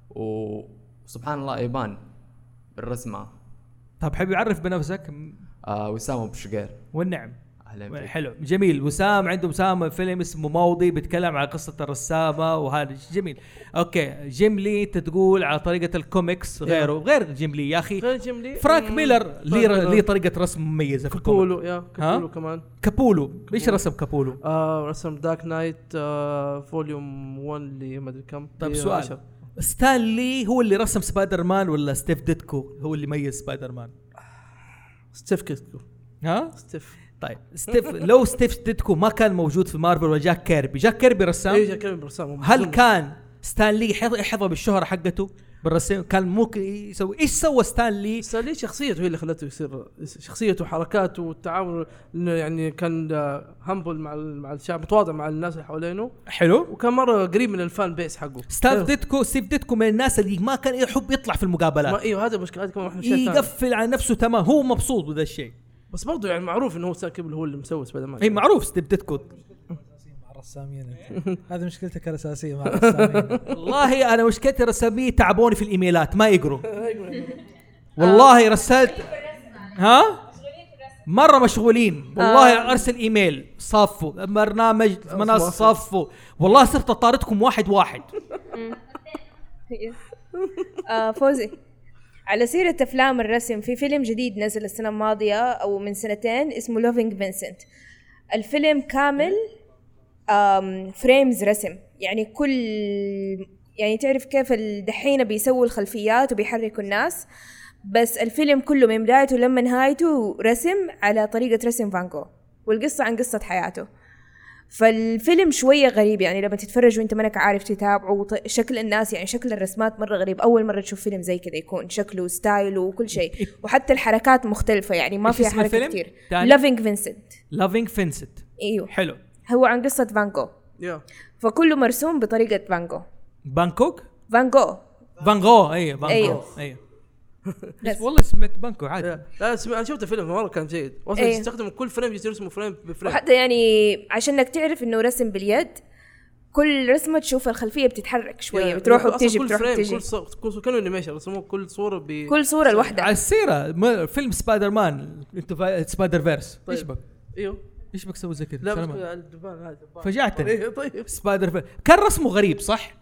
وسبحان الله يبان. بالرسمه طب حبيبي عرف بنفسك. آه وسام أبو شقير. والنعم. أهلا حلو. جميل. وسام عنده وسام فيلم اسمه ماودي بيتكلم على قصة الرسامة وهذا. جميل. okay. جيم لي انت تقول على طريقة الكوميكس غيره. غير جيم لي يا أخي. غير جيم لي؟ فرانك مم. ميلر فرانك ليه ميلر. ليه طريقة رسم مميزة في كابولو. yeah؟ كابولو كمان. كابولو. إيش رسم كابولو؟ آه رسم Dark Knight آه volume 1 اللي ما أدري كم. طيب سؤال. عشر. ستان لي هو اللي رسم سبايدر مان ولا ستيف ديتكو هو اللي ميز سبايدر مان؟ ستيف كيتكو ها؟ ستيف. طيب ستيف لو ستيف ديتكو ما كان موجود في مارفل ولا جاك كيربي جاك كيربي رسام؟ إيه جاك كيربي رسام هل كان ستان لي يحظ- يحظى بالشهرة حقته؟ بالرسم كان ممكن يسوي. إيش سوى ستان لي ستان لي شخصيته هي اللي خلته يصير شخصيته وحركاته والتعامل إنه يعني كان humble مع ال- مع الشعب متواضع مع الناس اللي حوالينه. حلو. وكان مرة قريب من ال fan base حقه. ستيف أيوه. ديتكو ستيف ديتكو من الناس اللي ما كان يحب يطلع في المقابلات. ما أيوه هذا المشكلة هذا كمان الثاني. يقفل على نفسه تمام هو مبسوط بهذا الشيء. بس برضه يعني معروف إنه هو ستان كيبل هو اللي مسوي سبايدر مان. اي معروف ستيف ديتكو. الرسامين أنت هذه مشكلتك الأساسية مع الرسامين والله أنا مشكلتي الرسامين تعبوني في الإيميلات ما يقروا. والله رسلت ها؟ مرة مشغولين. والله آه. أرسل إيميل صفوا برنامج منصة صفوا والله صرت أطاردكم واحد واحد. آه فوزي. على سيرة أفلام الرسم في فيلم جديد نزل السنة الماضية أو من سنتين اسمه Loving Vincent الفيلم كامل frames رسم. يعني كل يعني تعرف كيف الدحين بيسووا الخلفيات وبيحركوا الناس. بس الفيلم كله من بدايته لما نهايته رسم على طريقة رسم فانكو والقصة عن قصة حياته. فالفيلم شوية غريب يعني لما تتفرج وانت منك عارف تتابعه شكل الناس يعني شكل الرسمات مرة غريب. أول مرة تشوف فيلم زي كذا يكون شكله و style ه وكل شيء. وحتى الحركات مختلفة يعني ما فيها حركة؟ كتير. تاني؟ لافينج فينسنت لافينج فينسنت إيوه. حلو. هو عن قصة فانكو يا. فكله مرسوم بطريقة فانكو بانكوك؟ فانكو فان جو أيوه فان. جو أيوه. بس. والله سمعت بانكو عادي. لا سمع- أنا شفت الفيلم مرة كان جيد. أصلا إيه. يستخدم كل frame يرسموا frame ب frame. وحتى يعني عشان انك تعرف إنه رسم باليد كل رسمة تشوف الخلفية بتتحرك شوية يعني بتروح وبتجي كل بتروح frame وبتجي كل صور كل كانوا animation رسموه كل صورة ب كل صورة لوحدها. على السيرة فيلم سبايدر مان انت Spider-Verse طيب. إيش بك؟ إيوه. إيش بك تسوي زي كذا؟ لا. الدبان هذا الدبان. فجعتني. إيه، طيب. Spider-Verse كان رسمه غريب صح؟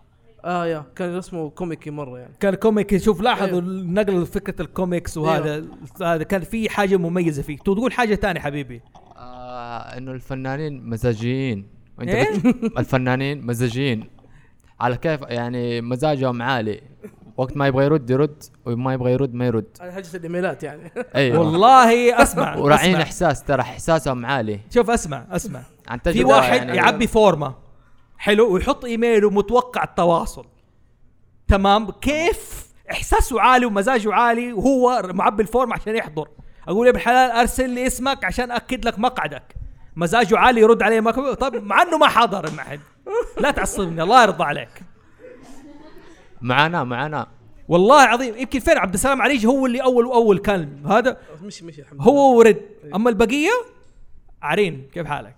آه يا. كان رسمه كوميكي مرة يعني. كان comic شوف لاحظوا أيوه. نقل فكرة الكوميكس وهذا. هذا كان في حاجة مميزة فيه. تقول حاجة ثانية حبيبي. آه إنه الفنانين مزاجيين. وانت إيه؟ الفنانين مزاجيين. على كيف؟ يعني مزاجهم عالي. وقت ما يبغى يرد يرد وما يبغى يرد ما يرد. هذه حاجة الإيميلات يعني. أيوه والله أسمع وراعين. إحساس ترى إحساسهم عالي. شوف أسمع أسمع. عن في واحد يعني. يعبي فورمة. حلو ويحط إيميله متوقع التواصل. تمام؟ كيف؟ إحساسه عالي ومزاجه عالي وهو معبي الفورم عشان يحضر. أقول يا ابن الحلال أرسل لي اسمك عشان أكد لك مقعدك. مزاجه عالي يرد عليه طب مع إنه ما حضر معهد لا تعصبني الله يرضى عليك. معانا معانا. والله العظيم يمكن فين عبد السلام عليجي هو اللي أول وأول كان هذا؟ مشي مشي الحمد هو ورد. أما البقية؟ عرين كيف حالك؟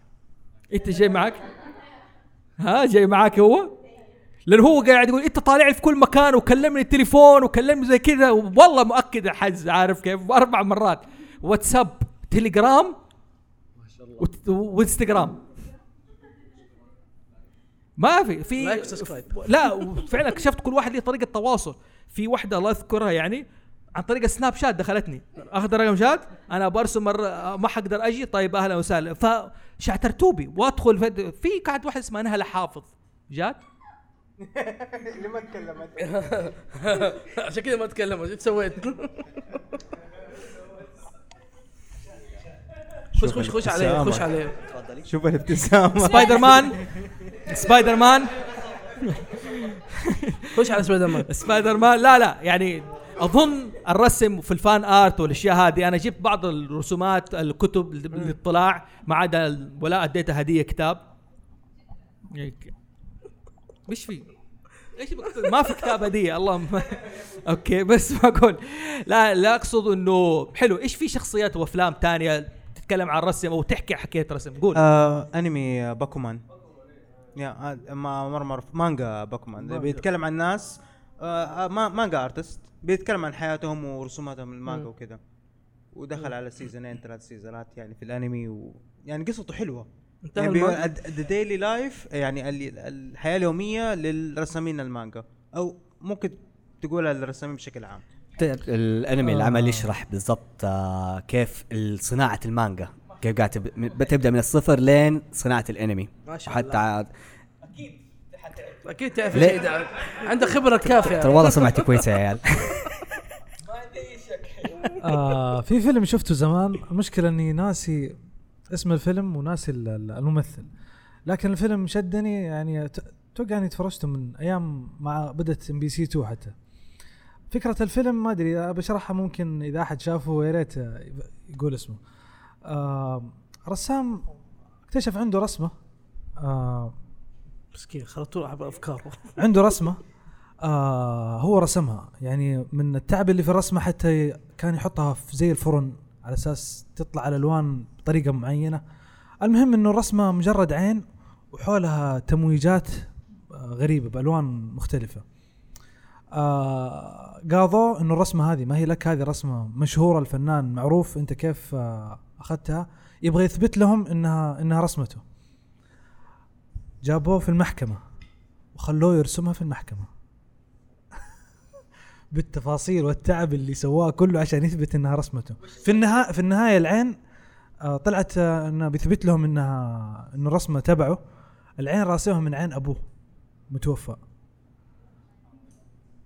إنت جاي معك ها جاي معك هو؟ لأن هو قاعد يقول إنت طالع لي في كل مكان وكلمني التليفون وكلمني زي كذا. والله مؤكد حز عارف كيف؟ أربع مرات. واتساب تليجرام ما شاء الله. وانستغرام. ما في في. لا وفعلا اكتشفت كل واحد له طريقة تواصل. في واحدة الله يذكرها يعني عن طريق السناب شات دخلتني. أخذ رقم شات أنا برسم مرة ما حقدر أجي طيب أهلا وسهلا. فشعترتوا بي وأدخل في, في كانت واحدة اسمها نهله حافظ جات؟ اللي ما تكلمت عشان كذا ما تكلمت إيش سويت؟ خش خش خش عليه خش عليه. شوف الابتسامة. سبايدر مان سبايدر مان خش على سبايدر مان سبايدر مان لا لا يعني أظن الرسم في ال fan art والأشياء هذه أنا جبت بعض الرسومات الكتب للاطلاع ما عدا ولا اديته هدية كتاب. مش في؟ إيش؟ ما في كتاب هدية اللهم. okay بس ما أقول. لا لا أقصد إنه حلو. إيش في شخصيات وأفلام تانية تتكلم عن الرسم أو تحكي حكايه رسم. قول. آه أنمي باكومان. يا آه، ما مرة مانجا باكومان. بيتكلم عن ناس آه آه، ما manga artist بيتكلم عن حياتهم ورسوماتهم المانجا. وكذا ودخل على سيزونين ثلاث سيزونات يعني في الأنمي و يعني قصته حلوة. يعني؟ the daily life يعني ال- الحياة اليومية للرسامين المانجا. أو ممكن تقول الرسامين بشكل عام. الانمي آه. العمل يشرح بالضبط آه، كيف صناعة المانجا كيف قاعد بتبدأ من الصفر لين صناعة الانمي ما شاء وحتى الله. عاد- أكيد تعرف ليه؟ شيء ده عندك خبرة كافية ترى والله سمعتي كويسة يا عيال آه في فيلم شفته زمان المشكلة إني ناسي اسم الفيلم وناسي ال- ال- الممثل لكن الفيلم شدني يعني أتوقع إني تفرجته من أيام مع بدت ام بي سي 2 حتى فكرة الفيلم ما أدري بشرحها ممكن إذا أحد شافه يا ريت يقول اسمه. آه رسام اكتشف عنده رسمة. آه مسكين على افكاره عنده رسمة. آه هو رسمها. يعني من التعب اللي في الرسمة حتى كان يحطها في زي الفرن على أساس تطلع الالوان بطريقة معينة. المهم إنه الرسمة مجرد عين وحولها تمويجات آه غريبة بألوان مختلفة. آه قاضوا إنه الرسمة هذه ما هي لك هذه رسمة مشهورة الفنان معروف أنت كيف آه أخذتها؟ يبغى يثبت لهم إنها إنها رسمته. جابوه في المحكمة وخلوه يرسمها في المحكمة. بالتفاصيل والتعب اللي سواه كله عشان يثبت إنها رسمته. في النهاية في النهاية العين آه، طلعت إنه بيثبت لهم إنها إنه الرسمة تبعه. العين راسمها من عين أبوه متوفى.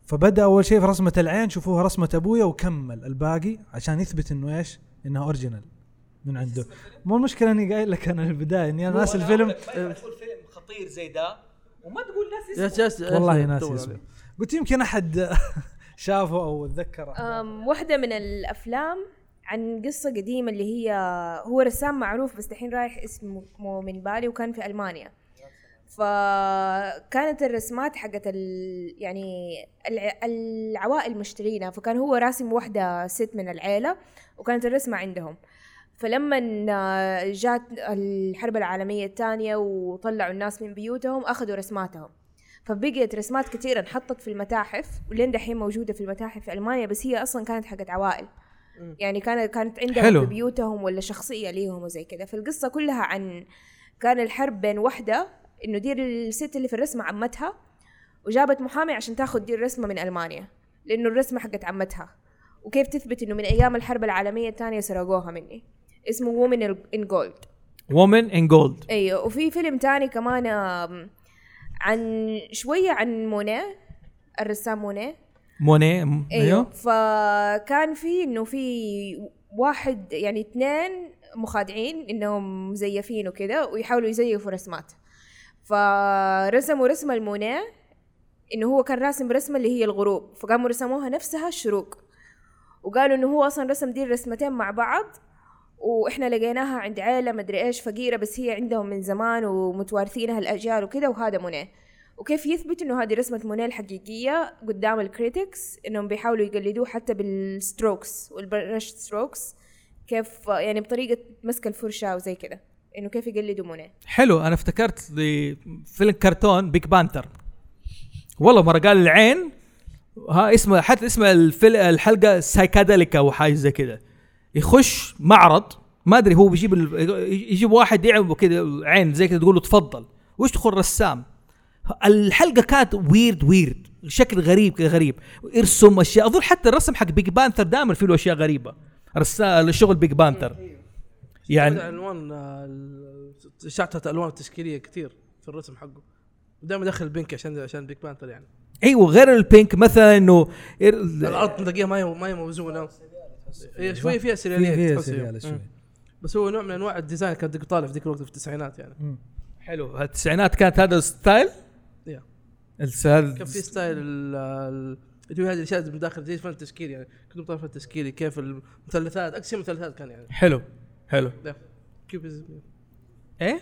فبدأ أول شيء في رسمة العين شوفوها رسمة أبويا وكمل الباقي عشان يثبت إنه إيش؟ إنها original من عنده. مو المشكلة إني قايل لك أنا البداية إني أنا ناسي الفيلم. تقول فيلم خطير زي ده وما تقول ناسي اس والله ناسي اسمه قلت يمكن أحد شافه أو تذكر أم واحدة من الأفلام عن قصة قديمة اللي هي هو رسام معروف بس دحين رايح اسمه من بالي وكان في ألمانيا. فكانت الرسمات حقت ال... يعني الع... العوائل مشترينها فكان هو راسم واحدة ست من العيلة وكانت الرسمة عندهم. فلما جات الحرب العالمية الثانية وطلعوا الناس من بيوتهم أخذوا رسماتهم. فبقيت رسمات كثيرة انحطت في المتاحف ولين دحين موجودة في المتاحف في ألمانيا بس هي أصلا كانت حقت عوائل. يعني كانت كانت عندهم حلو. في بيوتهم ولا شخصية ليهم وزي كذا. فالقصة كلها عن كان الحرب بين وحدة إنه دي الست اللي في الرسمة عمتها وجابت محامي عشان تاخذ دي الرسمة من ألمانيا لأنه الرسمة حقت عمتها. وكيف تثبت إنه من أيام الحرب العالمية الثانية سرقوها مني؟ اسمه وومن إن جولد وومن ان جولد أيوه وفي فيلم تاني كمان عن شوية عن مونيه الرسام مونيه موني م- أيوه. فكان في إنه في واحد يعني اثنين مخادعين إنهم مزيفين وكده ويحاولوا يزيفوا رسمات. فرسموا رسمة المونيه انه هو كان راسم رسمة اللي هي الغروب. فقاموا رسموها نفسها الشروق وقالوا إنه هو أصلا رسم دي الرسمتين مع بعض وإحنا لقيناها عند عيلة مدري إيش فقيرة بس هي عندهم من زمان ومتوارثينها الاجيال وكده وهذا مونيه وكيف يثبت إنه هذه رسمة مونيه الحقيقية؟ قدام ال critics إنهم بيحاولوا يقلدوه حتى بال strokes وال brush strokes كيف يعني بطريقة مسك الفرشه وزي كده. إنه كيف يقلدوا مونيه حلو أنا افتكرت فيلم كرتون Pink Panther والله مرة قال العين ها اسمه حتى اسم الحلقة psychedelica أو حاجة زي كده. يخش معرض ما أدري هو بيجيب يجيب واحد يعمل كده عين زي كده تقول له تفضل. ويدخل رسام؟ الحلقة كانت ويرد ويرد شكل غريب كذا غريب. يرسم أشياء أظن حتى الرسم حق Pink Panther دائما فيه له أشياء غريبة. رسا الشغل Pink Panther يعني الألوان آه، ال- شعتها الالوان التشكيلية كثير في الرسم حقه. دائما داخل ال pink عشان عشان Pink Panther يعني. أيوه غير ال pink مثلا إنه الأرض تلاقيها ما هي ما هي موزونه هي شوية فيها سريالية فيها تحس سريالة مم. شوي. بس هو نوع من أنواع ال design كان ديك طالع في ذيك الوقت في التسعينات يعني. حلو. التسعينات كانت هذا ال style يا. ال style كان في style هذه الأشياء من داخل زي الفن التشكيلي يعني. كنت مطالع الفن التشكيلي كيف المثلثات أكثر مثلثات كان يعني. حلو. حلو. cubism إيه؟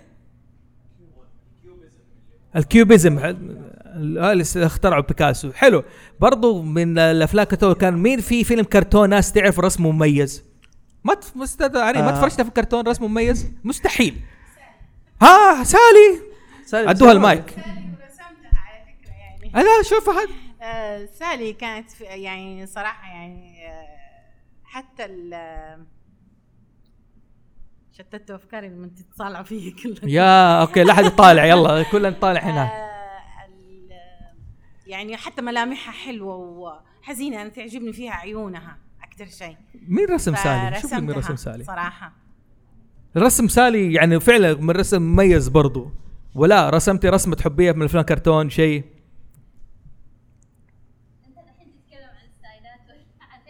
ال cubism. اللي اخترعوا بيكاسو. حلو. برضو من الأفلام كتو كان مين في فيلم كرتون ناس تعرف رسمه مميز؟ ما. أستاذ علي ما آه. تفرجت في الكرتون رسمه مميز؟ مستحيل. ها سالي. سالي ادوها سالي. المايك. أنا شوف هذا آه، سالي كانت في يعني صراحة يعني آه، حتى ال شتت أفكاري لما تطالعوا فيه كلها. يا أوكي لا حد يطالع. يلا كلنا نطالع هنا. يعني حتى ملامحها حلوة وحزينة. أنا تعجبني فيها عيونها أكثر شيء. مين رسم سالي؟ شوف مين رسم سالي. صراحة. الرسم سالي يعني فعلا من رسم مميز برضو. ولا رسمتي رسمة تحبيها من الأفلام كرتون شيء.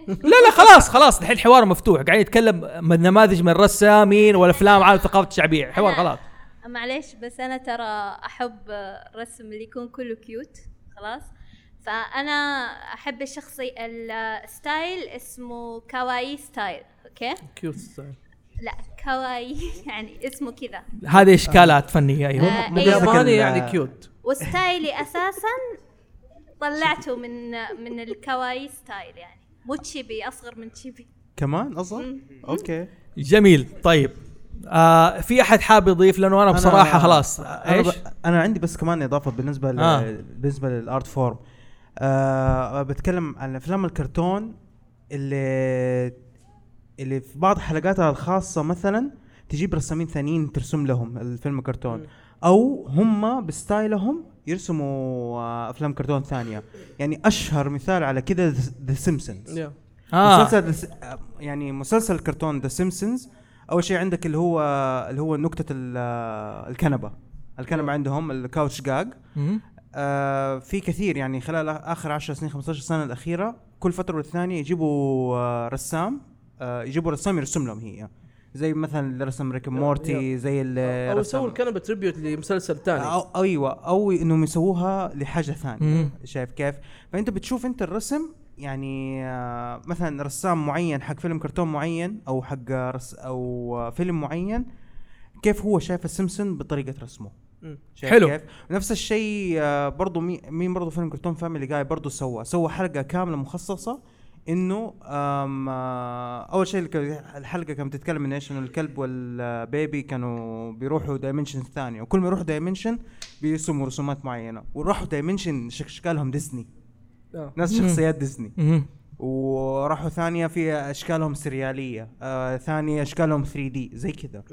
لا لا خلاص خلاص الحين الحوار مفتوح. قاعدين نتكلم من نماذج من الرسامين والافلام عن الثقافه الشعبية. حوار خلاص. معليش بس أنا ترى أحب الرسم اللي يكون كله cute خلاص. فأنا أحب الشخصي ال style اسمه kawaii style okay؟ cute style لا kawaii يعني اسمه كذا. هذه إشكالات فنية أيوه. آه، أيوة. بالياباني يعني cute و style ي أساسا طلعته من من ال kawaii style يعني. مو chibi أصغر من chibi. كمان؟ أصلا okay. جميل طيب. آه في أحد حاب يضيف؟ لأنه أنا بصراحة خلاص أنا, إيش. أنا عندي بس كمان إضافة بالنسبة. آه. بالنسبة لل art form. آه بتكلم عن أفلام الكرتون اللي اللي في بعض حلقاتها الخاصة مثلا تجيب رسامين ثانيين ترسم لهم الفيلم كرتون. أو هم ب style هم يرسموا آه، أفلام كرتون ثانية. يعني أشهر مثال على كذا The Simpsons. آه. مسلسل The S- يعني مسلسل كرتون The Simpsons أول شيء عندك اللي هو اللي هو نكتة ال- الكنبة. الكنبة عندهم الكاوتش جاج. آه في كثير. يعني خلال آخر 10 سنين 15 سنة الأخيرة كل فترة والثانية يجيبوا آه رسام. آه يجيبوا رسام يرسم لهم هي. زي مثلا اللي رسم Rick Morty زي اللي أو يسووا الكنبة tribute لمسلسل ثاني أو أيوه أو إنهم يسووها لحاجة ثانية. شايف كيف؟ فأنت بتشوف أنت الرسم يعني آه، مثلا رسام معين حق فيلم كرتون معين أو حق رس أو فيلم معين كيف هو شايف السيمسون بطريقة رسمه حلو. كيف؟ نفس الشيء آه، برضو مي- مين برضو فيلم كرتون Family Guy برضو سوى سوى حلقة كاملة مخصصة إنه آه، أول شيء الحلقة كانت بتتكلم من إيش إنه الكلب وال baby كانوا بيروحوا dimension ثانية وكل ما يروحوا dimension بيرسموا رسومات معينة وراحوا dimension اشكالهم ديزني. ناس. شخصيات ديزني. وراحوا ثانية في أشكالهم سريالية آه ثانية أشكالهم 3D زي كذا.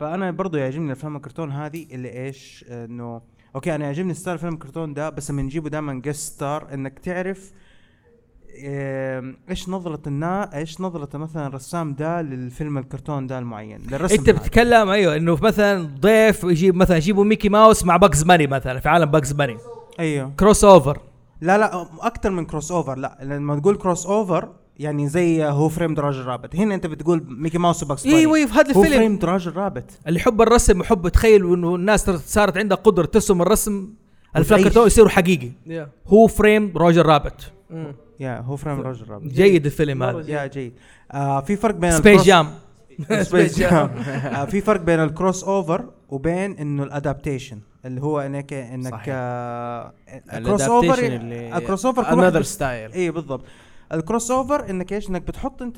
فأنا برضو يعجبني الافلام الكرتون هذه اللي إيش إنه okay أنا يعجبني style فيلم الكرتون ده بس لما نجيبه دائما guest star إنك تعرف إيش نظرة النا إيش نظرة مثلا الرسام ده للفيلم الكرتون ده المعين؟ للرسم أنت هذا. بتتكلم أيوه إنه مثلا ضيف يجيب مثلا يجيبوا Mickey Mouse مع Bugs Bunny مثلا في عالم Bugs Bunny أيوه. crossover. لا لا أكثر من crossover لا. لما تقول crossover يعني زي هو Framed Roger Rabbit هنا أنت بتقول Mickey Mouse و Bugs Bunny. أيوه في هذا هو الفيلم. Framed Roger Rabbit اللي يحب الرسم ويحب تخيل إنه الناس صارت- عندها قدرة ترسم الرسم الافلام وتعيش. كرتون يصيروا حقيقي. Yeah. هو Framed Roger Rabbit مم. yeah هو Framed Roger Rabbit جيد الفيلم هذا yeah جيد آه في فرق بين Space ال cross- Jam. Space Jam. آه في فرق بين ال crossover وبين إنه ال adaptation اللي هو انك إنك صحيح. ال adaptation اللي ال crossover another style. اي بالضبط ال crossover إنك إيش إنك بتحط أنت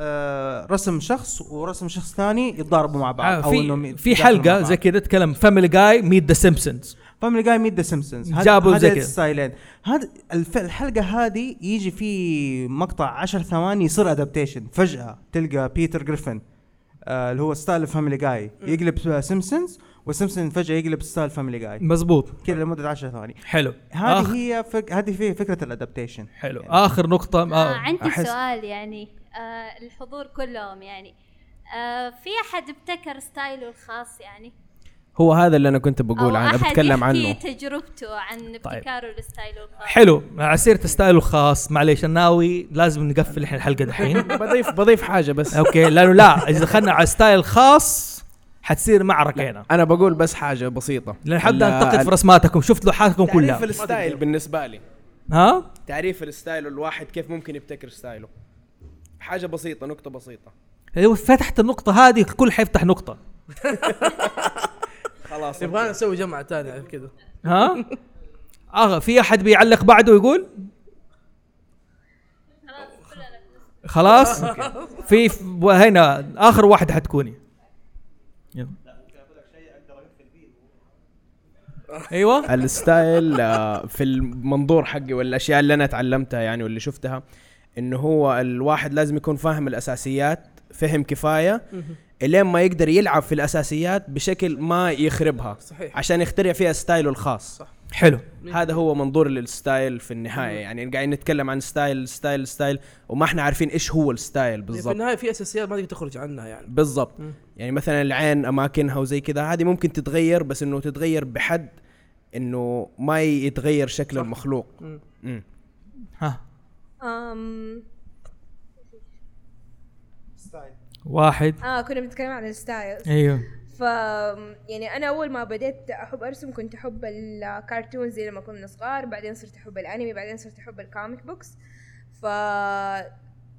آه رسم شخص ورسم شخص ثاني يتضاربوا مع بعض آه، أو في في حلقة. زي كذا تكلم Family Guy meet The Simpsons Family Guy meet The Simpsons. جابوا زي كذا. ال style ين هذا الف... الحلقة هذه يجي في مقطع 10 ثواني يصير adaptation فجأة. تلقى Peter Griffin آه اللي هو style Family Guy يقلب سيمبسونز وسمسم فجأة يقلب style Family Guy مزبوط. كذا لمدة 10 ثواني. حلو. هذه آخ- هي فك... هذه فيه فكرة ال adaptation حلو. آخر نقطة. آه آه عندي أحس- سؤال يعني آه الحضور كلهم يعني. آه في أحد ابتكر style ه الخاص يعني؟ هو هذا اللي أنا كنت بقول عنه بتكلم عنه. تجربته عن ابتكاره ل style ه الخاص. حلو على سيرة style ه الخاص. معليش الناوي لازم نقفل إحنا الحلقة دحين. بضيف بضيف حاجة بس. okay لأنه لا إذا دخلنا على style خاص حتصير معركة هنا. أنا بقول بس حاجة بسيطة. لأن ال- انتقد في رسماتكم شفت لوحاتكم تعريف كلها. ال style بالنسبة لي. ها؟ تعريف ال style الواحد كيف ممكن يبتكر style ه. حاجة بسيطة نقطة بسيطة. أيوه فتحت النقطة هذه الكل حيفتح نقطة. خلاص يبغانا نسوي جمعة ثانية كذا ها؟ آه في أحد بيعلق بعده ويقول؟ خلاص؟ في في- هنا آخر واحد حتكوني. يلا. أيوه. الستايل آه، في المنظور حقي والأشياء اللي أنا تعلمتها يعني واللي شفتها إنه هو الواحد لازم يكون فاهم الأساسيات فهم كفاية إلين ما يقدر يلعب في الأساسيات بشكل ما يخربها صحيح. عشان يخترع فيها style ه الخاص صح. حلو هذا هو منظور لل style في النهاية يعني قاعدين نتكلم عن style style style وما إحنا عارفين إيش هو ال style في بالضبط النهاية في أساسيات ما تقدر تخرج عنها يعني بالضبط. يعني مثلا العين أماكنها وزي كذا هذه ممكن تتغير بس إنه تتغير بحد إنه ما يتغير شكل صح. المخلوق مم. مم. ها أم واحد. آه كنا بنتكلم عن ال style أيوه. ف يعني أنا أول ما بديت أحب أرسم كنت أحب الكرتون زي لما كنا صغار بعدين صرت أحب الأنمي بعدين صرت أحب ال comic books ف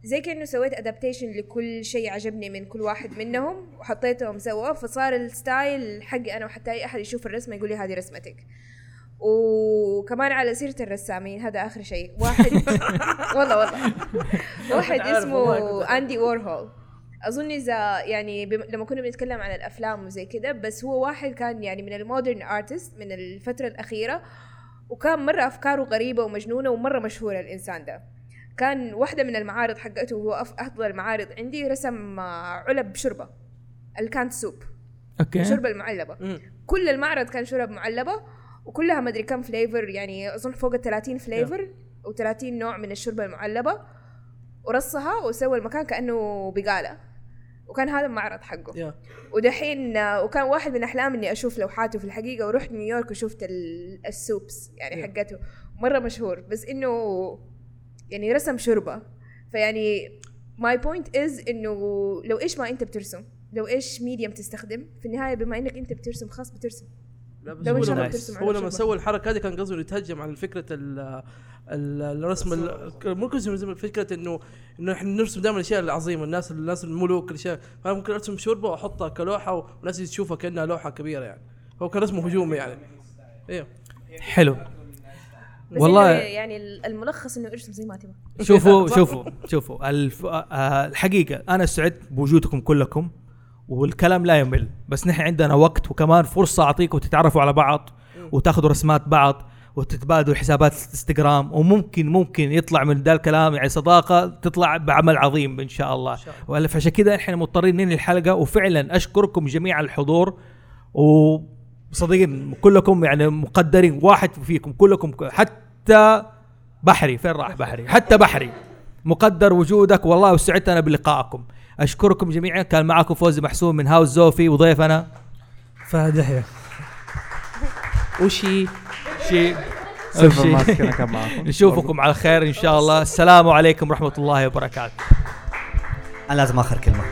زي كأنه سويت adaptation لكل شيء عجبني من كل واحد منهم وحطيتهم سوا فصار ال style حقي أنا وحتى أي أحد يشوف الرسمة يقول لي هذه رسمتك. وكمان على سيرة الرسامين هذا آخر شيء. واحد والله والله. واحد اسمه Andy Warhol أظن إذا يعني بم... لما كنا بنتكلم عن الأفلام وزي كده بس هو واحد كان يعني من ال modern artist من الفترة الأخيرة وكان مرة أفكاره غريبة ومجنونة ومرة مشهور الإنسان ده. كان واحدة من المعارض حقته وهو أف- أفضل المعارض عندي رسم آه، علب شوربة ال canned soup. okay. الشوربة المعلبة. كل المعرض كان شرب معلبة وكلها مدري كم flavor يعني أظن فوق ال 30 فليفر و30 نوع من الشوربة المعلبة. ورصها وسوى المكان كأنه بقالة. وكان هذا المعرض حقه. يا ودحين آه، وكان واحد من أحلامي إني أشوف لوحاته في الحقيقة ورحت نيويورك وشفت ال- soups يعني Yeah. حقته. مرة مشهور بس إنه يعني رسم شوربة فيعني my point is إنه لو إيش ما أنت بترسم لو إيش medium تستخدم في النهاية بما إنك أنت بترسم خلاص بترسم. لا بس هو لما- هو لما. سوى الحركة هذه كان قصده يتهجم على فكره الرسم ال- مو قصده فكرة انه إنه إحنا نرسم دائما الاشياء العظيمة. الناس الناس الملوك الاشياء فأنا ممكن أرسم شوربة وأحطها كلوحة والناس تشوفها كأنها لوحة كبيرة يعني. هو كان رسمه هجومي يعني. أيوه حلو. والله يعني الملخص إنه ارسم زي ما تبغى. شوفوا شوفوا شوفوا. الف... آه الحقيقة أنا سعدت بوجودكم كلكم والكلام لا يمل. بس نحن عندنا وقت وكمان فرصة أعطيكم تتعرفوا على بعض وتاخذوا رسمات بعض. وتتبادلوا حسابات الانستغرام وممكن ممكن يطلع من ذا الكلام يعني صداقة تطلع بعمل عظيم إن شاء الله. ولا فعشان كذا إحنا مضطرين ننهي الحلقة وفعلا أشكركم جميع الحضور وصدقين كلكم يعني مقدرين واحد فيكم كلكم حتى بحري فين راح بحري؟ حتى بحري. مقدر وجودك والله وسعدت أنا بلقائكم. أشكركم جميعا. كان معكم فوزي محسون من هاوس زوفي وضيفنا. فهد يحيى. وشي. شي سيلفر شي. ماسك أنا كان معكم. نشوفكم على خير إن شاء الله السلام عليكم ورحمة الله وبركاته أنا لازم آخر كلمة